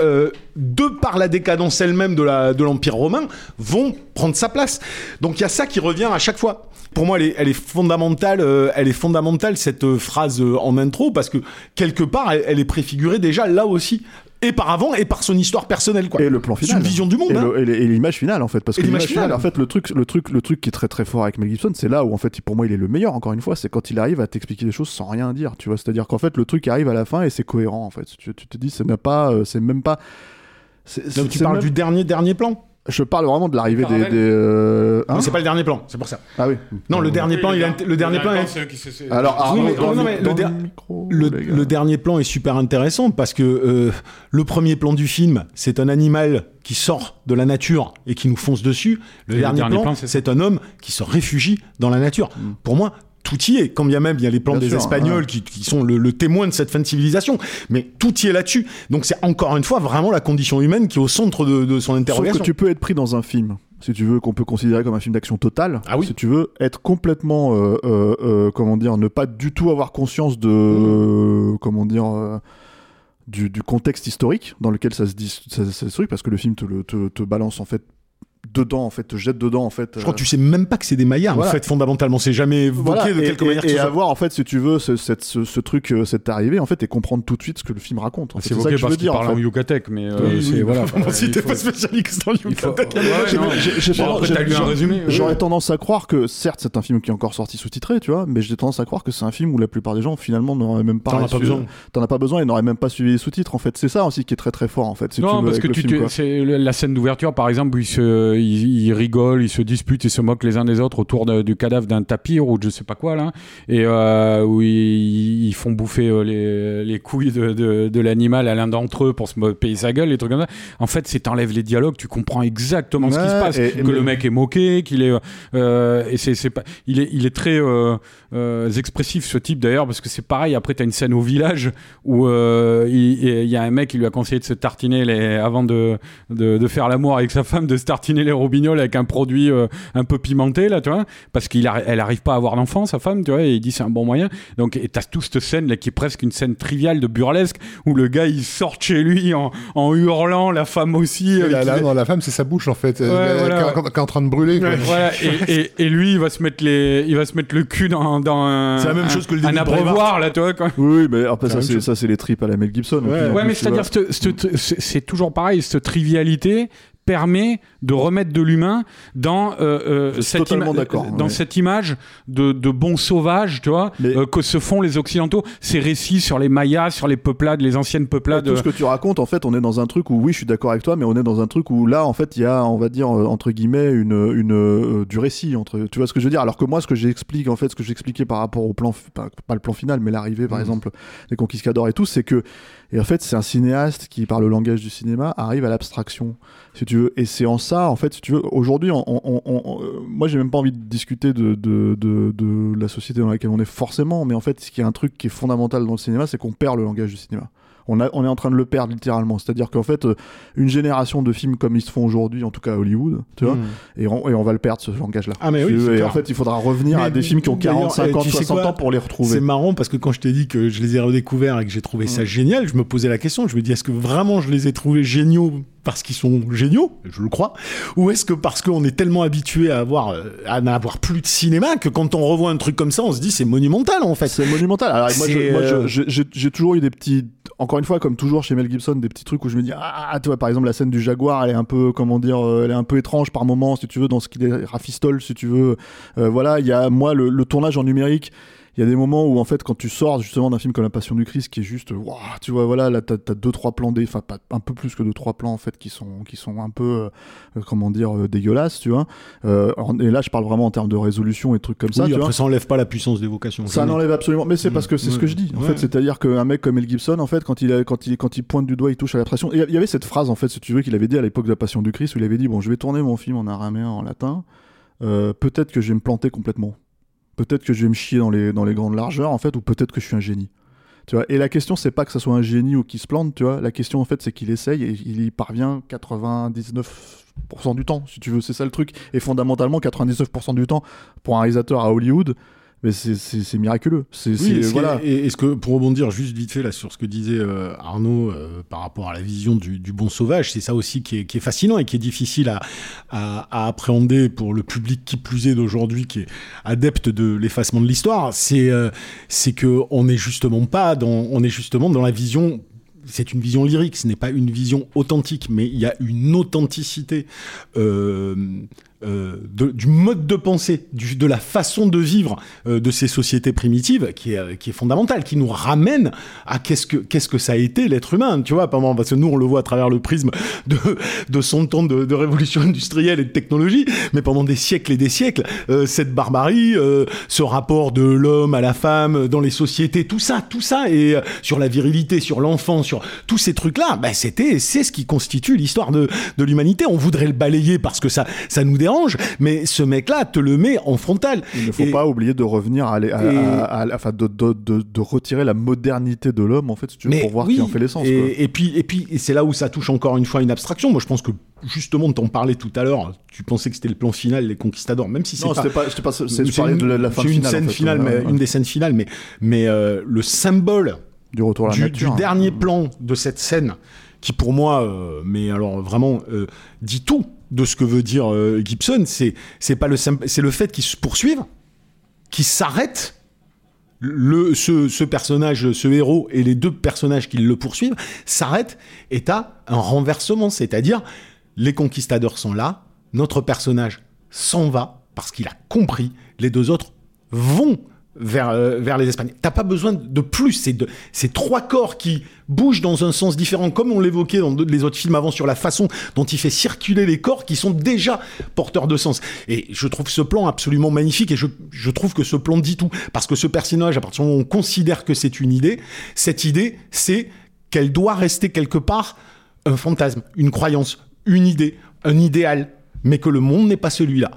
de par la décadence elle-même de l'empire romain vont prendre sa place. Donc il y a ça qui revient à chaque fois. Pour moi, elle est, fondamentale. elle est fondamentale cette phrase en intro parce que quelque part, elle est préfigurée déjà là aussi, et par avant et par son histoire personnelle, quoi. Et le plan C'est final. une vision du monde. Et hein. le- et l'image finale en fait parce que l'image finale en fait le truc le truc le truc qui est très très fort avec Mel Gibson c'est là où en fait pour moi il est le meilleur encore une fois c'est quand il arrive à t'expliquer des choses sans rien dire tu vois c'est à dire qu'en fait le truc arrive à la fin et c'est cohérent en fait tu, tu te dis c'est même pas euh, c'est même pas c'est- c'est- tu c'est parles même- du dernier dernier plan. Je parle vraiment de l'arrivée des, des, euh, hein c'est pas le dernier plan, c'est pour ça. ah oui Non, le dernier plan, il a, le dernier plan. alors ah, le- dernier plan est super intéressant parce que euh, le premier plan du film, c'est un animal qui sort de la nature et qui nous fonce dessus. Le dernier, plan, plan, c'est c'est un homme qui se réfugie dans la nature. Pour moi, tout y est. Quand bien même il y a les plans Bien des sûr, Espagnols ouais. qui, qui sont le, le témoin de cette fin de civilisation, mais tout y est là-dessus. Donc c'est encore une fois vraiment la condition humaine qui est au centre de, de son Sauf interrogation. que tu peux être pris dans un film si tu veux, qu'on peut considérer comme un film d'action total, Ah oui. si tu veux, être complètement, euh, euh, euh, comment dire, ne pas du tout avoir conscience de, Mmh. euh, comment dire, du, du contexte historique dans lequel ça se dit, ça, ça se truc, parce que le film te, le, te, te balance en fait dedans, en fait, te jette dedans, en fait. Je crois euh, que tu sais même pas que c'est des Voilà. en fait, fondamentalement. C'est jamais évoqué voilà, de et, quelque et- manière que et ce soit. avoir en fait, si tu veux, ce, cette- ce, ce truc, euh, cette arrivée, en fait, et comprendre tout de suite ce que le film raconte. En fait, C'est C'est ça évoqué que je parce veux qu'il dire. en parle en fait. yucatec, mais euh, Oui, c'est oui, voilà. Moi, si il t'es faut- pas spécialiste en il yucatec. J'aurais tendance à croire que, certes, c'est un film qui est encore sorti sous-titré, tu vois, mais j'ai tendance à croire que c'est un film où la plupart des gens, finalement, n'auraient même pas. T'en as pas besoin. T'en as pas besoin et n'auraient même pas suivi les sous-titres, en fait. C'est ça aussi qui est très très fort, en fait. Non, parce que la scène d'ouverture, par exemple, où ils, se, ils, ils rigolent, ils se disputent, ils se moquent les uns des autres autour de- du cadavre d'un tapir ou de je sais pas quoi là, et euh, où ils, ils font bouffer euh, les, les couilles de, de, de l'animal à l'un d'entre eux pour se payer sa gueule, les trucs comme ça. En fait, c'est t'enlèves les dialogues, tu comprends exactement ce qui se passe, et- que mais- le mec est moqué, qu'il est, euh, et c'est c'est pas, il est, il est très expressif ce type d'ailleurs parce que c'est pareil. Après, t'as une scène au village où il, il y a un mec qui lui a conseillé de se tartiner les, avant de, de, de faire l'amour avec sa femme, de se tartiner les roubignoles avec un produit euh, un peu pimenté là, tu vois, parce qu'il arri- elle arrive pas à avoir d'enfant, sa femme, tu vois, et il dit c'est un bon moyen. Donc, et t'as toute cette scène là qui est presque une scène triviale de burlesque où le gars il sort de chez lui en, en hurlant, la femme aussi. La, non, la femme, c'est sa bouche en fait, Ouais, euh, voilà. qui, est- en train de brûler. quoi. Voilà, et, et, et lui, il va se mettre les, il va se mettre le cul dans, dans un, C'est la même un- chose que le un début abreuvoir là, tu vois quoi. Oui, oui, mais après, ça, c'est, même ça, c'est les tripes à la Mel Gibson. Ouais. Ouais, mais c'est-à-dire, c'est toujours pareil, cette trivialité permet de remettre de l'humain dans euh, euh, suis cette, totalement ima- d'accord, dans ouais. cette image de, de bons sauvages, tu vois, Mais- euh, que se font les occidentaux. Ces récits sur les Mayas, sur les peuplades, les anciennes peuplades. Tout ce que tu racontes, en fait, on est dans un truc où, oui, je suis d'accord avec toi, mais on est dans un truc où là, en fait, il y a, on va dire, euh, entre guillemets, une, une, euh, du récit. Entre, tu vois ce que je veux dire? Alors que moi, ce que j'explique, en fait, ce que j'expliquais par rapport au plan, pas, pas le plan final, mais l'arrivée, par exemple, des conquistadors et tout, c'est que, et en fait, c'est un cinéaste qui, par le langage du cinéma, arrive à l'abstraction, si tu veux. Et c'est en ça, en fait, si tu veux, aujourd'hui, euh, moi, j'ai même pas envie de discuter de, de, de, de la société dans laquelle on est forcément, mais en fait, ce qui est un truc qui est fondamental dans le cinéma, c'est qu'on perd le langage du cinéma. On, a, on est en train de le perdre littéralement. C'est-à-dire qu'en fait, euh, une génération de films comme ils se font aujourd'hui, en tout cas à Hollywood, tu vois, Mm. et, on, et on va le perdre ce langage-là. Ah, mais oui, et clair. en fait, il faudra revenir Mais à des films qui ont d'ailleurs, 40, 50, tu sais 60 quoi ans pour les retrouver. C'est marrant parce que quand je t'ai dit que je les ai redécouverts et que j'ai trouvé ça génial, je me posais la question. Je me dis, est-ce que vraiment je les ai trouvés géniaux parce qu'ils sont géniaux? Je le crois. Ou est-ce que parce qu'on est tellement habitué à avoir euh, à n'avoir plus de cinéma que quand on revoit un truc comme ça, on se dit c'est monumental en fait? C'est monumental. Alors, moi, euh, j'ai toujours eu des petits, encore une fois, comme toujours chez Mel Gibson, des petits trucs où je me dis, ah, tu vois, par exemple, la scène du jaguar, elle est un peu, comment dire, euh, elle est un peu étrange par moment, si tu veux, dans ce qu'il est rafistole, si tu veux. Euh, voilà, il y a, moi, le tournage en numérique. Il y a des moments où en fait quand tu sors justement d'un film comme La Passion du Christ qui est juste waouh tu vois voilà là t'as as deux trois plans des enfin pas un peu plus que deux trois plans en fait qui sont qui sont un peu euh, comment dire euh, dégueulasses tu vois Euh, et là je parle vraiment en termes de résolution et trucs comme ça tu vois après ça enlève pas la puissance d'évocation. ça n'enlève absolument. Mais c'est parce que c'est ce que je dis. En Ouais. fait, c'est-à-dire qu'un mec comme Mel Gibson, en fait, quand il, a- quand il, quand il pointe du doigt, il touche à la pression. Il y avait cette phrase, en fait, si tu veux, qu'il avait dit à l'époque de la Passion du Christ, où il avait dit bon, je vais tourner mon film en araméen, en latin. Peut-être que je vais me planter complètement. Peut-être que je vais me chier dans les, grandes largeurs, en fait, ou peut-être que je suis un génie. Tu vois, et la question, c'est pas que ça soit un génie ou qu'il se plante, tu vois. La question, en fait, c'est qu'il essaye et il y parvient 99% du temps, si tu veux. C'est ça le truc. Et fondamentalement, 99% du temps, pour un réalisateur à Hollywood, mais c'est- miraculeux. C'est Oui, voilà. et est-ce que, pour rebondir juste vite fait là sur ce que disait euh, Arnaud euh, par rapport à la vision du, du bon sauvage, c'est ça aussi qui est, qui est fascinant et qui est difficile à, à- à appréhender pour le public qui plus est d'aujourd'hui, qui est adepte de l'effacement de l'histoire. C'est euh, c'est que on est justement pas dans, on est justement dans la vision. C'est une vision lyrique, ce n'est pas une vision authentique, mais il y a une authenticité euh, euh, du mode de pensée, de la façon de vivre euh, de ces sociétés primitives qui est, qui fondamentale, qui nous ramène à qu'est-ce que, qu'est-ce que ça a été l'être humain, tu vois, parce que nous on le voit à travers le prisme de, de son temps de, révolution industrielle et de technologie, mais pendant des siècles et des siècles, euh, cette barbarie, ce rapport de l'homme à la femme dans les sociétés, tout ça, tout ça, et sur la virilité, sur l'enfant, sur tous ces trucs-là, bah, c'était, c'est ce qui constitue l'histoire de, de l'humanité. On voudrait le balayer parce que ça, ça nous dérange, mais ce mec-là te le met en frontal. Il ne faut Et- pas oublier de revenir à, enfin de, de, de, de retirer la modernité de l'homme en fait si tu veux, pour voir qui en fait l'essence. quoi. Et, et puis, et puis, c'est là où ça touche encore une fois une abstraction. Moi, je pense que justement, t'en parlais tout à l'heure. Tu pensais que c'était le plan final, les conquistadors, même si c'est Non, pas. pas, c'est, une- de la, fin scène en fait, finale, ouais, mais ouais. une des scènes finales, mais mais euh, le symbole du retour à la du, nature. du hein. dernier plan de cette scène, qui pour moi, euh, mais alors vraiment euh, dit tout de ce que veut dire euh, Gibson, c'est c'est pas le c'est le fait qu'il se poursuive, qu'il s'arrête. Le, ce, ce personnage, ce héros et les deux personnages qui le poursuivent s'arrêtent et t'as un renversement, c'est-à-dire les conquistadors sont là, notre personnage s'en va parce qu'il a compris, les deux autres vont vers, euh, vers les Espagnols. T'as pas besoin de plus, c'est trois corps qui bougent dans un sens différent, comme on l'évoquait dans les autres films avant sur la façon dont il fait circuler les corps qui sont déjà porteurs de sens. Et je trouve ce plan absolument magnifique et je, je trouve que ce plan dit tout. Parce que ce personnage, à partir du moment où on considère que c'est une idée, cette idée, c'est qu'elle doit rester quelque part un fantasme, une croyance, une idée, un idéal, mais que le monde n'est pas celui-là.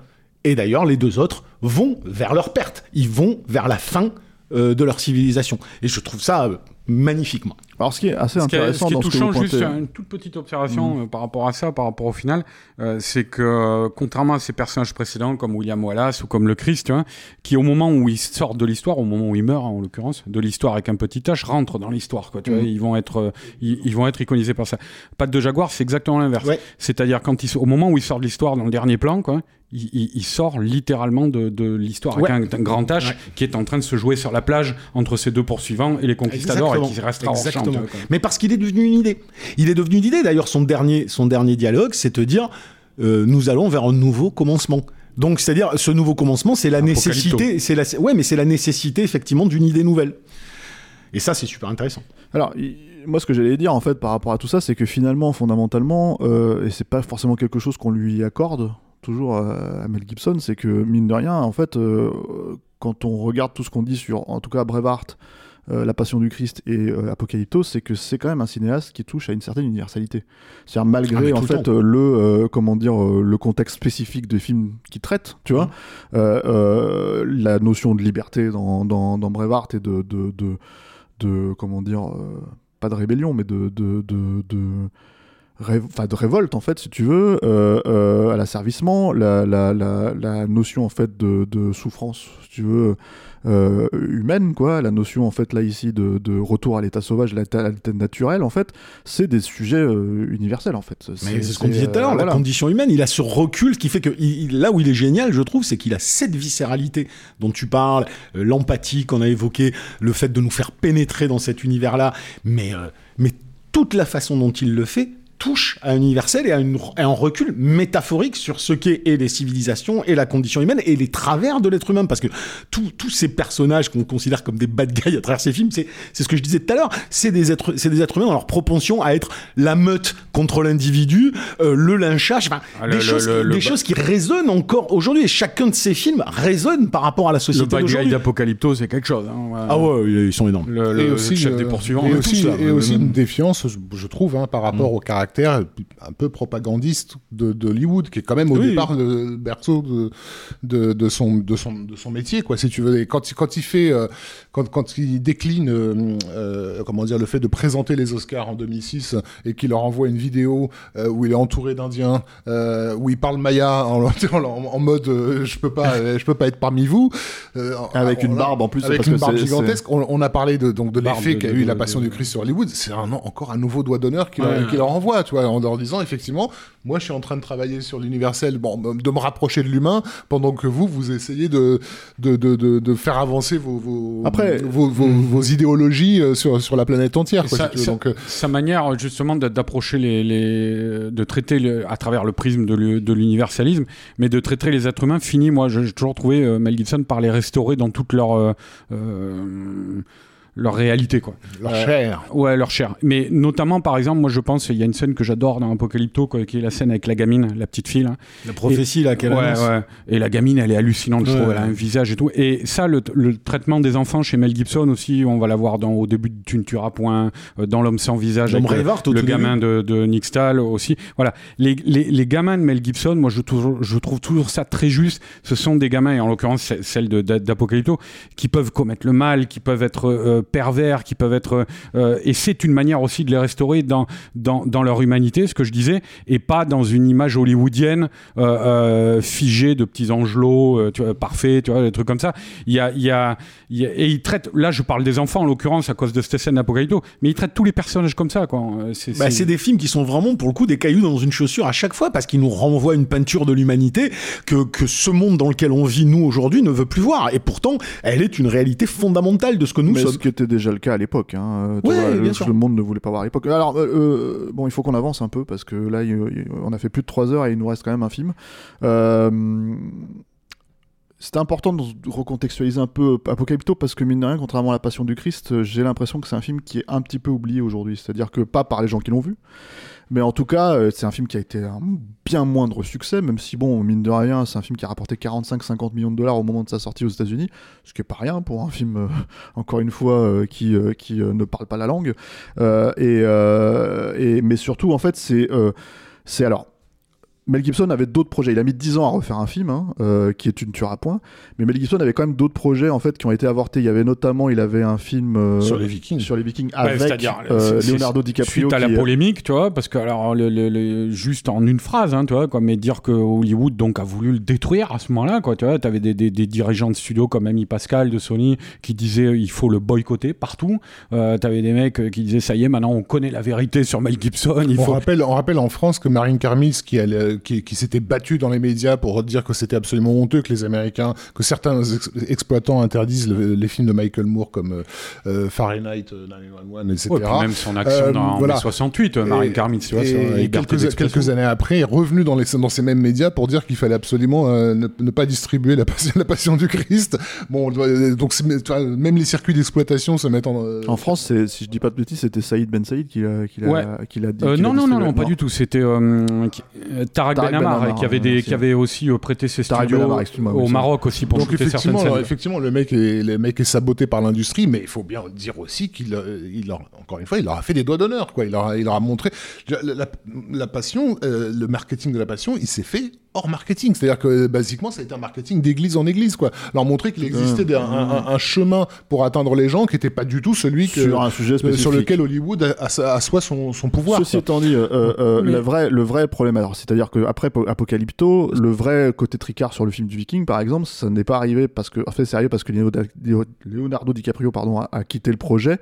Et d'ailleurs, les deux autres vont vers leur perte. Ils vont vers la fin euh, de leur civilisation. Et je trouve ça euh, magnifique, moi. Alors ce qui est assez Ce qui est, intéressant ce qui est dans ce que touchant, vous juste une toute petite observation euh, par rapport à ça, par rapport au final, euh, c'est que contrairement à ces personnages précédents comme William Wallace ou comme le Christ, tu vois, qui au moment où ils sortent de l'histoire, au moment où ils meurent en l'occurrence, de l'histoire avec un petit H, rentrent dans l'histoire. Quoi, tu vois, ils vont être, ils, ils vont être iconisés par ça. Patte de Jaguar, c'est exactement l'inverse. Ouais. C'est-à-dire quand ils, au moment où il sort de l'histoire dans le dernier plan, quoi. Il, il- il sort littéralement de, de l'histoire Ouais. avec un, un grand H Ouais. qui est en train de se jouer sur la plage entre ses deux poursuivants et les conquistadors et qui restera hors champ, Exactement. vois, quoi. Mais parce qu'il est devenu une idée. Il est devenu une idée. D'ailleurs, son dernier, son dernier dialogue, c'est te dire euh, nous allons vers un nouveau commencement. Donc, c'est-à-dire, ce nouveau commencement, c'est la Apocalypto. nécessité, c'est la, ouais, mais c'est la nécessité effectivement d'une idée nouvelle. Et ça, c'est super intéressant. Alors, moi, ce que j'allais dire en fait par rapport à tout ça, c'est que finalement, fondamentalement, euh, et c'est pas forcément quelque chose qu'on lui accorde toujours à, Mel Gibson, c'est que mine de rien, en fait, euh, quand on regarde tout ce qu'on dit sur, en tout cas, Braveheart, euh, La Passion du Christ et euh, Apocalypto, c'est que c'est quand même un cinéaste qui touche à une certaine universalité. C'est-à-dire Ah, malgré tout en fait euh, le euh, comment dire euh, le contexte spécifique des films qu'il traite, tu vois, euh, la notion de liberté dans, dans, dans et de, de, de, de comment dire pas de rébellion mais de de, de, révolte en fait si tu veux euh, euh, à l'asservissement la, la, la, la notion en fait de, de souffrance si tu veux euh, humaine quoi la notion en fait là ici de, de retour à l'état sauvage à l'état naturel en fait c'est des sujets universels en fait Mais c'est ce qu'on disait tout à l'heure, la voilà. condition humaine, il a ce recul qui fait que il- là où il est génial, je trouve, c'est qu'il a cette viscéralité dont tu parles, l'empathie qu'on a évoqué, le fait de nous faire pénétrer dans cet univers-là, mais, euh, mais toute la façon dont il le fait touche à un universel et à, une- à un recul métaphorique sur ce qu'est et les civilisations et la condition humaine et les travers de l'être humain parce que tous tous ces personnages qu'on considère comme des bad guys à travers ces films c'est c'est ce que je disais tout à l'heure c'est des êtres c'est des êtres humains dans leur propension à être la meute contre l'individu euh, le lynchage enfin, Ah, le- des, le- choses, le- qui, le des choses qui résonnent encore aujourd'hui et chacun de ces films résonne par rapport à la Le société bad guy d'aujourd'hui d'Apocalypto, c'est quelque chose. hein, ouais. ah ouais ils sont énormes Le, le- et le aussi, chef euh, des poursuivants. et aussi, et Le- le- une défiance, je, trouve, hein, par rapport au caractère un peu propagandiste de, de Hollywood, qui est quand même au Oui. départ le berceau de, de, de son, de, son, de son métier, quoi, si tu veux. Et quand, il- quand il fait, euh, quand, quand il décline, euh, euh, comment dire, le fait de présenter les Oscars en 2006 et qu'il leur envoie une vidéo euh, où il est entouré d'Indiens, euh, où il parle maya en, en, en mode euh, je peux pas, je peux pas être parmi vous, euh, Avec une barbe en plus, avec parce une que barbe gigantesque. On, on a parlé de donc de l'effet qu'a de- eu la Passion de- du Christ sur Hollywood. C'est encore un nouveau doigt d'honneur qu'il Ouais. leur envoie, tu vois, en leur disant effectivement, moi je suis en train de travailler sur l'universel, bon, de me rapprocher de l'humain, pendant que vous vous essayez de de, de, de, de faire avancer vos vos, Après- vos, vos, vos idéologies euh, sur sur la planète entière. Quoi, si Donc, euh, sa manière justement d'a- d'approcher les, les de traiter le- à travers le prisme de l'u- de l'universalisme mais de traiter les êtres humains finit moi j'ai toujours trouvé euh, Mel Gibson par les restaurer dans toute leur euh, euh, leur réalité quoi. Leur chair. Ouais, leur chair. Mais notamment, par exemple, moi je pense, il y a une scène que j'adore dans Apocalypto, quoi, qui est la scène avec la gamine, la petite fille. Là. La prophétie, là, qu'elle Ouais, ouais. Et la gamine, elle est hallucinante, je trouve. Elle a un visage et tout. Et ça, le, le traitement des enfants chez Mel Gibson aussi, on va la voir dans, au début de Tu ne tueras point, euh, dans L'homme sans visage, avec le, au le tout gamin de, de Nick Stahl aussi. Voilà. Les, les, les gamins de Mel Gibson, moi, je, trouve- je trouve toujours ça très juste. Ce sont des gamins, et en l'occurrence, celle d'Apocalypto, qui peuvent commettre le mal, qui peuvent être euh, pervers, qui peuvent être. euh, et c'est une manière aussi de les restaurer dans, dans, dans leur humanité, ce que je disais, et pas dans une image hollywoodienne euh, euh, figée de petits angelots euh, tu vois, parfaits, tu vois, des trucs comme ça. Il y a, il y a, il y a- et ils traitent. Là, je parle des enfants en l'occurrence à cause de cette scène d'Apocalypto, mais ils traitent tous les personnages comme ça, quoi. C'est, Bah, c'est- des films qui sont vraiment, pour le coup, des cailloux dans une chaussure à chaque fois, parce qu'ils nous renvoient une peinture de l'humanité que, que ce monde dans lequel on vit, nous, aujourd'hui, ne veut plus voir. Et pourtant, elle est une réalité fondamentale de ce que nous mais sommes. ce qui était déjà le cas à l'époque. Hein. euh, Ouais, vois, le, monde ne voulait pas voir à l'époque. Alors, euh, euh, bon, il faut qu'on avance un peu parce que là, il- il- on a fait plus de 3 heures et il nous reste quand même un film. Euh, C'était important de recontextualiser un peu Apocalypto parce que mine de rien, contrairement à La Passion du Christ, j'ai l'impression que c'est un film qui est un petit peu oublié aujourd'hui. C'est-à-dire que pas par les gens qui l'ont vu, mais en tout cas, euh, c'est un film qui a été un bien moindre succès, même si bon, mine de rien, c'est un film qui a rapporté 45-50 millions de dollars au moment de sa sortie aux États-Unis, ce qui est pas rien pour un film, euh, encore une fois, euh, qui, qui ne parle pas la langue. Et, et, mais surtout, en fait, c'est c'est alors. Mel Gibson avait d'autres projets. Il a mis 10 ans à refaire un film, hein, euh, qui est Tu ne tueras point. Mais Mel Gibson avait quand même d'autres projets en fait qui ont été avortés. Il y avait notamment, il avait un film euh, Sur les Vikings. sur les Vikings Ouais, avec c'est-à-dire, euh, Leonardo DiCaprio. Suite à la qui- polémique, tu vois, parce que alors le, le- le- juste en une phrase, hein, tu vois, quoi, mais dire que Hollywood donc a voulu le détruire à ce moment-là, quoi, tu vois, t'avais des, des, des dirigeants de studio comme Amy Pascal de Sony qui disaient il faut le boycotter partout. Euh, t'avais des mecs qui disaient ça y est, maintenant on connaît la vérité sur Mel Gibson, il On faut. rappelle, on rappelle en France que Marine Karmis, qui, allait- qui, qui s'était battue dans les médias pour dire que c'était absolument honteux que les Américains, que certains ex- exploitants interdisent le- les films de Michael Moore comme euh, euh, Fahrenheit euh, 911, etc. Ouais, puis même son action Euh, dans voilà. mai 68, euh, Marine Et- Karmitz, tu vois, et, sur la et liberté quelques, années après, est revenu dans, les, dans ces mêmes médias pour dire qu'il fallait absolument euh, ne, ne pas distribuer la passion, la passion du Christ. Bon, donc même les circuits d'exploitation se mettent en. euh, En France, si je dis pas de bêtises, c'était Saïd Ben Saïd qui l'a qui dit. Euh, non, non, non, non, pas du tout. C'était euh, qui- avait, des, aussi. qui avait aussi euh, prêté ses Tarak studios Ben oui, au Maroc aussi pour Donc effectivement, alors, effectivement, le mec est le mec est saboté par l'industrie, mais il faut bien dire aussi qu'il euh, il encore une fois, il leur a fait des doigts d'honneur, quoi. Il leur a, il leur a montré la, la- la passion, euh, le marketing de la passion, il s'est fait hors marketing, c'est-à-dire que basiquement, ça a été un marketing d'église en église, quoi. Leur montrer qu'il existait des- un, un- un chemin pour atteindre les gens qui n'était pas du tout celui que, Sur un sujet euh, spécifique. sur lequel Hollywood a- a- assoit son, son pouvoir. Ceci quoi. étant dit, euh, euh, le, vrai, le vrai problème, alors c'est-à-dire qu'après Apocalypto, le vrai côté tricard sur le film du Viking, par exemple, ça n'est pas arrivé parce que, en fait, sérieux, parce que Leonardo, Leonardo DiCaprio pardon, a, a quitté le projet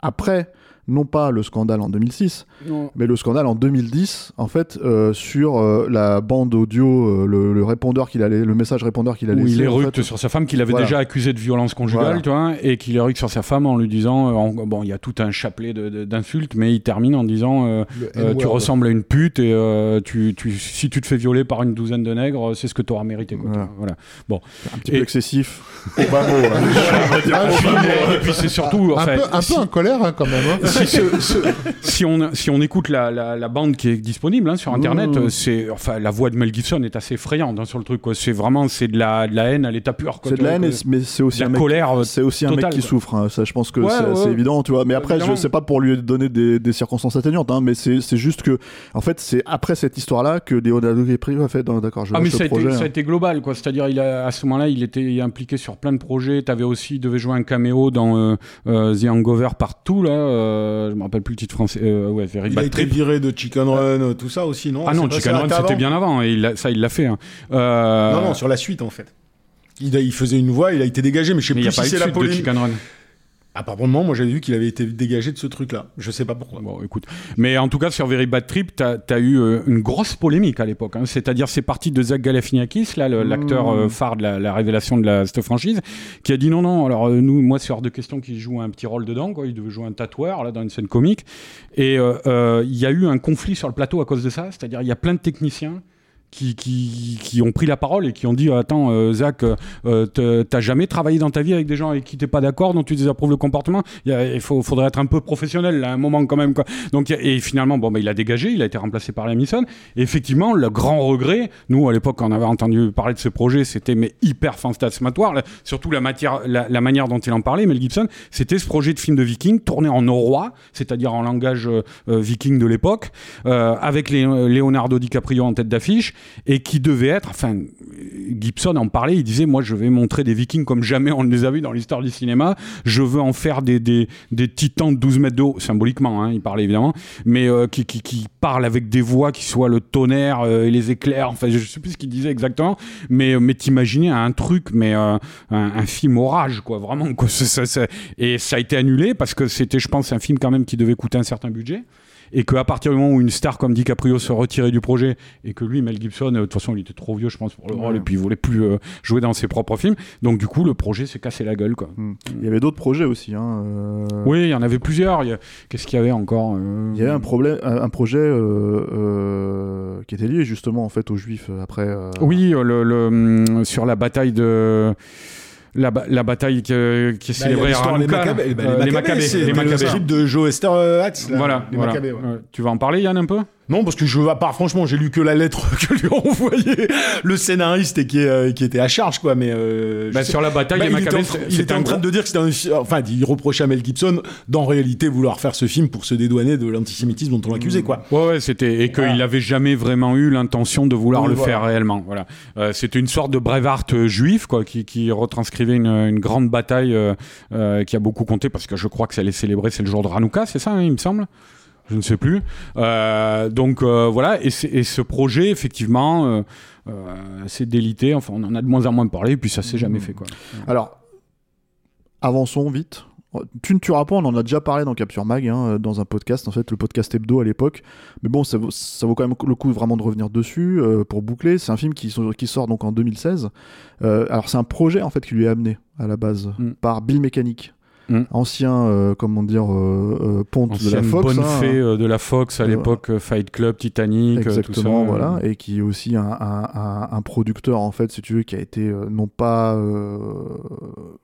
après, non pas le scandale en 2006, Non. mais le scandale en 2010, en fait, euh, sur euh, la bande audio, euh, le, le répondeur qu'il allait, le message répondeur qu'il a Où laissé. il en éructe fait. sur sa femme, qu'il avait Voilà. déjà accusé de violence conjugale, Voilà. tu vois, et qu'il éructe sur sa femme en lui disant, euh, en- bon, il y a tout un chapelet d'insultes, mais il termine en disant, euh, euh, tu ressembles à une pute et euh, tu, tu, si tu te fais violer par une douzaine de nègres, c'est ce que tu auras mérité. Quoi, Voilà. voilà. Bon. un petit Et- peu excessif. Au bas mot, hein. et puis c'est surtout, un enfin, peu, un si- peu en colère hein, quand même. hein. si, ce- ce- si on, si on écoute la, la, la bande qui est disponible hein, sur internet, Mmh. c'est enfin la voix de Mel Gibson est assez effrayante hein, sur le truc. C'est vraiment c'est de la, de la haine à l'état pur. C'est de la haine, mais c'est aussi la un mec. colère, euh, C'est aussi un mec qui souffre. hein. Ça, je pense que Ouais, c'est ouais, évident, tu vois. Mais après, Évidemment. je sais pas pour lui donner des, des circonstances atténuantes, hein, mais c'est juste que, en fait, c'est après cette histoire-là que Leonardo DiCaprio a fait. D'accord, je Ah mais ça a, le été, projet. ça a été global quoi, c'est-à-dire il a, à ce moment-là il était impliqué sur plein de projets. T'avais aussi, il devait jouer un caméo dans euh, euh, The Hangover Partout là, euh, je me rappelle plus le titre français. Euh, ouais, Very Il a Bad été Trip. viré de Chicken Run, euh, tout ça aussi, non? Ah non, Chicken Run c'était bien avant et il ça il l'a fait. hein. Euh, Non, non, sur la suite en fait. Il, a- il faisait une voix, il a été dégagé, mais je sais mais plus n'y a pas si c'est la suite de polémique. Run. Apparemment, moi j'avais vu qu'il avait été dégagé de ce truc-là. Je sais pas pourquoi. Bon, écoute. Mais en tout cas, sur Very Bad Trip, t'as as eu euh, une grosse polémique à l'époque. hein. C'est-à-dire, c'est parti de Zach Galifianakis, là, le- l'acteur euh, phare de la, la révélation de la, cette franchise, qui a dit non, non. Alors euh, nous, moi, c'est hors de question qu'il joue un petit rôle dedans. Quoi. Il devait jouer un tatoueur là dans une scène comique. Et il y a eu un conflit sur le plateau à cause de ça. C'est-à-dire, il y a plein de techniciens qui, qui, qui ont pris la parole et qui ont dit attends euh, Zach euh, te- t'as jamais travaillé dans ta vie avec des gens avec qui t'es pas d'accord dont tu désapprouves le comportement? Il, a- il faut, faudrait être un peu professionnel là, à un moment quand même quoi. donc et finalement bon bah, il a dégagé il a été remplacé par Liam Neeson. Et effectivement le grand regret nous à l'époque on avait entendu parler de ce projet c'était mais hyper fantasmatoire. Là, surtout la matière la, la manière dont il en parlait Mel Gibson c'était ce projet de film de viking tourné en norrois c'est-à-dire en langage euh, euh, viking de l'époque euh, avec les, Leonardo DiCaprio en tête d'affiche et qui devait être, enfin, Gibson en parlait, il disait, moi je vais montrer des vikings comme jamais on ne les a vus dans l'histoire du cinéma, je veux en faire des, des, des titans de 12 mètres de haut, symboliquement, hein, il parlait évidemment, mais euh, qui, qui, qui parlent avec des voix qui soient le tonnerre euh, et les éclairs, enfin je sais plus ce qu'il disait exactement, mais, mais t'imaginais un truc, mais euh, un, un film orage, quoi, vraiment, quoi, et ça a été annulé parce que c'était, je pense, un film quand même qui devait coûter un certain budget et qu'à partir du moment où une star comme DiCaprio se retirait du projet et que lui, Mel Gibson, euh, de toute façon, il était trop vieux, je pense, pour le rôle, Ouais. et puis il voulait plus euh, jouer dans ses propres films. Donc du coup, le projet s'est cassé la gueule, quoi. Hmm. Il y avait d'autres projets aussi. Hein. euh, Oui, il y en avait plusieurs. A- Qu'est-ce qu'il y avait encore euh, Il y avait un, problème, un, projet euh, euh, qui était lié justement en fait aux juifs après. Oui, le, le, hum, sur la bataille de. La, ba- la bataille qui, euh, qui est Bah, célébrée à l'histoire des Hanouka, Maccabées, là. bah, Euh, les Maccabées, c'est les le Maccabées. script de Joe Esther euh, Hatz, là, Voilà, les voilà. Maccabées, ouais. Ouais. Tu vas en parler, Yann, un peu? Non, parce que je à part franchement, j'ai lu que la lettre que lui a envoyée le scénariste et qui, est, euh, qui était à charge, quoi. Mais euh, Bah, Sur la bataille Bah, il était en, il était en train gros- de dire que c'était un fi- enfin, il reprochait à Mel Gibson d'en réalité vouloir faire ce film pour se dédouaner de l'antisémitisme dont on l'accusait, quoi. Ouais, ouais, c'était et qu'il n'avait jamais vraiment eu l'intention de vouloir Oui, le voilà. faire réellement. Voilà, Euh, c'était une sorte de Braveheart euh, juif, quoi, qui, qui retranscrivait une, une grande bataille euh, qui a beaucoup compté parce que je crois que ça allait célébrer, c'est le jour de Hanouka, c'est ça, hein, il me semble? Je ne sais plus. Euh, donc euh, voilà, et, c'est- et ce projet, effectivement, euh, s'est délité. Enfin, on en a de moins en moins parlé, et puis ça s'est jamais Mmh. fait, quoi. Alors, avançons vite. Tu ne tueras pas, on en a déjà parlé dans Capture Mag, hein, dans un podcast, en fait, le podcast hebdo à l'époque. Mais bon, ça vaut, ça vaut quand même le coup vraiment de revenir dessus euh, pour boucler. C'est un film qui, so- qui sort donc en 2016. Euh, alors, c'est un projet en fait qui lui est amené à la base Mm. par Bill Mechanic, Mm. ancien, euh, comment dire, euh, euh, ponte de la Fox. bonne hein. fée euh, de la Fox à l'époque, Fight Club, Titanic, tout ça. Voilà, et qui est aussi un, un- un- un producteur, en fait, si tu veux, qui a été non pas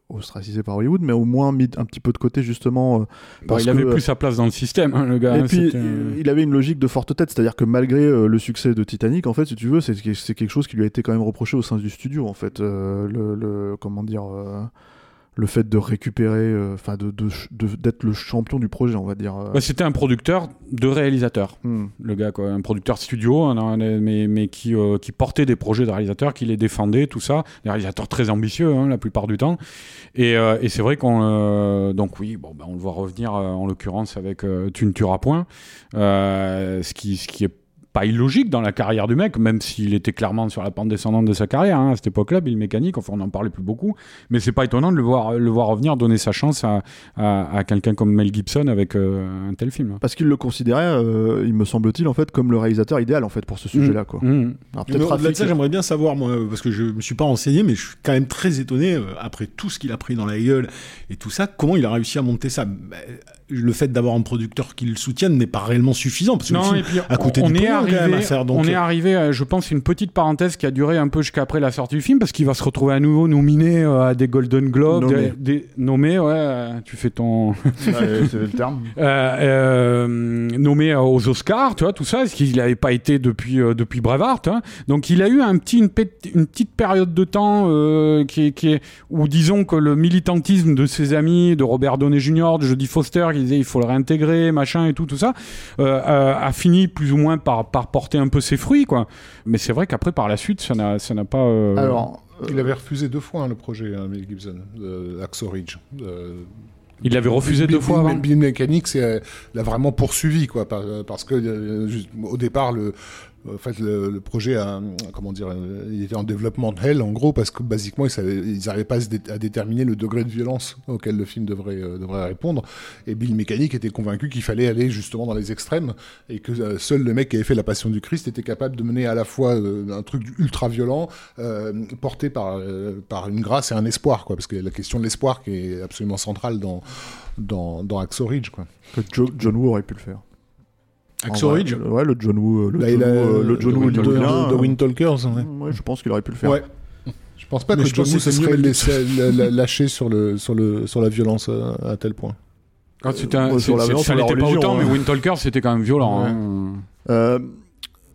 ostracisé par Hollywood, mais au moins mis un petit peu de côté, justement. euh, Bah, parce il avait que- plus sa place dans le système, hein, le gars. et hein, puis, il avait une logique de forte tête, c'est-à-dire que malgré euh, le succès de Titanic, en fait, si tu veux, c'est quelque chose qui lui a été quand même reproché au sein du studio, en fait. euh, le, le- comment dire, le fait de récupérer, euh, enfin, de de- de- d'être le champion du projet, on va dire. euh. bah, c'était un producteur de réalisateur, Hmm. le gars, quoi. Un producteur studio, un- un- mais, mais qui, euh, qui portait des projets de réalisateurs, qui les défendait, tout ça. Des réalisateurs très ambitieux, hein, la plupart du temps. Et, euh, et c'est vrai qu'on. donc, oui, bon, bah, on le voit revenir, en l'occurrence, avec Tu ne tueras point. Ce, qui, ce qui est pas illogique dans la carrière du mec, même s'il était clairement sur la pente descendante de sa carrière hein, à cette époque-là, Bill Mécanique, enfin on n'en parlait plus beaucoup, mais c'est pas étonnant de le voir, le voir revenir, donner sa chance à, à, à quelqu'un comme Mel Gibson avec euh, un tel film. Parce qu'il le considérait, euh, il me semble-t-il, en fait, comme le réalisateur idéal, en fait, pour ce sujet-là, quoi. Mmh. Alors peut-être au-delà de ça, j'aimerais bien savoir, moi, parce que je me suis pas renseigné, mais je suis quand même très étonné, euh, après tout ce qu'il a pris dans la gueule et tout ça, comment il a réussi à monter ça? Bah, Le fait d'avoir un producteur qui le soutienne n'est pas réellement suffisant, parce que le Non, film et puis a coûté on, du est quand arrivé, même à faire, donc, on est euh, arrivé, à, je pense, une petite parenthèse qui a duré un peu jusqu'après la sortie du film, parce qu'il va se retrouver à nouveau nominé euh, à des Golden Globes, Nommé. des, des- nommé, ouais, tu fais ton, Ouais, c'est le terme. euh, euh, nommé aux Oscars, tu vois, tout ça, ce qu'il n'avait pas été depuis euh, depuis Braveheart. hein. Donc il a eu un petit une, petite période de temps euh, qui est, qui est où disons que le militantisme de ses amis, de Robert Downey Jr., de Jodie Foster, qui disait il faut le réintégrer, machin et tout, tout ça, euh, a, a fini plus ou moins par par porter un peu ses fruits, quoi. Mais c'est vrai qu'après par la suite, ça n'a ça n'a pas. euh, Alors, euh, Il avait refusé deux fois hein, le projet, hein, Mel Gibson, de Axo Ridge. Euh, il l'avait refusé Bill- deux fois Bill- avant. Bill Mechanic, c'est euh, l'a vraiment poursuivi, quoi, par- euh, parce que euh, juste, au départ, le, en fait, le, projet, a, comment dire, il était en développement de hell, en gros, parce que basiquement, ils n'arrivaient pas à, déterminer le degré de violence auquel le film devrait, euh, devrait répondre. Et Bill Mechanic était convaincu qu'il fallait aller justement dans les extrêmes et que euh, seul le mec qui avait fait La Passion du Christ était capable de mener à la fois euh, un truc ultra violent, porté par, par une grâce et un espoir, quoi, parce que la question de l'espoir qui est absolument centrale dans dans, dans Hacksaw Ridge, quoi. que Jo- John Woo aurait pu le faire. Ridge Ouais, le John Woo, le Là, John il a, Woo, euh, le John de, Woo de, euh, Wind Talkers. ouais. ouais, je pense qu'il aurait pu le faire. Ouais. Je pense pas Mais que John Woo se serait laissé- lâché sur, le, sur, le, sur la violence euh, à tel point. Quand c'était un- Ouais, sur la violence, ça l'était pas autant, hein. mais Windtalker c'était quand même violent. Ouais. hein. Euh,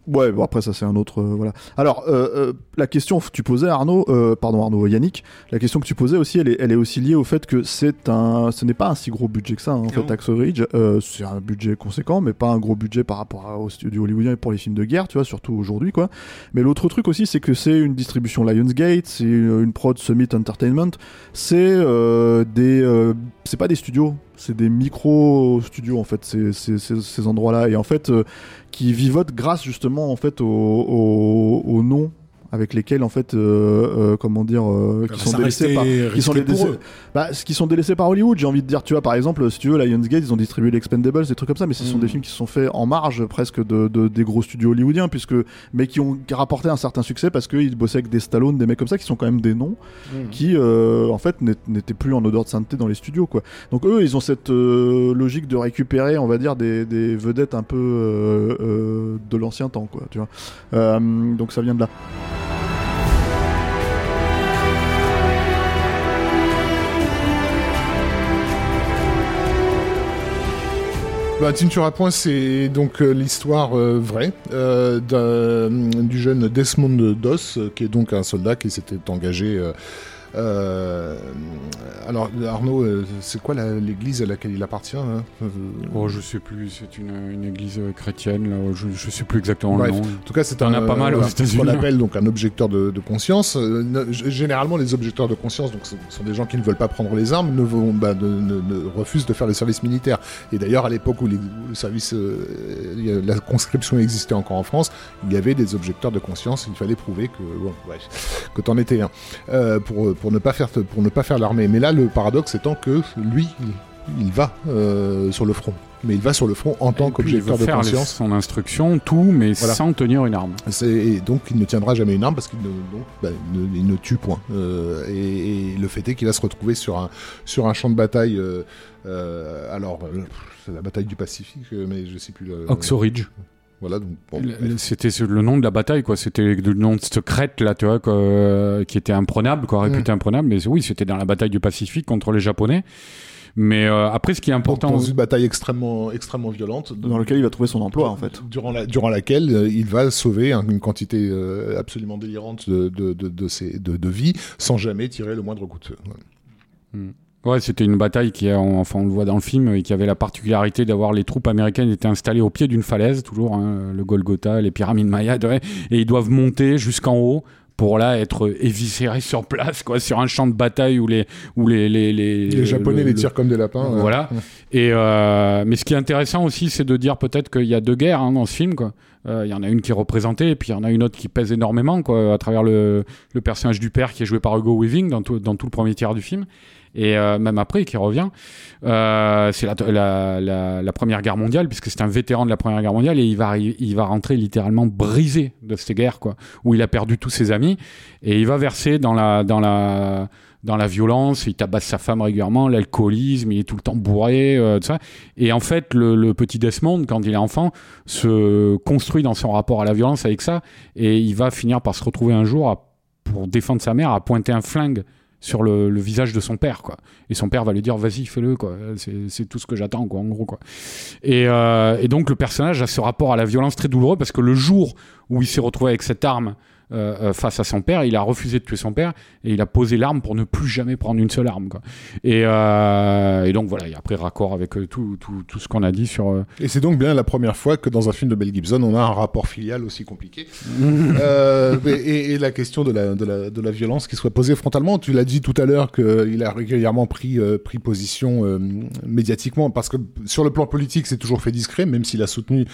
ouais, bon après ça c'est un autre euh, voilà. Alors euh, euh, la question que tu posais Arnaud, pardon Arnaud Yannick, la question que tu posais aussi, elle est, elle est aussi liée au fait que c'est un, ce n'est pas un si gros budget que ça. hein, en fait, Ridge, c'est un budget conséquent, mais pas un gros budget par rapport à- au studio hollywoodien et pour les films de guerre, tu vois, surtout aujourd'hui quoi. Mais l'autre truc aussi, c'est que c'est une distribution Lionsgate, c'est une une prod Summit Entertainment, c'est des, c'est pas des studios, c'est des micro studios en fait, c'est- c'est- ces endroits-là. Et en fait euh, qui vivotent grâce justement en fait au nom avec lesquels en fait euh, euh, comment dire euh, qui Ah bah, sont délaissés par qui sont délaissés- bah, qui sont délaissés par Hollywood, j'ai envie de dire, tu vois, par exemple, si tu veux, Lionsgate, ils ont distribué l'Expendables, des trucs comme ça, mais ce sont Mm. des films qui se sont faits en marge presque de, de- des gros studios hollywoodiens, puisque, mais qui ont rapporté un certain succès parce qu'ils bossaient avec des Stallone, des mecs comme ça, qui sont quand même des noms, qui, euh, en fait, n'ét- n'étaient plus en odeur de sainteté dans les studios, quoi. Donc eux, ils ont cette logique de récupérer, on va dire, des, des vedettes un peu de l'ancien temps, quoi, tu vois. Donc ça vient de là. Bah, Tueur à Point, c'est donc euh, l'histoire euh, vraie euh, du jeune Desmond Doss, euh, qui est donc un soldat qui s'était engagé. Euh, alors, Arnaud, euh, c'est quoi l'église à laquelle il appartient hein Euh, Oh, je sais plus, c'est une, une église euh, chrétienne, là, je, je sais plus exactement Bref. le nom. En tout cas, c'est un, as pas mal voilà, ce qu'on appelle donc un objecteur de, de conscience. Ne- généralement, les objecteurs de conscience, donc, ce sont des gens qui ne veulent pas prendre les armes, ne, vont, bah, ne- ne- ne refusent de faire le service militaire. Et d'ailleurs, à l'époque où, le service, euh, a- la conscription existait encore en France, il y avait des objecteurs de conscience. Il fallait prouver que, bon, bref, que t'en étais un euh, pour pour ne pas faire pour ne pas faire l'armée. Mais là, le paradoxe étant que lui, il, va euh, sur le front. Mais il va sur le front en tant qu'objecteur de faire conscience. son instruction, tout, mais Voilà. sans tenir une arme. Et donc il ne tiendra jamais une arme parce qu'il ne, donc, bah, ne- il ne tue point. Euh, et, et le fait est qu'il va se retrouver sur un, sur un champ de bataille. euh, euh, alors, c'est la bataille du Pacifique, mais je sais plus. Le, Oxo Ridge. Voilà, donc bon, Le- le- C'était le nom de la bataille, quoi. C'était le nom de cette crête, là, tu vois, quoi, euh, qui était imprenable, quoi, réputé imprenable. Mais oui, c'était dans la bataille du Pacifique contre les Japonais. Mais euh, après, ce qui est important. dans une bataille extrêmement, extrêmement violente. Dans lequel il va trouver son emploi, en fait. Durant, la, durant laquelle euh, il va sauver un- une quantité euh, absolument délirante de, de, de, de, ses- de, de vie sans jamais tirer le moindre coup de feu. Ouais, c'était une bataille qui, a- enfin, on le voit dans le film, et qui avait la particularité d'avoir les troupes américaines étaient installées au pied d'une falaise, toujours, hein, le Golgotha, les pyramides mayas, ouais, et ils doivent monter jusqu'en haut pour là être éviscérés sur place, quoi, sur un champ de bataille où les, où les, les, les, Les Japonais le- les le- tirent comme des lapins. euh. Voilà. Et euh, mais ce qui est intéressant aussi, c'est de dire peut-être qu'il y a deux guerres hein, dans ce film. Quoi. Euh, Il y en a une qui est représentée, et puis il y en a une autre qui pèse énormément, quoi, à travers le, le personnage du père qui est joué par Hugo Weaving dans tout, dans tout le premier tiers du film. Et euh, même après, qui revient, euh, c'est la, Première Guerre mondiale, puisque c'est un vétéran de la Première Guerre mondiale, et il va, il va rentrer littéralement brisé de cette guerre, quoi, où il a perdu tous ses amis, et il va verser dans la, dans la, dans la violence, il tabasse sa femme régulièrement, l'alcoolisme, il est tout le temps bourré, euh, tout ça. Et en fait, le, petit Desmond, quand il est enfant, se construit dans son rapport à la violence avec ça, et il va finir par se retrouver un jour, pour défendre sa mère, à pointer un flingue sur le, le visage de son père, quoi. Et son père va lui dire, vas-y, fais-le, quoi. C'est tout ce que j'attends, quoi, en gros, quoi. Et, euh, et donc, le personnage a ce rapport à la violence très douloureux, parce que le jour où il s'est retrouvé avec cette arme euh, euh, face à son père, il a refusé de tuer son père, et il a posé l'arme pour ne plus jamais prendre une seule arme, quoi. Et, euh, et donc, voilà, et après, raccord avec tout, tout, tout ce qu'on a dit sur... Et c'est donc bien la première fois que dans un film de Mel Gibson, on a un rapport filial aussi compliqué. Euh, et, et la question de la, de, la, de la violence qui soit posée frontalement, tu l'as dit tout à l'heure qu'il a régulièrement pris, pris position médiatiquement, parce que sur le plan politique, c'est toujours fait discret, même s'il a soutenu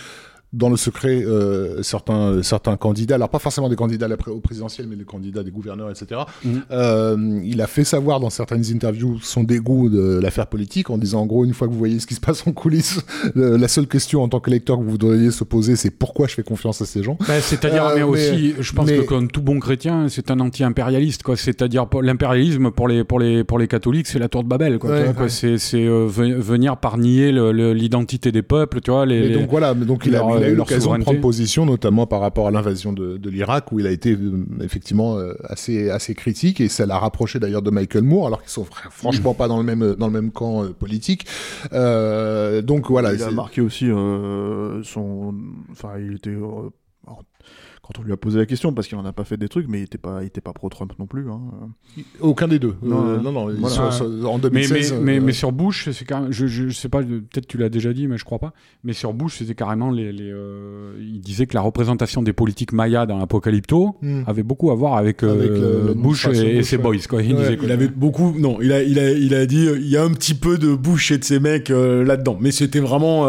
dans le secret euh, certains certains candidats, alors pas forcément des candidats au présidentiel, mais des candidats, des gouverneurs, etc. Mhm. Euh, il a fait savoir dans certaines interviews son dégoût de l'affaire politique en disant en gros une fois que vous voyez ce qui se passe en coulisses, la seule question en tant qu'électeur que vous devriez se poser, c'est pourquoi je fais confiance à ces gens. Bah, C'est-à-dire, Euh, mais mais- aussi, je pense mais- que comme tout bon chrétien, c'est un anti-impérialiste, quoi. C'est-à-dire, l'impérialisme pour les pour les pour les catholiques, c'est la tour de Babel, quoi. Ouais, ouais. C'est euh, ve- venir par nier l'identité des peuples, tu vois. Les, Mais les- donc voilà, mais donc il a, il a eu leur l'occasion de prendre position, notamment par rapport à l'invasion de, de l'Irak, où il a été euh, effectivement euh, assez assez critique et ça l'a rapproché d'ailleurs de Michael Moore, alors qu'ils sont fr- franchement pas dans le même dans le même camp euh, politique. Euh, donc voilà. il a marqué aussi euh, son. Enfin, il était. Quand on lui a posé la question, parce qu'il en a pas fait des trucs, mais il était pas, il était pas pro-Trump non plus. Hein. Aucun des deux. Non, Euh, non, Voilà. en Mais, mais, 2016. mais, euh, mais sur Bush, c'est quand même, je, je, je sais pas, peut-être tu l'as déjà dit, mais je crois pas. Mais sur Bush, c'était carrément les, les euh, il disait que la représentation des politiques mayas dans l'Apocalypto hmm. avait beaucoup à voir avec, euh, Bush et, ses ouais. boys, quoi. Il Ouais, disait Il avait beaucoup. Non, il a, il a, il a dit. euh, Il y a un petit peu de Bush et de ces mecs euh, là-dedans. Mais c'était vraiment.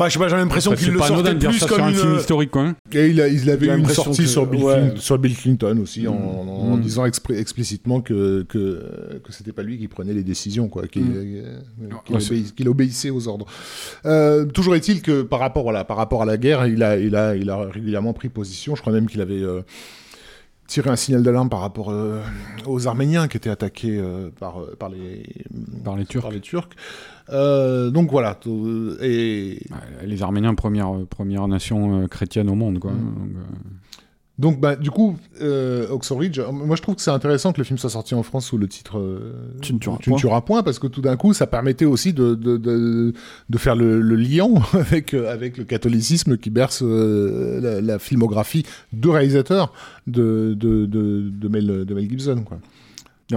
Euh, Enfin, je sais pas, j'ai l'impression qu'il le sortait plus ça comme sur un une. film historique, quoi. hein. Et il, a, il avait eu une sortie que- sur, Bill ouais. Clin- sur Bill Clinton aussi, en, en- en Mm. disant explicitement que, que, que c'était pas lui qui prenait les décisions, quoi, qu'il Mm. euh, qu'il Ouais, c'est- obéi- qu'il obéissait aux ordres. Euh, toujours est-il que par rapport, voilà, par rapport à la guerre, il a, il, a, il a régulièrement pris position. Je crois même qu'il avait euh, tiré un signal d'alarme par rapport euh, aux Arméniens qui étaient attaqués euh, par, euh, par, les, Par les Turcs. par les Turcs. Euh, donc voilà. Et Ouais, Les Arméniens, première, euh, première nation euh, chrétienne au monde, quoi. Mm. Donc, euh, Donc, bah, du coup, euh, Ridge, euh, moi je trouve que c'est intéressant que le film soit sorti en France sous le titre euh, Tu ne tueras point. point, parce que tout d'un coup, ça permettait aussi de, de, de, de faire le, le lien avec, euh, avec le catholicisme qui berce euh, la, la filmographie de réalisateurs de, de, de, de, Mel, de Mel Gibson. Quoi.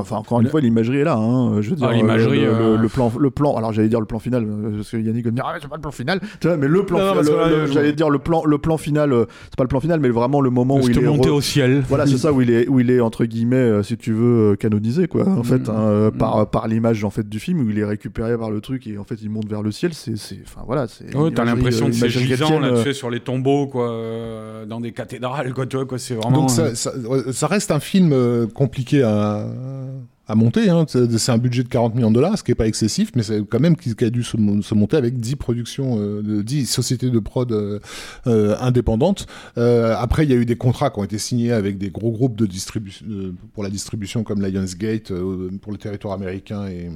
Enfin, encore une fois, l'imagerie est là. Hein. Je veux dire, Ah, l'imagerie, le, le- euh, le plan, le plan. Alors, j'allais dire le plan final, euh, parce que Yannick va me dire, ah, c'est pas le plan final. Tu vois, mais le plan, Non, non, fi- parce le- que là, le- je- j'allais dire le plan, le plan final. euh, c'est pas le plan final, mais vraiment le moment où il est. montée re- au ciel. Voilà, c'est ça où il est, où il est entre guillemets, euh, si tu veux, euh, canonisé, quoi. En fait, hein, euh, par par l'image en fait du film où il est récupéré par le truc et en fait il monte vers le ciel. C'est, c'est, enfin voilà, c'est. Ouais, t'as l'imagerie, l'impression euh, que c'est l'imagerie gisant, là, tu euh, sais, sur les tombeaux, quoi, euh, dans des cathédrales, quoi, tu vois, quoi, c'est vraiment... Donc euh, ça, ça, reste un film euh, compliqué à, à monter. Hein. C'est un budget de 40 millions de dollars, ce qui est pas excessif, mais c'est quand même qui, a dû se, mon- se monter avec 10 productions, euh, de 10 sociétés de prod euh, euh, indépendantes. Euh, après, il y a eu des contrats qui ont été signés avec des gros groupes de distribution euh, pour la distribution comme Lionsgate euh, pour le territoire américain et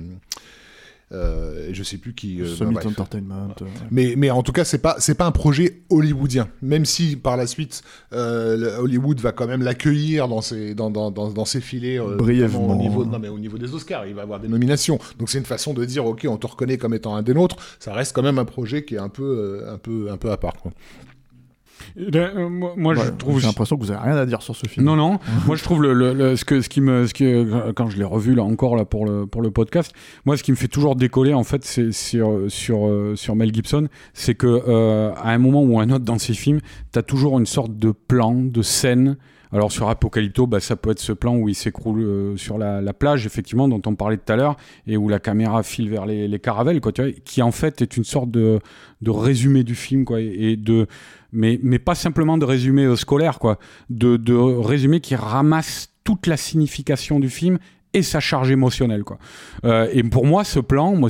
euh, je sais plus qui. euh, Summit bah, bref. Entertainment. euh, Mais, mais en tout cas, c'est pas c'est pas un projet hollywoodien. Même si par la suite, euh, Hollywood va quand même l'accueillir dans ses dans, dans, dans, dans ses filets euh, Brièvement. Au niveau, non mais au niveau des Oscars, il va avoir des nominations. Donc c'est une façon de dire ok, on te reconnaît comme étant un des nôtres. Ça reste quand même un projet qui est un peu un peu un peu à part. Quoi. Euh, moi, je trouve... J'ai l'impression que vous avez rien à dire sur ce film. Non, non. moi, je trouve le, le- le- ce que ce qui me ce qui quand je l'ai revu là encore là pour le pour le podcast, moi, ce qui me fait toujours décoller en fait, c'est sur sur euh, sur Mel Gibson, c'est que euh, à un moment ou un autre dans ses films, t'as toujours une sorte de plan, de scène. Alors sur Apocalypto, bah, ça peut être ce plan où il s'écroule euh, sur la, la plage, effectivement, dont on parlait tout à l'heure, et où la caméra file vers les, les caravelles, quoi, tu vois, qui en fait est une sorte de, de résumé du film, quoi, et de, mais, mais pas simplement de résumé euh, scolaire, quoi, de, de résumé qui ramasse toute la signification du film et sa charge émotionnelle, quoi. Euh, et pour moi, ce plan, moi,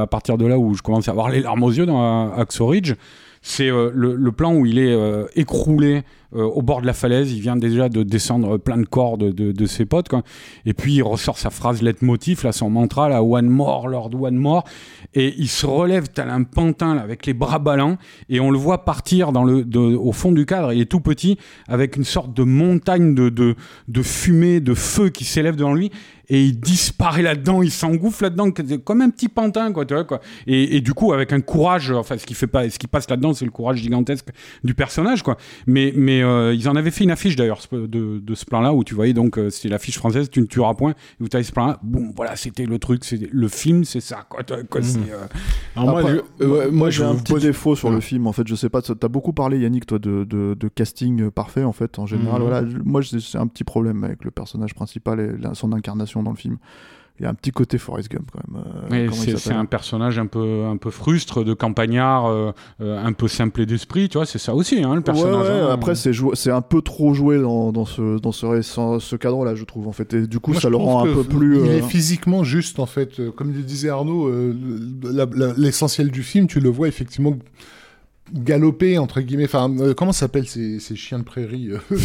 à partir de là où je commence à avoir les larmes aux yeux dans euh, Axo Ridge, c'est euh, le, plan où il est écroulé au bord de la falaise. Il vient déjà de descendre plein de corps de, de, de ses potes. Quoi. Et puis il ressort sa phrase leitmotiv, là, son mantra, là, One more, Lord, one more. Et il se relève tel un pantin là, avec les bras ballants. Et on le voit partir dans le, au fond du cadre. Il est tout petit, avec une sorte de montagne de, de, de fumée, de feu qui s'élève devant lui. Et il disparaît là-dedans, il s'engouffre là-dedans, comme un petit pantin, quoi, tu vois, quoi. Et, et du coup, avec un courage, enfin, ce qui fait pas, ce qui passe là-dedans, c'est le courage gigantesque du personnage, quoi. Mais, mais euh, ils en avaient fait une affiche d'ailleurs de, de ce plan-là où tu voyais donc euh, c'était l'affiche française, tu ne tueras point, et où tu avais ce plan-là. Bon, voilà, c'était le truc, c'est le film, c'est ça, quoi. quoi, c'est, euh, Alors moi, Après, euh, j'ai un petit défaut sur le film en fait je sais pas t'as beaucoup parlé Yannick toi de, de, de casting parfait en fait en général Mhm. voilà moi j'ai c'est un petit problème avec le personnage principal et la- son incarnation dans le film il y a un petit côté Forrest Gump quand même. euh, c'est un personnage un peu, un peu frustre, de campagnard, euh, euh, un peu simplé d'esprit, tu vois, c'est ça aussi, hein, le personnage. Ouais, ouais, hein. après c'est joué- c'est un peu trop joué dans, dans ce dans ce, ce, ce cadre-là je trouve en fait et du coup Moi, ça le rend un peu plus Il euh, est physiquement juste, en fait. Euh, Comme le disait Arnaud, euh, l'essentiel du film, tu le vois effectivement galoper, entre guillemets. Enfin, euh, comment ça s'appelle ces, ces chiens de prairie euh,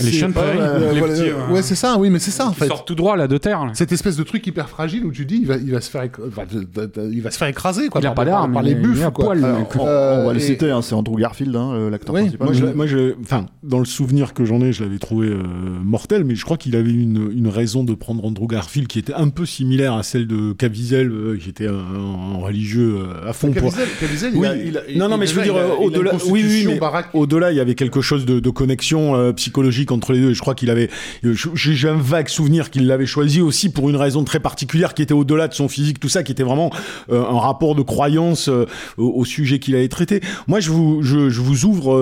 Les chiens de prairie, euh, les voilà, petits, euh, euh, Ouais, c'est ça, oui, mais c'est ça, en fait. sort tout droit là de terre. là. Cette espèce de truc hyper fragile où tu dis, il va, il va se faire, enfin, il va se faire écraser, quoi. Il a par, pas par- par les buffles, à quoi. poil, alors, on, Euh, on va le citer hein, c'est Andrew Garfield hein, l'acteur Oui, principal Moi, je, l'ai- moi, je, enfin, dans le souvenir que j'en ai, je l'avais trouvé euh, mortel, mais je crois qu'il avait une, une raison de prendre Andrew Garfield qui était un peu similaire à celle de Caviezel, euh, qui était un, un religieux à fond. pour- il a- il a- non, mais je veux dire, euh, au-delà, oui, oui, mais au-delà, il y avait quelque chose de, de connexion euh, psychologique entre les deux. Et je crois qu'il avait, euh, j'ai un vague souvenir qu'il l'avait choisi aussi pour une raison très particulière qui était au-delà de son physique, tout ça, qui était vraiment euh, un rapport de croyance euh, au, au sujet qu'il avait traité. Moi, je vous, je, je vous ouvre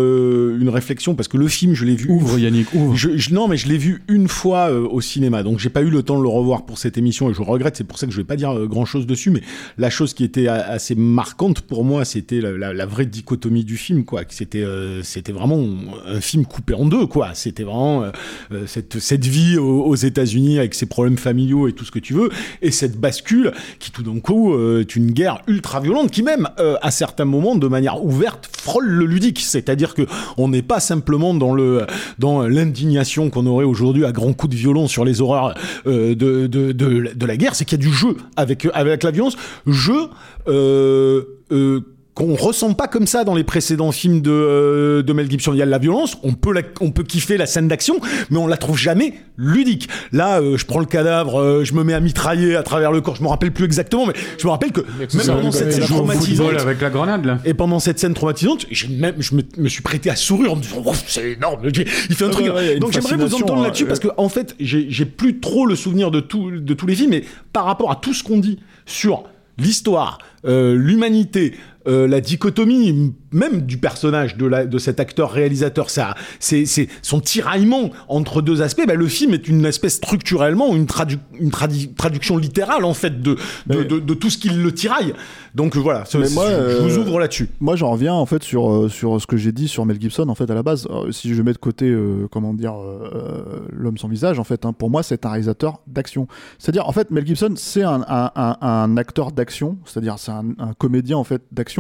une réflexion parce que le film, je l'ai vu. Ouvre Yannick, ouvre. Je, je- non, mais je l'ai vu une fois au cinéma, donc j'ai pas eu le temps de le revoir pour cette émission et je regrette. C'est pour ça que je vais pas dire grand chose dessus, mais la chose qui était assez marquante pour moi, c'était la, la- la vraie dichotomie du film, quoi. C'était, euh, c'était vraiment un film coupé en deux, quoi. C'était vraiment euh, euh, cette, cette vie aux, États-Unis avec ses problèmes familiaux et tout ce que tu veux, et cette bascule qui tout d'un coup est une guerre ultra violente qui même à certains moments de manière ouverte frôle le ludique. C'est-à-dire que on n'est pas simplement dans le dans l'indignation qu'on aurait aujourd'hui à grands coups de violon sur les horreurs de, de, de, de la guerre, c'est qu'il y a du jeu avec avec la violence, jeu euh, euh, qu'on ressent pas comme ça dans les précédents films de, euh, de Mel Gibson. Il y a de la violence, on peut, la- on peut kiffer la scène d'action, mais on la trouve jamais ludique. Là, euh, je prends le cadavre, euh, je me mets à mitrailler à travers le corps, je me rappelle plus exactement, mais je me rappelle que même pendant cette scène traumatisante, avec la grenade là. et pendant cette scène traumatisante, j'ai même, je me, me suis prêté à sourire en me disant, Oh, c'est énorme. Il fait un truc. ouais, Donc j'aimerais vous entendre hein, là-dessus parce que en fait, j'ai j'ai plus trop le souvenir de tout, de tous les films, mais par rapport à tout ce qu'on dit sur l'histoire, euh, l'humanité, euh, la dichotomie même du personnage de, la, de cet acteur réalisateur, ça, c'est, son tiraillement entre deux aspects. Ben, le film est une espèce structurellement une, tradu- une tradi- traduction littérale en fait de, de, Mais- de, de tout ce qui le tiraille. Donc voilà, c'est- Mais moi, je, vous euh, ouvre là-dessus. Moi, j'en reviens en fait sur euh, sur ce que j'ai dit sur Mel Gibson en fait à la base. Si je mets de côté euh, comment dire euh, l'homme sans visage, en fait, hein, pour moi, c'est un réalisateur d'action. C'est-à-dire, en fait, Mel Gibson, c'est un, un, un, un acteur d'action. C'est-à-dire, c'est un, un comédien en fait d'action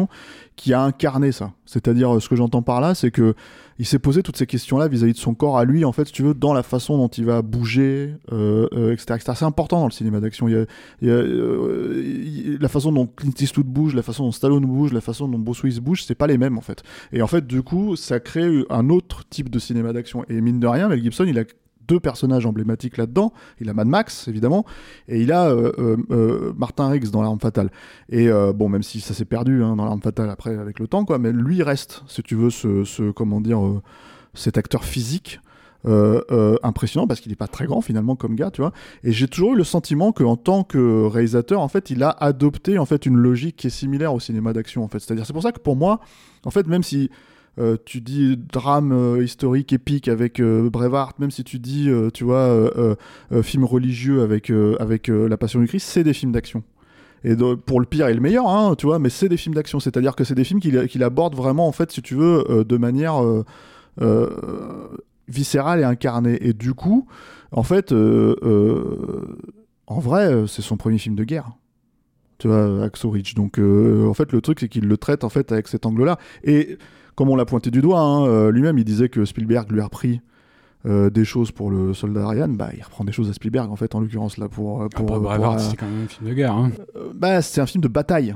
qui a incarné ça. C'est-à-dire, euh, ce que j'entends par là, c'est que il s'est posé toutes ces questions-là vis-à-vis de son corps à lui, en fait, si tu veux, dans la façon dont il va bouger, euh, euh, etc., etc. C'est important dans le cinéma d'action. La façon dont Clint Eastwood bouge, la façon dont Stallone bouge, la façon dont Bruce Willis bouge, c'est pas les mêmes en fait. Et en fait, du coup, ça crée un autre type de cinéma d'action. Et mine de rien, Mel Gibson, il a deux personnages emblématiques là-dedans. Il a Mad Max, évidemment, et il a euh, euh, euh, Martin Riggs dans L'Arme Fatale. Et bon, même si ça s'est perdu hein, dans L'Arme Fatale après avec le temps, quoi, mais lui reste, si tu veux, ce, comment dire, cet acteur physique. impressionnant parce qu'il n'est pas très grand finalement comme gars, tu vois. Et j'ai toujours eu le sentiment qu'en tant que réalisateur, en fait, il a adopté en fait une logique qui est similaire au cinéma d'action, en fait. C'est-à-dire, c'est pour ça que pour moi, en fait, même si euh, tu dis drame euh, historique épique avec euh, même si tu dis, euh, tu vois, film religieux avec avec La Passion du Christ, c'est des films d'action. Et pour le pire et le meilleur, hein, tu vois, mais c'est des films d'action. C'est-à-dire que c'est des films qu'il qu'il aborde vraiment, en fait, si tu veux, de manière viscérale et incarnée. Et du coup, en fait, en vrai, c'est son premier film de guerre. Tu vois, Axo. Donc, en fait, le truc, c'est qu'il le traite, en fait, avec cet angle-là. Et comme on l'a pointé du doigt, hein, euh, lui-même, il disait que Spielberg lui a repris euh, des choses pour le soldat Ryan. Bah, il reprend des choses à Spielberg, en fait, en l'occurrence, là, pour... pour, Après, pour, euh, c'était quand même un film de guerre. Hein. euh, bah, c'est un film de bataille.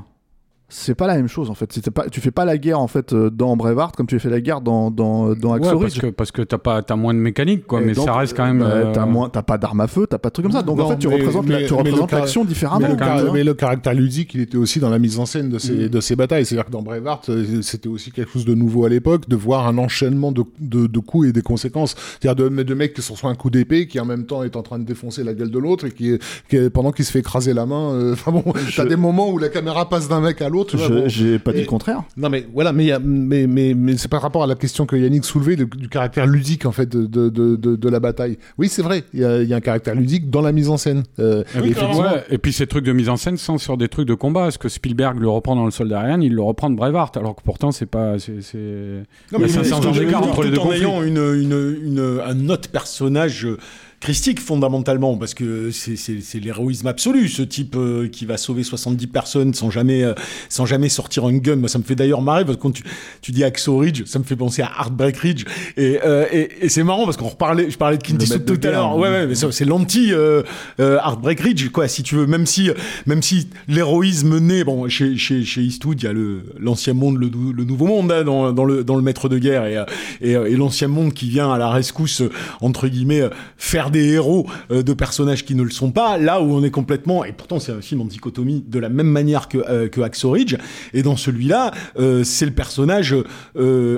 C'est pas la même chose en fait. Pas, tu fais pas la guerre en fait euh, dans Braveheart comme tu fais la guerre dans dans dans Ouais, parce que, parce que t'as pas, t'as moins de mécanique, quoi, Et mais donc, ça reste quand même. euh, T'as moins, t'as pas d'armes à feu, t'as pas de trucs comme ça. Donc en fait, tu mais- représentes, mais- tu représentes car- l'action Mais différemment. le, car- mais le caractère ludique, il était aussi dans la mise en scène de Mm. ces, de ces batailles. C'est-à-dire que dans Braveheart, euh, c'était aussi quelque chose de nouveau à l'époque, de voir un enchaînement de, de, de coups et des conséquences. C'est-à-dire de, de mecs qui se reçoivent un coup d'épée, qui en même temps est en train de défoncer la gueule de l'autre, et qui, est- qui pendant qu'il se fait écraser la main. euh, Enfin bon, t'as des moments où la caméra passe d'un mec à l'autre l'autre. J'ai pas dit Et- le contraire. Non mais voilà, mais, mais, mais, mais c'est par rapport à la question que Yannick soulevait de- du caractère ludique en fait de, de, de, de, de la bataille. Oui, c'est vrai, il y, a, il y a un caractère ludique dans la mise en scène. Euh, et effectivement, Ouais, et puis ces trucs de mise en scène sont sur des trucs de combat. Parce que Spielberg le reprend dans Le Soldat Ryan, il le reprend de Braveheart, alors que pourtant c'est pas. c'est- c'est- Non, il y a mais 500 ans d'écart en- entre les deux en conflits. ayant une, une, une- un autre personnage euh, christique fondamentalement parce que c'est- l'héroïsme absolu ce type euh, qui va sauver 70 personnes sans jamais euh, sans jamais sortir un gun. Moi ça me fait d'ailleurs marrer parce que quand tu, tu dis Axo Ridge ça me fait penser à Heartbreak Ridge. Et, euh, et, et c'est marrant parce qu'on reparlait je parlais de Clint Eastwood tout à l'heure. Ouais ouais mais c'est l'anti euh, Heartbreak Ridge quoi si tu veux. Même si même si l'héroïsme naît bon chez chez chez Eastwood il y a le l'ancien monde le, nou- le nouveau monde hein, dans dans le dans le maître de guerre. Et et, et l'ancien monde qui vient à la rescousse entre guillemets faire des héros euh, de personnages qui ne le sont pas là où on est complètement et pourtant c'est un film en dichotomie de la même manière que euh, que Hacksaw Ridge et dans celui-là euh, c'est le personnage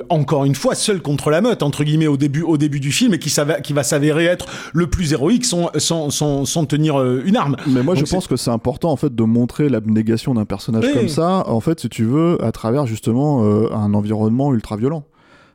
encore une fois seul contre la meute entre guillemets au début au début du film et qui qui va s'avérer être le plus héroïque sans sans sans, sans tenir une arme Mais moi, Donc je pense que c'est important en fait de montrer l'abnégation d'un personnage Oui. comme ça, en fait, si tu veux, à travers justement euh, un environnement ultra violent.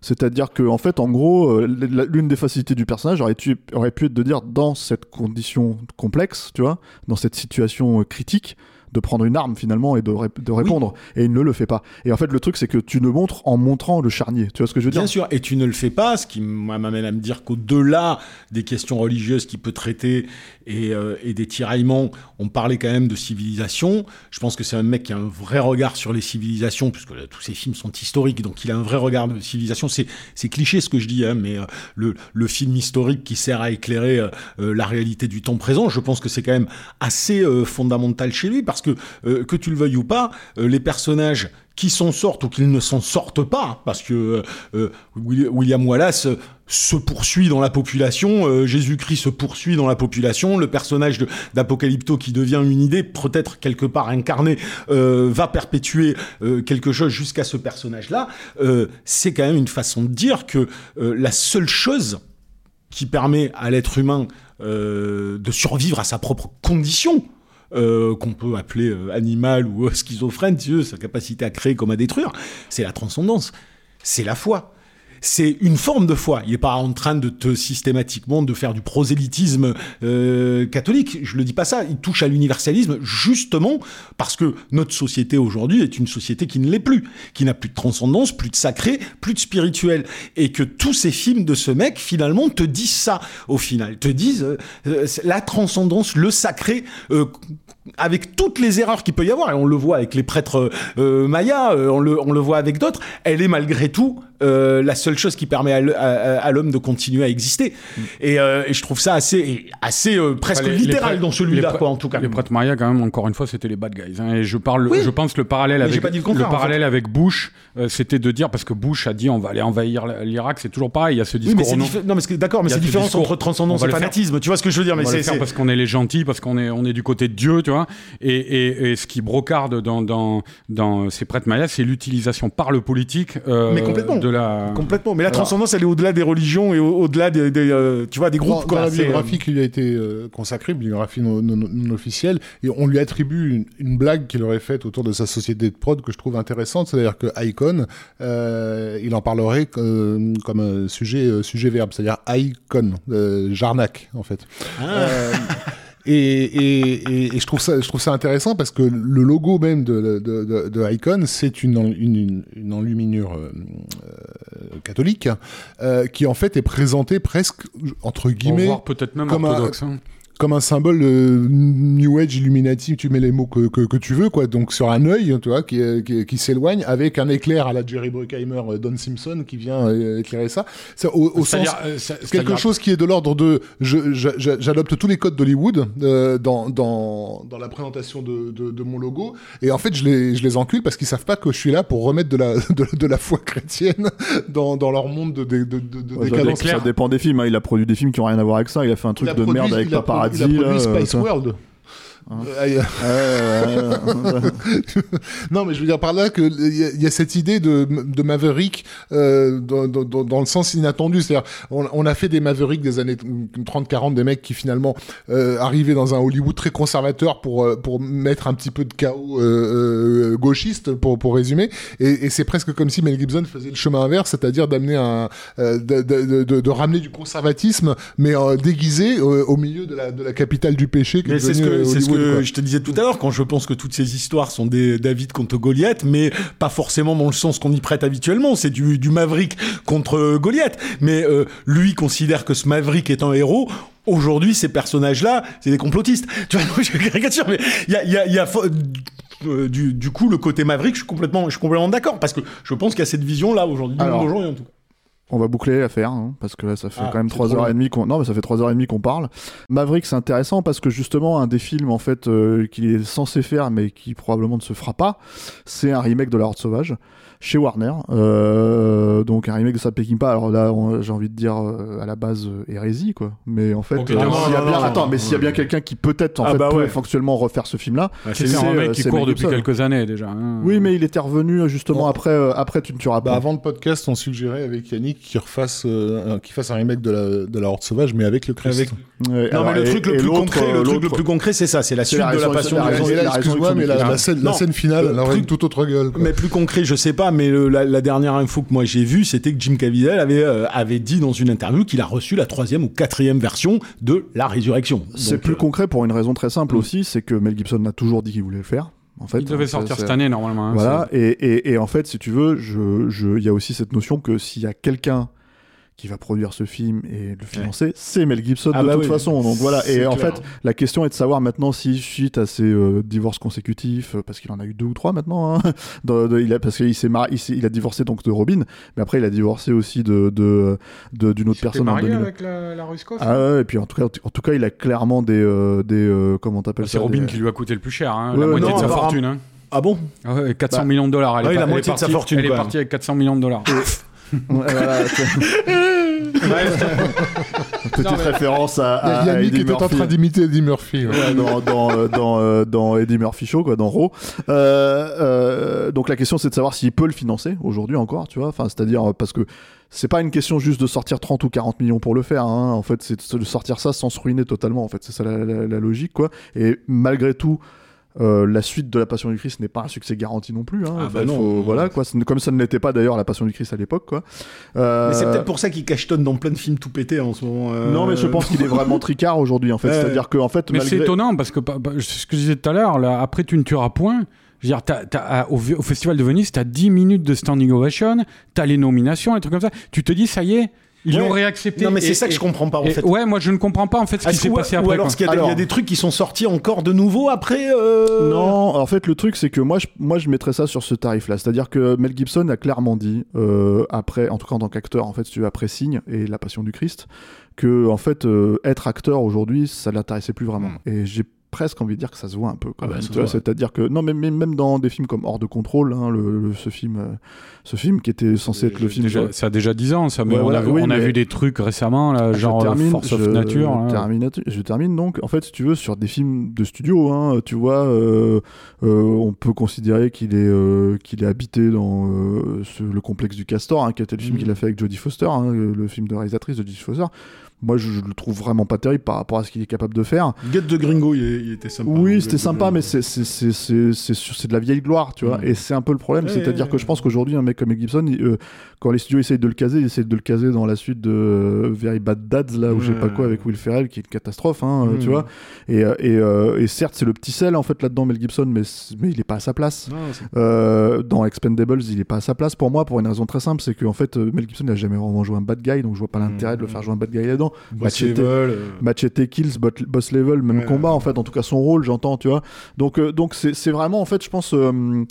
C'est-à-dire que, en fait, en gros, euh, l'une des facilités du personnage aurait, aurait pu être de dire dans cette condition complexe, tu vois, dans cette situation euh, critique, de prendre une arme finalement et de, ré- de répondre. Et il ne le fait pas. Et en fait, le truc, c'est que tu le montres en montrant le charnier. Tu vois ce que je veux dire? Bien sûr, et tu ne le fais pas, ce qui m'amène à me dire qu'au-delà des questions religieuses qu'il peut traiter et, euh, et des tiraillements, on parlait quand même de civilisation. Je pense que c'est un mec qui a un vrai regard sur les civilisations, puisque là, tous ses films sont historiques, donc il a un vrai regard de civilisation. C'est, cliché ce que je dis, hein, mais euh, le, le film historique qui sert à éclairer euh, euh, la réalité du temps présent, je pense que c'est quand même assez euh, fondamental chez lui, parce que euh, que tu le veuilles ou pas, euh, les personnages qui s'en sortent ou qu'ils ne s'en sortent pas, parce que euh, Willi- William Wallace se poursuit dans la population, Jésus-Christ se poursuit dans la population, le personnage d'Apocalypto qui devient une idée, peut-être quelque part incarné, euh, va perpétuer quelque chose jusqu'à ce personnage-là, c'est quand même une façon de dire que la seule chose qui permet à l'être humain de survivre à sa propre condition, euh, qu'on peut appeler euh, animal ou euh, schizophrène, tu veux, sa capacité à créer comme à détruire, c'est la transcendance, c'est la foi. C'est une forme de foi. Il n'est pas en train de te systématiquement de faire du prosélytisme euh, catholique. Je le dis pas ça. Il touche à l'universalisme justement parce que notre société aujourd'hui est une société qui ne l'est plus, qui n'a plus de transcendance, plus de sacré, plus de spirituel, et que tous ces films de ce mec finalement te disent ça au final, te disent euh, euh, la transcendance, le sacré. euh, avec toutes les erreurs qu'il peut y avoir, et on le voit avec les prêtres euh, mayas, euh, on, le, on le voit avec d'autres, elle est malgré tout euh, la seule chose qui permet à, l'homme de continuer à exister. Et, euh, et je trouve ça assez, assez euh, presque Enfin, les- les littéral dans celui-là, quoi, en tout cas. Les prêtres Maria, quand même, encore une fois, c'était les bad guys. hein. et je parle, Oui. je pense le parallèle Mais avec le en parallèle avec Bush, euh, c'était de dire parce que Bush a dit on va aller envahir l'Irak, c'est toujours pareil. Il y a ce Oui, discours. mais non- mais d'accord, mais c'est ce différence discours. entre transcendance et fanatisme. Tu vois ce que je veux dire on Mais va le faire parce qu'on est les gentils, parce qu'on est, on est du côté de Dieu, tu vois. Et, et, et ce qui brocarde dans, dans, dans ces prêtres mayas, c'est l'utilisation par le politique euh, Mais complètement. de la. complètement. Mais la Alors- transcendance, elle est au-delà des religions et au- au-delà des, des, euh, tu vois, des Dans, groupes. dans quoi. la C'est, euh, biographie qui lui a été euh, consacrée, biographie non, non- non officielle, et on lui attribue une, une blague qu'il aurait faite autour de sa société de prod que je trouve intéressante, c'est-à-dire que Icon, euh, il en parlerait euh, comme un sujet, euh, sujet verbe, c'est-à-dire Icon, euh, Jarnac en fait. Euh, et, et, et, et je trouve ça, je trouve ça intéressant parce que le logo même de, de, de, de Icon, c'est une, une, une, enluminure euh, euh, catholique euh, qui en fait est présentée presque entre guillemets voir peut-être même comme un- hein. Comme un symbole euh, New Age Illuminati, tu mets les mots que, que, que tu veux, quoi. Donc sur un œil, tu vois, qui, euh, qui, qui s'éloigne, avec un éclair à la Jerry Bruckheimer, euh, Don Simpson, qui vient euh, éclairer ça. Ça, au, au sens euh, c'est- quelque chose qui est de l'ordre de je- je- je- j'adopte tous les codes d'Hollywood euh, dans, dans, dans la présentation de, de, de mon logo et en fait je les, je les encule parce qu'ils savent pas que je suis là pour remettre de la, de, de la foi chrétienne dans, dans leur monde de, de, de, de- de Ouais, ça, décadence. dépend- ça dépend des films. hein. Il a produit des films qui ont rien à voir avec ça. Il a fait un truc a de produit- merde avec il il a produit là, euh. World. Hein. Euh, Euh, non, mais je veux dire par là que il y, y a cette idée de, de Maverick euh, dans, dans- dans- le sens inattendu. C'est-à-dire, on, on a fait des Mavericks des années 30-40, des mecs qui finalement euh, arrivaient dans un Hollywood très conservateur pour euh, pour mettre un petit peu de chaos euh, gauchiste, pour pour résumer. Et, et c'est presque comme si Mel Gibson faisait le chemin inverse, c'est-à-dire d'amener un euh, de, de, de, de ramener du conservatisme, mais euh, déguisé euh, au milieu de la de la capitale du péché. qui est Mais c'est ce devenue, que, que je te disais tout à l'heure, quand je pense que toutes ces histoires sont des David contre Goliath, mais pas forcément dans le sens qu'on y prête habituellement. C'est du, du Maverick contre euh, Goliath. Mais euh, lui considère que ce Maverick est un héros. Aujourd'hui, ces personnages-là, c'est des complotistes. Tu vois, je caricature, mais il y a, il y a, il y a fo- euh, du, du coup, le côté Maverick, je suis complètement, je suis complètement d'accord parce que je pense qu'il y a cette vision-là aujourd'hui. du Alors, monde d'aujourd'hui, en tout cas. On va boucler l'affaire, hein, parce que là, ça fait Ah, quand même c'est trois trop heures long. et demie qu'on. Non, mais ça fait trois heures et demie qu'on parle. Maverick, c'est intéressant parce que justement, un des films en fait euh, qu'il est censé faire, mais qui probablement ne se fera pas, c'est un remake de La Horde Sauvage chez Warner. Euh, donc un remake de ça Peckinpah. Alors là, j'ai envie de dire euh, à la base euh, hérésie, quoi. Mais en fait, Ok, euh, non, s'il y a non, bien, non, attends, mais s'il y a bien quelqu'un qui peut-être en Ah fait bah peut ouais. fonctionnellement refaire ce film-là, C'est un mec qui court depuis Gibson. quelques années déjà. hein. Oui, mais il était revenu justement Bon. après, euh, après Tu ne tueras Bah, pas. avant le podcast, on suggérait avec Yannick qu'il refasse, euh, qu'il fasse un remake de la, de la Horde Sauvage, mais avec le Christ. Avec- Ouais, Non, alors, mais le et- truc le plus concret, le truc le plus concret, c'est ça, c'est la suite de la passion excuse-moi, mais la, scène, finale, elle Le aurait truc- une toute autre gueule. Mais plus concret, je sais pas, mais le- la, la dernière info que moi j'ai vue, c'était que Jim Caviezel avait, euh, avait dit dans une interview qu'il a reçu la troisième ou quatrième version de La Résurrection. C'est plus euh, concret pour une raison très simple aussi, c'est que Mel Gibson a toujours dit qu'il voulait le faire. En fait, Il devait hein, sortir cette année normalement. hein, Voilà, et, et, et en fait, si tu veux, je, je, il y a aussi cette notion que s'il y a quelqu'un qui va produire ce film et le financer, c'est Mel Gibson Ah de bah toute oui. façon. Donc voilà. C'est Et en fait, la question est de savoir maintenant si suite à ces euh, divorces consécutifs, euh, parce qu'il en a eu deux ou trois maintenant, hein, de- de- il a, parce qu'il s'est marié, il, a divorcé donc de Robin, mais après il a divorcé aussi de de de- d'une autre personne en marié 2000. avec la, la Ah ouais, et puis en tout cas, en tout cas, il a clairement des des des euh, comment t'appelles C'est ça Robin des- qui lui a coûté le plus cher, hein, Ouais, la ouais, moitié non, de sa fortune. Hein. Ah bon Ah ouais, 400 Bah, millions de dollars. Elle ah est, la elle est moitié de sa partie- fortune, Elle est partie avec 400 millions de dollars. Voilà, Petite Non, mais- référence à, à- à Yannick Eddie était en Murphy. train d'imiter Eddie Murphy. ouais. Ouais, dans, dans, euh, dans, euh, dans Eddie Murphy Show, quoi, dans Raw. Euh, euh, donc la question c'est de savoir s'il peut le financer aujourd'hui encore, tu vois. Enfin, c'est-à-dire parce que c'est pas une question juste de sortir 30 ou 40 millions pour le faire. Hein. En fait, c'est de sortir ça sans se ruiner totalement. En fait, c'est ça la, la- la logique, quoi. Et malgré tout. Euh, la suite de la Passion du Christ n'est pas un succès garanti non plus. Hein. Ah bah il non. faut- voilà quoi. Comme ça ne l'était pas d'ailleurs la Passion du Christ à l'époque, quoi. Euh, Mais c'est peut-être pour ça qu'il cachetonne dans plein de films tout pétés en ce moment. euh, Non, mais je pense qu'il est vraiment tricard aujourd'hui, en fait. C'est-à-dire que, en fait, Mais c'est étonnant parce que bah, bah, c'est ce que je disais tout à l'heure, là, après tu ne tueras point. Je veux dire, t'as- t'as- à- au, au Festival de Venise, tu as 10 minutes de standing ovation, tu as les nominations, les trucs comme ça. Tu te dis, ça y est, ils Ouais. l'ont réaccepté. Non, mais c'est ça que je comprends pas en fait. Ouais, moi je ne comprends pas en fait ce qui s'est passé ou après. alors, quoi. est-ce qu'il y, a des- il y a Alors- des trucs qui sont sortis encore de nouveau après euh, Non, en fait, le truc, c'est que moi, je, moi, je mettrais ça sur ce tarif-là. C'est-à-dire que Mel Gibson a clairement dit, euh, après, en tout cas en tant qu'acteur, en fait, si tu veux, après Signe et La Passion du Christ, que, en fait, euh, être acteur aujourd'hui, ça l'intéressait plus vraiment. Et j'ai presque envie de dire que ça se voit un peu. quand Ah bah. C'est-à-dire que, non, mais, mais même dans des films comme Hors de contrôle, hein, le, le- ce, film, euh, ce film qui était censé être le film. Déjà- ça a déjà 10 ans, ça, mais Ouais, on, voilà, a, vu, oui, on a mais- vu des trucs récemment, là, genre termine, Force of je Nature. hein. termine, je termine donc, en fait, si tu veux, sur des films de studio, hein, tu vois, euh, euh, on peut considérer qu'il est, euh, qu'il est habité dans euh, ce- le complexe du Castor, hein, qui était le film Mhm. qu'il a fait avec Jodie Foster, hein, le, le film de réalisatrice de Jodie Foster. Moi, je, je le trouve vraiment pas terrible par rapport à ce qu'il est capable de faire. Get de Gringo, il, il était sympa. Oui, hein, c'était sympa, mais c'est c'est- c'est- c'est- c'est sur- c'est de la vieille gloire, tu vois. Mm. Et c'est un peu le problème, Ouais, c'est-à-dire ouais, que je pense qu'aujourd'hui, un mec comme Mel Gibson, il, euh, quand les studios essayent de le caser, ils essayent de le caser dans la suite de euh, Very Bad Dads, là, ou je sais pas Ouais. quoi, avec Will Ferrell, qui est une catastrophe, hein, Mm. tu vois. Et, euh, et, euh, et certes, c'est le petit sel, en fait, là-dedans, Mel Gibson, mais, mais il est pas à sa place. Non, Euh, dans Expendables, il est pas à sa place pour moi, pour une raison très simple, c'est qu'en fait, Mel Gibson n'a jamais vraiment joué un bad guy, donc je vois pas l'intérêt de le faire jouer un bad guy là-dedans. Boss Machete. Level, euh, Machete Kills, bot- Boss Level, même Ouais. combat en fait, en tout cas son rôle, j'entends, tu vois. Donc euh, donc c'est c'est vraiment en fait, je pense. euh,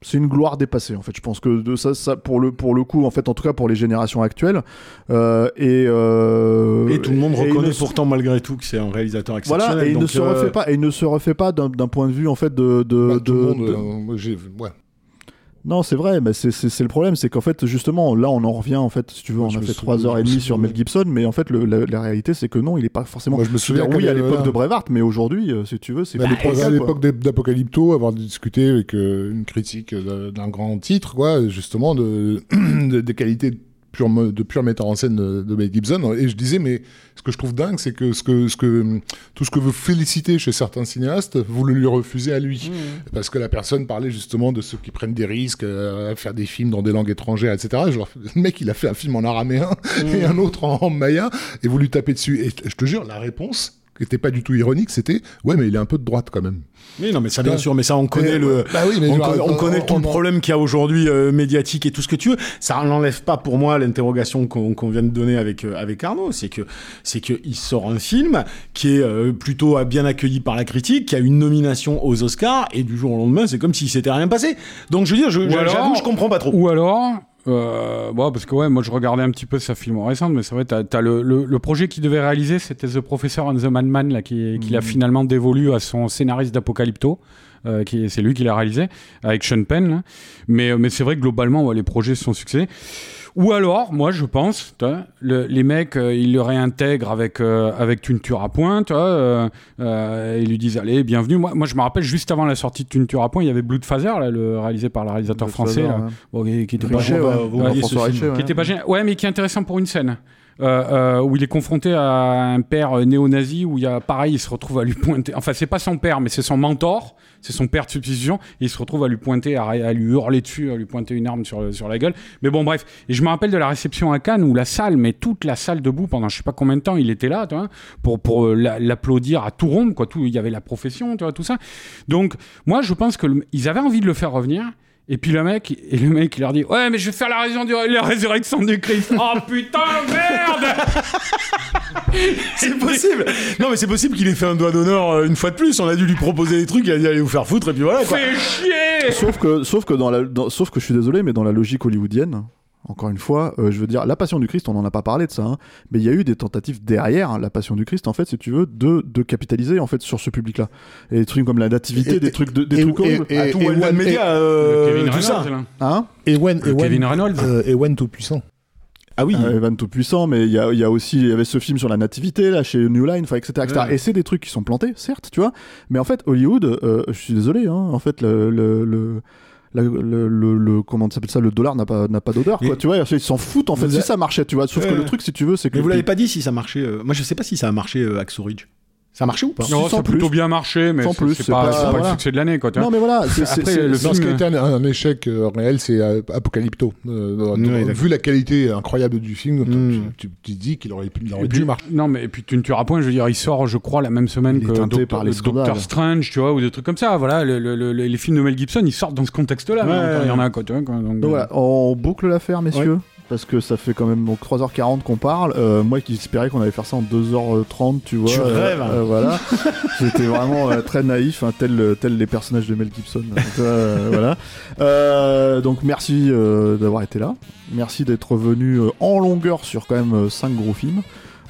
c'est une gloire dépassée en fait. Je pense que de ça, ça pour le pour le coup en fait, en tout cas pour les générations actuelles. Euh, et euh, Et tout le monde et reconnaît se- pourtant malgré tout que c'est un réalisateur exceptionnel. Voilà, et il ne se euh, refait pas, et il ne se refait pas d'un d'un point de vue en fait de de, Bah, tout le de- monde, de- euh, moi, j'ai- ouais. Non, c'est vrai, mais c'est- le problème, c'est qu'en fait, justement, là, on en revient, en fait, si tu veux, Moi, on a fait sou- trois heures et je me demie sur souviens. Mel Gibson, mais en fait, le- la, la réalité, c'est que non, il est pas forcément. Moi, je me souviens oui, à l'époque de Brevard, mais aujourd'hui, euh, si tu veux, c'est Bah, à l'époque d'Ap- d'Apocalypto, avoir discuté avec euh, une critique euh, d'un grand titre, quoi, justement, de, de- des qualités de pure metteur en scène de, de Mel Gibson. Et je disais, mais ce que je trouve dingue, c'est que, ce que, ce que tout ce que vous félicitez chez certains cinéastes, vous le lui refusez à lui. Parce que la personne parlait justement de ceux qui prennent des risques euh, à faire des films dans des langues étrangères, etc. Fais, le mec, il a fait un film en araméen et un autre en, en maya, et vous lui tapez dessus. Et je te jure, la réponse, qui n'était pas du tout ironique, c'était ouais, mais il est un peu de droite quand même. Mais non, mais ça, bien sûr, mais ça, on connaît le. bah oui, mais on, genre, connaît, on on- connaît tout le problème qu'il y a aujourd'hui euh, médiatique et tout ce que tu veux. Ça n'enlève pas pour moi l'interrogation qu'on vient de donner avec euh, avec Arnaud. C'est que c'est que il sort un film qui est euh, plutôt euh, bien accueilli par la critique, qui a une nomination aux Oscars et du jour au lendemain, c'est comme si s'était rien passé. Donc je veux dire, je- Ou je- alors- j'avoue, je comprends pas trop. Ou alors, euh, bon, parce que ouais, moi je regardais un petit peu sa film récente, mais c'est vrai, t'as, t'as le, le, le projet qu'il devait réaliser, c'était The Professor and the Madman, là, qui, qu'il a finalement dévolu à son scénariste d'Apocalypto. Euh, qui, c'est lui qui l'a réalisé avec Sean Penn. là. Mais, mais c'est vrai que globalement, ouais, les projets sont succès. Ou alors, moi, je pense, le- les mecs, euh, ils le réintègrent avec, euh, avec Tu ne tueras point, euh, euh, ils lui disent Allez, bienvenue. Moi, moi, je me rappelle, juste avant la sortie de Tu ne tueras point, il y avait Blood Phaser, là, le, réalisé par le réalisateur français, là, bon, qui, qui était pas Richer, ouais. vous Ouais, voyez François ce Richer, film ouais. qui était pas gênant. Ouais, mais qui est intéressant pour une scène. Euh, euh, où il est confronté à un père euh, néo-nazi où il y a pareil il se retrouve à lui pointer enfin c'est pas son père mais c'est son mentor c'est son père de substitution il se retrouve à lui pointer à, lui hurler dessus à lui pointer une arme sur, sur la gueule. Mais bon bref. Et je me rappelle de la réception à Cannes où la salle mais toute la salle debout pendant je sais pas combien de temps il était là tu vois, pour pour la- l'applaudir à tout rond quoi. Il y avait la profession tu vois tout ça. Donc moi je pense que le- ils avaient envie de le faire revenir et puis le mec, et le mec, il leur dit Ouais, mais je vais faire la, raison du- la résurrection du Christ. Oh putain, merde C'est possible. Non, mais c'est possible qu'il ait fait un doigt d'honneur euh, une fois de plus. On a dû lui proposer des trucs, il a dit allez vous faire foutre et puis voilà quoi. Fais chier Sauf que, sauf que dans la, dans- sauf que je suis désolé, mais dans la logique hollywoodienne, encore une fois, euh, je veux dire, la Passion du Christ, on n'en a pas parlé de ça, hein, mais il y a eu des tentatives derrière hein, la Passion du Christ, en fait, si tu veux, de, de capitaliser en fait sur ce public-là. Et des trucs comme la nativité, Et- des trucs, de, des et- trucs et- et- À tout et One- Media, et- euh, Kevin tout ça. Reynolds. Hein Kevin euh, Ewen tout puissant. Ah oui. Euh, Evan Tout-Puissant, mais il y a, il y a aussi, il y avait ce film sur la nativité, là, chez New Line, etc., etc. Ouais. Et c'est des trucs qui sont plantés, certes, tu vois. Mais en fait, Hollywood, euh, je suis désolé, hein, en fait, le, le, le, la- le, le- le- comment ça s'appelle ça, le dollar n'a pas, n'a pas d'odeur, quoi, tu vois. Ils s'en foutent, en fait, si ça marchait, tu vois. Sauf que le truc, si tu veux, c'est que. Mais vous l'avez pas dit si ça marchait. euh, Moi je sais pas si ça a marché euh, Axo Ridge. Ça a marché ou pas Non, sans ça a plutôt plus. bien marché, mais Sans c'est plus, c'est c'est pas, pas- c'est pas voilà. le succès de l'année, quoi. Non, mais voilà, c'est, le Non, ce film, qui a été un, un échec euh, réel, c'est euh, Apocalypto. Euh, Oui, vu la qualité incroyable du film, Mm. tu, te dis qu'il aurait, pu- il aurait dû marcher. Non, mais et puis tu ne tueras point, je veux dire, il sort, je crois, la même semaine que Doctor, par les Doctor scandales. Strange, tu vois, ou des trucs comme ça. Voilà, le- le- le- les films de Mel Gibson, ils sortent dans ce contexte-là. Ouais, maintenant, Il y en a, quoi, tu vois. quoi, donc, Donc euh, voilà, on boucle l'affaire, messieurs. Parce que ça fait quand même donc 3h40 qu'on parle. Euh, moi qui espérais qu'on allait faire ça en 2h30, tu vois. Tu euh, rêves, hein. euh, voilà. J'étais vraiment euh, très naïf, hein, tel, tel les personnages de Mel Gibson. Donc, euh, voilà. Euh, donc merci euh, d'avoir été là. Merci d'être venu euh, en longueur sur quand même 5 gros films.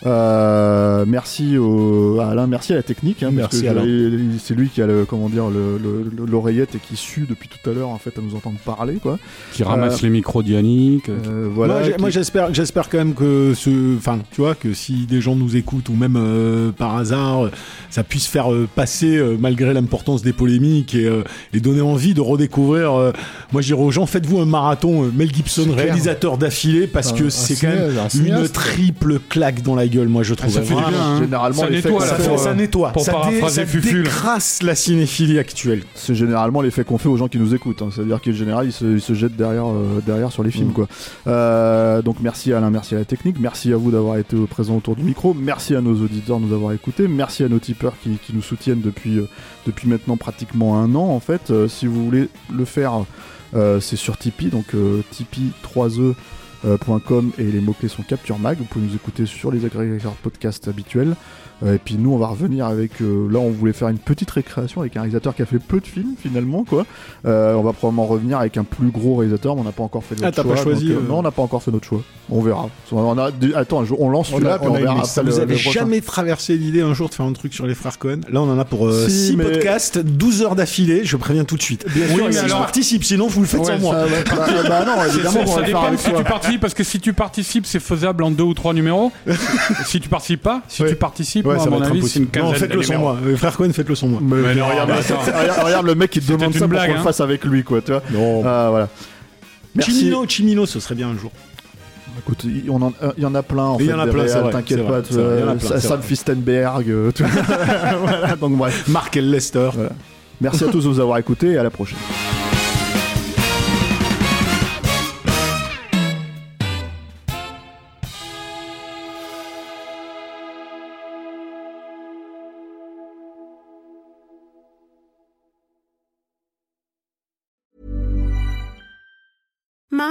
Euh, merci au, à Alain, merci à la technique. hein, parce Merci, que Alain. je- C'est lui qui a le, comment dire, le- le- le- l'oreillette et qui sue depuis tout à l'heure en fait à nous entendre parler quoi. qui ramasse euh, les micros d'Yannick. Euh, voilà. moi, j'ai- qui- moi, j'espère, j'espère quand même que ce, enfin, tu vois, que si des gens nous écoutent ou même euh, par hasard, ça puisse faire euh, passer euh, malgré l'importance des polémiques et, euh, et donner envie de redécouvrir. euh, moi, je dirais aux gens, faites-vous un marathon euh, Mel Gibson C'est clair. réalisateur d'affilée parce que c'est quand même une triple claque dans la gueule. Moi, je trouve. ça fait du Vraiment. bien, hein. généralement, Ça nettoie, Ça, fait, ça euh, nettoie, pour ça, dé- ça décrasse la cinéphilie actuelle. c'est généralement l'effet qu'on fait aux gens qui nous écoutent. hein. C'est-à-dire qu'en général, ils se, ils se jettent derrière, euh, derrière sur les films. Mm. Quoi. Euh, donc merci Alain, merci à la technique, merci à vous d'avoir été présent autour du micro, merci à nos auditeurs de nous avoir écoutés, merci à nos tipeurs qui, qui nous soutiennent depuis, euh, depuis maintenant pratiquement un an en fait. Euh, si vous voulez le faire, euh, c'est sur Tipeee, donc euh, Tipeee 3e. Euh, et les mots-clés sont Capture Mag. Vous pouvez nous écouter sur les agrégateurs podcast habituels. Euh, et puis nous, on va revenir avec. euh, là, on voulait faire une petite récréation avec un réalisateur qui a fait peu de films finalement, quoi. Euh, on va probablement revenir avec un plus gros réalisateur, mais on n'a pas encore fait notre Ah, t'as choix. pas choisi, donc, euh, Non, on n'a pas encore fait notre choix. On verra. On a. Attends, je- on lance celui-là, puis on verra. Ça vous avez jamais traversé l'idée un jour de faire un truc sur les frères Cohen Là, on en a pour Si, 6 mais- podcasts, 12 heures d'affilée. Je préviens tout de suite. Bien Oui, mais mais Si je alors- participe, sinon vous le faites Ouais, sans moi. Ah, bah, bah non, évidemment ça faire dépend si tu participes, parce que si tu participes, c'est faisable en deux ou trois numéros. si tu participes pas, si tu participes, Ouais, à ça va mon être avis, c'est une. Non, faites-le sans moi. Les frères Cohen, faites-le sans moi. Mais, Mais non, regarde, mais attends. regarde, regarde le mec qui te demande une ça pour blague, qu'on le hein. fasse avec lui, quoi, tu vois. Non. Ah, voilà. Merci. Chimino, Chimino, ce serait bien un jour. Écoute, il euh, y en a plein en Il y fait. en a plein, vrai, T'inquiète pas. Sam. Fistenberg. euh, voilà, donc bref. Mark L. Lester. Voilà. Merci à tous de nous avoir écoutés et à la prochaine.